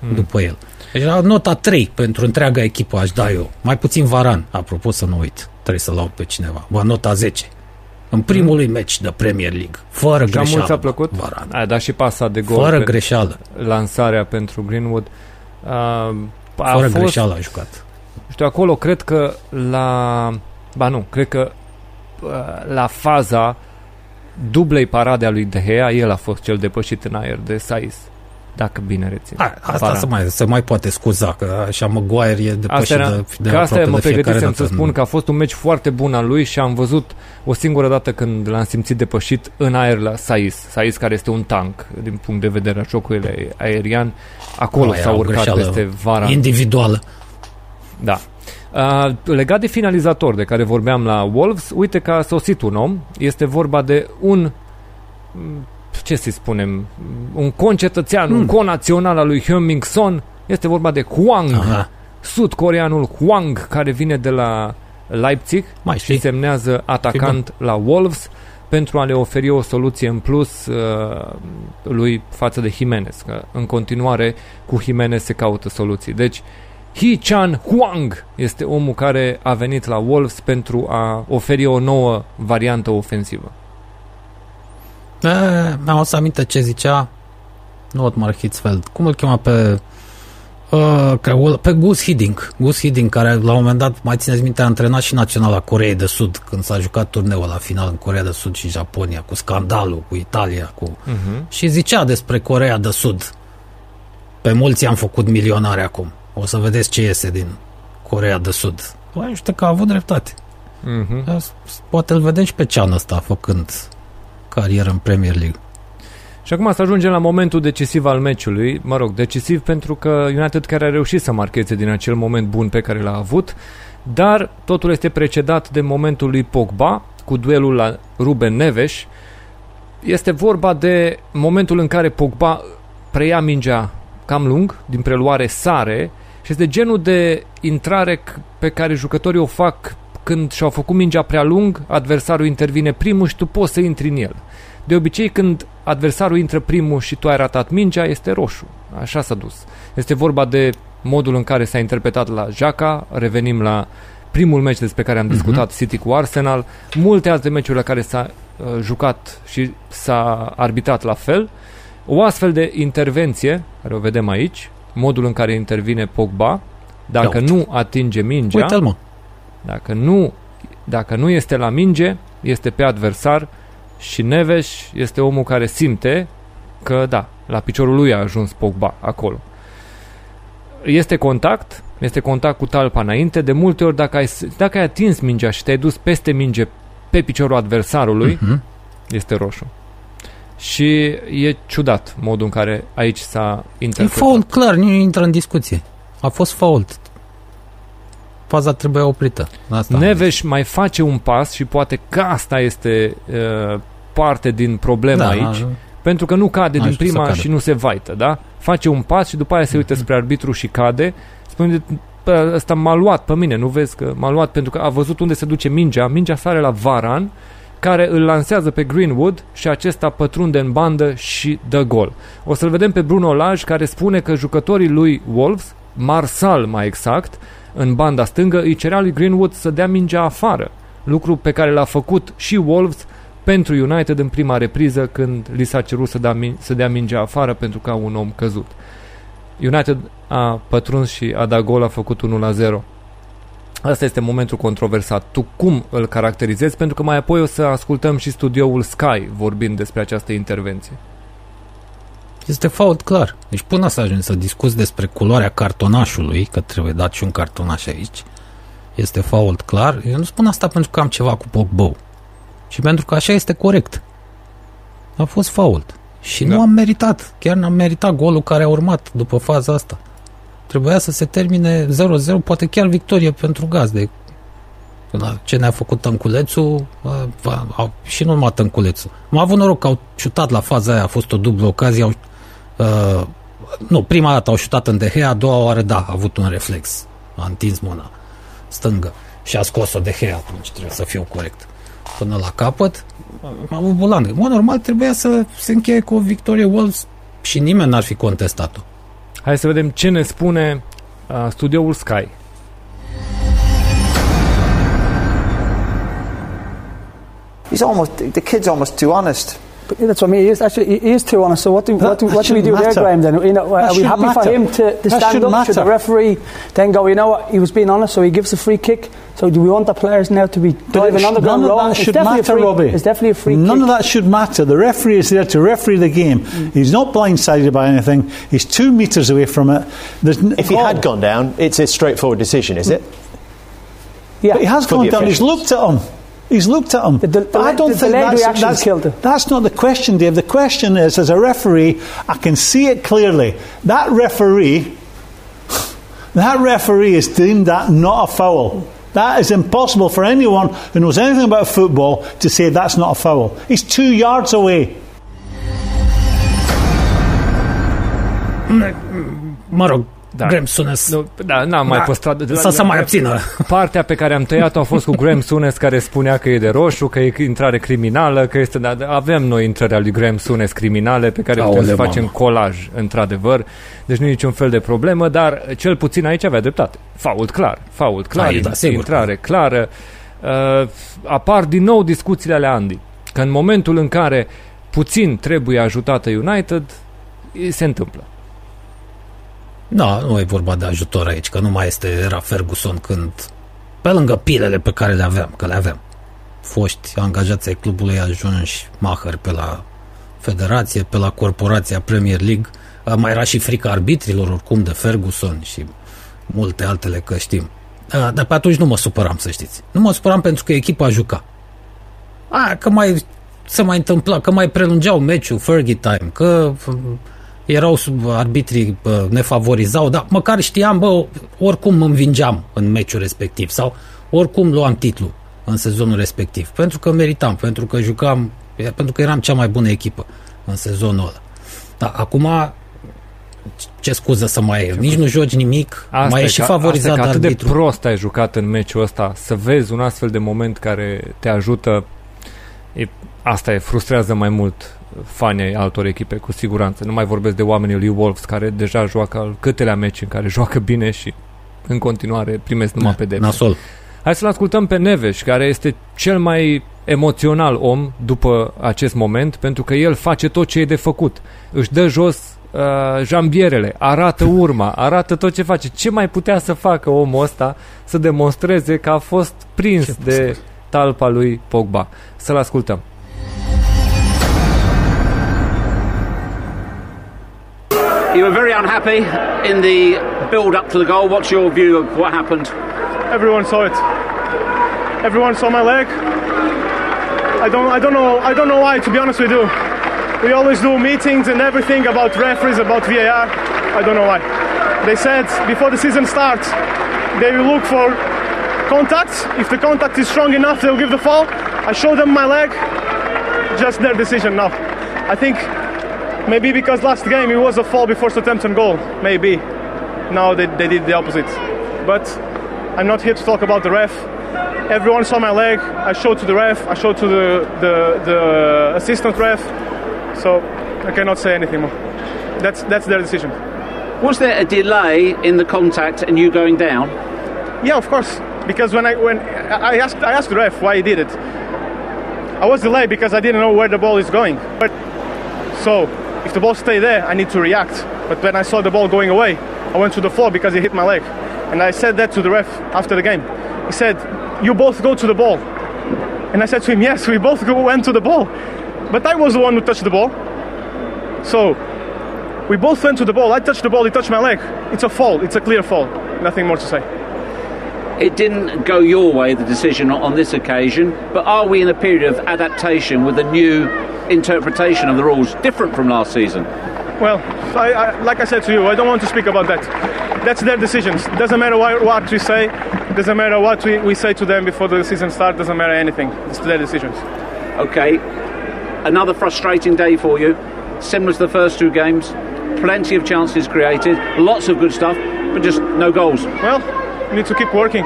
mm. după el. Deci la nota 3 pentru întreaga echipă aș da eu. Mai puțin Varan, apropo să nu uit. Trebuie să laud pe cineva. Bă, nota 10 în primul mm. meci de Premier League, fără Cam greșeală. mult a plăcut? Varan. A dat și pasa de gol. Fără greșeală. Lansarea pentru Greenwood. Uh, a fără fost, greșeală a jucat. Știu, acolo cred că la... Ba nu, cred că uh, la faza dublei parade a lui De Gea, el a fost cel depășit în aer de Saiz dacă bine rețin. A, asta se mai, se mai poate scuza, că așa Maguire e depășit asta era, de, de că asta mă pregătisem să spun în... că a fost un meci foarte bun al lui și am văzut o singură dată când l-am simțit depășit în aer la Saiz. Saiz care este un tank din punct de vedere a jocului aerian. Acolo s-a urcat peste vara. Individuală. Da. Uh, legat de finalizator de care vorbeam la Wolves, uite că a sosit un om. Este vorba de un ce să spunem, un concetățean, hmm. un conațional al lui Hyun Son, este vorba de Hwang, Aha. sud-coreanul Hwang, care vine de la Leipzig Mai și semnează atacant la Wolves pentru a le oferi o soluție în plus uh, lui față de Jimenez. Că în continuare cu Jimenez se caută soluții. Deci Hee-chan Hwang este omul care a venit la Wolves pentru a oferi o nouă variantă ofensivă. Mi-am să aminte ce zicea nu Otmar Hitzfeld. Cum îl chema pe Uh, că, pe Gus Hiddink. Gus Hiddink, care la un moment dat, mai țineți minte, a antrenat și Naționala Coreei de Sud când s-a jucat turneul la final în Corea de Sud și Japonia, cu scandalul, cu Italia, cu... Uh-huh. Și zicea despre Corea de Sud. Pe mulți am făcut milionari acum. O să vedeți ce iese din Corea de Sud. Păi, știu că a avut dreptate. Uh-huh. Poate îl vedem și pe ceană ăsta făcând carieră în Premier League. Și acum să ajungem la momentul decisiv al meciului. Mă rog, decisiv pentru că United care a reușit să marcheze din acel moment bun pe care l-a avut, dar totul este precedat de momentul lui Pogba cu duelul la Ruben Neves. Este vorba de momentul în care Pogba preia mingea cam lung, din preluare sare și este genul de intrare pe care jucătorii o fac când și-au făcut mingea prea lung, adversarul intervine primul și tu poți să intri în el. De obicei, când adversarul intră primul și tu ai ratat mingea, este roșu. Așa s-a dus. Este vorba de modul în care s-a interpretat la Jaca, revenim la primul meci despre care am discutat, uh-huh. City cu Arsenal, multe alte meciuri la care s-a uh, jucat și s-a arbitrat la fel. O astfel de intervenție, care o vedem aici, modul în care intervine Pogba, dacă Iau. nu atinge mingea, Uite-l, mă. Dacă nu, dacă nu este la minge, este pe adversar, și Neves este omul care simte că, da, la piciorul lui a ajuns Pogba acolo. Este contact, este contact cu talpa înainte. De multe ori, dacă ai, dacă ai atins mingea și te-ai dus peste minge pe piciorul adversarului, uh-huh. este roșu. Și e ciudat modul în care aici s-a interpretat. E fault clar, nu intră în discuție. A fost fault. Faza trebuie oprită. Asta Neves mai face un pas și poate că asta este uh, parte din problema da, aici. A, pentru că nu cade din prima și nu se vaită, da? Face un pas și după aia se uită spre arbitru și cade. Spune, ăsta m-a luat pe mine, nu vezi că m-a luat pentru că a văzut unde se duce mingea. Mingea sare la Varan, care îl lansează pe Greenwood și acesta pătrunde în bandă și dă gol. O să-l vedem pe Bruno Lage care spune că jucătorii lui Wolves, Marsal mai exact, în banda stângă, îi cerea lui Greenwood să dea mingea afară, lucru pe care l-a făcut și Wolves pentru United în prima repriză când li s-a cerut să dea, să dea mingea afară pentru că un om căzut. United a pătruns și a dat gol, a făcut 1-0. Asta este momentul controversat. Tu cum îl caracterizezi? Pentru că mai apoi o să ascultăm și studioul Sky vorbind despre această intervenție. Este fault clar. Deci până să ajungi să discuți despre culoarea cartonașului, că trebuie dat și un cartonaș aici, este fault clar. Eu nu spun asta pentru că am ceva cu Pogba, ci pentru că așa este corect. A fost fault. Și da. nu am meritat. Chiar n-am meritat golul care a urmat după faza asta. Trebuia să se termine 0-0, poate chiar victorie pentru gazde. Ce ne-a făcut Tănculețul a, a, și nu numai Tănculețul. Am avut noroc că au ciutat la faza aia, a fost o dublă ocazie, au Uh, nu, prima dată au șutat în Dehea, a doua oară, da, a avut un reflex. A întins mâna stângă și a scos-o Dehea atunci, trebuie să fiu corect. Până la capăt, am avut bulandă. Mă, normal, trebuia să se încheie cu o victorie Wolves și nimeni n-ar fi contestat-o. Hai să vedem ce ne spune uh, studioul Sky. He's almost the kid's almost too honest. But that's what I mean. He is actually he is too honest. So what do that, what do, what do we do matter. there, Graham? Then you know, are we happy matter. for him to, to stand up? Matter. Should the referee then go? You know what? He was being honest, so he gives a free kick. So do we want the players now to be diving on the ground None of that should matter, free, Robbie. It's definitely a free None kick. of that should matter. The referee is there to referee the game. Mm. He's not blindsided by anything. He's two metres away from it. There's n- if he had gone down, it's a straightforward decision, is it? Yeah. But he has gone down. He's looked at him. He's looked at him. The, the, but I don't the think that's, that's, killed him. that's not the question, Dave. The question is, as a referee, I can see it clearly. That referee, that referee is deemed that not a foul. That is impossible for anyone who knows anything about football to say that's not a foul. He's two yards away. Mă rog, Da. Graham Sunes. Nu, da, n-am da. mai păstrat. Să se mai abțină. *laughs* Partea pe care am tăiat-o a fost cu Graham Sunes care spunea că e de roșu, că e intrare criminală, că este... Da, avem noi intrarea lui Graham Sunes criminale pe care putem să facem mamă. colaj, într-adevăr. Deci nu e niciun fel de problemă, dar cel puțin aici avea dreptate. Fault clar, fault clar, Ai, da, sigur. intrare clară. Uh, apar din nou discuțiile ale Andy. Că în momentul în care puțin trebuie ajutată United, se întâmplă. Da, nu e vorba de ajutor aici, că nu mai este era Ferguson când, pe lângă pilele pe care le aveam, că le aveam, foști angajați ai clubului ajunși Maher pe la federație, pe la corporația Premier League, mai era și frica arbitrilor oricum de Ferguson și multe altele că știm. Dar pe atunci nu mă supăram, să știți. Nu mă supăram pentru că echipa juca. A, că mai se mai întâmpla, că mai prelungeau meciul, Fergie time, că erau sub arbitrii ne favorizau, dar măcar știam, bă, oricum învingeam în meciul respectiv sau oricum luam titlu în sezonul respectiv, pentru că meritam, pentru că jucam, pentru că eram cea mai bună echipă în sezonul ăla. Da, acum ce scuză să mai e? Nici nu joci nimic, asta mai e și favorizat asta de atât arbitru. de prost ai jucat în meciul ăsta, să vezi un astfel de moment care te ajută, e, asta e, frustrează mai mult fanii ai altor echipe, cu siguranță. Nu mai vorbesc de oamenii lui Wolves, care deja joacă al câtelea meci în care joacă bine și în continuare primesc numai Da, pedepse. nasol. Hai să-l ascultăm pe Neveș, care este cel mai emoțional om după acest moment, pentru că el face tot ce e de făcut. Își dă jos uh, jambierele, arată *laughs* urma, arată tot ce face. Ce mai putea să facă omul ăsta să demonstreze că a fost prins de talpa lui Pogba? Să-l ascultăm. You were very unhappy in the build up to the goal. What's your view of what happened? Everyone saw it. Everyone saw my leg. I don't, I don't know, I don't know why. To be honest with you, we always do meetings and everything about referees, about VAR. I don't know why. They said before the season starts, they will look for contacts. If the contact is strong enough, they'll give the foul. I showed them my leg. Just their decision now. I think maybe because last game it was a fall before Southampton goal. Maybe now they, they did the opposite. But I'm not here to talk about the ref. Everyone saw my leg. I showed to the ref. I showed to the, the, the assistant ref. So I cannot say anything more. That's, that's their decision. Was there a delay in the contact and you going down? Yeah, of course. Because when I when I asked I asked the ref why he did it. I was delayed because I didn't know where the ball is going. But so if the ball stay there, I need to react. But when I saw the ball going away, I went to the floor because it hit my leg. And I said that to the ref after the game. He said, "You both go to the ball." And I said to him, "Yes, we both went to the ball." But I was the one who touched the ball. So we both went to the ball. I touched the ball. He touched my leg. It's a fall. It's a clear fall. Nothing more to say. It didn't go your way, the decision on this occasion, but are we in a period of adaptation with a new interpretation of the rules, different from last season? Well, I, I, like I said to you, I don't want to speak about that. That's their decisions. It doesn't matter what, what we say. Doesn't matter what we, we say to them before the season starts. Doesn't matter anything. It's their decisions. Okay, another frustrating day for you, similar to the first two games. Plenty of chances created, lots of good stuff, but just no goals. Well, we need to keep working.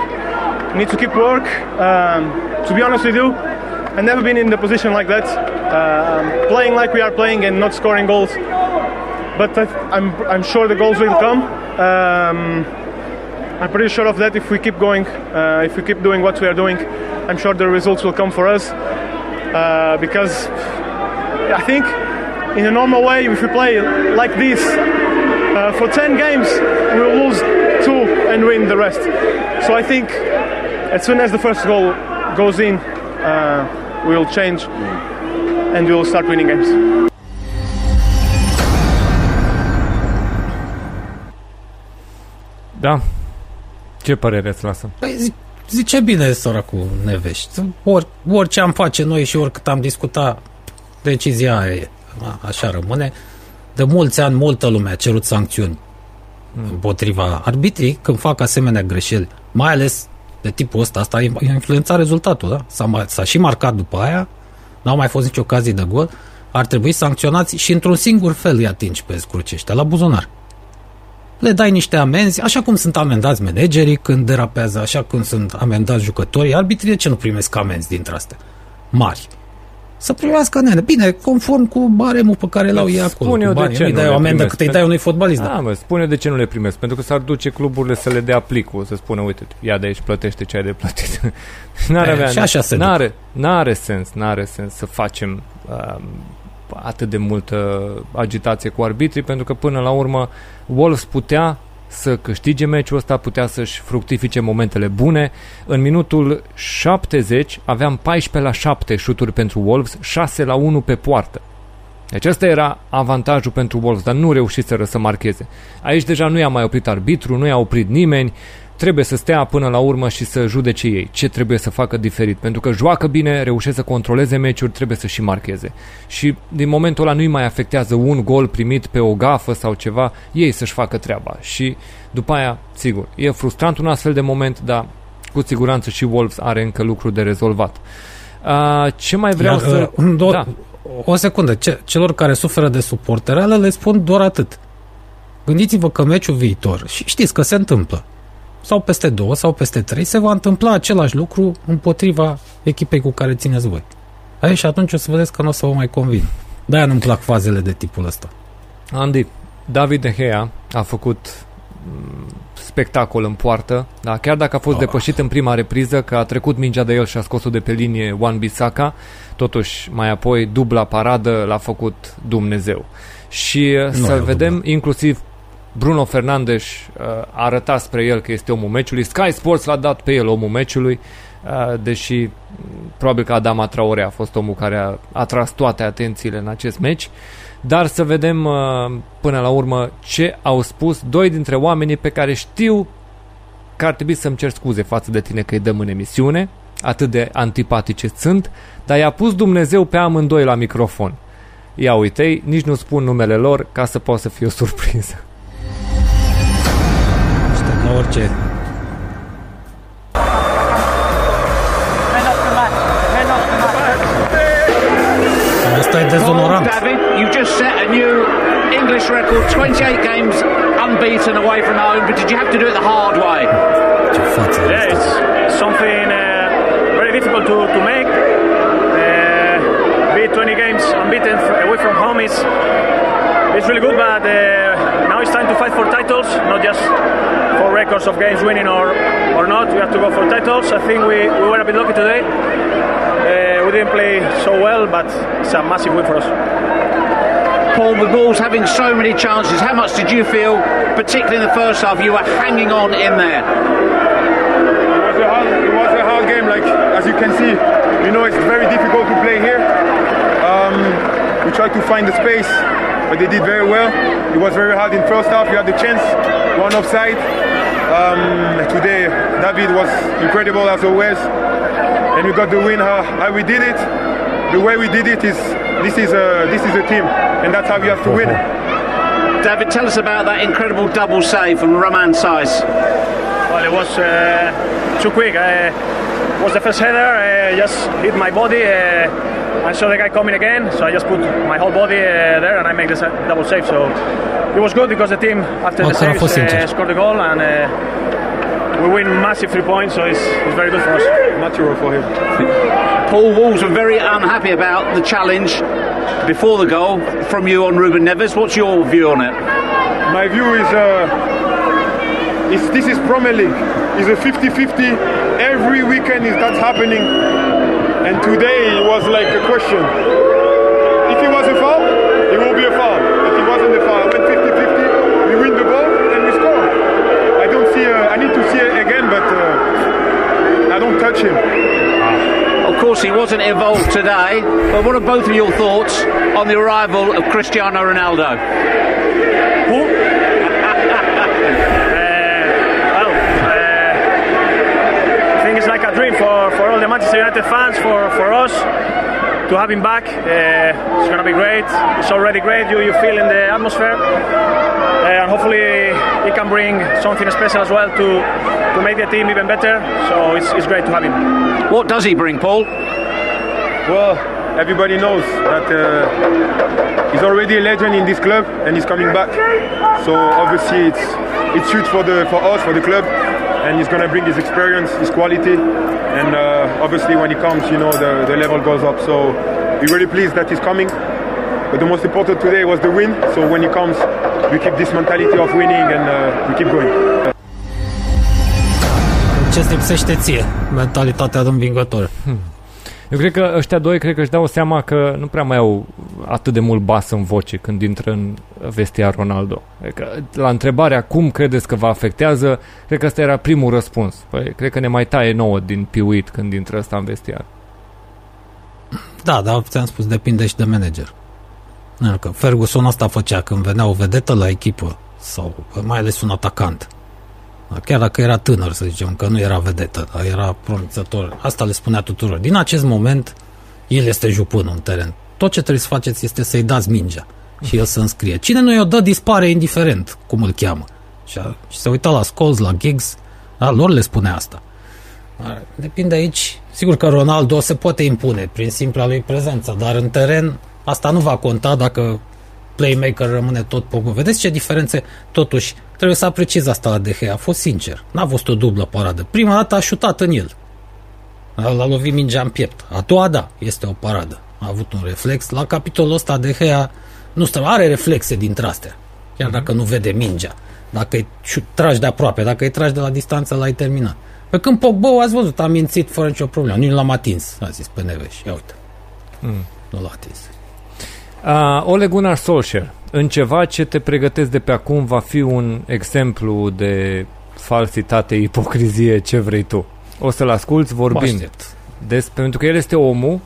Need to keep work. Um, to be honest with you, I've never been in the position like that, um, playing like we are playing and not scoring goals. But I, I'm, I'm sure the goals will come. Um, I'm pretty sure of that. If we keep going, uh, if we keep doing what we are doing, I'm sure the results will come for us. Uh, because I think in a normal way, if we play like this uh, for 10 games, we will lose two and win the rest. So I think as soon as the first goal goes in, uh, we will change and we will start winning games. Da. Ce părere îți lasă? Păi, zi- zice bine săracul Neveș. Or, orice am face noi și oricât am discutat, decizia aia e. A, așa rămâne. De mulți ani, multă lume a cerut sancțiuni împotriva arbitrii când fac asemenea greșeli, mai ales de tipul ăsta, asta a influențat rezultatul, da? S-a, mai- s-a și marcat după aia, n-au mai fost nicio ocazie de gol, ar trebui sancționați și într-un singur fel îi atingi pe scruci ăștia, la buzunar. Le dai niște amenzi, așa cum sunt amendați managerii când derapează, așa cum sunt amendați jucătorii, arbitrii de ce nu primesc amenzi dintre astea? Mari. Să primească nene. Bine, conform cu baremul pe care l-au ei acolo. Spune eu cu de banii. ce Nu-i nu dai le o amendă primesc. cât îi dai unui fotbalist. Da, Da. mă, spune de ce nu le primesc. Pentru că s-ar duce cluburile să le dea plicul, să spună, uite, ia de aici, plătește ce ai de plătit. *laughs* n-ar E, avea, și așa se duc. n-are, n-are sens, n-are sens să facem um, atât de multă agitație cu arbitrii, pentru că până la urmă Wolves putea să câștige meciul ăsta, putea să-și fructifice momentele bune. În minutul 70 aveam 14 la 7 șuturi pentru Wolves, 6 la 1 pe poartă. Deci ăsta era avantajul pentru Wolves, dar nu reușiseră să marcheze. Aici deja nu i-a mai oprit arbitru, nu i-a oprit nimeni, trebuie să stea până la urmă și să judece ei ce trebuie să facă diferit. Pentru că joacă bine, reușește să controleze meciuri, trebuie să și marcheze. Și din momentul ăla nu-i mai afectează un gol primit pe o gafă sau ceva, ei să-și facă treaba. Și după aia, sigur, e frustrant un astfel de moment, dar cu siguranță și Wolves are încă lucruri de rezolvat. Uh, ce mai vreau Iar, să... Uh, do- da. O secundă, ce, celor care suferă de suporterale le spun doar atât. Gândiți-vă că meciul viitor, și știți că se întâmplă, sau peste două sau peste trei, se va întâmpla același lucru împotriva echipei cu care țineți voi. Aici și atunci o să vedeți că nu o să vă mai convin. De-aia nu-mi plac fazele de tipul ăsta. Andy, David De Gea a făcut spectacol în poartă, da? chiar dacă a fost oh. depășit în prima repriză, că a trecut mingea de el și a scos-o de pe linie Juan Bisaka, totuși mai apoi dubla paradă l-a făcut Dumnezeu. Și uh, nu să vedem dubla. inclusiv Bruno Fernandes uh, a arătat spre el că este omul meciului. Sky Sports l-a dat pe el omul meciului, uh, deși mm, probabil că Adama Traore a fost omul care a atras toate atențiile în acest meci. Dar să vedem uh, până la urmă ce au spus doi dintre oamenii pe care știu că ar trebui să-mi cer scuze față de tine că îi dăm în emisiune, atât de antipatice sunt, dar i-a pus Dumnezeu pe amândoi la microfon. Ia uite nici nu spun numele lor ca să poată să fie o surpriză la orice. Asta e dezonorant. David, you just set a new English record, 28 games unbeaten away from home, but did you have to do it the hard way? Yeah, it's something uh, very difficult to, to make. Uh, be 20 games unbeaten away from home is it's really good, but uh, now it's time to fight for titles, not just for records of games winning or, or not. We have to go for titles. I think we, we were a bit lucky today. Uh, we didn't play so well, but it's a massive win for us. Paul, with Wolves having so many chances, how much did you feel, particularly in the first half, you were hanging on in there? It was a hard, it was a hard game, like as you can see. You know, it's very difficult to play here. Um, we tried to find the space but they did very well. It was very hard in first half. You had the chance, one offside. Um, today, David was incredible as always, and we got the win. How, how we did it, the way we did it is this is a this is a team, and that's how you have to win. David, tell us about that incredible double save from Roman Sais. Well, it was uh, too quick. I, was the first header. I just hit my body. Uh, I saw the guy coming again, so I just put my whole body uh, there and I make the double save. So it was good because the team after the save uh, scored the goal and uh, we win massive three points, so it's, it's very good for us. Natural for him. Paul Walls were very unhappy about the challenge before the goal from you on Ruben Neves. What's your view on it? My view is, uh, is this is Premier League. It's a 50-50. Every weekend is that happening and today it was like a question. If it was a foul, it will be a foul. If it wasn't a foul, I went 50-50, we win the ball and we score. I don't see, a, I need to see it again, but uh, I don't touch him. Of course, he wasn't involved today, but what are both of your thoughts on the arrival of Cristiano Ronaldo? Who? a dream for, for all the Manchester United fans, for, for us to have him back. Uh, it's going to be great. It's already great. You, you feel in the atmosphere. Uh, and hopefully he can bring something special as well to, to make the team even better. So it's, it's great to have him. What does he bring, Paul? Well, everybody knows that uh, he's already a legend in this club and he's coming back. So obviously it's it's huge for the for us for the club and he's going to bring his experience, his quality, and uh, obviously when he comes, you know, the, the level goes up. So we're really pleased that he's coming. But the most important today was the win. So when he comes, we keep this mentality of winning and uh, we keep going. Ce lipsește ție? Mentalitatea de învingător. Hmm. Eu cred că ăștia doi cred că își dau seama că nu prea mai au atât de mult bas în voce când intră în vestia Ronaldo. Că la întrebarea cum credeți că vă afectează, cred că ăsta era primul răspuns. Păi, cred că ne mai taie nouă din piuit când intră ăsta în vestiar. Da, dar ți-am spus, depinde și de manager. Că Ferguson asta făcea când venea o vedetă la echipă sau mai ales un atacant. Chiar dacă era tânăr, să zicem, că nu era vedetă, dar era promițător. Asta le spunea tuturor. Din acest moment, el este jupân în teren. Tot ce trebuie să faceți este să-i dați mingea și el să înscrie. Cine nu i-o dă, dispare indiferent cum îl cheamă. Și, a, și se uita la Scholes, la Giggs, da, lor le spune asta. Depinde aici. Sigur că Ronaldo se poate impune prin simpla lui prezență, dar în teren asta nu va conta dacă playmaker rămâne tot Pogba. Vedeți ce diferențe? Totuși, trebuie să apreciez asta la De Gea. A fost sincer. N-a fost o dublă paradă. Prima dată a șutat în el. L-a lovit mingea în piept. A doua, da, este o paradă. A avut un reflex. La capitolul ăsta De Gea nu stă, are reflexe dintre astea. Chiar uh-huh. dacă nu vede mingea. Dacă îi tragi de aproape, dacă îi tragi de la distanță, l-ai terminat. Pe când Pogba, ați văzut, a mințit fără nicio problemă. Nu l-am atins, a zis pe Neves. Ia uite. Mm. Nu l-a atins. Uh, Ole Gunnar Solskjaer, în ceva ce te pregătesc de pe acum va fi un exemplu de falsitate, ipocrizie, ce vrei tu. O să-l asculți vorbind despre, pentru că el este omul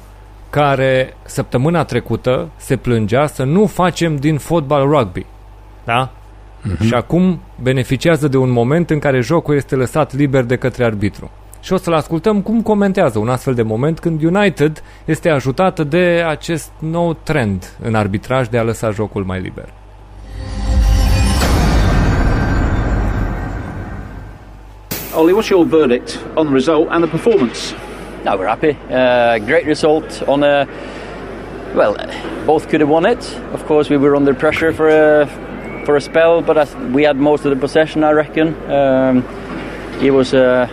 care săptămâna trecută se plângea să nu facem din fotbal rugby. Da? Uh-huh. Și acum beneficiază de un moment în care jocul este lăsat liber de către arbitru și o să-l ascultăm cum comentează un astfel de moment când United este ajutată de acest nou trend în arbitraj de a lăsa jocul mai liber. Ollie, what's your verdict on the result and the performance? No, we're happy. Uh, great result on a. Well, both could have won it. Of course, we were under pressure for a for a spell, but we had most of the possession, I reckon. Um, it was a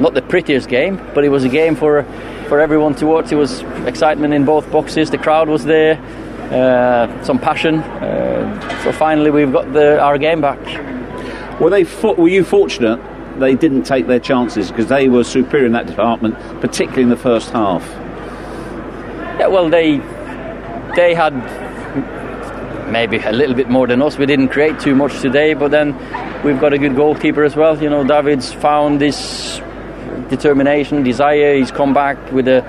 not the prettiest game, but it was a game for for everyone to watch. It was excitement in both boxes. The crowd was there, uh, some passion. Uh, so finally, we've got the, our game back. Were they? Were you fortunate? They didn't take their chances because they were superior in that department, particularly in the first half. Yeah, well, they they had maybe a little bit more than us. We didn't create too much today, but then we've got a good goalkeeper as well. You know, David's found this determination, desire. He's come back with a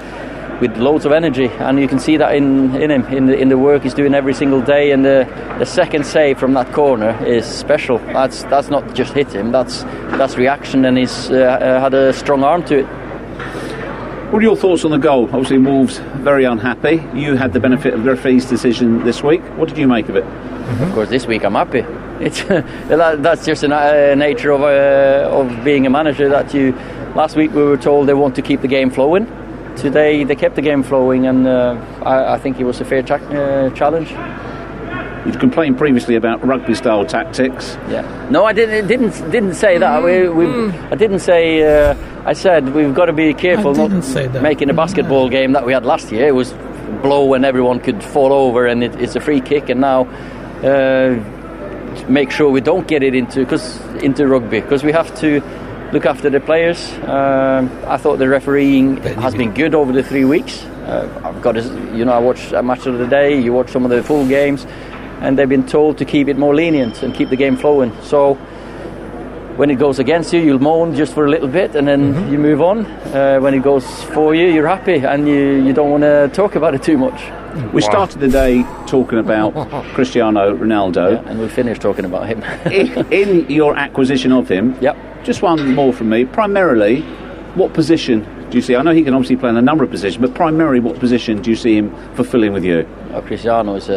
with loads of energy, and you can see that in, in him in the in the work he's doing every single day. And the, the second save from that corner is special. That's that's not just hit him. That's that's reaction, and he's uh, uh, had a strong arm to it. What are your thoughts on the goal? Obviously, Wolves very unhappy. You had the benefit of the referee's decision this week. What did you make of it? Mm-hmm. Of course, this week I'm happy. It's *laughs* that's just a uh, nature of uh, of being a manager that you Last week we were told they want to keep the game flowing. Today they kept the game flowing, and uh, I, I, think it was a fair uh, challenge. You've complained previously about rugby-style tactics. Yeah. No, I didn't. Didn't didn't say that. We, we mm. I didn't say. Uh, I said we've got to be careful not making a basketball game that we had last year. It was blow and everyone could fall over, and it, it's a free kick. And now uh, make sure we don't get it into because into rugby because we have to look after the players. Um, I thought the refereeing has been good over the three weeks. Uh, I've got, to, you know, I watched a match of the day. You watch some of the full games, and they've been told to keep it more lenient and keep the game flowing. So when it goes against you, you'll moan just for a little bit, and then mm-hmm. you move on. Uh, when it goes for you, you're happy, and you you don't want to talk about it too much. We wow. started the day talking about *laughs* Cristiano Ronaldo, yeah, and we finished talking about him. in, in your acquisition of him, *laughs* yep just one more from me. Primarily, what position do you see? I know he can obviously play in a number of positions, but primarily, what position do you see him fulfilling with you? Cristiano is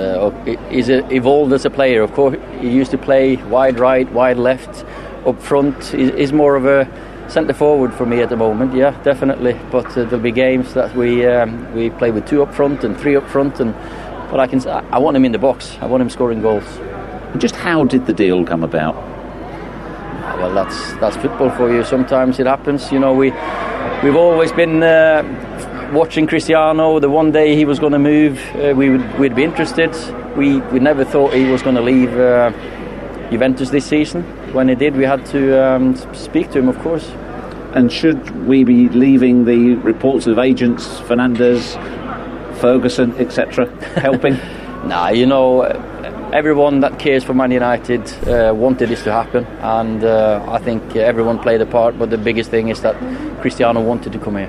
he's evolved as a player. Of course, he used to play wide right, wide left, up front. He's more of a centre forward for me at the moment. Yeah, definitely. But uh, there'll be games that we um, we play with two up front and three up front, and but I can I want him in the box. I want him scoring goals. just how did the deal come about? Well, that's that's football for you. Sometimes it happens. You know, we we've always been uh, watching Cristiano. The one day he was going to move, uh, we would we'd be interested. We we never thought he was going to leave uh, Juventus this season. When he did, we had to um, speak to him, of course. And should we be leaving the reports of agents, Fernandez, Ferguson, etc., helping? *laughs* nah, you know, everyone that cares for Man United uh, wanted this to happen, and uh, I think everyone played a part. But the biggest thing is that Cristiano wanted to come here.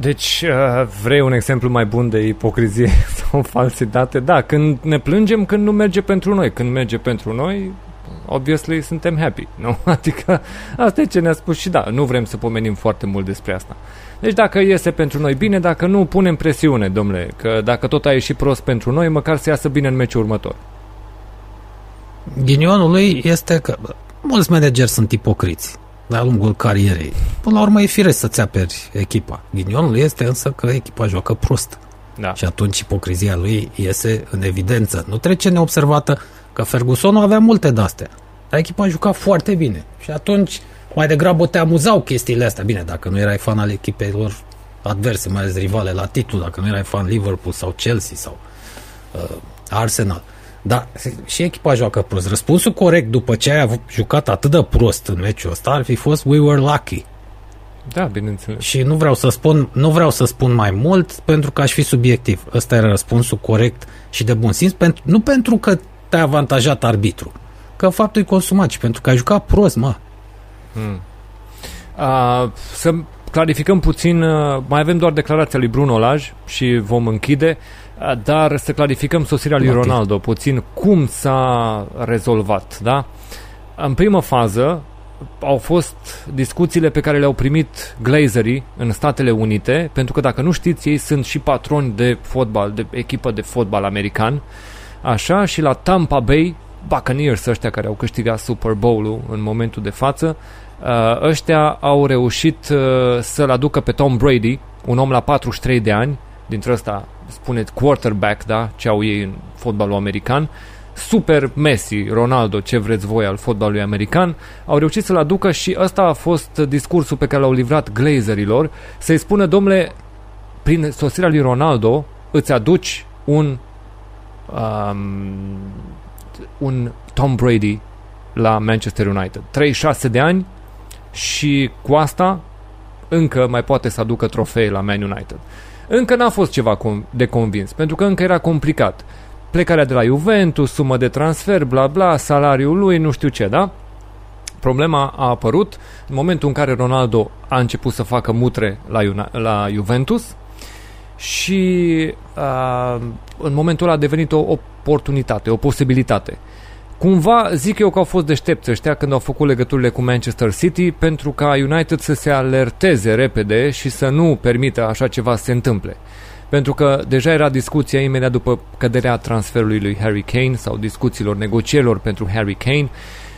Deci, uh, vrei un exemplu mai bun de ipocrizie *laughs* sau falsitate? Da, când ne plângem când nu merge pentru noi. Când merge pentru noi, obviously suntem happy, *laughs* nu? Adică asta e ce ne-a spus și da, nu vrem să pomenim foarte mult despre asta. Deci dacă iese pentru noi bine, dacă nu, punem presiune, domnule, că dacă tot a ieșit prost pentru noi, măcar să iasă bine în meciul următor. Ghinionul lui este că mulți manageri sunt ipocriți de-a lungul carierei. Până la urmă e firesc să-ți aperi echipa. Ghinionul este însă că echipa joacă prost. Da. Și atunci ipocrizia lui iese în evidență. Nu trece neobservată că Ferguson avea multe de-astea. Dar echipa juca foarte bine. Și atunci mai degrabă te amuzau chestiile astea. Bine, dacă nu erai fan al echipelor adverse, mai ales rivale la titlu, dacă nu erai fan Liverpool sau Chelsea sau uh, Arsenal. Dar și echipa joacă prost. Răspunsul corect după ce ai jucat atât de prost în meciul ăsta ar fi fost we were lucky. Da, bineînțeles. Și nu vreau să spun, nu vreau să spun mai mult pentru că aș fi subiectiv. Ăsta era răspunsul corect și de bun simț, pentru, nu pentru că te-a avantajat arbitru, că faptul e consumat, ci pentru că ai jucat prost, mă. Hmm. Uh, să clarificăm puțin, uh, mai avem doar declarația lui Bruno Laj și vom închide, uh, dar să clarificăm sosirea lui Ronaldo puțin cum s-a rezolvat, da? În primă fază au fost discuțiile pe care le-au primit glazerii în Statele Unite, pentru că dacă nu știți, ei sunt și patroni de fotbal, de echipă de fotbal american, așa, și la Tampa Bay, Buccaneers ăștia care au câștigat Super Bowl-ul în momentul de față, Uh, ăștia au reușit uh, să-l aducă pe Tom Brady, un om la 43 de ani, dintre ăsta spuneți quarterback, da, ce au ei în fotbalul american, super Messi, Ronaldo, ce vreți voi al fotbalului american, au reușit să-l aducă și ăsta a fost discursul pe care l-au livrat glazerilor, să-i spună, domnule, prin sosirea lui Ronaldo îți aduci un um, un Tom Brady la Manchester United. 36 de ani, și cu asta încă mai poate să aducă trofee la Man United. Încă n-a fost ceva de convins, pentru că încă era complicat. Plecarea de la Juventus, sumă de transfer, bla bla, salariul lui, nu știu ce, da? Problema a apărut în momentul în care Ronaldo a început să facă mutre la, la Juventus și uh, în momentul ăla a devenit o oportunitate, o posibilitate. Cumva zic eu că au fost deștepți ăștia când au făcut legăturile cu Manchester City pentru ca United să se alerteze repede și să nu permită așa ceva să se întâmple. Pentru că deja era discuția imediat după căderea transferului lui Harry Kane sau discuțiilor, negocierilor pentru Harry Kane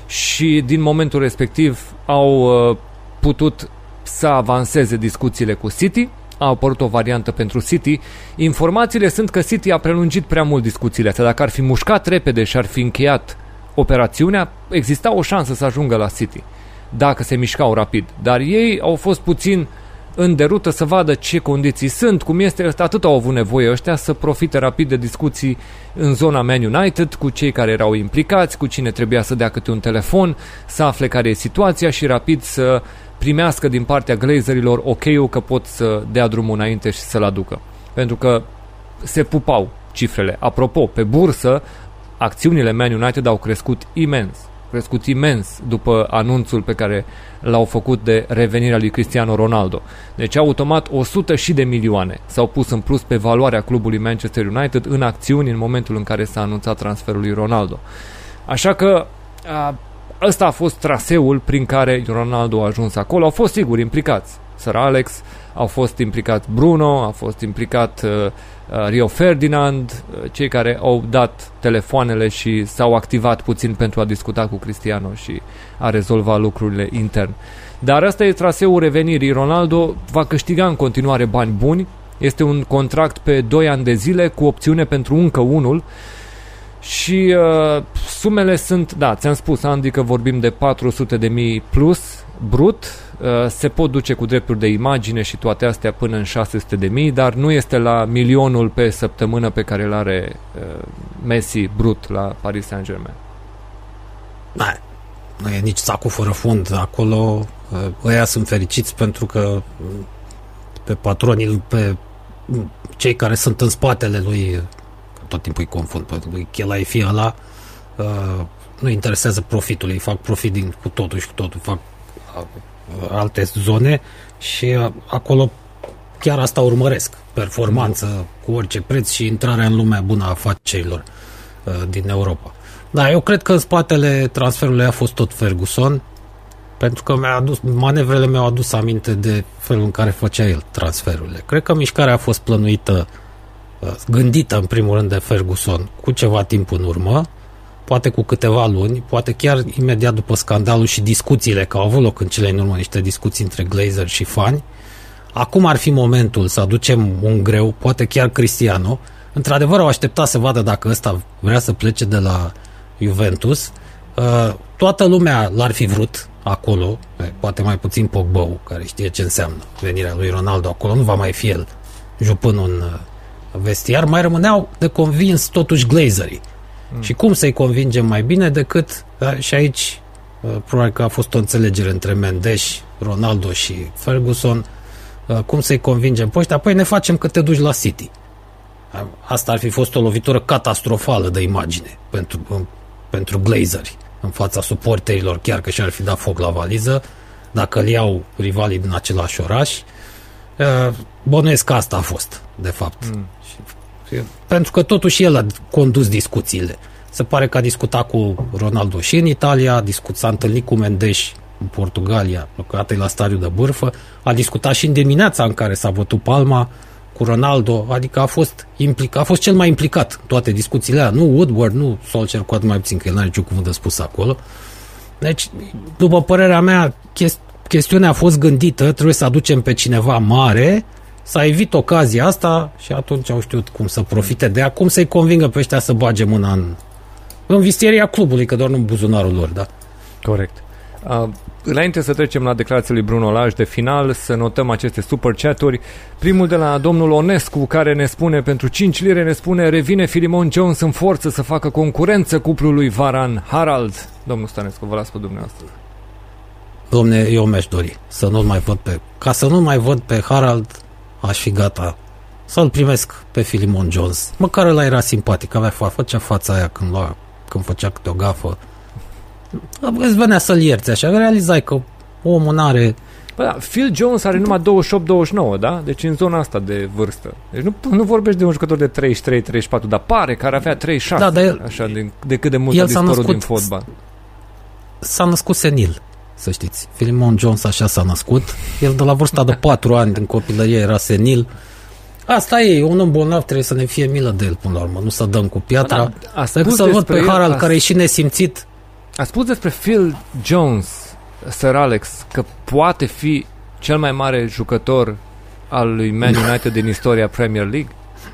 și din momentul respectiv au uh, putut să avanseze discuțiile cu City, a apărut o variantă pentru City. Informațiile sunt că City a prelungit prea mult discuțiile astea. Dacă ar fi mușcat repede și ar fi încheiat operațiunea, exista o șansă să ajungă la City, dacă se mișcau rapid. Dar ei au fost puțin în derută să vadă ce condiții sunt, cum este, atât au avut nevoie ăștia să profite rapid de discuții în zona Man United cu cei care erau implicați, cu cine trebuia să dea câte un telefon, să afle care e situația și rapid să primească din partea glazerilor ok-ul că pot să dea drumul înainte și să-l aducă. Pentru că se pupau cifrele. Apropo, pe bursă acțiunile Man United au crescut imens, crescut imens după anunțul pe care l-au făcut de revenirea lui Cristiano Ronaldo. Deci automat 100 și de milioane s-au pus în plus pe valoarea clubului Manchester United în acțiuni în momentul în care s-a anunțat transferul lui Ronaldo. Așa că a, ăsta a fost traseul prin care Ronaldo a ajuns acolo. Au fost sigur implicați Sir Alex, au fost implicat Bruno, a fost implicat uh, uh, Rio Ferdinand, uh, cei care au dat telefoanele și s-au activat puțin pentru a discuta cu Cristiano și a rezolva lucrurile intern. Dar asta e traseul revenirii. Ronaldo va câștiga în continuare bani buni. Este un contract pe 2 ani de zile cu opțiune pentru încă unul. Și uh, sumele sunt, da, ți-am spus, Andy, că vorbim de 400 de mii plus brut, Uh, se pot duce cu drepturi de imagine și toate astea până în 600 de mii, dar nu este la milionul pe săptămână pe care îl are uh, Messi brut la Paris Saint-Germain. Da, nu e nici sacul fără fund. Acolo uh, ăia sunt fericiți pentru că uh, pe patronii, pe cei care sunt în spatele lui, tot timpul îi confund, pe lui Chelaifi ăla, uh, nu interesează profitul, îi fac profit din, cu totul și cu totul, fac alte zone și acolo chiar asta urmăresc, performanță cu orice preț și intrarea în lumea bună a afacerilor din Europa. Da, eu cred că în spatele transferului a fost tot Ferguson, pentru că mi-a adus, manevrele mi-au adus aminte de felul în care făcea el transferurile. Cred că mișcarea a fost plănuită, uh, gândită în primul rând de Ferguson cu ceva timp în urmă, poate cu câteva luni, poate chiar imediat după scandalul și discuțiile, că au avut loc în cele în urmă niște discuții între Glazer și fani. Acum ar fi momentul să aducem un greu, poate chiar Cristiano. Într-adevăr au așteptat să vadă dacă ăsta vrea să plece de la Juventus. Uh, toată lumea l-ar fi vrut acolo, poate mai puțin Pogba, care știe ce înseamnă venirea lui Ronaldo acolo, nu va mai fi el jupân un uh, vestiar, mai rămâneau de convins totuși glazerii. Mm. Și cum să-i convingem mai bine decât, da, și aici uh, probabil că a fost o înțelegere între Mendes, Ronaldo și Ferguson, cum să-i convingem pe ăștia, apoi ne facem că te duci la City. Asta ar fi fost o lovitură catastrofală de imagine pentru, pentru Glazeri în fața suporterilor, chiar că și-ar fi dat foc la valiză, dacă îl iau rivalii din același oraș. Bănuiesc că asta a fost, de fapt. Mm. Pentru că totuși el a condus discuțiile. Se pare că a discutat cu Ronaldo și în Italia, a discut, s-a întâlnit cu Mendes în Portugalia, lucrat la stadiu de bârfă, a discutat și în dimineața în care s-a bătut palma cu Ronaldo, adică a fost implicat, a fost cel mai implicat în toate discuțiile alea, nu Woodward, nu Solskjaer, cu atât mai puțin, că el n-are niciun cuvânt de spus acolo. Deci, după părerea mea, chestiunea a fost gândită, trebuie să aducem pe cineva mare, să evit ocazia asta și atunci au știut cum să profite de ea, cum să-i convingă pe ăștia să bage mâna în, în vistieria clubului, că doar nu în buzunarul lor, da? Corect. Uh, înainte să trecem la declarațiile lui Bruno Laj de final, să notăm aceste super chaturi. Primul de la domnul Onescu, care ne spune, pentru 5 lire ne spune, revine Filimon Jones în forță să facă concurență cuplului Varan Harald. Domnul Stanescu, vă las pe dumneavoastră. Domne, eu mi-aș dori să nu mai văd pe... Ca să nu mai văd pe Harald, aș fi gata să-l primesc pe Filimon Jones. Măcar ăla era simpatic, avea fa- făcea fața aia când, lua, când făcea câte o gafă îți venea să-l ierți așa, realizai că omul n-are... Bă, da, Phil Jones are numai 28-29, da? Deci în zona asta de vârstă. Deci nu, nu vorbești de un jucător de 33-34, dar pare că ar avea 36, da, dar el, așa, de, de cât de mult a dispărut născut, din fotbal. S-a născut senil, să știți. Philemon Jones așa s-a născut. El de la vârsta de 4 ani din copilărie era senil. Asta e, un om bolnav trebuie să ne fie milă de el până la urmă, nu să dăm cu piatra. Da, Decât să-l văd pe Harald, care e și nesimțit, a spus despre Phil Jones, Sir Alex, că poate fi cel mai mare jucător al lui Man United din istoria Premier League?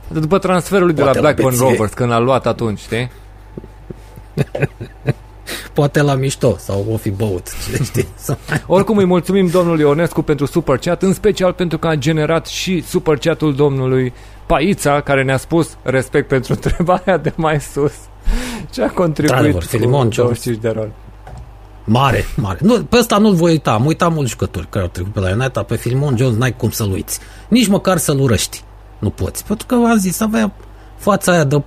După transferul de la Blackburn la Rovers, când l-a luat atunci, știi? *laughs* Poate la mișto sau o fi băut. *laughs* Știi? Oricum îi mulțumim domnului Ionescu pentru super chat, în special pentru că a generat și super chatul domnului Paița, care ne-a spus respect pentru *laughs* întrebarea de mai sus. Ce a contribuit Filimon, cu 25 de rol? Mare, mare. Nu, pe ăsta nu-l voi uita. Am uitat mulți jucători care au trecut pe la United. Pe Filimon Jones n-ai cum să-l uiți. Nici măcar să-l urăști. Nu poți. Pentru că am zis, avea fața aia de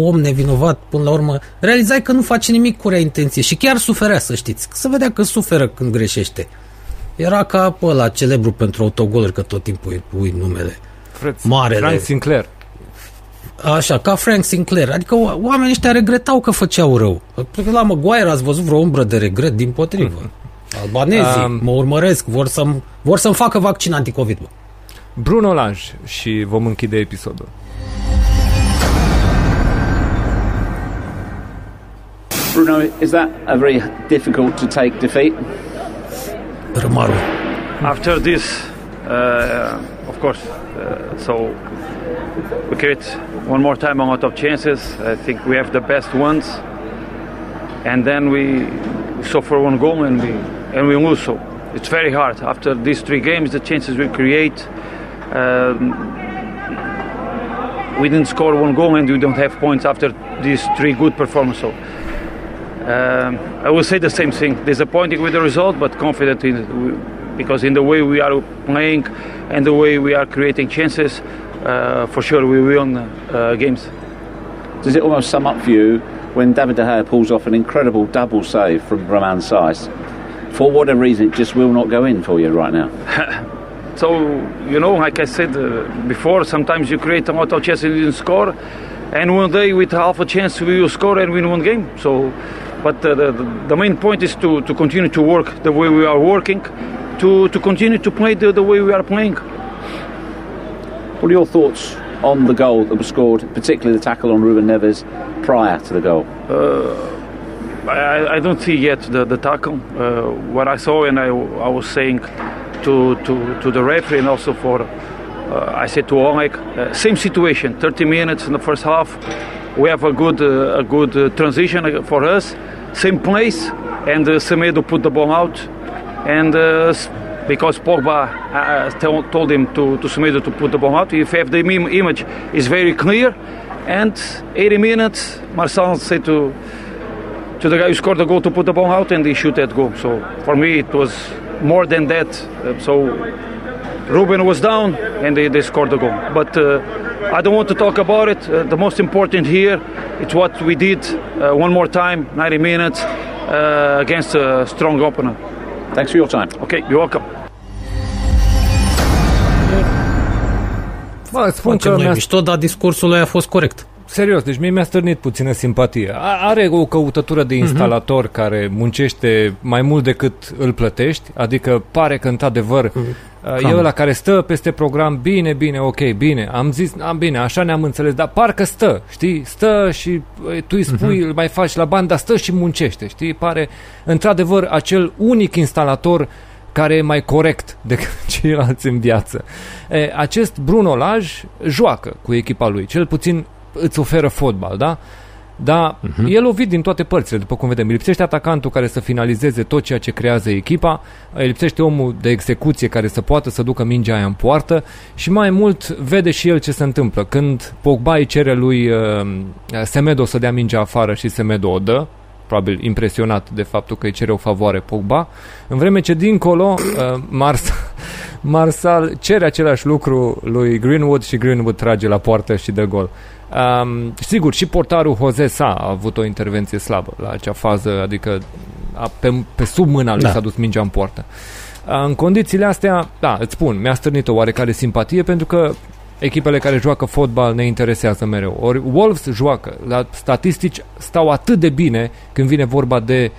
om nevinovat până la urmă. Realizai că nu face nimic cu rea intenție și chiar suferea, să știți. Să vedea că suferă când greșește. Era ca ăla celebru pentru autogoluri, că tot timpul îi numele. Fred, Marele. Frank Sinclair. Așa, ca Frank Sinclair. Adică oamenii ăștia regretau că făceau rău. Cred că la Maguire ați văzut vreo umbră de regret, din potrivă. *laughs* Albanezii um, mă urmăresc, vor, să vor să-mi facă vaccin anticovid. Bă. Bruno Lange și vom închide episodul. Bruno, is that a very difficult to take defeat? Rămaru. After this, uh, of course, uh, so we create one more time a lot of chances. I think we have the best ones, and then we suffer one goal and we and we lose. So it's very hard after these three games. The chances we create. Um, we didn't score one goal and we don't have points after these three good performances. So Um, I will say the same thing. Disappointing with the result, but confident in because in the way we are playing and the way we are creating chances, uh, for sure we win uh, games. Does it almost sum up for you when David De Gea pulls off an incredible double save from Roman Saiss? For whatever reason, it just will not go in for you right now. *laughs* so you know, like I said uh, before, sometimes you create a lot of chances and you score, and one day with half a chance we will score and win one game. So but the, the, the, main point is to, to continue to work the way we are working, to, to continue to play the, the way we are playing. What are your thoughts on the goal that was scored, particularly the tackle on Ruben Neves prior to the goal? Uh, I, I, don't see yet the, the tackle. Uh, what I saw, and I, I was saying to, to, to the referee and also for, uh, I said to Oleg, uh, same situation, 30 minutes in the first half. We have a good, uh, a good uh, transition for us same place, and uh, Semedo put the ball out, and uh, because Pogba uh, told him to, to Semedo to put the ball out. If have the image is very clear, and 80 minutes, Marcel said to to the guy who scored the goal to put the ball out, and he shoot that goal. So for me, it was more than that. So Ruben was down, and they, they scored the goal. But uh, I don't want to talk about it. Uh, the most important here it's what we did uh, one more time, 90 minutes uh, against a strong opponent. Thanks for your time. Okay, you're welcome. Bă, spun că mi mișto, dar discursul ăla a fost corect. Serios, deci mie mi-a stârnit puțină simpatie. Are o căutătură de mhm. instalator uh-huh. care muncește mai mult decât îl plătești, adică pare că într-adevăr uh-huh. e ăla care stă peste program, bine, bine, ok, bine, am zis, am bine, așa ne-am înțeles, dar parcă stă, știi, stă și tu îi spui, uh-huh. îl mai faci la bani, dar stă și muncește, știi, pare într-adevăr acel unic instalator care e mai corect decât *laughs* ceilalți în viață. E, acest Bruno Laj joacă cu echipa lui, cel puțin îți oferă fotbal, da? Dar uh-huh. el o vid din toate părțile, după cum vedem. Îi lipsește atacantul care să finalizeze tot ceea ce creează echipa, îi lipsește omul de execuție care să poată să ducă mingea aia în poartă și mai mult vede și el ce se întâmplă. Când Pogba îi cere lui uh, Semedo să dea mingea afară și Semedo o dă, probabil impresionat de faptul că îi cere o favoare Pogba, în vreme ce dincolo uh, Mars, Marsal cere același lucru lui Greenwood și Greenwood trage la poartă și dă gol. Um, sigur, și portarul Jose Sa a avut o intervenție slabă la acea fază, adică a, pe, pe sub mâna lui da. s-a dus mingea în poartă. În condițiile astea, da, îți spun, mi-a stârnit o oarecare simpatie pentru că echipele care joacă fotbal ne interesează mereu. Ori Wolves joacă, la statistici stau atât de bine când vine vorba de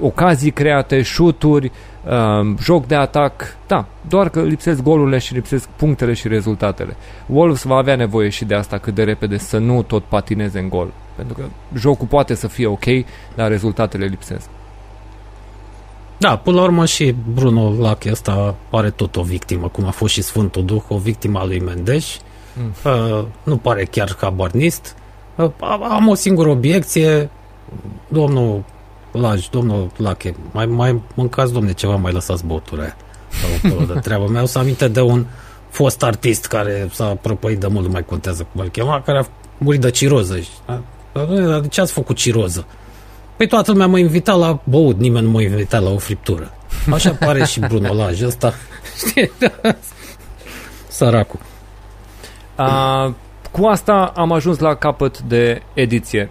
ocazii create, șuturi, uh, joc de atac, da, doar că lipsesc golurile și lipsesc punctele și rezultatele. Wolves va avea nevoie și de asta cât de repede să nu tot patineze în gol, pentru că jocul poate să fie ok, dar rezultatele lipsesc. Da, până la urmă și Bruno Lache ăsta pare tot o victimă, cum a fost și Sfântul Duh, o victimă a lui Mendeș. Mm. Uh, nu pare chiar ca barnist. Uh, am o singură obiecție. Domnul Laj, domnul Lache, mai, mai mâncați, domne, ceva, mai lăsați băutura aia. de treabă. Mi-au să aminte de un fost artist care s-a prăpăit de mult, nu mai contează cum îl chema, care a murit de ciroză. Dar, dar de ce ați făcut ciroză? Păi toată lumea mă invita la băut, nimeni nu mă invita la o friptură. Așa pare și Bruno Laj ăsta. *laughs* *laughs* Săracul. Uh, cu asta am ajuns la capăt de ediție.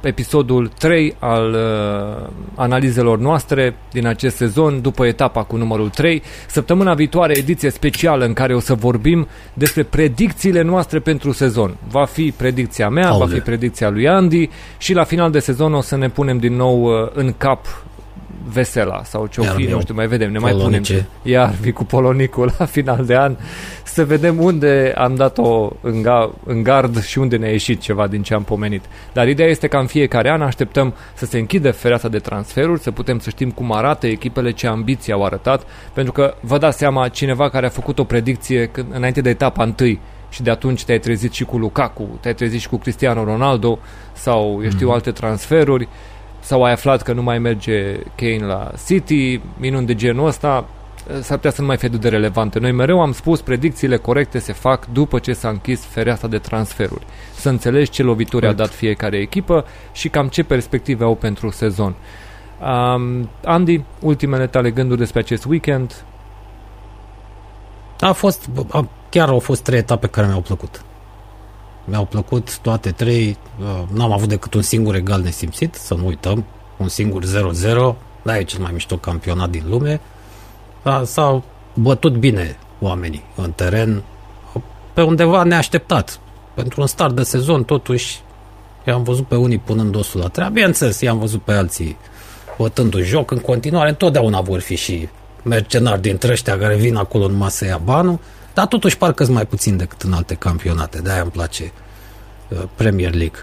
Episodul 3 al uh, analizelor noastre din acest sezon, după etapa cu numărul 3. Săptămâna viitoare, ediție specială în care o să vorbim despre predicțiile noastre pentru sezon. Va fi predicția mea, Aule. va fi predicția lui Andy și la final de sezon o să ne punem din nou uh, în cap Vesela sau ce o fi, nu știu, mai vedem, ne Polonice. mai punem iar vi cu Polonicul la final de an să vedem unde am dat-o în, ga- în gard și unde ne-a ieșit ceva din ce am pomenit. Dar ideea este că în fiecare an așteptăm să se închide fereastra de transferuri, să putem să știm cum arată echipele, ce ambiții au arătat, pentru că vă dați seama cineva care a făcut o predicție când, înainte de etapa întâi și de atunci te-ai trezit și cu Lukaku, te-ai trezit și cu Cristiano Ronaldo sau, eu știu, mm. alte transferuri sau ai aflat că nu mai merge Kane la City, minuni de genul ăsta, s-ar putea să nu mai fie de relevante. Noi mereu am spus predicțiile corecte se fac după ce s-a închis fereastra de transferuri. Să înțelegi ce lovituri Correct. a dat fiecare echipă și cam ce perspective au pentru sezon. Um, Andy, ultimele tale gânduri despre acest weekend? A fost, a, chiar au fost trei etape care mi-au plăcut. Mi-au plăcut toate trei, uh, n-am avut decât un singur egal nesimțit, să nu uităm, un singur 0-0, da, e cel mai mișto campionat din lume. Da, s-au bătut bine oamenii în teren, pe undeva neașteptat. Pentru un start de sezon, totuși, i-am văzut pe unii punând osul la treabă, bineînțeles, i-am văzut pe alții bătându joc în continuare, întotdeauna vor fi și mercenari dintre ăștia care vin acolo numai să ia banul, dar totuși parcă mai puțin decât în alte campionate, de-aia îmi place uh, Premier League.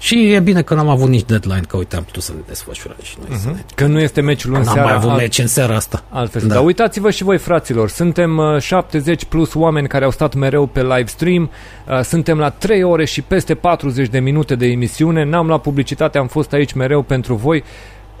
Și e bine că n-am avut nici deadline, că uite, am putut să ne desfășurăm și noi. Uh-huh. Să ne... Că nu este meciul în seara. N-am mai avut alt... meci în seara asta. Altfel. Da. Dar uitați-vă și voi, fraților, suntem 70 uh, plus oameni care au stat mereu pe live stream, uh, suntem la 3 ore și peste 40 de minute de emisiune, n-am luat publicitate, am fost aici mereu pentru voi.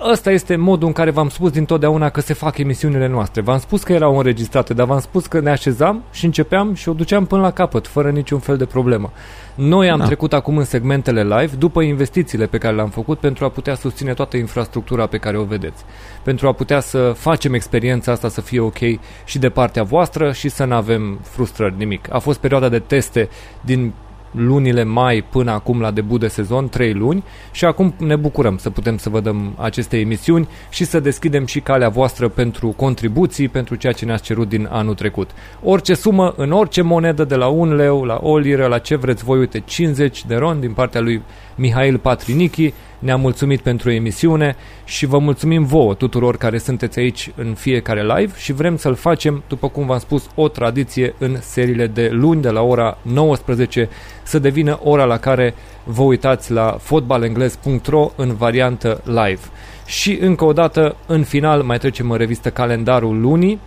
Ăsta este modul în care v-am spus dintotdeauna că se fac emisiunile noastre. V-am spus că erau înregistrate, dar v-am spus că ne așezam și începeam și o duceam până la capăt, fără niciun fel de problemă. Noi am da. trecut acum în segmentele live după investițiile pe care le-am făcut pentru a putea susține toată infrastructura pe care o vedeți. Pentru a putea să facem experiența asta să fie ok și de partea voastră și să nu avem frustrări, nimic. A fost perioada de teste din lunile mai până acum la debut de sezon, 3 luni și acum ne bucurăm să putem să vă dăm aceste emisiuni și să deschidem și calea voastră pentru contribuții, pentru ceea ce ne-ați cerut din anul trecut. Orice sumă, în orice monedă, de la 1 leu, la o liră, la ce vreți voi, uite, 50 de ron din partea lui Mihail Patrinichi, ne-a mulțumit pentru emisiune și vă mulțumim vouă tuturor care sunteți aici în fiecare live și vrem să-l facem, după cum v-am spus, o tradiție în seriile de luni de la ora 19 să devină ora la care vă uitați la fotbalengles.ro în variantă live. Și încă o dată, în final, mai trecem în revistă calendarul lunii,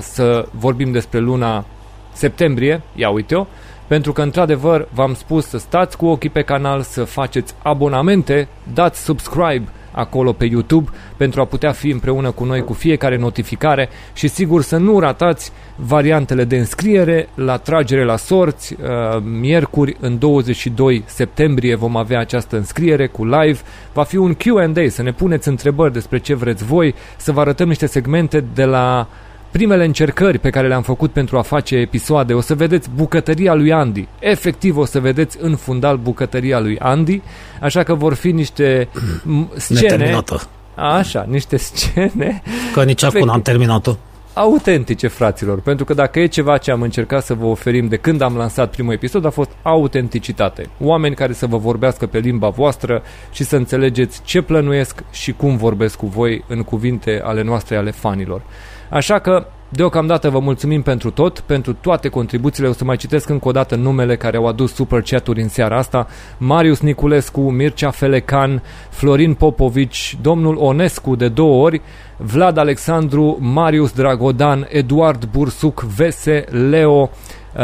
să vorbim despre luna septembrie, ia uite-o, pentru că, într-adevăr, v-am spus să stați cu ochii pe canal, să faceți abonamente, dați subscribe acolo pe YouTube pentru a putea fi împreună cu noi cu fiecare notificare și sigur să nu ratați variantele de înscriere la tragere la sorți. Uh, miercuri, în 22 septembrie, vom avea această înscriere cu live. Va fi un Q&A, să ne puneți întrebări despre ce vreți voi, să vă arătăm niște segmente de la primele încercări pe care le-am făcut pentru a face episoade, o să vedeți bucătăria lui Andy. Efectiv o să vedeți în fundal bucătăria lui Andy, așa că vor fi niște scene... Neterminată. Așa, niște scene... Că nici acum n-am terminat-o autentice, fraților, pentru că dacă e ceva ce am încercat să vă oferim de când am lansat primul episod, a fost autenticitate. Oameni care să vă vorbească pe limba voastră și să înțelegeți ce plănuiesc și cum vorbesc cu voi în cuvinte ale noastre, ale fanilor. Așa că Deocamdată vă mulțumim pentru tot, pentru toate contribuțiile. O să mai citesc încă o dată numele care au adus super chat-uri în seara asta. Marius Niculescu, Mircea Felecan, Florin Popovici, domnul Onescu de două ori, Vlad Alexandru, Marius Dragodan, Eduard Bursuc, Vese, Leo, uh,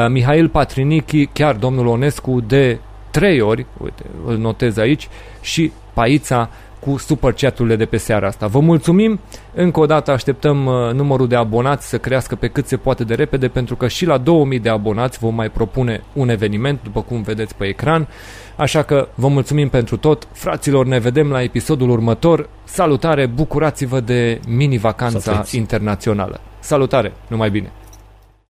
Mihail Patrinichi, chiar domnul Onescu de trei ori, uite, îl notez aici, și Paița cu super chaturile de pe seara asta. Vă mulțumim, încă o dată așteptăm uh, numărul de abonați să crească pe cât se poate de repede, pentru că și la 2000 de abonați vom mai propune un eveniment, după cum vedeți pe ecran. Așa că vă mulțumim pentru tot. Fraților, ne vedem la episodul următor. Salutare, bucurați-vă de mini-vacanța internațională. Salutare, numai bine!